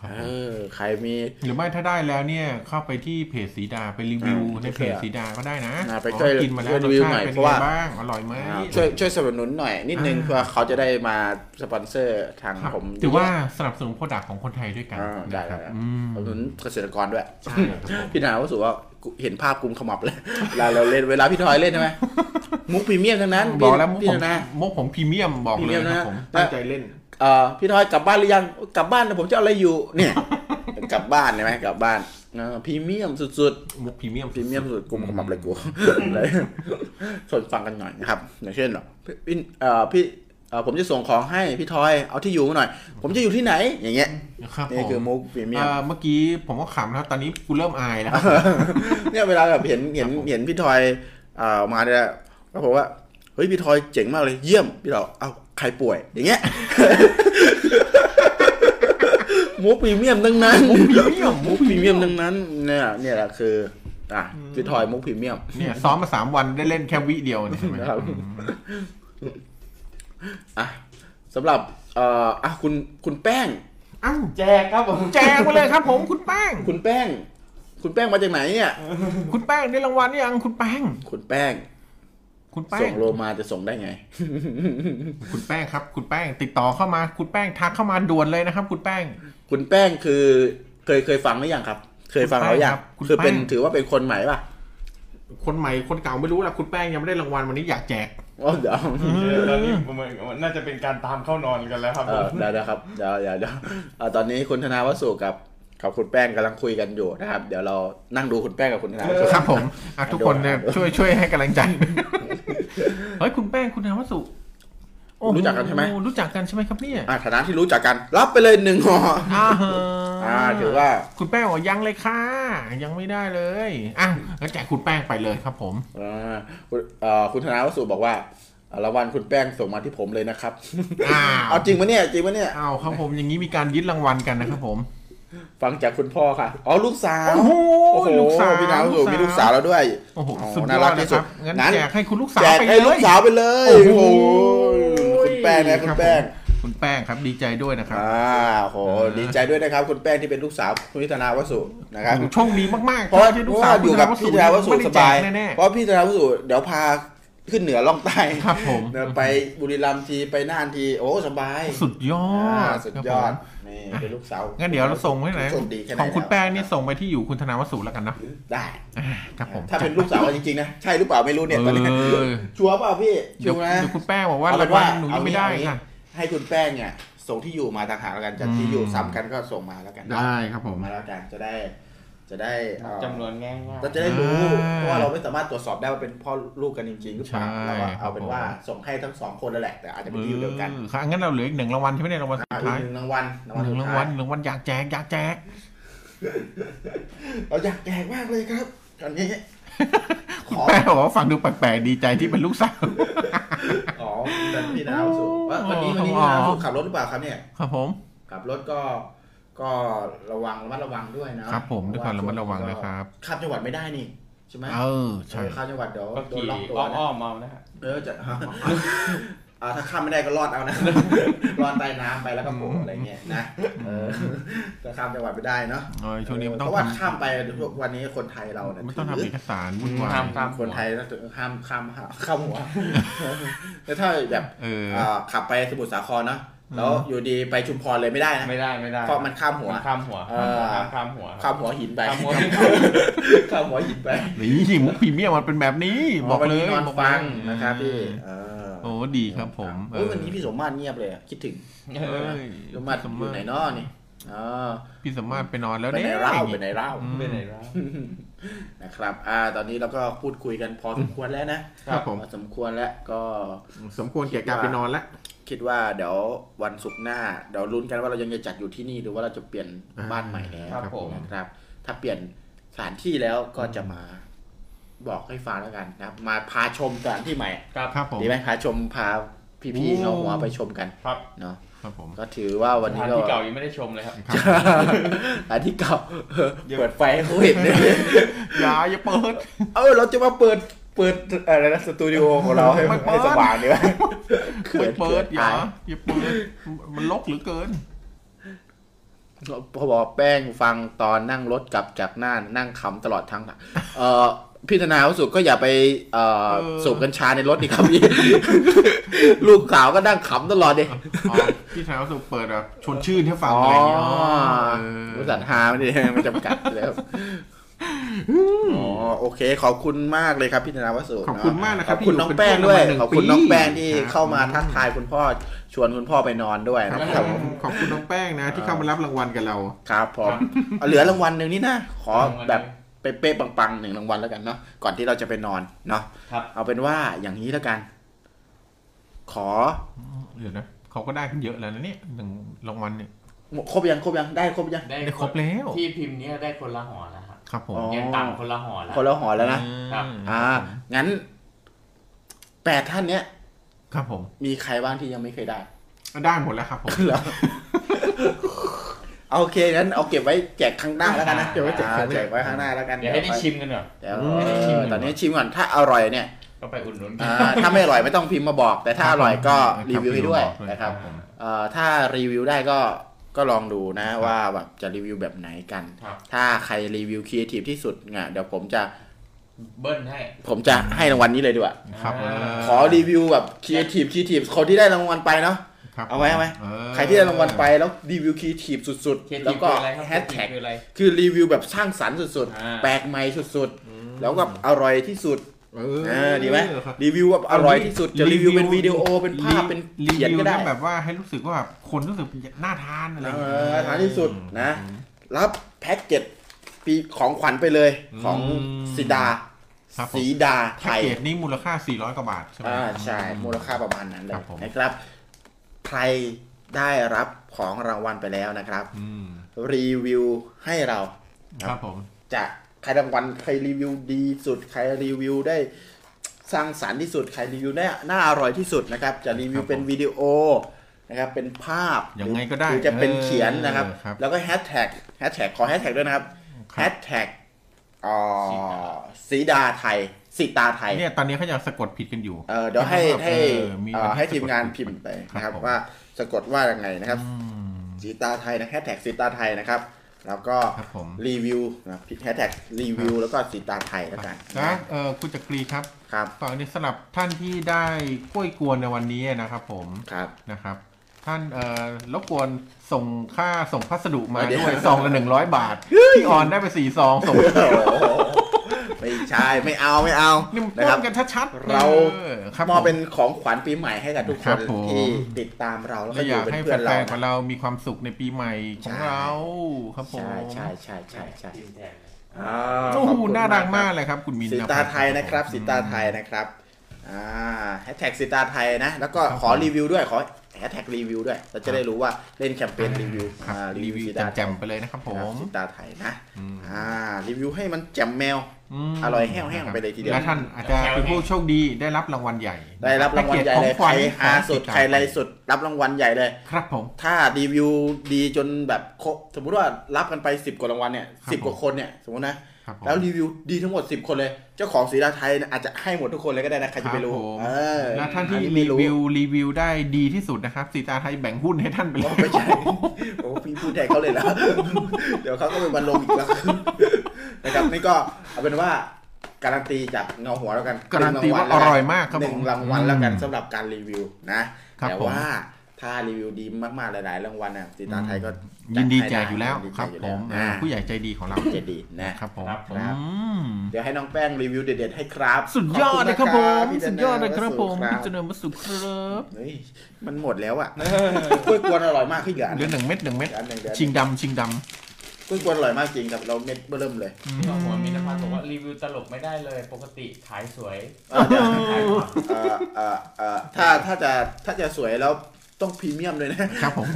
เอผมอใครมี หรือไม่ถ้าได้แล้วเนี่ยเข้าไปที่เพจสีดาไปรีวิวอ่าในเพจสีดาก็ได้นะอ่าไปอ๋อช่วยกินมาแล้วช่วยรรีสวิวชาหน่อยติเป็นเพราะไงว่าบ้างอร่อยไหมอ่าช่วยช่วยสนับสนุนหน่อยนิดนึงอ่าเพื่อเขาจะได้มาสปอนเซอร์ทางครับผมถือว่าสนับสนุน product ของคนไทยด้วยกันอ่าได้นะครับได้อืมสนับสนุนเกษตรกรด้วยใช่ครับผมพี่นารู้สึกว่ากูเห็นภาพกุมขมับเลยเวลาเราเล่นเวลาพี่ทอยเล่นใช่ไหมมุกพรีเมียมทั้งนั้นบอกแล้วมุกพี่ผมนะมุกผมพรีเมียมบอกพรีเลเมียยมคนะรับผมและตั้งใจเล่น เอ่อพี่ทอยกลับบ้านหรือยังกลับบ้านนะผมจะเอาอะไรอยู่ เนี่ย กลับบ้านใช่ไหมกลับบ้านเออพรีเมียมสุดมุกพรีเมียมๆพรีเมียมสุดกุมขมับเลยกูเลยสนฟังกันหน่อยนะครับ อย่างเช่นแบบพี่เอ่อพี่เอ่อผมจะส่งของให้พี่ทอยเอาที่อยู่มาหน่อย ผมจะอยู่ที่ไหน อย่างเงี้ยครับผนี่มคือมุกพรีเมียม เอ่อเมื่อกี้ผมก็ขำนะครับ ตอนนี้กูเริ่มอายแล้วเนี่ยเวลาแบบเห็นเห็นเห็นพี่ทอยเอ่อมาเนี่ยก็บอกว่าเฮ้ยพี่ทอยเจ๋งมากเลยเยี่ยมพี่เราเอา ใครป่วยอย่างเงี้ยมุกพรีเมียมทั้งนั้นมุกพรีเมียมมุกพรีเมียมทั้งนั้นเนี่ยเนี่ยแหละคืออะพี่ทอยมุกพรีเมียมเนี่ยซ้อมมาสามวันได้เล่นแค่วิเดียวเนี่ยใช่ไหมครับอืมอะสำหรับเอ่ออะคุณคุณแป้งอ้าวแจกครับผมแจกไปเลยครับ ผมคุณแป้ง คุณแป้ง คุณแป้งมาจากไหนเนี่ย คุณแป้งได้รางวัลหรือยังคุณแป้ง คุณแป้ง คุณแป้ส่งงโลมาจะส่งได้ไง คุณแป้งครับ คุณแป้งติดต่อเข้ามา คุณแป้งทักเข้ามาด่วนเลยนะครับ คุณแป้ง คุณแป้งคือ เคยเคยฟังหรือยังครับ เคยฟังเขายังคุณแป้งครับคือเป็นคุณแป้งถือว่าเป็นคนใหม่ป่ะคนใหม่คนเก่าไม่รู้ละคุณแป้งยังไม่ได้รางวัลวันนี้อยากแจกอ๋อเดี๋ยวตอนนี้ผมว่าน่าจะเป็นการตามเข้านอนกันแล้วครับเออเดี๋ยวนะครับเดี๋ยวเดี๋ยวเดี๋ยวเอ่อตอนนี้คุณธนาวสุกับ กับคุณแป้งกำลังคุยกันอยู่นะครับ เดี๋ยวเรานั่งดูคุณแป้งกับคุณธนาวสุครับผมอะทุกคนเนี่ยโดนช่วยช่วยให้กำลังใจเฮ้ยคุณแป้งคุณธนวัสุโอ้โหรู้จักกันใช่ไหมรู้จักกันใช่ไหมครับเนี่ยอะฐานะที่รู้จักกัน รับไปเลยหนึ่งห่ออ่าฮะอ่าถือว่า คุณแป้งบอกยังเลยค่ะ ยังไม่ได้เลยอะงั้นแจกคุณแป้งไปเลยครับผมอ่าคุณเอ่อคุณธนาวสุบอกว่าอ่ารางวัลคุณแป้งส่งมาที่ผมเลยนะครับอ้าวเอาจริงปะเนี่ยจริงปะเนี่ยอ้าวครับผมอย่างนี้มีการยึดรางวัลกันนะครับผม ฟังจากคุณพ่อค่ะ อ๋อลูกสาว โอ้โหโอ้โหลูกสาวพี่ธนาวสุมีลูกสาวแล้วด้วย โอ้โหอ๋อสุดยน่าอรัดกที่นะคสุรัดบงั้นนั้นแจกให้คุณลูกสาวแจกไปให้เลลูยกสาวไปเลย โอ้โอ้โหโหคุณแป้งนะคุณแป้งคุณแป้งครับดีใจด้วยนะครับอ่าโหดีใจด้วยนะครับ คุณแป้งที่เป็นลูกสาวคุณพิธนาวสุนะครับโชคดีมากๆเพราะที่เพลูกราะสาว่าวอยู่กับพี่ธนาวสุไม่ได้สแจบากยแน่เพราะพี่ธนาวสุเดี๋ยวพา ขึ้นเหนือล่องใต้ๆครับผมเดินไปบุรีรัมย์ทีไปน่านทีโอ้สบาย สุดยออ่าดสุดครับยผอดมนี่เป็นลูกสาวงั้นเดี๋ยวเราส่งไว้ไหนโชคดีแค่ไหนของคุณล้วแป้งนี่ส่งไปที่อยู่คุณธนาวสุแล้วกันเนาะได้อ่าครับผมถ้าเป็นลูกสาวจริงๆนะใช่หรือเปล่าไม่รู้เนี่ยตอนนี้เออชัวร์เปล่าพี่เดี๋ยวชัวร์นะเดี๋ยวคุณแป้งบอกว่าเอาเป็รานงวัว่าลหนูยังไม่ได้เอางี้ค่ะให้คุณแป้งเนี่ยส่งที่อยู่มาต่างหากแล้วกันจะอืมที่อยู่ซ้ำกันก็ส่งมาแล้วกันเนอะได้ครับผมมาแล้วกันจะได้ จะได้เอ่อจำนวนง่ายเราจะได้รู้อ่าเพราะว่าเราไม่สามารถตรวจสอบได้ว่าเป็นพ่อลูกกันจริงๆหรือเปล่าใช่เราก็เอาเป็นครับผมว่าส่งให้ทั้งสองคนแล้วแหละแต่อาจจะเป็นที่อยู่เดียวกันออค่ะงั้นเราเหลืออีกหนึ่งรางวัลที่ไม่ได้รางวัลสุดอ่าอีกท้ายหนึ่งรางวัลหนึ่งสุดรางท้ยวัลหนึ่งรางวัลอยากแจกอยากแจก เราอยากแจกมากเลยครับตอนนี้ ขอแป้งบอกว่าฟังดูแปลกๆดีใจที่เป็นลูกสาว อ๋อแต่พี่ดาวสุว่าวันนี้วันนี้อ๋อพี่ดาวสุขับรถหรือเปล่าครับเนี่ย ครับผม ขับรถก็ ก็ระวังระมัดระวังด้วยนะครับ ผมด้วยความระมัดระวังนะครับข้ามจังหวัดไม่ได้นี่ใช่ไหมเออใช่เออข้ามจังหวัดเดี๋ยวๆก็โดนขี่ล็อกตัวนะอ้อมๆเอานะฮะเออจะอ่าถ้าข้ามไม่ได้ก็รอดเอานะรอดใต้น้ำไปแล้วก็โผล่อะไรเงี้ยนะเออถ้าข้ามจังหวัดไม่ได้เนาะเออช่วงนี้มันต้องเพราะว่าทำข้ามไปทุกวันนี้คนไทยเราเนี่ยมันต้องทำเอกสารวุ่นวายห้ามข้ามคนไทยต้องข้ามข้ามข้ามหัวแล้วถ้าแบบเอออ่าขับไปสมุทรสาครเนาะ แล้วอยู่ดีไปชุมพรเลยไม่ได้นะไม่ได้ไม่ได้เพราะมันข้ามหัวนข้ามหัวเออข้ามข้ามหัวข้ามหัวหินไปข้ามหัวข้ามหัวหินไปนี่มุกพรีเมียมมันเป็นแบบนี้ บอกวันเลนี้ยนอนบอกฟังเลยนะครับพี่เออโอ้ดีครับผมเออวันนี้พี่สมมาตรเงียบเลยอะคิดถึงเอเอออสมมาตรอยู่ไหนนอนี่อ๋อพี่สมมาตรไปนอนแล้วไปเนี่ยไหนเล่าไปไหนเล่าอืมไปไหนแล้วนะครับอ่าตอนนี้เราก็พูดคุยกันพอสมควรแล้วนะครับผมพอสมควรแล้วก็สมควรแก่การไปนอนแล้ว คิดว่าเดี๋ยววันศุกร์หน้าเดี๋ยวลุ้นกันว่าเรายังจะจัดอยู่ที่นี่หรือว่าเราจะเปลี่ยนอ่าบ้านใหม่แล้วครับผมนะครับ ถ้าเปลี่ยนสถานที่แล้วก็จะมาบอกให้ฟังแล้วกันนะครับ มาพาชมสถานที่ใหม่ครับครับผมดีไหมพาชมพาพี่ๆโอ้เอาหัวไปชมกันครับเนาะครับผมก็ถือว่าวันสนี้ถานก็ที่เก่ายังไม่ได้ชมเลยครับสถานที่เก่าเออเปิดไฟให้เขาเห็นเลยอย่าอย่าเปิด เออเราจะมาเปิด เปิดอะไรนะสตูดิโอของเราให้ไม่เปิดให้สว่างดีไหมไม่เปิดอย่าอายอย่าเปิดมันลกเหรือเกินพอบอกแป้งฟังตอนนั่งรถกลับจากน่านนั่งขำตลอดทั้งทางเอ่อพี่ธนาวัสุก็อย่าไปเอ่อเออสูบกัญชาในรถดีครับพี่ลูกสาวก็นั่งขำตลอดดิอ๋อพี่ชายเขาสุเปิดแบบชวนชื่นให้ฟังอ๋ออะไรอย่างเงี้ยอ๋อเออบริษัทฮาไม่ได้ไม่จำกัดแล้ว อ๋อโอเค ขอบคุณมากเลยครับพี่ธนาวัสุขอบคุณมากนะคขรัอบบคุณที่น้องยู่แป้งเป็ด้วยเพื่นขอบคุณมาหน้องปีแป้งที่ครับเข้ามาทักทายคุณพ่อชวนคุณพ่อไปนอนด้วยนะคครัรับบขอบคุณน้องแป้งนะ ที่เข้ามารับรางวัลกับเราครับผมเอาเหลือรางวัลหนึ่งนี่นะขอรางวัลแบบเป๊ะๆปังๆหนึ่งรางวัลแล้วกันเนาะก่อนที่เราจะไปนอนเนาะครับเอาเป็นว่าอย่างนี้แล้วกัน ขอเดี๋ยวนะเขาก็ได้ขึ้นเยอะแล้วนะเนี่ยหนึ่งรางวัลเนี่ยครบยังครบยังได้ครบยังได้ได้ครบแล้ว ที่พิมพ์เนี้ยได้คนละห่อแล้ว ครับครับผมอ๋อยังต่ำคนละห่อแล้วคนละหอแล้วนะครับอ่า งั้นแปดท่านเนี้ยครับผม มีใครบ้างที่ยังไม่เคยได้ ได้หมดแล้วครับผมเหรอโอเคงั้นเอาเก็บไว้แจกข้างหน้าแล้วกันนะเก็บไว้แจกอ่าแจกไว้ข้างหน้าแล้วกันเดี๋ยวให้ได้ชิมกันก่อนเดี๋ยวอืมเออตอนนี้ชิมก่อนถ้าอร่อยเนี่ยก็ไปอุ่นนุนอ่าถ้าไม่อร่อยไม่ต้องพิมพ์มาบอก แต่ถ้าอร่อยก็ครับรีวิวให้ด้วยผมนะครับผมเอ่อถ้ารีวิวได้ก็ ก็ลองดูนะว่าแบบจะรีวิวแบบไหนกันครับถ้าใครรีวิวครีเอทีฟที่สุดเนี่ยเดี๋ยวผมจะเบิ้ลให้ ผมจะให้รางวัลนี้เลยดีกว่าครับอ่าขอรีวิวแบบ creative creative คนที่ได้รางวัลไปเนาะครับเอาไว้เอาไว้ออใครที่ได้รางวัลไปแล้วรีวิวครีเอทีฟสุดเคทีๆแล้วก็คืออะไรครับแฮชแท็กคืออะไรคือรีวิวแบบสร้างสรรค์สุดอ่าๆแปลกใหม่สุดๆ แล้วก็อร่อยที่สุด เออเออดีไหมครับรีวิวแบบอร่อยที่สุดจะรีวิวเป็นวิดีโอเป็นภาพเป็นรีเขียนวิวก็ได้แล้วแบบว่าให้รู้สึกว่าแบบคนรู้สึกน่าทานอะไรเออย่างเงี้ยอทานที่สุดนะ รับแพ็กเกจปีของขวัญไปเลยของอืมสีดาครับผมสีดาไทแพ็กยเกจนี้มูลค่า 400 กว่าบาทใช่ไหมอ่าใช่ มูลค่าประมาณนั้นเลครัยบผมนะครับ ใครได้รับของรางวัลไปแล้วนะครับอืมรีวิวให้เราครับผมจะ ใครรางวัลใครรีวิวดีสุด ใครรีวิวได้สร้างสรรค์ที่สุด ใครรีวิวได้น่าอร่อยที่สุดนะครับ จะรีวิวเป็นวิดีโอนะครับ เป็นภาพยังไงก็ได้หรือจะเป็นเขียนนะครับเออครับแล้วก็แฮชแท็กแฮชแท็กขอแฮชแท็กด้วยนะครับคแฮรับชแท็กอ่อสีดาไทยสีตาไทยเนี่ยตอนนี้เขายังสะกดผิดกันอยู่ เออเดี๋ยวให้ให้เออมีเอ่อปัญหาให้ทีมงานสะกดผิดพิมพ์ไปครับนะครับผมว่าสะกดว่ายังไงนะครับอืมสีตาไทยนะแฮชแท็กสีตาไทยนะครับ แล้วก็ครับผม รีวิวนะแฮชแท็กรีวิว แล้วก็สีตาไทยแล้วกันนะเออคุณจักรีครับครับตอนนี้สำหรับท่านที่ได้กล้วยกวนในวันนี้นะครับผมครับ นะครับ ท่านเอ่อรบกวนส่งค่าส่งพัสดุมาเดี๋ยว ด้วยซองละหนึ่งร้อยบาทพี่ออนได้ไปสี่ซองส่ง โอ้โห ไม่ใช่ไม่เอาไม่เอานี่มันนะป้ครัอบนกันชัดๆเรา ออครับมอบผเป็นของขวัญปีใหม่ให้กับทุกคครันบผม ที่ติดตามเราแล้วก็และออยู่ยากเป็นให้เพื่อนแฟเรานๆของนะเรามีความสุขในปีใหม่ของใช่เราครับผมใช่ใช่ใช่ใช่ใช่ชิมแทนเลยอ่าโอ้ขโหอบคุณน่ารักคบมากเลยครับ คุณมินสีครับตาไทยนะครับผมสีตาไทยนะครับอ่าแฮชแท็กสีตาไทยนะ แล้วก็ขอรีวิวด้วยขอแฮชแท็กรีวิวด้วย เราจะได้รู้ว่าเล่นแคมเปญรีวิวครับอ่ารีวิวสีตาแจ่มๆไปเลยนะครับผนะครับม สีตาไทยนะอืมอ่ารีวิวให้มันแจ่มแมวม อร่อยแห้งๆไปเลยทีเดียวและท่านอาจจะเป็นผู้โชคดีได้รับรางวัลใหญ่ ได้รับรางวัลใหญ่เลยแพ็กใครเกจของขวัญฮาสุดของใครไรสุด รับรางวัลใหญ่เลย ครับผม ถ้ารีวิวดีจนแบบครบสมมุติว่ารับกันไป 10 กว่ารางวัลเนี่ยครับสิบกว่าคนเนี่ยสมมตินะครับผม แล้วรีวิวดีทั้งหมด 10 คนเลย เจ้าของสีดาไทยเนี่ยอาจจะให้หมดทุกคนเลยก็ได้นะ ใครจะไปรู้ครับผมเออและท่านที่อัรีไม่รู้วิวรีวิวได้ดีที่สุดนะครับสีตาไทยแบ่งหุ้นให้ท่านไปเลโอ้ยไม่ใช่โอ้พี่พูดแทนเขาเลยแล้ว เดี๋ยวเขาก็ไปบันลงอีกแล้วนะครับนี่ก็เอาเป็นว่าการันตีจากเงาหัวแล้วกันการันตีว่าอร่อยมากครับหผนึ่งมรางวัลแล้วกันอืมสำหรับการรีวิวนะครับแต่ผมว่า ถ้ารีวิวดีมากๆหลายๆรางวัลน่ะสีตาไทยก็ยินดีแจให้กอยู่แล้วยินครับแจกผอยู่มแล้วอ่าผู้ใหญ่ใจดีของเราจะดีนะครับผมครับผมอืมเดี๋ยวให้น้องแป้งรีวิวเด็ดๆให้ครับ สุดยอดเลยครับผมขอณนะสุดยอดเลยครับผมพี่พี่เจเจริญริญมาสุขครับเฮ้ยมันหมดแล้วอะกล้วยกวนอร่อยมากขึ้นอีกอันเหลือหนึ่งเม็ดหนึ่งเม็ดอันหนึ่งเดี๋ยวชิงดำชิงดกล้วยกวนอร่อยมากจริงครับเราเม็ดเบิ่มเลยำพี่หัวมีนภัสบอกว่ารีวิวตลกไม่ได้เลย ปกติขายสวยเออเดี๋ยวขายผักเอ่อเอ่อเอ่อถ้าถ้าจะถ้าจะสวยแล้ว ต้องพรีเมียมเลยนะครับผม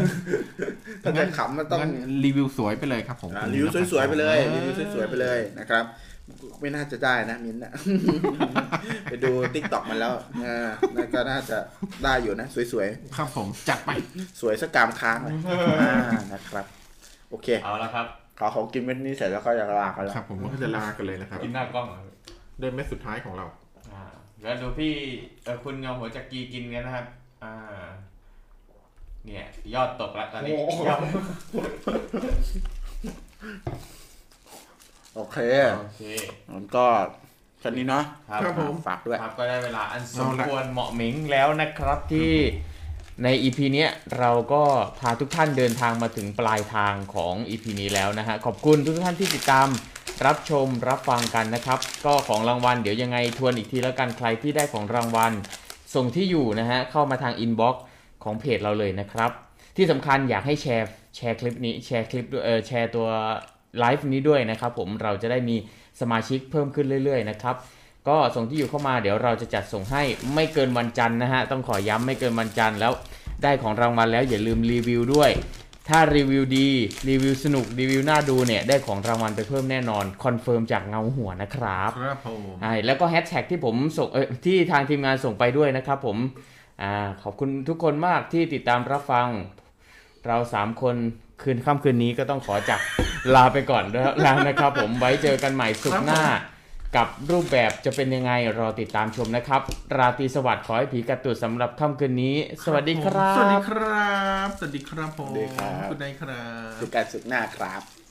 ถ้าจะขำมันต้องงั้นรีวิวสวยไปเลยครับผมอ่ารีวิวสวยๆไปเลยรีวิวสวยๆไปเลยนะครับ ไม่น่าจะได้นะมิ้นท์นะไปดูติ๊กต็อกมันแล้วอ่าน่าก็น่าจะได้อยู่นะ สวยครับผมจัดไปๆสวยสักกามค้างเลยอ่านะครับ โอเคเอาละครับขอของกินเม็ดนี้เสร็จแล้วก็จะลากันแล้วครับผมก็จะลากันเลยนะครับกินหน้ากล้องเหรอด้วยเม็ดสุดท้ายของเราอ่าแล้วดูพี่เออคุณเงาหัวจักรีกินกันนะครับ อ่า เนี่ย ยอดตกแล้วตอนนี้โอ้โห ยอดโอเคโอเคมันก็แค่นี้เนาะครับ ครับผม ฝากด้วย ครับก็ได้เวลาอันสมเอาละควรเหมาะเหม็งแล้วนะครับที่ใน EP เนี้ยเราก็พาทุกท่านเดินทางมาถึงปลายทางของ EP นี้แล้วนะฮะ ขอบคุณทุกท่านที่ติดตามรับชมรับฟังกันนะครับ ก็ของรางวัลเดี๋ยวยังไงทวนอีกทีแล้วกันใครที่ได้ของรางวัล ส่งที่อยู่นะฮะ เข้ามาทางอินบ็อกซ์ ของเพจเราเลยนะครับ ที่สำคัญอยากให้แชร์แชร์คลิปนี้แชร์คลิปด้วยเออแชร์ตัวไลฟ์นี้ด้วยนะครับผมเราจะได้มีสมาชิกเพิ่มขึ้นเรื่อยๆนะครับก็ส่งที่อยู่เข้ามาเดี๋ยวเราจะจัดส่งให้ไม่เกินวันจันทร์นะฮะต้องขอย้ำไม่เกินวันจันทร์แล้วได้ของรางวัลแล้วอย่าลืมรีวิวด้วย ถ้ารีวิวดีรีวิวสนุกรีวิวน่าดูเนี่ยได้ของรางวัลไปเพิ่มแน่นอน confirm จากเงาหัวนะครับครับผมใช่แล้วก็แฮชแท็กที่ผมส่งเออที่ทางทีมงานส่งไปด้วยนะครับผม อ่าขอบคุณทุกคนมากที่ติดตามรับฟัง เราสามคนคืนค่ำคืนนี้ก็ต้องขอจากลาไปก่อนแล้วนะครับ ผมไว้เจอกันใหม่สุขหน้า กับรูปแบบจะเป็นยังไงรอติดตามชมนะครับ ราตรีสวัสดิ์ขอให้ผีกระตุดสำหรับค่ำคืนนี้ สวัสดีครัสวัสดีบครับ สวัสดีครับผมสวัสดีครับ คุณนายครับ คือการสุดหน้าครับ